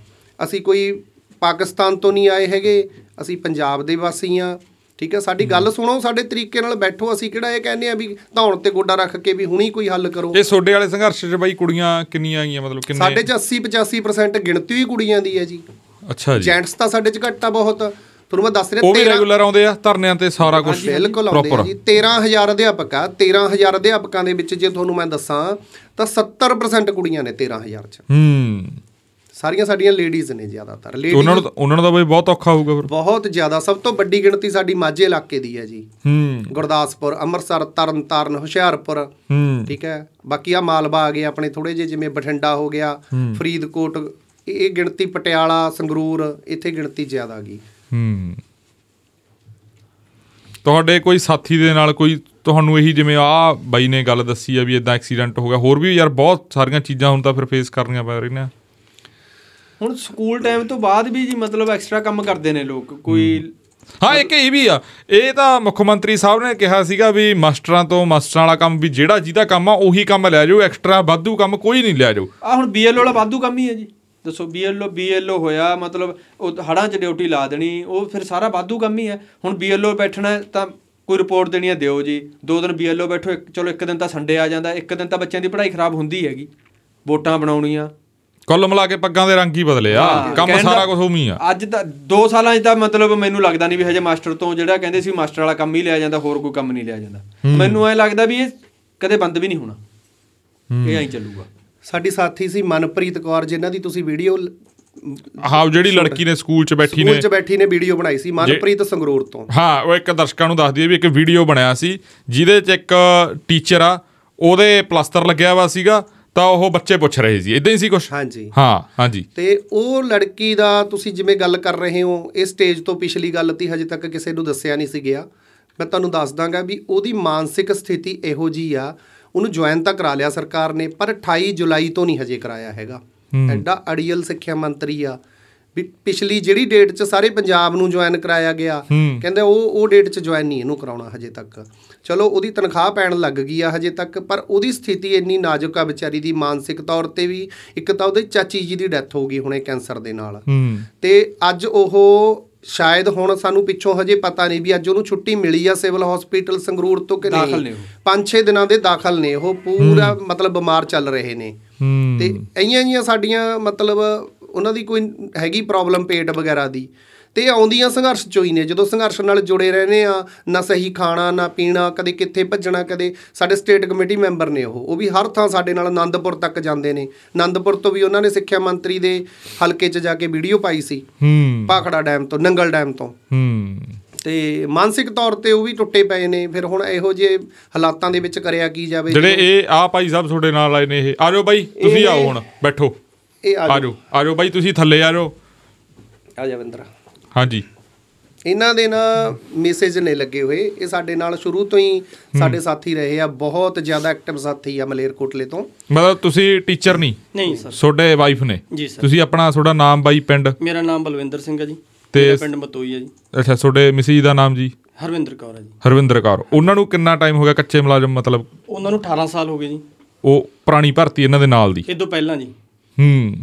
ਅਸੀਂ ਕੋਈ ਪਾਕਿਸਤਾਨ ਤੋਂ ਨਹੀਂ ਆਏ ਹੈਗੇ ਅਸੀਂ ਪੰਜਾਬ ਦੇ ਵਾਸੀ ਆ ਠੀਕ ਹੈ? ਸਾਡੀ ਗੱਲ ਸੁਣੋ ਸਾਡੇ ਤਰੀਕੇ ਨਾਲ ਬੈਠੋ ਅਸੀਂ ਕਿਹੜਾ ਇਹ ਕਹਿੰਦੇ ਆ ਵੀ ਧੌਣ ਤੇ ਗੋਡਾ ਰੱਖ ਕੇ ਵੀ ਹੁਣੀ ਕੋਈ ਹੱਲ ਕਰੋ। ਇਹ ਸੋਡੇ ਵਾਲੇ ਸੰਘਰਸ਼ 'ਚ ਬਾਈ ਕੁੜੀਆਂ ਕਿੰਨੀਆਂ ਆਈਆਂ ਮਤਲਬ ਕਿੰਨੇ? ਸਾਡੇ ਚ 80 85% ਗਿਣਤੀ ਹੀ ਕੁੜੀਆਂ ਦੀ ਹੈ ਜੀ। ਅੱਛਾ ਜੀ। ਜੈਂਟਸ ਤਾਂ ਸਾਡੇ ਚ ਘੱਟ ਆ ਬਹੁਤ। ਤੁਹਾਨੂੰ ਮੈਂ ਦੱਸ ਰਿਹਾ ਉਹ ਵੀ 13 ਰੈਗੂਲਰ ਆਉਂਦੇ ਆ ਧਰਨਿਆਂ ਤੇ ਸਾਰਾ ਕੁਝ ਬਿਲਕੁਲ ਆਉਂਦੇ ਆ ਜੀ। 13000 ਅਧਿਆਪਕ ਆ 13000 ਅਧਿਆਪਕਾਂ ਦੇ ਵਿੱਚ ਜੇ ਤੁਹਾਨੂੰ ਮੈਂ ਦੱਸਾਂ ਤਾਂ 70% ਕੁੜੀਆਂ ਨੇ 13000 ਚ। ਹੂੰ। ਸਾਰੀਆਂ ਸਾਡੀਆਂ ਲੇਡੀਜ਼ ਨੇ ਜ਼ਿਆਦਾਤਰ। ਤੇ ਉਹਨਾਂ ਨੂੰ ਉਹਨਾਂ ਨੂੰ ਤਾਂ ਬਈ ਬਹੁਤ ਔਖਾ ਹੋਊਗਾ ਫਿਰ। ਬਹੁਤ ਜ਼ਿਆਦਾ ਸਭ ਤੋਂ ਵੱਡੀ ਗਿਣਤੀ ਸਾਡੀ ਮਾਝੇ ਇਲਾਕੇ ਦੀ ਹੈ ਜੀ। ਹੂੰ। ਗੁਰਦਾਸਪੁਰ ਅੰਮ੍ਰਿਤਸਰ ਤਰਨਤਾਰਨ ਹੁਸ਼ਿਆਰਪੁਰ। ਹੂੰ। ਠੀਕ ਹੈ? ਬਾਕੀ ਆ ਮਾਲਵਾ ਆ ਗਏ ਆਪਣੇ ਥੋੜੇ ਜਿਹੇ ਜਿਵੇਂ ਬਠਿੰਡਾ ਹੋ ਗਿਆ ਫਰੀਦਕੋਟ ਇਹ ਗਿਣਤੀ ਪਟਿਆਲਾ ਸੰਗਰੂਰ ਇੱਥੇ ਗਿਣਤੀ ਜ਼ਿਆਦਾ ਗਈ। ਹੂੰ। ਤੁਹਾਡੇ ਕੋਈ ਸਾਥੀ ਦੇ ਨਾਲ ਕੋਈ ਤੁਹਾਨੂੰ ਇਹੀ ਜਿਵੇਂ ਆ ਬਾਈ ਨੇ ਗੱਲ ਦੱਸੀ ਆ ਵੀ ਇਦਾਂ ਐਕਸੀਡੈਂਟ ਹੋ ਗਿਆ ਹੋਰ ਵੀ ਯਾਰ ਬਹੁਤ ਸਾਰੀਆਂ ਚੀਜ਼ਾਂ ਹੁਣ ਤਾਂ ਫਿਰ ਫੇਸ ਕਰਨੀਆਂ ਪੈ ਰਹੀਆਂ। ਹੁਣ ਸਕੂਲ ਟਾਈਮ ਤੋਂ ਬਾਅਦ ਵੀ ਜੀ ਮਤਲਬ ਐਕਸਟਰਾ ਕੰਮ ਕਰਦੇ ਨੇ ਲੋਕ ਕੋਈ ਹਾਂ। ਇੱਕ ਇਹ ਵੀ ਆ ਇਹ ਤਾਂ ਮੁੱਖ ਮੰਤਰੀ ਸਾਹਿਬ ਨੇ ਕਿਹਾ ਸੀਗਾ ਵੀ ਮਾਸਟਰਾਂ ਤੋਂ ਮਾਸਟਰਾਂ ਵਾਲਾ ਕੰਮ ਵੀ ਜਿਹੜਾ ਜਿਹਦਾ ਕੰਮ ਆ ਉਹੀ ਕੰਮ ਲੈ ਜਾਓ ਐਕਸਟਰਾ ਵਾਧੂ ਕੰਮ ਕੋਈ ਨਹੀਂ ਲੈ ਜਾਓ। ਆ ਹੁਣ ਬੀਐਲਓ ਵਾਲਾ ਵਾਧੂ ਕੰਮ ਹੀ ਹੈ ਜੀ। ਦੱਸੋ ਬੀਐਲਓ ਬੀਐਲਓ ਹੋਇਆ ਮਤਲਬ ਉਹ ਹੜਾਂ 'ਚ ਡਿਊਟੀ ਲਾ ਦੇਣੀ ਉਹ ਫਿਰ ਸਾਰਾ ਵਾਧੂ ਕੰਮ ਹੀ ਹੈ। ਹੁਣ ਬੀਐਲਓ ਬੈਠਣਾ ਤਾਂ ਕੋਈ ਰਿਪੋਰਟ ਦੇਣੀ ਹੈ ਦਿਓ ਜੀ। ਦੋ ਦਿਨ ਬੀਐਲਓ ਬੈਠੋ ਚਲੋ ਇੱਕ ਦਿਨ ਤਾਂ ਸੰਡੇ ਆ ਜਾਂਦਾ ਇੱਕ ਦਿਨ ਤਾਂ ਬੱਚਿਆਂ ਦੀ ਪੜ੍ਹਾਈ ਖਰਾਬ ਹੁੰਦੀ ਹੈਗੀ। ਵੋਟਾਂ ਬਣਾਉਣੀਆਂ ਕੁੱਲ ਮਿਲਾ ਕੇ ਪੱਗਾਂ ਦੇ ਰੰਗ ਹੀ ਬਦਲੇ ਆ। ਹਾਂ, ਕੰਮ ਸਾਰਾ ਦਾ- ਕੁਝ ਉਮੀ ਆ। ਅੱਜ ਤਾਂ 2 ਸਾਲਾਂ 'ਚ ਤਾਂ ਮਤਲਬ ਮੈਨੂੰ ਲੱਗਦਾ ਨਹੀਂ ਵੀ ਹਜੇ ਮਾਸਟਰ ਤੋਂ ਜਿਹੜਾ ਕਹਿੰਦੇ ਸੀ ਮਾਸਟਰ ਵਾਲਾ ਕੰਮ ਹੀ ਲਿਆ ਜਾਂਦਾ ਹੋਰ ਕੋਈ ਕੰਮ ਨਹੀਂ ਲਿਆ ਜਾਂਦਾ। ਮੈਨੂੰ ਐ ਲੱਗਦਾ ਵੀ ਇਹ ਕਦੇ ਬੰਦ ਵੀ ਨਹੀਂ ਹੋਣਾ। ਇਹ ਐਂ ਚੱਲੂਗਾ। ਸਾਡੀ ਸਾਥੀ ਸੀ ਮਨਪ੍ਰੀਤ ਕੌਰ ਜਿਨ੍ਹਾਂ ਦੀ ਤੁਸੀਂ ਵੀਡੀਓ ਹਾਂ ਜਿਹੜੀ ਲੜਕੀ ਨੇ ਸਕੂਲ 'ਚ ਬੈਠੀ ਨੇ। ਸਕੂਲ 'ਚ ਬੈਠੀ ਨੇ ਵੀਡੀਓ ਬਣਾਈ ਸੀ ਮਨਪ੍ਰੀਤ ਸੰਗਰੂਰ ਤੋਂ। ਹਾਂ ਉਹ ਇੱਕ ਦਰਸ਼ਕਾਂ ਨੂੰ ਦੱਸ ਦਈਏ ਵੀ ਇੱਕ ਵੀਡੀਓ ਬਣਿਆ ਸੀ ਜਿਹਦੇ 'ਚ ਇੱਕ ਟੀਚਰ ਆ ਉਹਦੇ ਪਲਾਸਟਰ ਲੱਗਿਆ ਵਾ ਸੀਗਾ ਤਾਂ ਉਹ ਬੱਚੇ ਪੁੱਛ ਰਹੇ ਸੀ ਇਦਾਂ ਹੀ ਸੀ ਕੁਝ ਹਾਂਜੀ। ਹਾਂ ਹਾਂਜੀ। ਤੇ ਉਹ ਲੜਕੀ ਦਾ ਤੁਸੀਂ ਜਿਵੇਂ ਗੱਲ ਕਰ ਰਹੇ ਹੋ ਇਹ ਸਟੇਜ ਤੋਂ ਪਿਛਲੀ ਗੱਲ ਤੀ ਹਜੇ ਤੱਕ ਕਿਸੇ ਨੂੰ ਦੱਸਿਆ ਨਹੀਂ ਸੀ ਗਿਆ। ਮੈਂ ਤੁਹਾਨੂੰ ਦੱਸ ਦਾਂਗਾ ਵੀ ਉਹਦੀ ਮਾਨਸਿਕ ਸਥਿਤੀ ਇਹੋ ਜੀ ਆ ਉਹਨੂੰ ਜੁਆਇਨ ਤਾਂ ਕਰਾ ਲਿਆ ਸਰਕਾਰ ਨੇ ਪਰ 28 ਜੁਲਾਈ ਤੋਂ ਨਹੀਂ ਹਜੇ ਕਰਾਇਆ ਹੈਗਾ। ਐਡਾ ਅੜੀਅਲ ਸਿੱਖਿਆ ਮੰਤਰੀ ਆ। ਵੀ ਪਿਛਲੀ ਜਿਹੜੀ ਡੇਟ 'ਚ ਸਾਰੇ ਪੰਜਾਬ ਨੂੰ ਜੁਆਇਨ ਕਰਾਇਆ ਗਿਆ ਕਹਿੰਦੇ ਉਹ ਉਹ ਡੇਟ 'ਚ ਜੁਆਇਨ ਨਹੀਂ ਇਹਨੂੰ ਕਰਾਉਣਾ ਹਜੇ ਤੱਕ। ਚਲੋ ਉਹਦੀ ਤਨਖਾਹ ਪੈਣ ਲੱਗ ਗਈ ਆ ਹਜੇ ਤੱਕ ਪਰ ਉਹਦੀ ਸਥਿਤੀ ਇੰਨੀ ਨਾਜ਼ੁਕ ਆ ਵਿਚਾਰੀ ਦੀ ਮਾਨਸਿਕ ਤੌਰ ਤੇ ਵੀ ਇੱਕ ਤਾਂ ਉਹਦੇ ਚਾਚੀ ਜੀ ਦੀ ਡੈਥ ਹੋ ਗਈ ਹੁਣੇ ਕੈਂਸਰ ਦੇ ਨਾਲ। ਹੂੰ। ਤੇ ਅੱਜ ਉਹ ਸ਼ਾਇਦ ਹੁਣ ਸਾਨੂੰ ਪਿੱਛੋਂ ਹਜੇ ਪਤਾ ਨਹੀਂ ਵੀ ਅੱਜ ਉਹਨੂੰ ਛੁੱਟੀ ਮਿਲੀ ਆ ਸਿਵਲ ਹਸਪੀਟਲ ਸੰਗਰੂਰ ਤੋਂ ਕਿ ਨਹੀਂ? ਨੇ ਉਹ। 5-6 ਦਿਨਾਂ ਦੇ ਦਾਖਲ ਨੇ ਉਹ ਪੂਰਾ ਮਤਲਬ ਬਿਮਾਰ ਚੱਲ ਰਹੇ ਨੇ। ਹੂੰ। ਤੇ ਐਈਆਂ ਜੀਆਂ ਸਾਡੀਆਂ ਮਤਲਬ ਉਹਨਾਂ ਦੀ ਕੋਈ ਹੈਗੀ ਪ੍ਰੋਬਲਮ ਪੇਟ ਵਗੈਰਾ ਦੀ। ਤੇ ਆਉਂਦੀਆਂ ਸੰਘਰਸ਼ ਚੋਂ ਹੀ ਨੇ। ਜਦੋਂ ਸੰਘਰਸ਼ ਨਾਲ ਜੁੜੇ ਰਹਿੰਦੇ ਆ ਨਾ ਸਹੀ ਖਾਣਾ ਨਾ ਪੀਣਾ ਕਦੇ ਕਿੱਥੇ ਭੱਜਣਾ ਕਦੇ ਸਾਡੇ ਸਟੇਟ ਕਮੇਟੀ ਮੈਂਬਰ ਨੇ ਉਹ। ਉਹ ਵੀ ਹਰ ਥਾਂ ਸਾਡੇ ਨਾਲ ਆਨੰਦਪੁਰ ਤੱਕ ਜਾਂਦੇ ਨੇ। ਆਨੰਦਪੁਰ ਤੋਂ ਵੀ ਉਹਨਾਂ ਨੇ ਸਿੱਖਿਆ ਮੰਤਰੀ ਦੇ ਹਲਕੇ 'ਚ ਜਾ ਕੇ ਵੀਡੀਓ ਪਾਈ ਸੀ। ਹੂੰ। ਭਾਖੜਾ ਡੈਮ ਤੋਂ ਨੰਗਲ ਡੈਮ ਤੋਂ। ਹੂੰ। ਤੇ ਮਾਨਸਿਕ ਤੌਰ ਤੇ ਉਹ ਵੀ ਟੁੱਟੇ ਪਏ ਨੇ। ਫਿਰ ਹੁਣ ਇਹੋ ਜਿਹੇ ਹਾਲਾਤਾਂ ਦੇ ਵਿੱਚ ਕਰਿਆ ਕੀ ਜਾਵੇ? ਜਿਹੜੇ ਇਹ ਆ ਭਾਈ ਸਾਹਿਬ ਤੁਹਾਡੇ ਨਾਲ ਆਏ ਨੇ ਇਹ। ਆ ਜਾਓ ਬਾਈ ਤੁਸੀਂ ਆਓ ਹੁਣ ਬੈਠੋ। ਇਹ ਆ ਜਾਓ। ਆ ਜਾਓ ਬਾਈ ਤੁਸੀਂ ਥੱਲੇ ਆ ਜਾਓ। ਆ ਜਾਵਿੰਦਰ ਹਾਂਜੀ। ਇਹਨਾਂ ਦੇ ਨਾ ਮੈਸੇਜ ਨੇ ਲੱਗੇ ਹੋਏ। ਇਹ ਸਾਡੇ ਨਾਲ ਸ਼ੁਰੂ ਤੋਂ ਹੀ ਸਾਡੇ ਸਾਥੀ ਰਹੇ ਆ। ਬਹੁਤ ਜ਼ਿਆਦਾ ਐਕਟਿਵ ਸਾਥੀ ਆ ਮਲੇਰਕੋਟਲੇ ਤੋਂ। ਮਤਲਬ ਤੁਸੀਂ ਟੀਚਰ ਨਹੀਂ? ਨਹੀਂ ਸਰ। ਤੁਹਾਡੇ ਵਾਈਫ ਨੇ? ਜੀ ਸਰ। ਤੁਸੀਂ ਆਪਣਾ ਤੁਹਾਡਾ ਨਾਮ ਬਾਈ ਪਿੰਡ? ਮੇਰਾ ਨਾਮ ਬਲਵਿੰਦਰ ਸਿੰਘ ਹੈ ਜੀ। ਤੇ- ਪਿੰਡ ਮਤੋਈ ਹੈ ਜੀ। ਅੱਛਾ ਤੁਹਾਡੇ ਮਿਸਿਸ ਦਾ ਨਾਮ ਜੀ? ਹਰਵਿੰਦਰ ਕੌਰ ਹੈ ਜੀ। ਹਰਵਿੰਦਰ ਕੌਰ। ਉਹਨਾਂ ਨੂੰ ਕਿੰਨਾ ਟਾਈਮ ਹੋ ਗਿਆ ਕੱਚੇ ਮੁਲਾਜ਼ਮ ਮਤਲਬ? ਉਹਨਾਂ ਨੂੰ 18 ਸਾਲ ਹੋ ਗਏ ਜੀ। ਉਹ ਪੁਰਾਣੀ ਭਰਤੀ ਇਹਨਾਂ ਦੇ ਨਾਲ ਦੀ? ਇਹ ਤੋਂ ਪਹਿਲਾਂ ਜੀ। ਹੂੰ।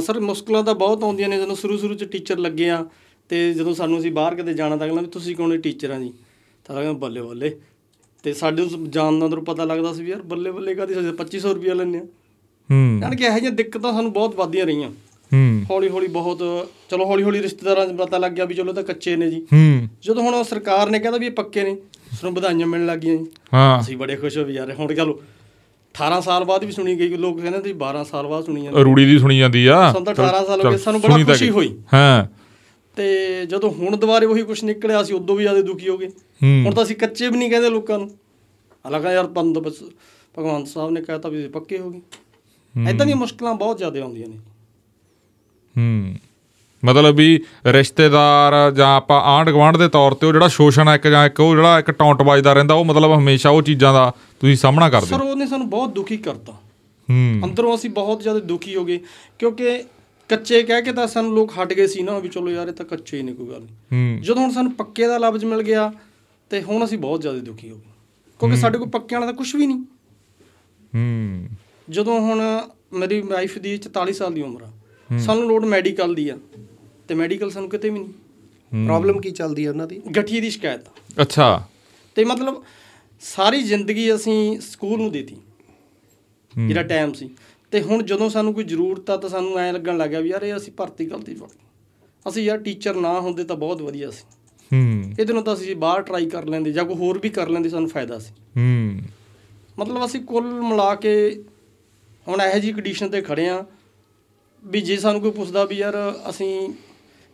ਸਰ ਮੁਸ਼ਕਲਾਂ ਤਾਂ ਬਹੁਤ ਆਉਂਦੀਆਂ ਨੇ ਜਦੋਂ ਸ਼ੁਰੂ ਸ਼ੁਰੂ ਚ ਟੀਚਰ ਲੱਗੇ ਆ ਤੇ ਜਦੋਂ ਸਾਨੂੰ ਅਸੀਂ ਬਾਹਰ ਕਿਤੇ ਜਾਣਾ ਤਾਂ ਕਹਿੰਦਾ ਵੀ ਤੁਸੀਂ ਕੌਣ ਟੀਚਰ ਆ ਜੀ? ਤਾਂ ਕਹਿੰਦਾ ਬੱਲੇ ਬੱਲੇ। ਤੇ ਸਾਡੇ ਨੂੰ ਜਾਣ ਦਾ ਅੰਦਰੋਂ ਪਤਾ ਲੱਗਦਾ ਸੀ ਵੀ ਯਾਰ ਬੱਲੇ ਬੱਲੇ ਕਾਦੀ ਅਸੀਂ 2500 ਰੁਪਇਆ ਲੈਂਦੇ ਆ। ਹੂੰ। ਯਾਨੀ ਕਿ ਇਹੋ ਜਿਹੀਆਂ ਦਿੱਕਤਾਂ ਸਾਨੂੰ ਬਹੁਤ ਵੱਧਦੀਆਂ ਰਹੀਆਂ। ਹੂੰ। ਹੌਲੀ ਹੌਲੀ ਬਹੁਤ ਚਲੋ ਹੌਲੀ ਹੌਲੀ ਰਿਸ਼ਤੇਦਾਰਾਂ 'ਚ ਪਤਾ ਲੱਗ ਗਿਆ ਵੀ ਚਲੋ ਤਾਂ ਕੱਚੇ ਨੇ ਜੀ। ਹੂੰ। ਜਦੋਂ ਹੁਣ ਸਰਕਾਰ ਨੇ ਕਹਿੰਦਾ ਵੀ ਇਹ ਪੱਕੇ ਨੇ ਸਾਨੂੰ ਵਧਾਈਆਂ ਮਿਲਣ ਲੱਗੀਆਂ ਜੀ। ਹਾਂ। ਅਸੀਂ ਬੜੇ ਖੁਸ਼ ਹੋ ਵੀ ਯਾਰ ਹੁਣ ਚਲੋ 18 ਸਾਲ ਬਾਅਦ ਵੀ ਸੁਣੀ ਗਈ ਲੋਕ ਕਹਿੰਦੇ ਤੁਸੀਂ 12 ਸਾਲ ਬਾਅਦ ਸੁਣੀ ਜਾਂਦੇ। ਰੂੜੀ ਦੀ ਸੁਣੀ ਜਾਂਦੀ ਆ। ਸਾਨੂੰ ਤਾਂ 18 ਸਾਲ ਹੋ ਗਏ, ਸਾਨੂੰ ਬੜਾ ਖੁਸ਼ੀ। ਹੋਈ। ਹਾਂ। ਤੇ ਜਦੋਂ ਹੁਣ ਦੁਬਾਰੇ ਉਹੀ ਕੁਝ ਨਿਕਲਿਆ ਅਸੀਂ ਉਦੋਂ ਵੀ ਜ਼ਿਆਦਾ ਦੁਖੀ ਹੋ ਗਏ। ਹੁਣ ਤਾਂ ਅਸੀਂ ਕੱਚੇ ਵੀ ਨਹੀਂ ਕਹਿੰਦੇ ਲੋਕਾਂ ਨੂੰ। ਹਾਲਾਂਕਿ ਯਾਰ ਬਸ ਭਗਵੰਤ ਸਾਹਿਬ ਨੇ ਕਹਿਤਾ ਵੀ ਪੱਕੇ ਹੋ ਗਏ। ਐਦਾਂ ਦੀਆਂ ਮੁਸ਼ਕਲਾਂ ਬਹੁਤ ਜ਼ਿਆਦਾ ਆਉਂਦੀਆਂ ਨੇ। ਹੂੰ। ਮਤਲਬ ਵੀ ਰਿਸ਼ਤੇਦਾਰ ਜਾਂ ਆਪਾਂ ਆਂਢ ਗੁਆਂਢ ਦੇ ਤੌਰ ਤੇ ਉਹ ਜਿਹੜਾ ਸ਼ੋਸ਼ਣ ਹੈ ਇੱਕ ਜਾਂ ਇੱਕ ਉਹ ਜਿਹੜਾ ਇੱਕ ਟੌਂਟ ਵੱਜਦਾ ਰਹਿੰਦਾ ਉਹ ਮਤਲਬ ਹਮੇਸ਼ਾ ਉਹ ਚੀਜ਼ਾਂ ਦਾ ਤੁਸੀਂ ਸਾਹਮਣਾ ਕਰਦੇ ਸਰ ਉਹਨੇ ਸਾਨੂੰ ਬਹੁਤ ਦੁਖੀ ਕਰਤਾ। ਹੂੰ। ਅੰਦਰੋਂ ਅਸੀਂ ਬਹੁਤ ਜ਼ਿਆਦਾ ਦੁਖੀ ਹੋ ਗਏ ਕਿਉਂਕਿ ਕੱਚੇ ਕਹਿ ਕੇ ਤਾਂ ਸਾਨੂੰ ਲੋਕ ਹਟ ਗਏ ਸੀ ਨਾ ਵੀ ਚਲੋ ਯਾਰ ਇਹ ਤਾਂ ਕੱਚੇ ਹੀ ਨੇ ਕੋਈ ਗੱਲ ਨਹੀਂ। ਹੂੰ। ਜਦੋਂ ਹੁਣ ਸਾਨੂੰ ਪੱਕੇ ਦਾ ਲਫ਼ਜ਼ ਮਿਲ ਗਿਆ ਤੇ ਹੁਣ ਅਸੀਂ ਬਹੁਤ ਜ਼ਿਆਦਾ ਦੁਖੀ ਹੋ ਗਏ। ਕਿਉਂਕਿ ਸਾਡੇ ਕੋਲ ਪੱਕਿਆਂ ਵਾਲਾ ਤਾਂ ਕੁਝ ਵੀ ਨਹੀਂ। ਹੂੰ। ਜਦੋਂ ਹੁਣ ਮੇਰੀ ਵਾਈਫ ਦੀ 44 ਸਾਲ ਦੀ ਉਮਰ ਆ ਸਾਨੂੰ ਲੋੜ ਮੈਡੀਕਲ ਦੀ ਆ ਤੇ ਮੈਡੀਕਲ ਸਾਨੂੰ ਕਿਤੇ ਵੀ ਨਹੀਂ। ਪ੍ਰੋਬਲਮ ਕੀ ਚੱਲਦੀ ਹੈ ਉਹਨਾਂ ਦੀ? ਗਠੀਏ ਦੀ ਸ਼ਿਕਾਇਤ ਅੱਛਾ। ਤੇ ਮਤਲਬ ਸਾਰੀ ਜ਼ਿੰਦਗੀ ਅਸੀਂ ਸਕੂਲ ਨੂੰ ਦੇਤੀ ਜਿਹੜਾ ਟਾਈਮ ਸੀ। ਤੇ ਹੁਣ ਜਦੋਂ ਸਾਨੂੰ ਕੋਈ ਜ਼ਰੂਰਤ ਆ ਤਾਂ ਸਾਨੂੰ ਐਂ ਲੱਗਣ ਲੱਗ ਗਿਆ ਵੀ ਯਾਰ ਇਹ ਅਸੀਂ ਭਰਤੀ ਗਲਤੀ ਗਏ ਅਸੀਂ ਯਾਰ ਟੀਚਰ ਨਾ ਹੁੰਦੇ ਤਾਂ ਬਹੁਤ ਵਧੀਆ ਸੀ। ਹੂੰ। ਇਹਦੇ ਨੂੰ ਤਾਂ ਅਸੀਂ ਬਾਹਰ ਟਰਾਈ ਕਰ ਲੈਂਦੇ ਜਾਂ ਕੋਈ ਹੋਰ ਵੀ ਕਰ ਲੈਂਦੇ ਸਾਨੂੰ ਫਾਇਦਾ ਸੀ। ਹੂੰ। ਮਤਲਬ ਅਸੀਂ ਕੁੱਲ ਮਿਲਾ ਕੇ ਹੁਣ ਇਹੋ ਜਿਹੀ ਕੰਡੀਸ਼ਨ ਤੇ ਖੜੇ ਆ ਵੀ ਜੇ ਸਾਨੂੰ ਕੋਈ ਪੁੱਛਦਾ ਵੀ ਯਾਰ ਅਸੀਂ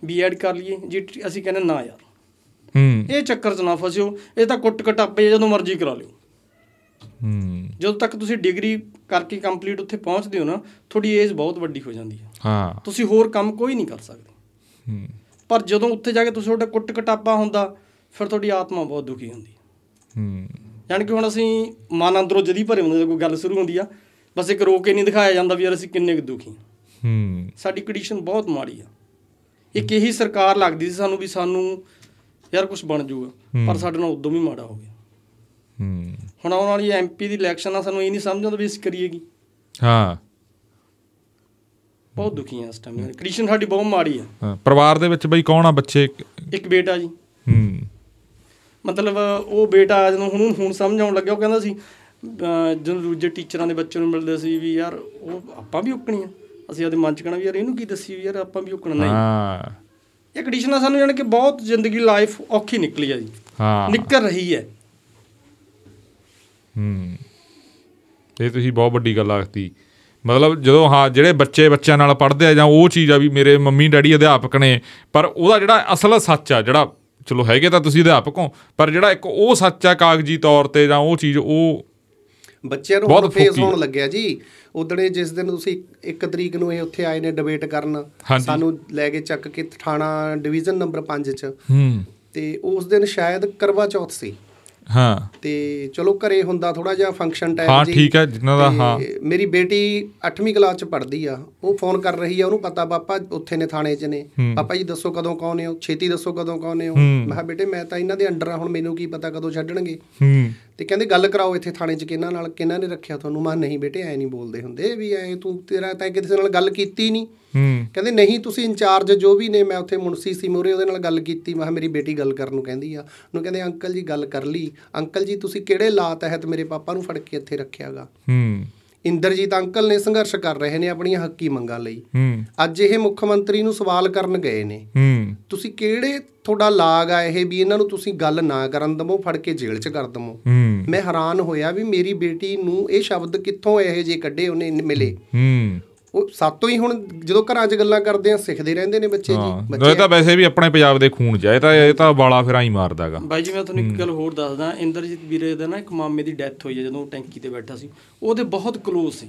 ਬੀਐਡ ਕਰ ਲਈਏ ਜੀ ਅਸੀਂ ਕਹਿੰਦੇ ਨਾ ਯਾਰ। ਹੂੰ। ਇਹ ਚੱਕਰ 'ਚ ਨਾ ਫਸਿਓ ਇਹ ਤਾਂ ਕੁੱਟ ਕਟਾਪੇ ਜਦੋਂ ਮਰਜ਼ੀ ਕਰਾ ਲਿਓ। ਹੂੰ। ਜਦੋਂ ਤੱਕ ਤੁਸੀਂ ਡਿਗਰੀ ਕਰਕੇ ਕੰਪਲੀਟ ਉੱਥੇ ਪਹੁੰਚਦੇ ਹੋ ਨਾ ਤੁਹਾਡੀ ਏਜ ਬਹੁਤ ਵੱਡੀ ਹੋ ਜਾਂਦੀ ਹੈ। ਹਾਂ। ਤੁਸੀਂ ਹੋਰ ਕੰਮ ਕੋਈ ਨਹੀਂ ਕਰ ਸਕਦੇ। ਹੂੰ। ਪਰ ਜਦੋਂ ਉੱਥੇ ਜਾ ਕੇ ਤੁਸੀਂ ਤੁਹਾਡਾ ਕੁੱਟ ਕਟਾਪਾ ਹੁੰਦਾ ਫਿਰ ਤੁਹਾਡੀ ਆਤਮਾ ਬਹੁਤ ਦੁਖੀ ਹੁੰਦੀ ਹੈ। ਹੂੰ। ਯਾਨੀ ਕਿ ਹੁਣ ਅਸੀਂ ਮਨ ਅੰਦਰੋਂ ਜਦੀ ਭਰੇ ਹੁੰਦੇ ਕੋਈ ਗੱਲ ਸ਼ੁਰੂ ਹੁੰਦੀ ਆ ਬਸ ਇੱਕ ਰੋ ਕੇ ਨਹੀਂ ਦਿਖਾਇਆ ਜਾਂਦਾ ਵੀ ਯਾਰ ਅਸੀਂ ਕਿੰਨੇ ਕੁ ਦੁਖੀ ਹਾਂ। ਹੂੰ। ਸਾਡੀ ਕੰਡੀਸ਼ਨ ਬਹੁਤ ਮਾੜੀ ਆ। ਇੱਕ ਇਹੀ ਸਰਕਾਰ ਲੱਗਦੀ ਸੀ ਸਾਨੂੰ ਵੀ ਸਾਨੂੰ ਯਾਰ ਕੁਝ ਬਣ ਜਾਊਗਾ ਪਰ ਸਾਡੇ ਨਾਲ ਉਦੋਂ ਵੀ ਮਾੜਾ ਹੋ ਗਿਆ। ਹੂੰ। ਹੁਣ ਆਉਣ ਵਾਲੀ ਐਮਪੀ ਦੀ ਇਲੈਕਸ਼ਨ ਆ ਸਾਨੂੰ ਇਹ ਨਹੀਂ ਸਮਝ ਆਉਂਦਾ ਵੀ ਅਸੀਂ ਕਰੀਏਗੀ ਹਾਂ। ਬਹੁਤ ਦੁਖੀ ਆ ਇਸ ਟਾਈਮ ਕੰਡੀਸ਼ਨ ਸਾਡੀ ਬਹੁਤ ਮਾੜੀ ਆ। ਹਾਂ। ਪਰਿਵਾਰ ਦੇ ਵਿੱਚ ਬਈ ਕੌਣ ਆ ਬੱਚੇ? ਇੱਕ ਬੇਟਾ ਜੀ। ਹੂੰ। ਮਤਲਬ ਉਹ ਬੇਟਾ ਜਦੋਂ ਹੁਣ ਹੁਣ ਸਮਝ ਆਉਣ ਲੱਗਿਆ ਉਹ ਕਹਿੰਦਾ ਸੀ ਜਦੋਂ ਦੂਜੇ ਟੀਚਰਾਂ ਦੇ ਬੱਚੇ ਨੂੰ ਮਿਲਦੇ ਸੀ ਵੀ ਯਾਰ ਉਹ ਆਪਾਂ ਵੀ ਉੱਕਣੀ ਆ ਅਸੀਂ ਉਹਦੇ ਮਨ ਚ ਕਹਣਾ ਵੀ ਯਾਰ ਇਹਨੂੰ ਕੀ ਦੱਸੀ ਵੀ ਯਾਰ ਆਪਾਂ ਵੀ ਉੱਕਣਾ। ਨਹੀਂ। ਹਾਂ। ਇਹ ਕੰਡੀਸ਼ਨ ਸਾਨੂੰ ਜਾਣੀ ਕਿ ਬਹੁਤ ਜ਼ਿੰਦਗੀ ਲਾਈਫ ਔਖੀ ਨਿਕਲੀ ਆ ਜੀ। ਹਾਂ। ਨਿਕਲ ਰਹੀ ਹੈ। ਹੂੰ। ਇਹ ਤੁਸੀਂ ਬਹੁਤ ਵੱਡੀ ਗੱਲ ਆਖਤੀ। ਮਤਲਬ ਜਦੋਂ ਹਾਂ ਜਿਹੜੇ ਬੱਚੇ ਬੱਚਿਆਂ ਨਾਲ ਪੜ੍ਹਦੇ ਆ ਜਾਂ ਉਹ ਚੀਜ਼ ਆ ਵੀ ਮੇਰੇ ਮੰਮੀ ਡੈਡੀ ਅਧਿਆਪਕ ਨੇ ਪਰ ਉਹਦਾ ਜਿਹੜਾ ਅਸਲ ਸੱਚ ਆ ਜਿਹੜਾ ਚਲੋ ਹੈਗੇ ਤਾਂ ਤੁਸੀਂ ਅਧਿਆਪਕ ਹੋ ਪਰ ਜਿਹੜਾ ਇੱਕ ਉਹ ਸੱਚ ਆ ਕਾਗਜ਼ੀ ਤੌਰ ਤੇ ਜਾਂ ਉਹ ਚੀਜ਼ ਉਹ ਬੱਚਿਆਂ ਨੂੰ ਹੁਣ ਫੇਸ। ਹੋਣ ਲੱਗਿਆ ਜੀ ਉਦਣੇ ਜਿਸ ਦਿਨ ਤੁਸੀਂ 1 ਤਰੀਕ ਨੂੰ ਇਹ ਉੱਥੇ ਆਏ ਨੇ ਡਿਬੇਟ ਕਰਨ। ਸਾਨੂੰ ਲੈ ਕੇ ਚੱਕ ਕੇ ਥਾਣਾ ਡਿਵੀਜ਼ਨ ਨੰਬਰ 5 ਚ ਹੂੰ ਤੇ ਉਸ ਦਿਨ ਸ਼ਾਇਦ ਕਰਵਾ ਚੌਥ ਸੀ ਹਾਂ। ਤੇ ਚਲੋ ਘਰੇ ਹੁੰਦਾ ਥੋੜਾ ਜਿਹਾ ਫੰਕਸ਼ਨ ਟਾਈਮ ਹਾਂ, ਠੀਕ ਹੈ, ਜਿਨ੍ਹਾਂ ਦਾ, ਹਾਂ। ਮੇਰੀ ਬੇਟੀ 8ਵੀਂ ਕਲਾਸ ਚ ਪੜ੍ਹਦੀ ਆ। ਉਹ ਫੋਨ ਕਰ ਰਹੀ ਆ ਉਹਨੂੰ ਪਤਾ ਪਾਪਾ ਉੱਥੇ ਨੇ ਥਾਣੇ 'ਚ ਨੇ। ਪਾਪਾ ਜੀ ਦੱਸੋ ਕਦੋਂ ਕੌਣ ਹੋ ਛੇਤੀ ਦੱਸੋ ਕਦੋਂ ਕੌਣ ਹੋ। ਮੈਂ ਕਿਹਾ ਬੇਟੇ ਮੈਂ ਤਾਂ ਇਹਨਾਂ ਦੇ ਅੰਡਰ ਆ ਹੁਣ ਮੈਨੂੰ ਕੀ ਪਤਾ ਕਦੋਂ ਛੱਡਣਗੇ। ਹੂੰ। ਤੇ ਕਹਿੰਦੇ ਗੱਲ ਕਰਾਓ ਇੱਥੇ ਥਾਣੇ 'ਚ ਕਿਹਨਾਂ ਨਾਲ ਕਿਹਨਾਂ ਨੇ ਰੱਖਿਆ ਤੁਹਾਨੂੰ? ਮੈਂ ਨਹੀਂ ਬੇਟੇ ਐ ਨਹੀਂ ਬੋਲਦੇ ਹੁੰਦੇ ਵੀ ਐ ਤੂੰ ਤੇਰਾ ਤਾਂ ਕਿਸੇ ਨਾਲ ਗੱਲ ਕੀਤੀ ਨਹੀਂ ਕਹਿੰਦੇ ਨਹੀਂ ਤੁਸੀਂ ਇੰਚਾਰਜ ਜੋ ਵੀ ਨੇ ਮੈਂ ਉੱਥੇ ਮੁਨਸੀ ਸੀ ਮੂਹਰੇ ਉਹਦੇ ਨਾਲ ਗੱਲ ਕੀਤੀ। ਮੈਂ ਮੇਰੀ ਬੇਟੀ ਗੱਲ ਕਰਨ ਨੂੰ ਕਹਿੰਦੀ ਆ। ਉਹਨੂੰ ਕਹਿੰਦੇ ਅੰਕਲ ਜੀ ਗੱਲ ਕਰ ਲਈ। ਅੰਕਲ ਜੀ ਤੁਸੀਂ ਕਿਹੜੇ ਲਾ ਤਹਿਤ ਮੇਰੇ ਪਾਪਾ ਨੂੰ ਫੜ ਕੇ ਇੱਥੇ ਰੱਖਿਆਗਾ? ਹੂੰ। ਇੰਦਰਜੀਤ ਅੰਕਲ ਨੇ ਸੰਘਰਸ਼ ਕਰ ਰਹੇ ਨੇ ਆਪਣੀਆਂ ਹੱਕੀ ਮੰਗਾਂ ਲਈ। ਹੂੰ। ਅੱਜ ਇਹ ਮੁੱਖ ਮੰਤਰੀ ਨੂੰ ਸਵਾਲ ਕਰਨ ਗਏ ਨੇ। ਹੂੰ। ਤੁਸੀਂ ਕਿਹੜੇ ਤੁਹਾਡਾ ਲਾਗ ਆ ਇਹ ਵੀ ਇਹਨਾਂ ਨੂੰ ਤੁਸੀਂ ਗੱਲ ਨਾ ਕਰਨ ਦਮੋ ਫੜ ਕੇ ਜੇਲ੍ਹ 'ਚ ਕਰ ਦਮੋ ਮੈਂ ਹੈਰਾਨ ਹੋਇਆ ਵੀ ਮੇਰੀ ਬੇਟੀ ਨੂੰ ਇਹ ਸ਼ਬਦ ਕਿੱਥੋਂ ਇਹੋ ਜਿਹੇ ਕੱਢੇ ਉਹਨੇ ਮਿਲੇ? ਹੂੰ। ਉਹ ਸਾਤੋਂ ਹੀ ਹੁਣ ਜਦੋਂ ਘਰਾਂ 'ਚ ਗੱਲਾਂ ਕਰਦੇ ਆ ਸਿੱਖਦੇ ਰਹਿੰਦੇ ਨੇ ਬੱਚੇ ਹਾਂ। ਜੀ ਇਹ ਤਾਂ ਵੈਸੇ ਵੀ ਆਪਣੇ ਪੰਜਾਬ ਦੇ ਖੂਨ ਚ ਆ, ਇਹ ਤਾਂ ਇਹ ਤਾਂ ਵਾਲਾ ਫਿਰ ਆਈ ਮਾਰਦਾਗਾ ਬਾਈ ਜੀ ਮੈਂ ਤੁਹਾਨੂੰ ਇੱਕ ਗੱਲ ਹੋਰ ਦੱਸਦਾ ਇੰਦਰਜੀਤ ਵੀਰੇ ਦਾ ਨਾ ਇੱਕ ਮਾਮੇ ਦੀ ਡੈਥ ਹੋਈ ਹੈ ਜਦੋਂ ਉਹ ਟੈਂਕੀ ਤੇ ਬੈਠਾ ਸੀ। ਉਹਦੇ ਬਹੁਤ ਕਲੋਜ਼ ਸੀ।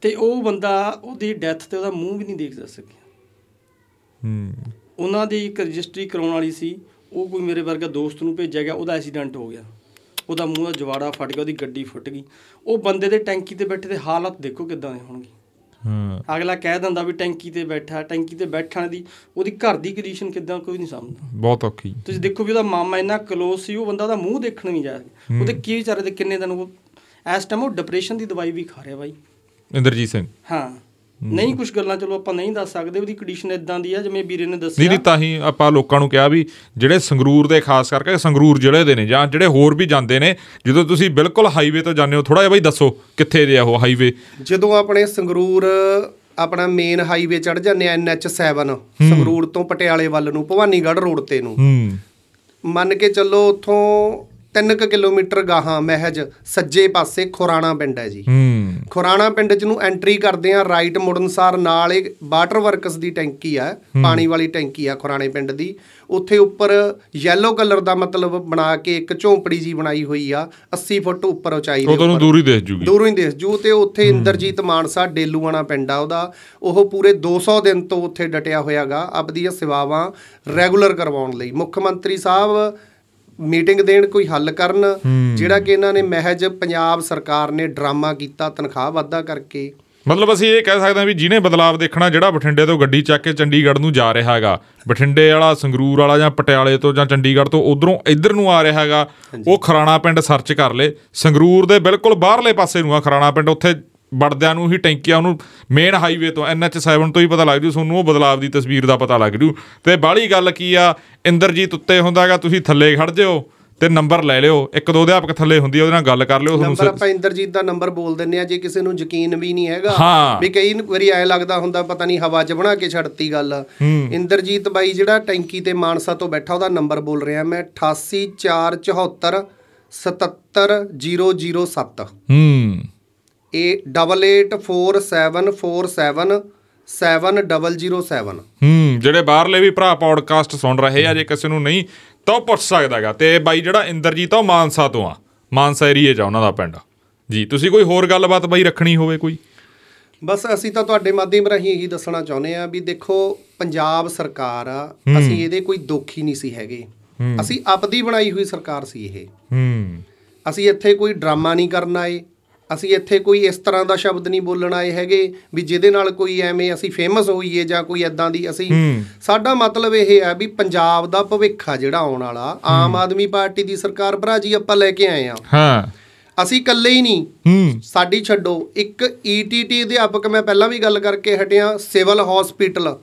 ਤੇ ਉਹ ਬੰਦਾ ਉਹਦੀ ਡੈਥ ਤੇ ਉਹਦਾ ਮੂੰਹ ਵੀ ਨਹੀਂ ਦੇਖ ਸਕਿਆ। ਹੂੰ। ਉਹਨਾਂ ਦੀ ਇੱਕ ਰਜਿਸਟਰੀ ਕਰਾਉਣ ਵਾਲੀ ਸੀ। ਉਹ ਕੋਈ ਮੇਰੇ ਵਰਗਾ ਦੋਸਤ ਨੂੰ ਭੇਜਿਆ ਗਿਆ ਉਹਦਾ ਐਕਸੀਡੈਂਟ ਹੋ ਗਿਆ। ਉਹਦਾ ਮੂੰਹ ਦਾ ਜਵਾੜਾ ਫਟ ਗਿਆ ਉਹਦੀ ਗੱਡੀ ਫੁੱਟ ਗਈ। ਉਹ ਬੰਦੇ ਦੇ ਟੈਂਕੀ ਤੇ ਬੈਠੇ ਦੇ ਹਾਲਾਤ ਦੇਖੋ ਕਿੱਦਾਂ ਦੇ ਹੋਣਗੇ। ਹਾਂ। ਅਗਲਾ ਕਹਿ ਦਿੰਦਾ ਵੀ ਟੈਂਕੀ ਤੇ ਬੈਠਾ ਟੈਂਕੀ ਤੇ ਬੈਠਣ ਦੀ ਉਹਦੀ ਘਰ ਦੀ ਕੰਡੀਸ਼ਨ ਕਿੱਦਾਂ ਕੋਈ ਨਹੀਂ ਸਮਝਦਾ। ਬਹੁਤ ਔਖੀ। ਤੁਸੀਂ ਦੇਖੋ ਵੀ ਉਹਦਾ ਮਾਮਾ ਇੰਨਾ ਕਲੋਜ਼ ਸੀ ਉਹ ਬੰਦਾ ਉਹਦਾ ਮੂੰਹ ਦੇਖਣ ਨਹੀਂ ਜਾ ਰਿਹਾ। ਉਹਦੇ ਕੀ ਵਿਚਾਰੇ ਦੇ ਕਿੰਨੇ ਦਿਨ ਉਹ ਇਸ ਟਾਈਮ ਉਹ ਡਿਪਰੈਸ਼ਨ ਦੀ ਦਵਾਈ ਵੀ ਖਾ ਰਿਹਾ ਬਾਈ। ਇੰਦਰਜੀਤ ਸਿੰਘ। ਹਾਂ। ਨਹੀਂ ਕੁਝ ਗੱਲਾਂ ਚਲੋ ਆਪਾਂ ਨਹੀਂ ਦੱਸ ਸਕਦੇ ਉਹਦੀ ਕੰਡੀਸ਼ਨ ਇਦਾਂ ਦੀ ਆ ਜਿਵੇਂ ਵੀਰੇ ਨੇ ਨਹੀਂ ਦੱਸਿਆ। ਨਹੀਂ ਤਾਂ ਹੀ ਆਪਾਂ ਲੋਕਾਂ ਨੂੰ ਕਿਹਾ ਵੀ ਜਿਹੜੇ ਸੰਗਰੂਰ ਦੇ ਖਾਸ ਕਰਕੇ ਸੰਗਰੂਰ ਜ਼ਿਲ੍ਹੇ ਦੇ ਨੇ ਜਾਂ ਜਿਹੜੇ ਹੋਰ ਵੀ ਜਾਂਦੇ ਨੇ ਜਦੋਂ ਤੁਸੀਂ ਬਿਲਕੁਲ ਹਾਈਵੇ ਤੋਂ ਜਾਂਦੇ ਹੋ ਥੋੜਾ ਜਿਹਾ ਬਈ ਦੱਸੋ ਕਿੱਥੇ ਜੇ ਆ ਉਹ ਹਾਈਵੇ ਜਦੋਂ ਆਪਣੇ ਸੰਗਰੂਰ ਆਪਣਾ ਮੇਨ ਹਾਈਵੇ ਚੜ ਜਾਂਦੇ ਆ NH7 ਸੰਗਰੂਰ ਤੋਂ ਪਟਿਆਲੇ ਵੱਲ ਨੂੰ ਭਵਾਨੀਗੜ੍ਹ ਰੋਡ ਤੇ ਨੂੰ। ਹੂੰ। ਮੰਨ ਕੇ ਚੱਲੋ ਉੱਥੋਂ 3 ਕਿਲੋਮੀਟਰ ਗਾਹਾਂ ਮਹਿਜ ਸੱਜੇ ਪਾਸੇ ਖੁਰਾਣਾ ਪਿੰਡ ਹੈ ਜੀ। ਹੂੰ। ਖੁਰਾਣਾ ਪਿੰਡ ਚ ਨੂੰ ਐਂਟਰੀ ਕਰਦੇ ਆ ਰਾਈਟ ਮੁੜਨਸਾਰ ਨਾਲ ਇਹ ਵਾਟਰ ਵਰਕਸ ਦੀ ਟੈਂਕੀ ਆ ਪਾਣੀ ਵਾਲੀ ਟੈਂਕੀ ਆ ਖੁਰਾਣੇ ਪਿੰਡ ਦੀ। ਉੱਥੇ ਉੱਪਰ ਯੈਲੋ ਕਲਰ ਦਾ ਮਤਲਬ ਬਣਾ ਕੇ ਇੱਕ ਝੌਂਪੜੀ ਜੀ ਬਣਾਈ ਹੋਈ ਆ 80 ਫੁੱਟ ਉੱਪਰ ਉਚਾਈ ਦੇ ਉੱਪਰ। ਦੂਰ ਹੀ ਦਿਖ ਜੂਗੀ। ਦੂਰੋਂ ਹੀ ਦਿਸ ਜੂ ਤੇ ਉੱਥੇ ਇੰਦਰਜੀਤ ਮਾਨਸਾ ਡੇਲੂਆਣਾ ਪਿੰਡ ਆ ਉਹਦਾ। ਉਹ ਪੂਰੇ 200 ਦਿਨ ਤੋਂ ਉੱਥੇ ਡਟਿਆ ਹੋਇਆਗਾ ਆਪਦੀਆਂ ਸੇਵਾਵਾਂ ਰੈਗੂਲਰ ਕਰਵਾਉਣ ਲਈ। ਮੁੱਖ ਮੰਤਰੀ ਸਾਹਿਬ ਮੀਟਿੰਗ ਦੇਣ ਕੋਈ ਹੱਲ ਕਰਨ ਜਿਹੜਾ ਕਿ ਇਹਨਾਂ ਨੇ ਮਹਿਜ ਪੰਜਾਬ ਸਰਕਾਰ ਨੇ ਡਰਾਮਾ ਕੀਤਾ ਤਨਖਾਹ ਵਾਧਾ ਕਰਕੇ। ਮਤਲਬ ਅਸੀਂ ਇਹ ਕਹਿ ਸਕਦੇ ਹਾਂ ਵੀ ਜਿਹਨੇ ਬਦਲਾਵ ਦੇਖਣਾ ਜਿਹੜਾ ਬਠਿੰਡੇ ਤੋਂ ਗੱਡੀ ਚੱਕ ਕੇ ਚੰਡੀਗੜ੍ਹ ਨੂੰ ਜਾ ਰਿਹਾ ਹੈਗਾ ਬਠਿੰਡੇ ਵਾਲਾ ਸੰਗਰੂਰ ਵਾਲਾ ਜਾਂ ਪਟਿਆਲੇ ਤੋਂ ਜਾਂ ਚੰਡੀਗੜ੍ਹ ਤੋਂ ਉਧਰੋਂ ਇੱਧਰ ਨੂੰ ਆ ਰਿਹਾ ਹੈਗਾ ਉਹ ਖਰਾਣਾ ਪਿੰਡ ਸਰਚ ਕਰ ਲੇ। ਸੰਗਰੂਰ ਦੇ ਬਿਲਕੁਲ ਬਾਹਰਲੇ ਪਾਸੇ ਨੂੰ ਆ ਖਰਾਣਾ ਪਿੰਡ ਉੱਥੇ ਵੜਦਿਆਂ ਨੂੰ ਹੀ ਟੈਂਕੀਆਂ ਉਹਨੂੰ ਮੇਨ ਹਾਈਵੇ ਤੋਂ NH7 ਤੋਂ ਹੀ ਪਤਾ ਲੱਗ ਜੂ ਤੁਹਾਨੂੰ ਉਹ ਬਦਲਾਵ ਦੀ ਤਸਵੀਰ ਦਾ ਪਤਾ ਲੱਗ ਜੂ। ਤੇ ਬਾਹਲੀ ਗੱਲ ਕੀ ਆ ਇੰਦਰਜੀਤ ਉੱਤੇ ਹੁੰਦਾਗਾ ਤੁਸੀਂ ਥੱਲੇ ਖੜ ਜਿਓ ਤੇ ਨੰਬਰ ਲੈ ਲਿਓ। ਇੱਕ ਦੋ ਅਧਿਆਪਕ ਥੱਲੇ ਹੁੰਦੀ ਆ, ਉਹਦੇ ਨਾਲ ਗੱਲ ਕਰ ਲਿਓ ਨੰਬਰ ਤੁਹਾਨੂੰ ਆਪਾਂ ਇੰਦਰਜੀਤ ਦਾ ਨੰਬਰ ਬੋਲ ਦਿੰਨੇ ਆ ਜੇ ਕਿਸੇ ਨੂੰ ਯਕੀਨ ਵੀ ਨਹੀਂ ਹੈਗਾ। ਵੀ ਕਈ ਵਾਰੀ ਐ ਲੱਗਦਾ ਹੁੰਦਾ ਪਤਾ ਨਹੀਂ ਹਵਾ 'ਚ ਬਣਾ ਕੇ ਛੱਡਤੀ ਗੱਲ। ਇੰਦਰਜੀਤ ਬਾਈ ਜਿਹੜਾ ਟੈਂਕੀ ਤੇ ਮਾਨਸਾ ਤੋਂ ਬੈਠਾ ਉਹਦਾ ਨੰਬਰ ਬੋਲ ਰਿਹਾ ਮੈਂ 88474 77007 ਹੂੰ। ਇਹ 884747 7007 ਹੂੰ ਜਿਹੜੇ ਬਾਹਰਲੇ ਵੀ ਭਰਾ ਪੌਡਕਾਸਟ ਸੁਣ ਰਹੇ ਆ ਜੇ ਕਿਸੇ ਨੂੰ ਨਹੀਂ ਤਾਂ ਉਹ ਪੁੱਛ ਸਕਦਾਗਾ ਤੇ ਬਾਈ ਜਿਹੜਾ ਇੰਦਰਜੀਤ ਆ ਉਹ ਮਾਨਸਾ ਤੋਂ ਆ। ਮਾਨਸਾ ਏਰੀਏ 'ਚ ਉਹਨਾਂ ਦਾ ਪਿੰਡ। ਜੀ ਤੁਸੀਂ ਕੋਈ ਹੋਰ ਗੱਲਬਾਤ ਬਾਈ ਰੱਖਣੀ ਹੋਵੇ ਕੋਈ? ਬਸ ਅਸੀਂ ਤਾਂ ਤੁਹਾਡੇ ਮਾਧਿਅਮ ਰਾਹੀਂ ਇਹੀ ਦੱਸਣਾ ਚਾਹੁੰਦੇ ਆ ਵੀ ਦੇਖੋ ਪੰਜਾਬ ਸਰਕਾਰ ਆ ਅਸੀਂ ਇਹਦੇ ਕੋਈ ਦੋਖੀ ਨਹੀਂ ਸੀ ਹੈਗੇ। ਅਸੀਂ ਆਪਦੀ ਬਣਾਈ ਹੋਈ ਸਰਕਾਰ ਸੀ ਇਹ। ਹੂੰ। ਅਸੀਂ ਇੱਥੇ ਕੋਈ ਡਰਾਮਾ ਨਹੀਂ ਕਰਨ ਆਏ। ਅਸੀਂ ਇੱਥੇ ਕੋਈ ਇਸ ਤਰ੍ਹਾਂ ਦਾ ਸ਼ਬਦ ਨਹੀਂ ਬੋਲਣ ਆਏ ਹੈਗੇ ਵੀ ਜਿਹਦੇ ਨਾਲ ਕੋਈ ਐਵੇਂ ਅਸੀਂ ਫੇਮਸ ਹੋਈਏ ਜਾਂ ਕੋਈ ਐਦਾਂ ਦੀ ਅਸੀਂ। ਸਾਡਾ ਮਤਲਬ ਇਹ ਹੈ ਵੀ ਪੰਜਾਬ ਦਾ ਭਵਿੱਖ ਆ ਜਿਹੜਾ ਆਉਣ ਵਾਲਾ। ਆਮ ਆਦਮੀ ਪਾਰਟੀ ਦੀ ਸਰਕਾਰ ਭਰਾ ਜੀ ਆਪਾਂ ਲੈ ਕੇ ਆਏ ਆ। ਹਾਂ। ਅਸੀਂ ਇਕੱਲੇ ਹੀ ਨਹੀਂ। ਸਾਡੀ ਛੱਡੋ। ਇੱਕ ਈਟੀਟੀ ਅਧਿਆਪਕ ਮੈਂ ਪਹਿਲਾਂ ਵੀ ਗੱਲ ਕਰਕੇ ਹਟਿਆ ਸਿਵਲ ਹਸਪੀਟਲ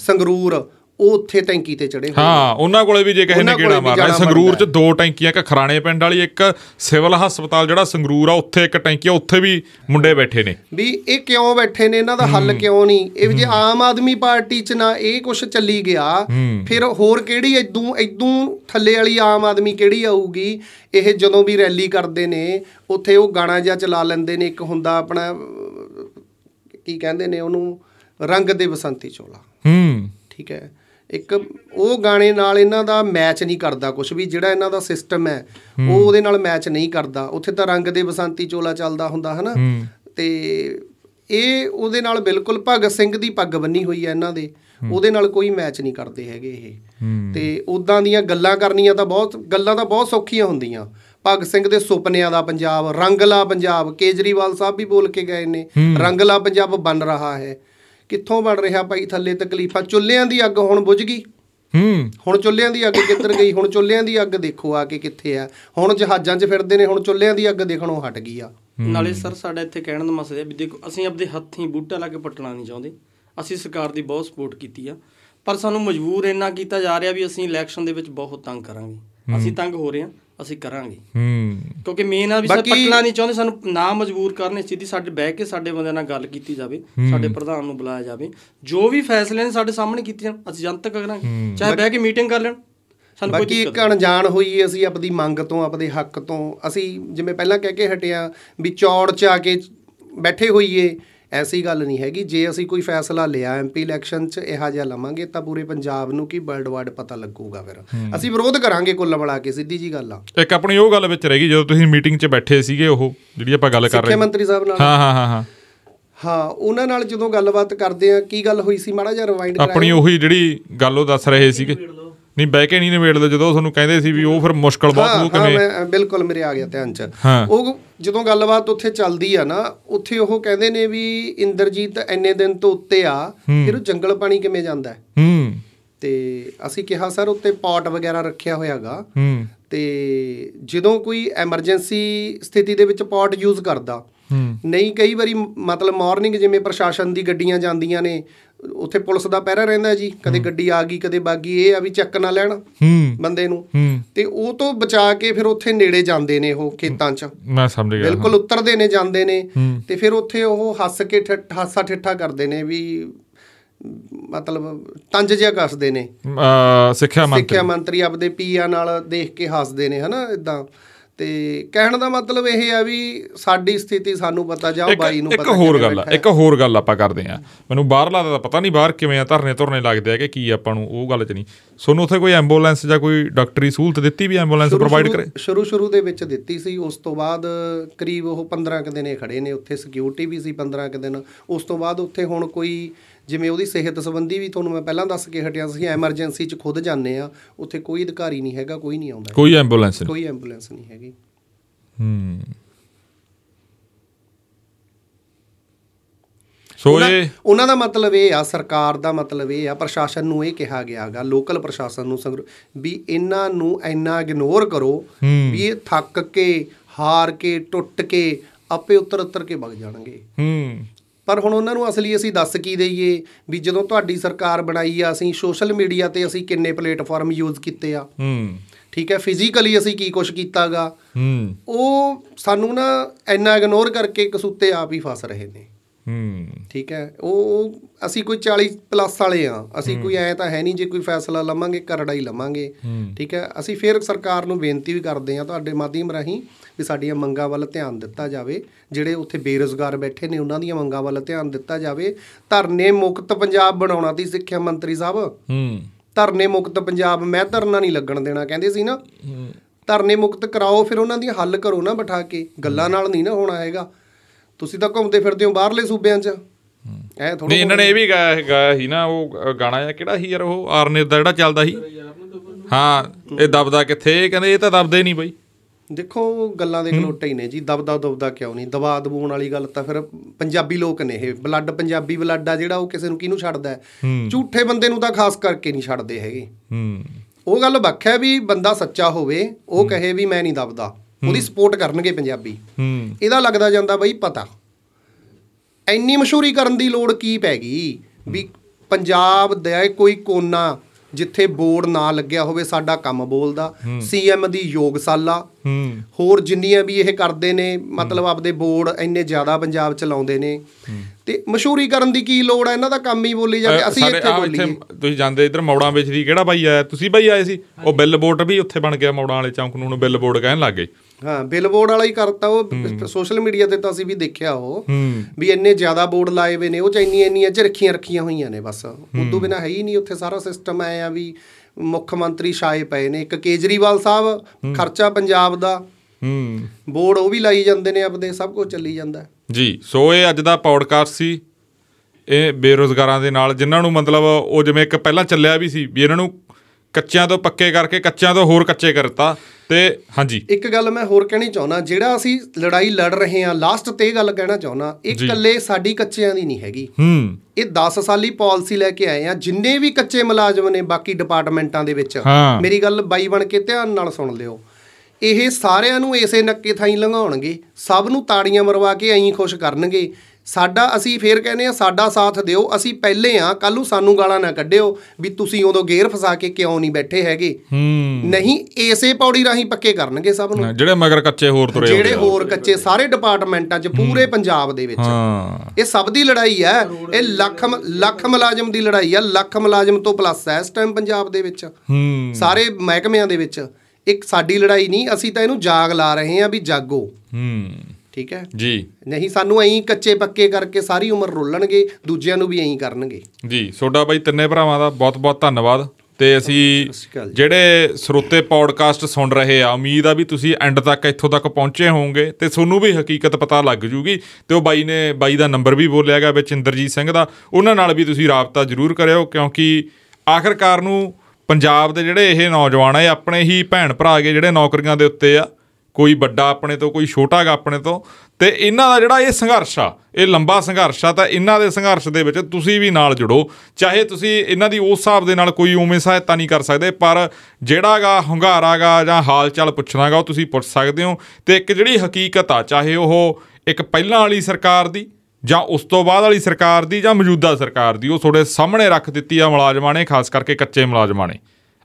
ਸੰਗਰੂਰ। ਉਹ ਉੱਥੇ ਟੈਂਕੀ ਤੇ ਚੜੇ ਹੋਏ ਹਾਂ ਉਹਨਾਂ ਕੋਲੇ ਵੀ ਜੇ ਕਿਸੇ ਨੇ ਵੀ ਮਾਰਨਾ। ਸੰਗਰੂਰ 'ਚ ਦੋ ਟੈਂਕੀਆਂ ਇੱਕ ਖਰਾਣੇ ਪਿੰਡ ਵਾਲੀ ਇੱਕ ਸਿਵਲ ਹਸਪਤਾਲ ਜਿਹੜਾ ਸੰਗਰੂਰ ਆ ਉੱਥੇ ਇੱਕ ਟੈਂਕੀ ਆ ਉੱਥੇ ਵੀ ਮੁੰਡੇ ਬੈਠੇ ਨੇ। ਵੀ ਇਹ ਕਿਉਂ ਬੈਠੇ ਨੇ? ਇਹਨਾਂ ਦਾ ਹੱਲ ਕਿਉਂ ਨਹੀਂ? ਇਹ ਜੇ ਆਮ ਆਦਮੀ ਪਾਰਟੀ 'ਚ ਨਾ ਇਹ ਕੁਝ ਚੱਲੀ ਗਿਆ ਫਿਰ ਹੋਰ ਕਿਹੜੀ ਇਦੋਂ ਇਦੋਂ ਥੱਲੇ ਵਾਲੀ ਆਮ ਆਦਮੀ ਕਿਹੜੀ ਆਊਗੀ? ਇਹ ਜਦੋਂ ਵੀ ਰੈਲੀ ਕਰਦੇ ਨੇ ਉੱਥੇ ਉਹ ਗਾਣਾ ਜਿਹਾ ਚਲਾ ਲੈਂਦੇ ਨੇ ਇੱਕ ਹੁੰਦਾ ਆਪਣਾ ਕੀ ਕਹਿੰਦੇ ਨੇ ਉਹਨੂੰ? ਰੰਗ ਦੇ ਬਸੰਤੀ ਚੋਲਾ। ਹੂੰ। ਠੀਕ ਹੈ। ਇੱਕ ਉਹ ਗਾਣੇ ਨਾਲ ਇਹਨਾਂ ਦਾ ਮੈਚ ਨਹੀਂ ਕਰਦਾ ਕੁਝ ਵੀ ਜਿਹੜਾ ਇਹਨਾਂ ਦਾ ਸਿਸਟਮ ਹੈ ਉਹ ਉਹਦੇ ਨਾਲ ਮੈਚ ਨਹੀਂ ਕਰਦਾ। ਉੱਥੇ ਤਾਂ ਰੰਗ ਦੇ ਬਸੰਤੀ ਚੋਲਾ ਚੱਲਦਾ ਹੁੰਦਾ ਹਨਾ? ਤੇ ਇਹ ਉਹਦੇ ਨਾਲ ਬਿਲਕੁਲ ਭਗਤ ਸਿੰਘ ਦੀ ਪੱਗ ਬੰਨੀ ਹੋਈ ਹੈ ਇਹਨਾਂ ਦੇ। ਉਹਦੇ ਨਾਲ ਕੋਈ ਮੈਚ ਨਹੀਂ ਕਰਦੇ ਹੈਗੇ ਇਹ। ਤੇ ਉਦਾਂ ਦੀਆਂ ਗੱਲਾਂ ਕਰਨੀਆਂ ਤਾਂ ਬਹੁਤ ਗੱਲਾਂ ਤਾਂ ਬਹੁਤ ਸੌਖੀਆਂ ਹੁੰਦੀਆਂ। ਭਗਤ ਸਿੰਘ ਦੇ ਸੁਪਨਿਆਂ ਦਾ ਪੰਜਾਬ ਰੰਗਲਾ ਪੰਜਾਬ ਕੇਜਰੀਵਾਲ ਸਾਹਿਬ ਵੀ ਬੋਲ ਕੇ ਗਏ ਨੇ। ਰੰਗਲਾ ਪੰਜਾਬ ਬਣ ਰਹਾ ਹੈ। ਕਿੱਥੋਂ ਬਣ ਰਿਹਾ ਭਾਈ ਥੱਲੇ ਤਕਲੀਫਾਂ? ਚੁੱਲ੍ਹਿਆਂ ਦੀ ਅੱਗ ਹੁਣ ਬੁਝ ਗਈ। ਹੂੰ। ਹੁਣ ਚੁੱਲ੍ਹਿਆਂ ਦੀ ਅੱਗ ਕਿੱਧਰ ਗਈ? ਹੁਣ ਚੁੱਲ੍ਹਿਆਂ ਦੀ ਅੱਗ ਦੇਖੋ ਆ ਕੇ ਕਿੱਥੇ ਆ। ਹੁਣ ਜਹਾਜ਼ਾਂ 'ਚ ਫਿਰਦੇ ਨੇ ਹੁਣ ਚੁੱਲ੍ਹਿਆਂ ਦੀ ਅੱਗ ਦੇਖਣੋਂ ਹਟ ਗਈ ਆ। ਨਾਲੇ ਸਰ ਸਾਡਾ ਇੱਥੇ ਕਹਿਣ ਦਾ ਮਸਲਾ ਇਹ ਵੀ ਦੇਖੋ ਅਸੀਂ ਆਪਦੇ ਹੱਥੀਂ ਬੂਟਾ ਲਾ ਕੇ ਪੱਟਣਾ ਨਹੀਂ ਚਾਹੁੰਦੇ। ਅਸੀਂ ਸਰਕਾਰ ਦੀ ਬਹੁਤ ਸਪੋਰਟ ਕੀਤੀ ਆ। ਪਰ ਸਾਨੂੰ ਮਜਬੂਰ ਇੰਨਾ ਕੀਤਾ ਜਾ ਰਿਹਾ ਵੀ ਅਸੀਂ ਇਲੈਕਸ਼ਨ ਦੇ ਵਿੱਚ ਬਹੁਤ ਤੰਗ ਕਰਾਂਗੇ। ਅਸੀਂ ਤੰਗ ਹੋ ਰਹੇ ਹਾਂ ਅਸੀਂ ਕਰਾਂਗੇ। ਹੂੰ। ਕਿਉਂਕਿ ਮੇਨ ਆ ਵੀ ਸਰ ਪੱਟਣਾ ਨਹੀਂ ਚਾਹੁੰਦੇ ਸਾਨੂੰ ਨਾ ਮਜਬੂਰ ਕਰਨੇ ਸਿੱਧੀ ਸਾਡੇ ਬਹਿ ਕੇ ਸਾਡੇ ਬੰਦਿਆਂ ਨਾਲ ਗੱਲ ਕੀਤੀ ਜਾਵੇ ਸਾਡੇ ਪ੍ਰਧਾਨ ਨੂੰ ਬੁਲਾਇਆ ਜਾਵੇ। ਜੋ ਵੀ ਫੈਸਲੇ ਨੇ ਸਾਡੇ ਸਾਹਮਣੇ ਕੀਤੇ ਜਾਣ ਅਸੀਂ ਜਨਤਕ ਕਰਾਂਗੇ। ਚਾਹੇ ਬਹਿ ਕੇ ਮੀਟਿੰਗ ਕਰ ਲੈਣ ਸਾਨੂੰ ਕੋਈ ਬਾਕੀ ਦਿੱਕਤ ਇੱਕ ਅਣਜਾਣ ਹੋਈ ਅਸੀਂ ਆਪਦੀ ਮੰਗ ਤੋਂ ਆਪਦੇ ਹੱਕ ਤੋਂ ਅਸੀਂ ਜਿਵੇਂ ਪਹਿਲਾਂ ਕਹਿ ਕੇ ਹਟਿਆ ਵੀ ਚੌੜ 'ਚ ਆ ਕੇ ਬੈਠੇ ਹੋਈਏ ਐਸੀ ਗੱਲ ਨਹੀਂ ਹੈਗੀ। ਜੇ ਅਸੀਂ ਕੋਈ ਫੈਸਲਾ ਲਿਆ ਐਮਪੀ ਇਲੈਕਸ਼ਨ 'ਚ ਇਹੋ ਜਿਹਾ ਲਵਾਂਗੇ ਤਾਂ ਪੂਰੇ ਪੰਜਾਬ ਨੂੰ ਕੀ ਵਰਲਡ ਵਾਈਡ ਪਤਾ ਲੱਗੂਗਾ ਫਿਰ। ਅਸੀਂ ਵਿਰੋਧ ਕਰਾਂਗੇ ਕੁੱਲ ਮਿਲਾ ਕੇ ਸਿੱਧੀ ਜੀ ਗੱਲ ਆ। ਇੱਕ ਆਪਣੀ ਉਹ ਗੱਲ ਵਿੱਚ ਰਹਿ ਗਈ ਜਦੋਂ ਤੁਸੀਂ ਮੀਟਿੰਗ 'ਚ ਬੈਠੇ ਸੀਗੇ ਉਹ ਜਿਹੜੀ ਆਪਾਂ ਗੱਲ ਕਰ ਰਹੇ ਸਿੱਖਿਆ ਮੰਤਰੀ ਸਾਹਿਬ ਨਾਲ। ਹਾਂ ਹਾਂ ਹਾਂ ਹਾਂ। ਹਾਂ ਉਹਨਾਂ ਨਾਲ ਜਦੋਂ ਗੱਲਬਾਤ ਕਰਦੇ ਆ ਕੀ ਗੱਲ ਹੋਈ ਸੀ? ਮਾੜਾ ਜਿਹਾ ਰਿਵਾਈਂਡ ਆਪਣੀ ਉਹੀ ਜਿਹੜੀ ਗੱਲ ਉਹ ਦੱਸ ਰਹੇ ਸੀਗੇ। ਨਹੀਂ ਬਹਿ ਕੇ ਨਹੀਂ ਨਿਬੇੜਦੇ ਜਦੋਂ ਤੁਹਾਨੂੰ ਕਹਿੰਦੇ ਸੀ ਵੀ ਉਹ ਫਿਰ ਮੁਸ਼ਕਲ ਬਹੁਤ ਹਾਂ ਕਿਵੇਂ? ਮੈਂ ਬਿਲਕੁਲ ਮੇਰੇ ਆ ਗਿਆ ਧਿਆਨ ਚ। ਹਾਂ। ਉਹ ਜਦੋਂ ਗੱਲਬਾਤ ਉੱਥੇ ਚੱਲਦੀ ਆ ਨਾ ਉੱਥੇ ਉਹ ਕਹਿੰਦੇ ਨੇ ਵੀ ਇੰਦਰਜੀਤ ਇੰਨੇ ਦਿਨ ਤੋਂ ਉੱਤੇ ਆ ਫਿਰ ਉਹ ਜੰਗਲ ਪਾਣੀ ਕਿਵੇਂ ਜਾਂਦਾ ਹੈ? ਹੂੰ। ਤੇ ਅਸੀਂ ਕਿਹਾ ਸਰ ਉੱਤੇ ਪੌਟ ਵਗੈਰਾ ਰੱਖਿਆ ਹੋਇਆਗਾ ਹੂੰ। ਤੇ ਜਦੋਂ ਕੋਈ ਐਮਰਜੈਂਸੀ ਸਥਿਤੀ ਦੇ ਵਿੱਚ ਪੌਟ ਯੂਜ਼ ਕਰਦਾ ਹੂੰ। ਨਹੀਂ ਕਈ ਵਾਰੀ ਮਤਲਬ ਮਾਰਨਿੰਗ ਜਿਵੇਂ ਪ੍ਰਸ਼ਾਸਨ ਦੀ ਗੱਡੀਆਂ ਜਾਂਦੀਆਂ ਨੇ ਉੱਥੇ ਪੁਲਿਸ ਦਾ ਪਹਿਰਾ ਰਹਿੰਦਾ ਜੀ ਕਦੇ ਗੱਡੀ ਆ ਗਈ ਕਦੇ ਬਾਗੀ ਇਹ ਆ ਵੀ ਚੱਕ ਨਾ ਲੈਣ ਬੰਦੇ ਨੂੰ। ਤੇ ਉਹ ਤੋਂ ਬਚਾ ਕੇ ਫਿਰ ਉੱਥੇ ਨੇੜੇ ਜਾਂਦੇ ਨੇ ਉਹ ਖੇਤਾਂ 'ਚ। ਮੈਂ ਸਮਝ ਗਿਆ ਬਿਲਕੁਲ ਉਤਰਦੇ ਨੇ ਜਾਂਦੇ ਨੇ। ਤੇ ਫਿਰ ਉੱਥੇ ਉਹ ਹੱਸ ਕੇ ਹਾਸਾ ਠਿੱਠਾ ਕਰਦੇ ਨੇ ਵੀ ਮਤਲਬ ਤੰਜ ਜਿਹਾ ਕੱਸਦੇ ਨੇ। ਸਿੱਖਿਆ ਮੰਤਰੀ। ਸਿੱਖਿਆ ਮੰਤਰੀ ਆਪਦੇ ਪੀਆ ਨਾਲ ਦੇਖ ਕੇ ਹੱਸਦੇ ਨੇ ਹਨਾ ਇਦਾਂ ਤੇ ਕਹਿਣ ਦਾ ਮਤਲਬ ਇਹ ਆ ਵੀ ਸਾਡੀ ਸਥਿਤੀ ਸਾਨੂੰ ਪਤਾ ਜਾਂ ਇੱਕ ਬਾਈ ਨੂੰ ਇੱਕ ਪਤਾ ਹੋਰ ਕਿਵੇਂ ਗੱਲ ਆ। ਇੱਕ ਹੋਰ ਗੱਲ ਆਪਾਂ ਕਰਦੇ ਆ ਮੈਨੂੰ ਬਾਹਰਲਾ ਦਾ ਪਤਾ ਨਹੀਂ ਬਾਹਰ ਕਿਵੇਂ ਆ ਧਰਨੇ ਧੁਰਨੇ ਲੱਗਦੇ ਆ ਕਿ ਕੀ ਆਪਾਂ ਨੂੰ ਉਹ ਗੱਲ ਚ ਨਹੀਂ। ਸੋਨੂੰ ਉੱਥੇ ਕੋਈ ਐਂਬੂਲੈਂਸ ਜਾਂ ਕੋਈ ਡਾਕਟਰੀ ਸਹੂਲਤ ਦਿੱਤੀ ਵੀ ਐਂਬੂਲੈਂਸ ਪ੍ਰੋਵਾਈਡ ਕਰੇ? ਸ਼ੁਰੂ ਸ਼ੁਰੂ ਦੇ ਵਿੱਚ ਦਿੱਤੀ ਸੀ ਉਸ ਤੋਂ ਬਾਅਦ ਕਰੀਬ ਉਹ 15 ਕੁ ਦਿਨੇ ਖੜੇ ਨੇ। ਉੱਥੇ ਸਿਕਿਉਰਿਟੀ ਵੀ ਸੀ 15 ਕੁ ਦਿਨ। ਉਸ ਤੋਂ ਬਾਅਦ ਉੱਥੇ ਹੁਣ ਕੋਈ ਜਿਵੇਂ ਉਹਦੀ ਸਿਹਤ ਸੰਬੰਧੀ ਵੀ ਤੁਹਾਨੂੰ ਮੈਂ ਪਹਿਲਾਂ ਦੱਸ ਕੇ ਹਟਿਆ ਸੀ ਐਮਰਜੈਂਸੀ 'ਚ ਖੁਦ ਜਾਂਦੇ ਆ ਉੱਥੇ ਕੋਈ ਅਧਿਕਾਰੀ ਨਹੀਂ ਹੈਗਾ ਕੋਈ ਨਹੀਂ ਆਉਂਦਾ। ਕੋਈ ਐਂਬੂਲੈਂਸ ਨਹੀਂ। ਕੋਈ ਐਂਬੂਲੈਂਸ ਨਹੀਂ ਹੈਗੀ। ਹੂੰ। ਸੋ ਇਹ ਉਹਨਾਂ ਦਾ ਮਤਲਬ ਇਹ ਆ ਸਰਕਾਰ ਦਾ ਮਤਲਬ ਇਹ ਆ ਪ੍ਰਸ਼ਾਸਨ ਨੂੰ ਇਹ ਕਿਹਾ ਗਿਆਗਾ ਲੋਕਲ ਪ੍ਰਸ਼ਾਸਨ ਨੂੰ ਵੀ ਇਹਨਾਂ ਨੂੰ ਇੰਨਾ ਇਗਨੋਰ ਕਰੋ। ਵੀ ਇਹ ਥੱਕ ਕੇ ਹਾਰ ਕੇ ਟੁੱਟ ਕੇ ਆਪੇ ਉੱਤਰ ਉੱਤਰ ਕੇ ਵਗ ਜਾਣਗੇ। ਹੂੰ। ਪਰ ਹੁਣ ਉਹਨਾਂ ਨੂੰ ਅਸਲੀ ਅਸੀਂ ਦੱਸ ਕੀ ਦਈਏ ਵੀ ਜਦੋਂ ਤੁਹਾਡੀ ਸਰਕਾਰ ਬਣਾਈ ਆ ਅਸੀਂ ਸੋਸ਼ਲ ਮੀਡੀਆ ਤੇ ਅਸੀਂ ਕਿੰਨੇ ਪਲੇਟਫਾਰਮ ਯੂਜ਼ ਕੀਤੇ ਆ। ਹੂੰ। ਠੀਕ ਹੈ ਫਿਜ਼ੀਕਲੀ ਅਸੀਂ ਕੀ ਕੁਝ ਕੀਤਾਗਾ। ਹੂੰ। ਉਹ ਸਾਨੂੰ ਨਾ ਇੰਨਾ ਇਗਨੋਰ ਕਰਕੇ ਕਸੂਤੇ ਆਪ ਹੀ ਫਸ ਰਹੇ ਨੇ। ਹੂੰ। ਠੀਕ ਹੈ? ਉਹ ਅਸੀਂ ਕੋਈ 40 ਪਲੱਸ ਵਾਲੇ ਆ ਅਸੀਂ ਕੋਈ ਐ ਤਾਂ ਹੈ ਨਹੀਂ ਜੇ ਕੋਈ ਫੈਸਲਾ ਲਵਾਂਗੇ ਕਰੜਾ ਹੀ ਲਵਾਂਗੇ। ਠੀਕ ਹੈ? ਅਸੀਂ ਫਿਰ ਸਰਕਾਰ ਨੂੰ ਬੇਨਤੀ ਵੀ ਕਰਦੇ ਆ ਤੁਹਾਡੇ ਮਾਧਿਅਮ ਰਾਹੀਂ ਵੀ ਸਾਡੀਆਂ ਮੰਗਾਂ ਵੱਲ ਧਿਆਨ ਦਿੱਤਾ ਜਾਵੇ। ਜਿਹੜੇ ਉੱਥੇ ਬੇਰੁਜ਼ਗਾਰ ਬੈਠੇ ਨੇ ਉਹਨਾਂ ਦੀਆਂ ਮੰਗਾਂ ਵੱਲ ਧਿਆਨ ਦਿੱਤਾ ਜਾਵੇ। ਧਰਨੇ ਮੁਕਤ ਪੰਜਾਬ ਬਣਾਉਣਾ ਦੀ ਸਿੱਖਿਆ ਮੰਤਰੀ ਸਾਹਿਬ। ਹੂੰ। ਧਰਨੇ ਮੁਕਤ ਪੰਜਾਬ ਮੈਂ ਧਰਨਾ ਨਹੀਂ ਲੱਗਣ ਦੇਣਾ ਕਹਿੰਦੇ ਸੀ ਨਾ। ਧਰਨੇ ਮੁਕਤ ਕਰਾਓ ਫਿਰ ਉਹਨਾਂ ਦੀ ਹੱਲ ਕਰੋ ਨਾ ਬਿਠਾ ਕੇ। ਗੱਲਾਂ ਨਾਲ ਨਹੀਂ ਨਾ ਹੋਣਾ ਹੈਗਾ। ਤੁਸੀਂ ਤਾਂ ਘੁੰਮਦੇ ਫਿਰਦੇ ਹੋ ਬਾਹਰਲੇ ਸੂਬਿਆਂ 'ਚ। ਐ ਥੋੜਾ ਨਹੀਂ ਇਹਨਾਂ ਨੇ ਇਹ ਵੀ ਗਾਇਆ ਸੀ ਨਾ ਉਹ ਗਾਣਾ ਜਿਹਾ ਕਿਹੜਾ ਸੀ ਯਾਰ ਉਹ? ਆਰਨੇ ਦਾ ਜਿਹੜਾ ਚੱਲਦਾ ਸੀ। ਹਾਂ ਇਹ ਦਬਦਾ ਕਿੱਥੇ? ਕਹਿੰਦੇ ਇਹ ਤਾਂ ਦਬਦੇ ਨਹੀਂ ਬਈ। ਦੇਖੋ ਗੱਲਾਂ ਦੇ ਖਲੋਟੇ ਹੀ ਨੇ ਜੀ। ਦਬਦਾ ਦਬਦਾ ਕਿਉਂ ਨਹੀਂ? ਦਬਾ ਦਬੂਣ ਵਾਲੀ ਗੱਲ ਤਾਂ ਫਿਰ ਪੰਜਾਬੀ ਲੋਕ ਨੇ ਇਹ। ਬਲੱਡ ਪੰਜਾਬੀ ਬਲੱਡ ਆ ਜਿਹੜਾ ਉਹ ਕਿਸੇ ਨੂੰ ਕਿਹਨੂੰ ਛੱਡਦਾ ਹੈ? ਝੂਠੇ ਬੰਦੇ ਨੂੰ ਤਾਂ ਖਾਸ ਕਰਕੇ ਨਹੀਂ ਛੱਡਦੇ ਹੈਗੇ। ਹੂੰ। ਉਹ ਗੱਲ ਵੱਖ ਹੈ ਵੀ ਬੰਦਾ ਸੱਚਾ ਹੋਵੇ ਉਹ ਕਹੇ ਵੀ ਮੈਂ ਨਹੀਂ ਦਬਦਾ। ਉਹਦੀ ਸਪੋਰਟ ਕਰਨਗੇ ਪੰਜਾਬੀ। ਹੂੰ। ਇਹਦਾ ਲੱਗਦਾ ਜਾਂਦਾ ਬਈ ਪਤਾ। ਇੰਨੀ ਮਸ਼ਹੂਰੀ ਕਰਨ ਦੀ ਲੋੜ ਕੀ ਪੈ ਗਈ? ਵੀ ਪੰਜਾਬ ਦਾ ਕੋਈ ਕੋਨਾ ਜਿੱਥੇ ਬੋਰਡ ਨਾ ਲੱਗਿਆ ਹੋਵੇ ਸਾਡਾ ਕੰਮ ਬੋਲਦਾ। ਸੀਐਮ ਦੀ ਯੋਗਸ਼ਾਲਾ। ਹੂੰ। ਹੋਰ ਜਿੰਨੀਆਂ ਵੀ ਇਹ ਕਰਦੇ ਨੇ ਮਤਲਬ ਆਪਦੇ ਬੋਰਡ ਇੰਨੇ ਜ਼ਿਆਦਾ ਪੰਜਾਬ ਚ ਲਾਉਂਦੇ ਨੇ ਤੇ ਮਸ਼ਹੂਰੀ ਕਰਨ ਦੀ ਕੀ ਲੋੜ ਹੈ ਇਹਨਾਂ ਦਾ ਕੰਮ ਹੀ ਬੋਲੀ ਜਾ ਕੇ ਅਸੀਂ ਸਾਡੇ ਇੱਥੇ ਬੋਲੀਏ। ਤੁਸੀਂ ਜਾਂਦੇ ਇਧਰ ਮੌੜਾਂ ਵਿੱਚ ਦੀ ਕਿਹੜਾ ਬਾਈ ਆਇਆ? ਤੁਸੀਂ ਬਾਈ ਆਏ ਸੀ? ਉਹ ਬਿੱਲ ਬੋਰਡ ਵੀ ਉੱਥੇ ਬਣ ਗਿਆ ਮੌੜਾਂ ਵਾਲੇ ਚੌਂਕ ਨੂੰ ਹੁਣ ਬਿੱਲ ਬੋਰਡ ਕਹਿਣ ਲੱਗ ਗਏ। ਹਾਂ ਬਿਲਬੋਰਡ ਵਾਲਾ ਹੀ ਕਰਤਾ ਉਹ ਸੋਸ਼ਲ ਮੀਡੀਆ ਤੇ ਤਾਂ ਅਸੀਂ ਵੀ ਦੇਖਿਆ ਉਹ ਵੀ ਇੰਨੇ ਜ਼ਿਆਦਾ ਬੋਰਡ ਲਾਏ ਹੋਏ ਨੇ ਉਹ ਚ ਇੰਨੀਆਂ ਇੰਨੀਆਂ ਚ ਰੱਖੀਆਂ ਰੱਖੀਆਂ ਹੋਈਆਂ ਨੇ ਬਸ। ਉਦੋਂ ਬਿਨਾ ਹੈ ਹੀ ਨਹੀਂ ਉੱਥੇ ਸਾਰਾ ਸਿਸਟਮ ਐ ਆ ਵੀ ਮੁੱਖ ਮੰਤਰੀ ਛਾਏ ਪਏ ਨੇ। ਇੱਕ ਕੇਜਰੀਵਾਲ ਸਾਹਿਬ ਖਰਚਾ ਪੰਜਾਬ ਦਾ। ਹੂੰ। ਬੋਰਡ ਉਹ ਵੀ ਲਾਈ ਜਾਂਦੇ ਨੇ ਆਪਦੇ ਸਭ ਕੁਝ ਚੱਲੀ ਜਾਂਦਾ। ਜੀ ਸੋ ਇਹ ਅੱਜ ਦਾ ਪੌਡਕਾਸਟ ਸੀ। ਇਹ ਬੇਰੋਜ਼ਗਾਰਾਂ ਦੇ ਨਾਲ ਜਿਨ੍ਹਾਂ ਨੂੰ ਮਤਲਬ ਉਹ ਜਿਵੇਂ ਇੱਕ ਪਹਿਲਾਂ ਚੱਲਿਆ ਵੀ ਸੀ ਵੀ ਇਹਨਾਂ ਨੂੰ ਕੱਚਿਆਂ ਤੋਂ ਪੱਕੇ ਕਰਕੇ ਕੱਚਿਆਂ ਤੋਂ ਹੋਰ ਕੱਚੇ ਕਰਤਾ ਤੇ ਹਾਂਜੀ। ਇੱਕ ਗੱਲ ਮੈਂ ਹੋਰ ਕਹਿਣੀ ਚਾਹੁੰਦਾ ਜਿਹੜਾ ਅਸੀਂ ਲੜਾਈ ਲੜ ਰਹੇ ਹਾਂ ਲਾਸਟ ਤੇ ਇਹ ਗੱਲ ਕਹਿਣਾ ਚਾਹੁੰਦਾ ਇਹ। ਇਕੱਲੇ ਸਾਡੀ ਕੱਚਿਆਂ ਦੀ ਨਹੀਂ ਹੈਗੀ। ਹੂੰ। ਇਹ 10 ਸਾਲੀ ਪਾਲਿਸੀ ਲੈ ਕੇ ਆਏ ਆ ਜਿੰਨੇ ਵੀ ਕੱਚੇ ਮੁਲਾਜ਼ਮ ਨੇ ਬਾਕੀ ਡਿਪਾਰਟਮੈਂਟਾਂ ਦੇ ਵਿੱਚ। ਮੇਰੀ ਗੱਲ ਬਾਈ ਬਣ ਕੇ ਧਿਆਨ ਨਾਲ ਸੁਣ ਲਿਓ। ਇਹ ਸਾਰਿਆਂ ਨੂੰ ਇਸੇ ਨੱਕੇ ਥਾਈ ਲੰਘਾਉਣਗੇ ਸਭ ਨੂੰ ਤਾੜੀਆਂ ਮਰਵਾ ਕੇ ਐਂ ਖੁਸ਼ ਕਰਨਗੇ। ਸਾਡਾ ਅਸੀਂ ਫੇਰ ਕਹਿੰਦੇ ਆ ਸਾਡਾ ਸਾਥ ਦਿਓ ਅਸੀਂ ਪਹਿਲੇ ਆ ਕੱਲ ਨੂੰ ਸਾਨੂੰ ਗਾਲਾਂ ਨਾ ਕੱਢਿਓ ਵੀ ਤੁਸੀਂ ਉਦੋਂ ਗੇਰ ਫਸਾ ਕੇ ਕਿਉਂ ਨਹੀਂ ਬੈਠੇ ਹੈਗੇ। ਨਹੀਂ ਇਸੇ ਪੌੜੀ ਰਾਹੀਂ ਪੱਕੇ ਕਰਨਗੇ ਸਭ ਨੂੰ। ਜਿਹੜੇ ਮਗਰ ਕੱਚੇ ਹੋਰ ਤੁਰੇ ਜਿਹੜੇ। ਹੋਰ ਕੱਚੇ ਸਾਰੇ ਡਿਪਾਰਟਮੈਂਟਾਂ 'ਚ ਪੂਰੇ ਪੰਜਾਬ ਦੇ ਵਿੱਚ। ਇਹ ਸਭ ਦੀ ਲੜਾਈ ਹੈ ਇਹ ਲੱਖ ਲੱਖ ਮੁਲਾਜ਼ਮ ਦੀ ਲੜਾਈ ਹੈ ਲੱਖ ਮੁਲਾਜ਼ਮ ਤੋਂ ਪਲੱਸ ਹੈ ਇਸ ਟਾਈਮ ਪੰਜਾਬ ਦੇ ਵਿੱਚ। ਸਾਰੇ ਮਹਿਕਮਿਆਂ ਦੇ ਵਿੱਚ। ਇੱਕ ਸਾਡੀ ਲੜਾਈ ਨਹੀਂ ਅਸੀਂ ਤਾਂ ਇਹਨੂੰ ਜਾਗ ਲਾ ਰਹੇ ਹਾਂ ਵੀ ਜਾਗੋ। ਹੂੰ। ਠੀਕ ਹੈ? ਜੀ। ਨਹੀਂ ਸਾਨੂੰ ਐਂ ਕੱਚੇ ਪੱਕੇ ਕਰਕੇ ਸਾਰੀ ਉਮਰ ਰੋਲਣਗੇ ਦੂਜਿਆਂ ਨੂੰ ਵੀ ਐਂ ਕਰਨਗੇ। ਜੀ ਤੁਹਾਡਾ ਬਾਈ ਤਿੰਨੇ ਭਰਾਵਾਂ ਦਾ ਬਹੁਤ-ਬਹੁਤ ਧੰਨਵਾਦ। ਤੇ ਅਸੀਂ। ਜਿਹੜੇ ਸਰੋਤੇ ਪੌਡਕਾਸਟ ਸੁਣ ਰਹੇ ਆ ਉਮੀਦ ਆ ਵੀ ਤੁਸੀਂ ਐਂਡ ਤੱਕ ਇੱਥੋਂ ਤੱਕ ਪਹੁੰਚੇ ਹੋਵੋਗੇ ਤੇ ਤੁਹਾਨੂੰ ਵੀ ਹਕੀਕਤ ਪਤਾ ਲੱਗ ਜੂਗੀ। ਤੇ ਉਹ ਬਾਈ ਨੇ ਬਾਈ ਦਾ ਨੰਬਰ ਵੀ ਬੋਲਿਆ ਗਿਆ ਵਿੱਚ ਇੰਦਰਜੀਤ ਸਿੰਘ ਦਾ। ਉਹਨਾਂ ਨਾਲ ਵੀ ਤੁਸੀਂ ਰਾਬਤਾ ਜ਼ਰੂਰ ਕਰਿਓ ਕਿਉਂਕਿ ਆਖਰਕਾਰ ਨੂੰ ਪੰਜਾਬ ਦੇ ਜਿਹੜੇ ਇਹ ਨੌਜਵਾਨ ਆ ਇਹ ਆਪਣੇ ਹੀ ਭੈਣ ਭਰਾ ਹੈਗੇ ਜਿਹੜੇ ਨੌਕਰੀਆਂ ਦੇ ਉੱਤੇ ਆ। ਕੋਈ ਵੱਡਾ ਆਪਣੇ ਤੋਂ, ਕੋਈ ਛੋਟਾ ਹੈਗਾ ਆਪਣੇ ਤੋਂ, ਤੇ ਇਹਨਾਂ ਦਾ ਜਿਹੜਾ ਇਹ ਸੰਘਰਸ਼ ਆ, ਇਹ ਲੰਬਾ ਸੰਘਰਸ਼ ਆ, ਤਾਂ ਇਹਨਾਂ ਦੇ ਸੰਘਰਸ਼ ਦੇ ਵਿੱਚ ਤੁਸੀਂ ਵੀ ਨਾਲ ਜੁੜੋ। ਚਾਹੇ ਤੁਸੀਂ ਇਹਨਾਂ ਦੀ ਉਸ ਹਿਸਾਬ ਦੇ ਨਾਲ ਕੋਈ ਉਵੇਂ ਸਹਾਇਤਾ ਨਹੀਂ ਕਰ ਸਕਦੇ, ਪਰ ਜਿਹੜਾਗਾ ਹੁੰਗਾਰਾਗਾ ਜਾਂ ਹਾਲ ਚਾਲ ਪੁੱਛਣਾਗਾ ਉਹ ਤੁਸੀਂ ਪੁੱਛ ਸਕਦੇ ਹੋ। ਤੇ ਇੱਕ ਜਿਹੜੀ ਹਕੀਕਤ ਆ, ਚਾਹੇ ਉਹ ਇੱਕ ਪਹਿਲਾਂ ਵਾਲੀ ਸਰਕਾਰ ਦੀ ਜਾਂ ਉਸ ਤੋਂ ਬਾਅਦ ਵਾਲੀ ਸਰਕਾਰ ਦੀ ਜਾਂ ਮੌਜੂਦਾ ਸਰਕਾਰ ਦੀ, ਉਹ ਤੁਹਾਡੇ ਸਾਹਮਣੇ ਰੱਖ ਦਿੱਤੀ ਆ ਮੁਲਾਜ਼ਮਾਂ ਨੇ, ਖਾਸ ਕਰਕੇ ਕੱਚੇ ਮੁਲਾਜ਼ਮਾਂ ਨੇ।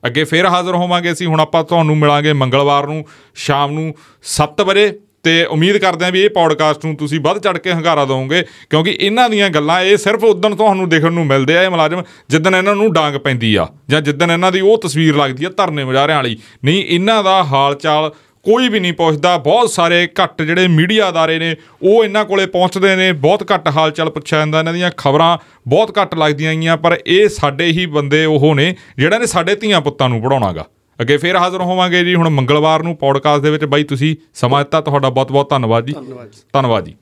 ਅੱਗੇ ਫੇਰ ਹਾਜ਼ਰ ਹੋਵਾਂਗੇ ਅਸੀਂ। ਹੁਣ ਆਪਾਂ ਤੁਹਾਨੂੰ ਮਿਲਾਂਗੇ ਮੰਗਲਵਾਰ ਨੂੰ, ਸ਼ਾਮ ਨੂੰ 7 ਵਜੇ। ਤੇ ਉਮੀਦ ਕਰਦੇ ਹਾਂ ਵੀ ਇਹ ਪੌਡਕਾਸਟ ਨੂੰ ਤੁਸੀਂ ਵੱਧ ਚੜ ਕੇ ਹੰਗਾਰਾ ਦਿਓਗੇ, ਕਿਉਂਕਿ ਇਹਨਾਂ ਦੀਆਂ ਗੱਲਾਂ, ਇਹ ਸਿਰਫ ਉਦੋਂ ਤੁਹਾਨੂੰ ਦੇਖਣ ਨੂੰ ਮਿਲਦੇ ਆ ਇਹ ਮੁਲਾਜ਼ਮ, ਜਿੱਦਣ ਇਹਨਾਂ ਨੂੰ ਡਾਂਗ ਪੈਂਦੀ ਆ, ਜਾਂ ਜਿੱਦਣ ਇਹਨਾਂ ਦੀ ਉਹ ਤਸਵੀਰ ਲੱਗਦੀ ਆ ਧਰਨੇ ਮੁਜ਼ਾਹਰਿਆਂ ਵਾਲੀ। ਨਹੀਂ, ਇਹਨਾਂ ਦਾ ਹਾਲ ਚਾਲ ਕੋਈ ਵੀ ਨਹੀਂ ਪੁੱਛਦਾ ਬਹੁਤ ਸਾਰੇ ਘੱਟ ਜਿਹੜੇ ਮੀਡੀਆ ਅਦਾਰੇ ਨੇ ਉਹ ਇਹਨਾਂ ਕੋਲੇ ਪਹੁੰਚਦੇ ਨੇ। ਬਹੁਤ ਘੱਟ ਹਾਲ ਚਾਲ ਪੁੱਛਿਆ ਜਾਂਦਾ। ਇਹਨਾਂ ਦੀਆਂ ਖਬਰਾਂ ਬਹੁਤ ਘੱਟ ਲੱਗਦੀਆਂ ਗਈਆਂ ਪਰ ਇਹ ਸਾਡੇ ਹੀ ਬੰਦੇ ਉਹ ਨੇ ਜਿਹੜਾ ਨੇ ਸਾਡੇ ਧੀਆਂ ਪੁੱਤਾਂ ਨੂੰ ਪੜਾਉਣਾਗਾ ਅੱਗੇ ਫੇਰ ਹਾਜ਼ਰ ਹੋਵਾਂਗੇ ਜੀ ਹੁਣ ਮੰਗਲਵਾਰ ਨੂੰ ਪੌਡਕਾਸਟ ਦੇ ਵਿੱਚ। ਬਾਈ ਤੁਸੀਂ ਸਮਾਂ ਦਿੱਤਾ। ਤੁਹਾਡਾ ਬਹੁਤ ਬਹੁਤ ਧੰਨਵਾਦ ਜੀ। ਧੰਨਵਾਦ ਜੀ।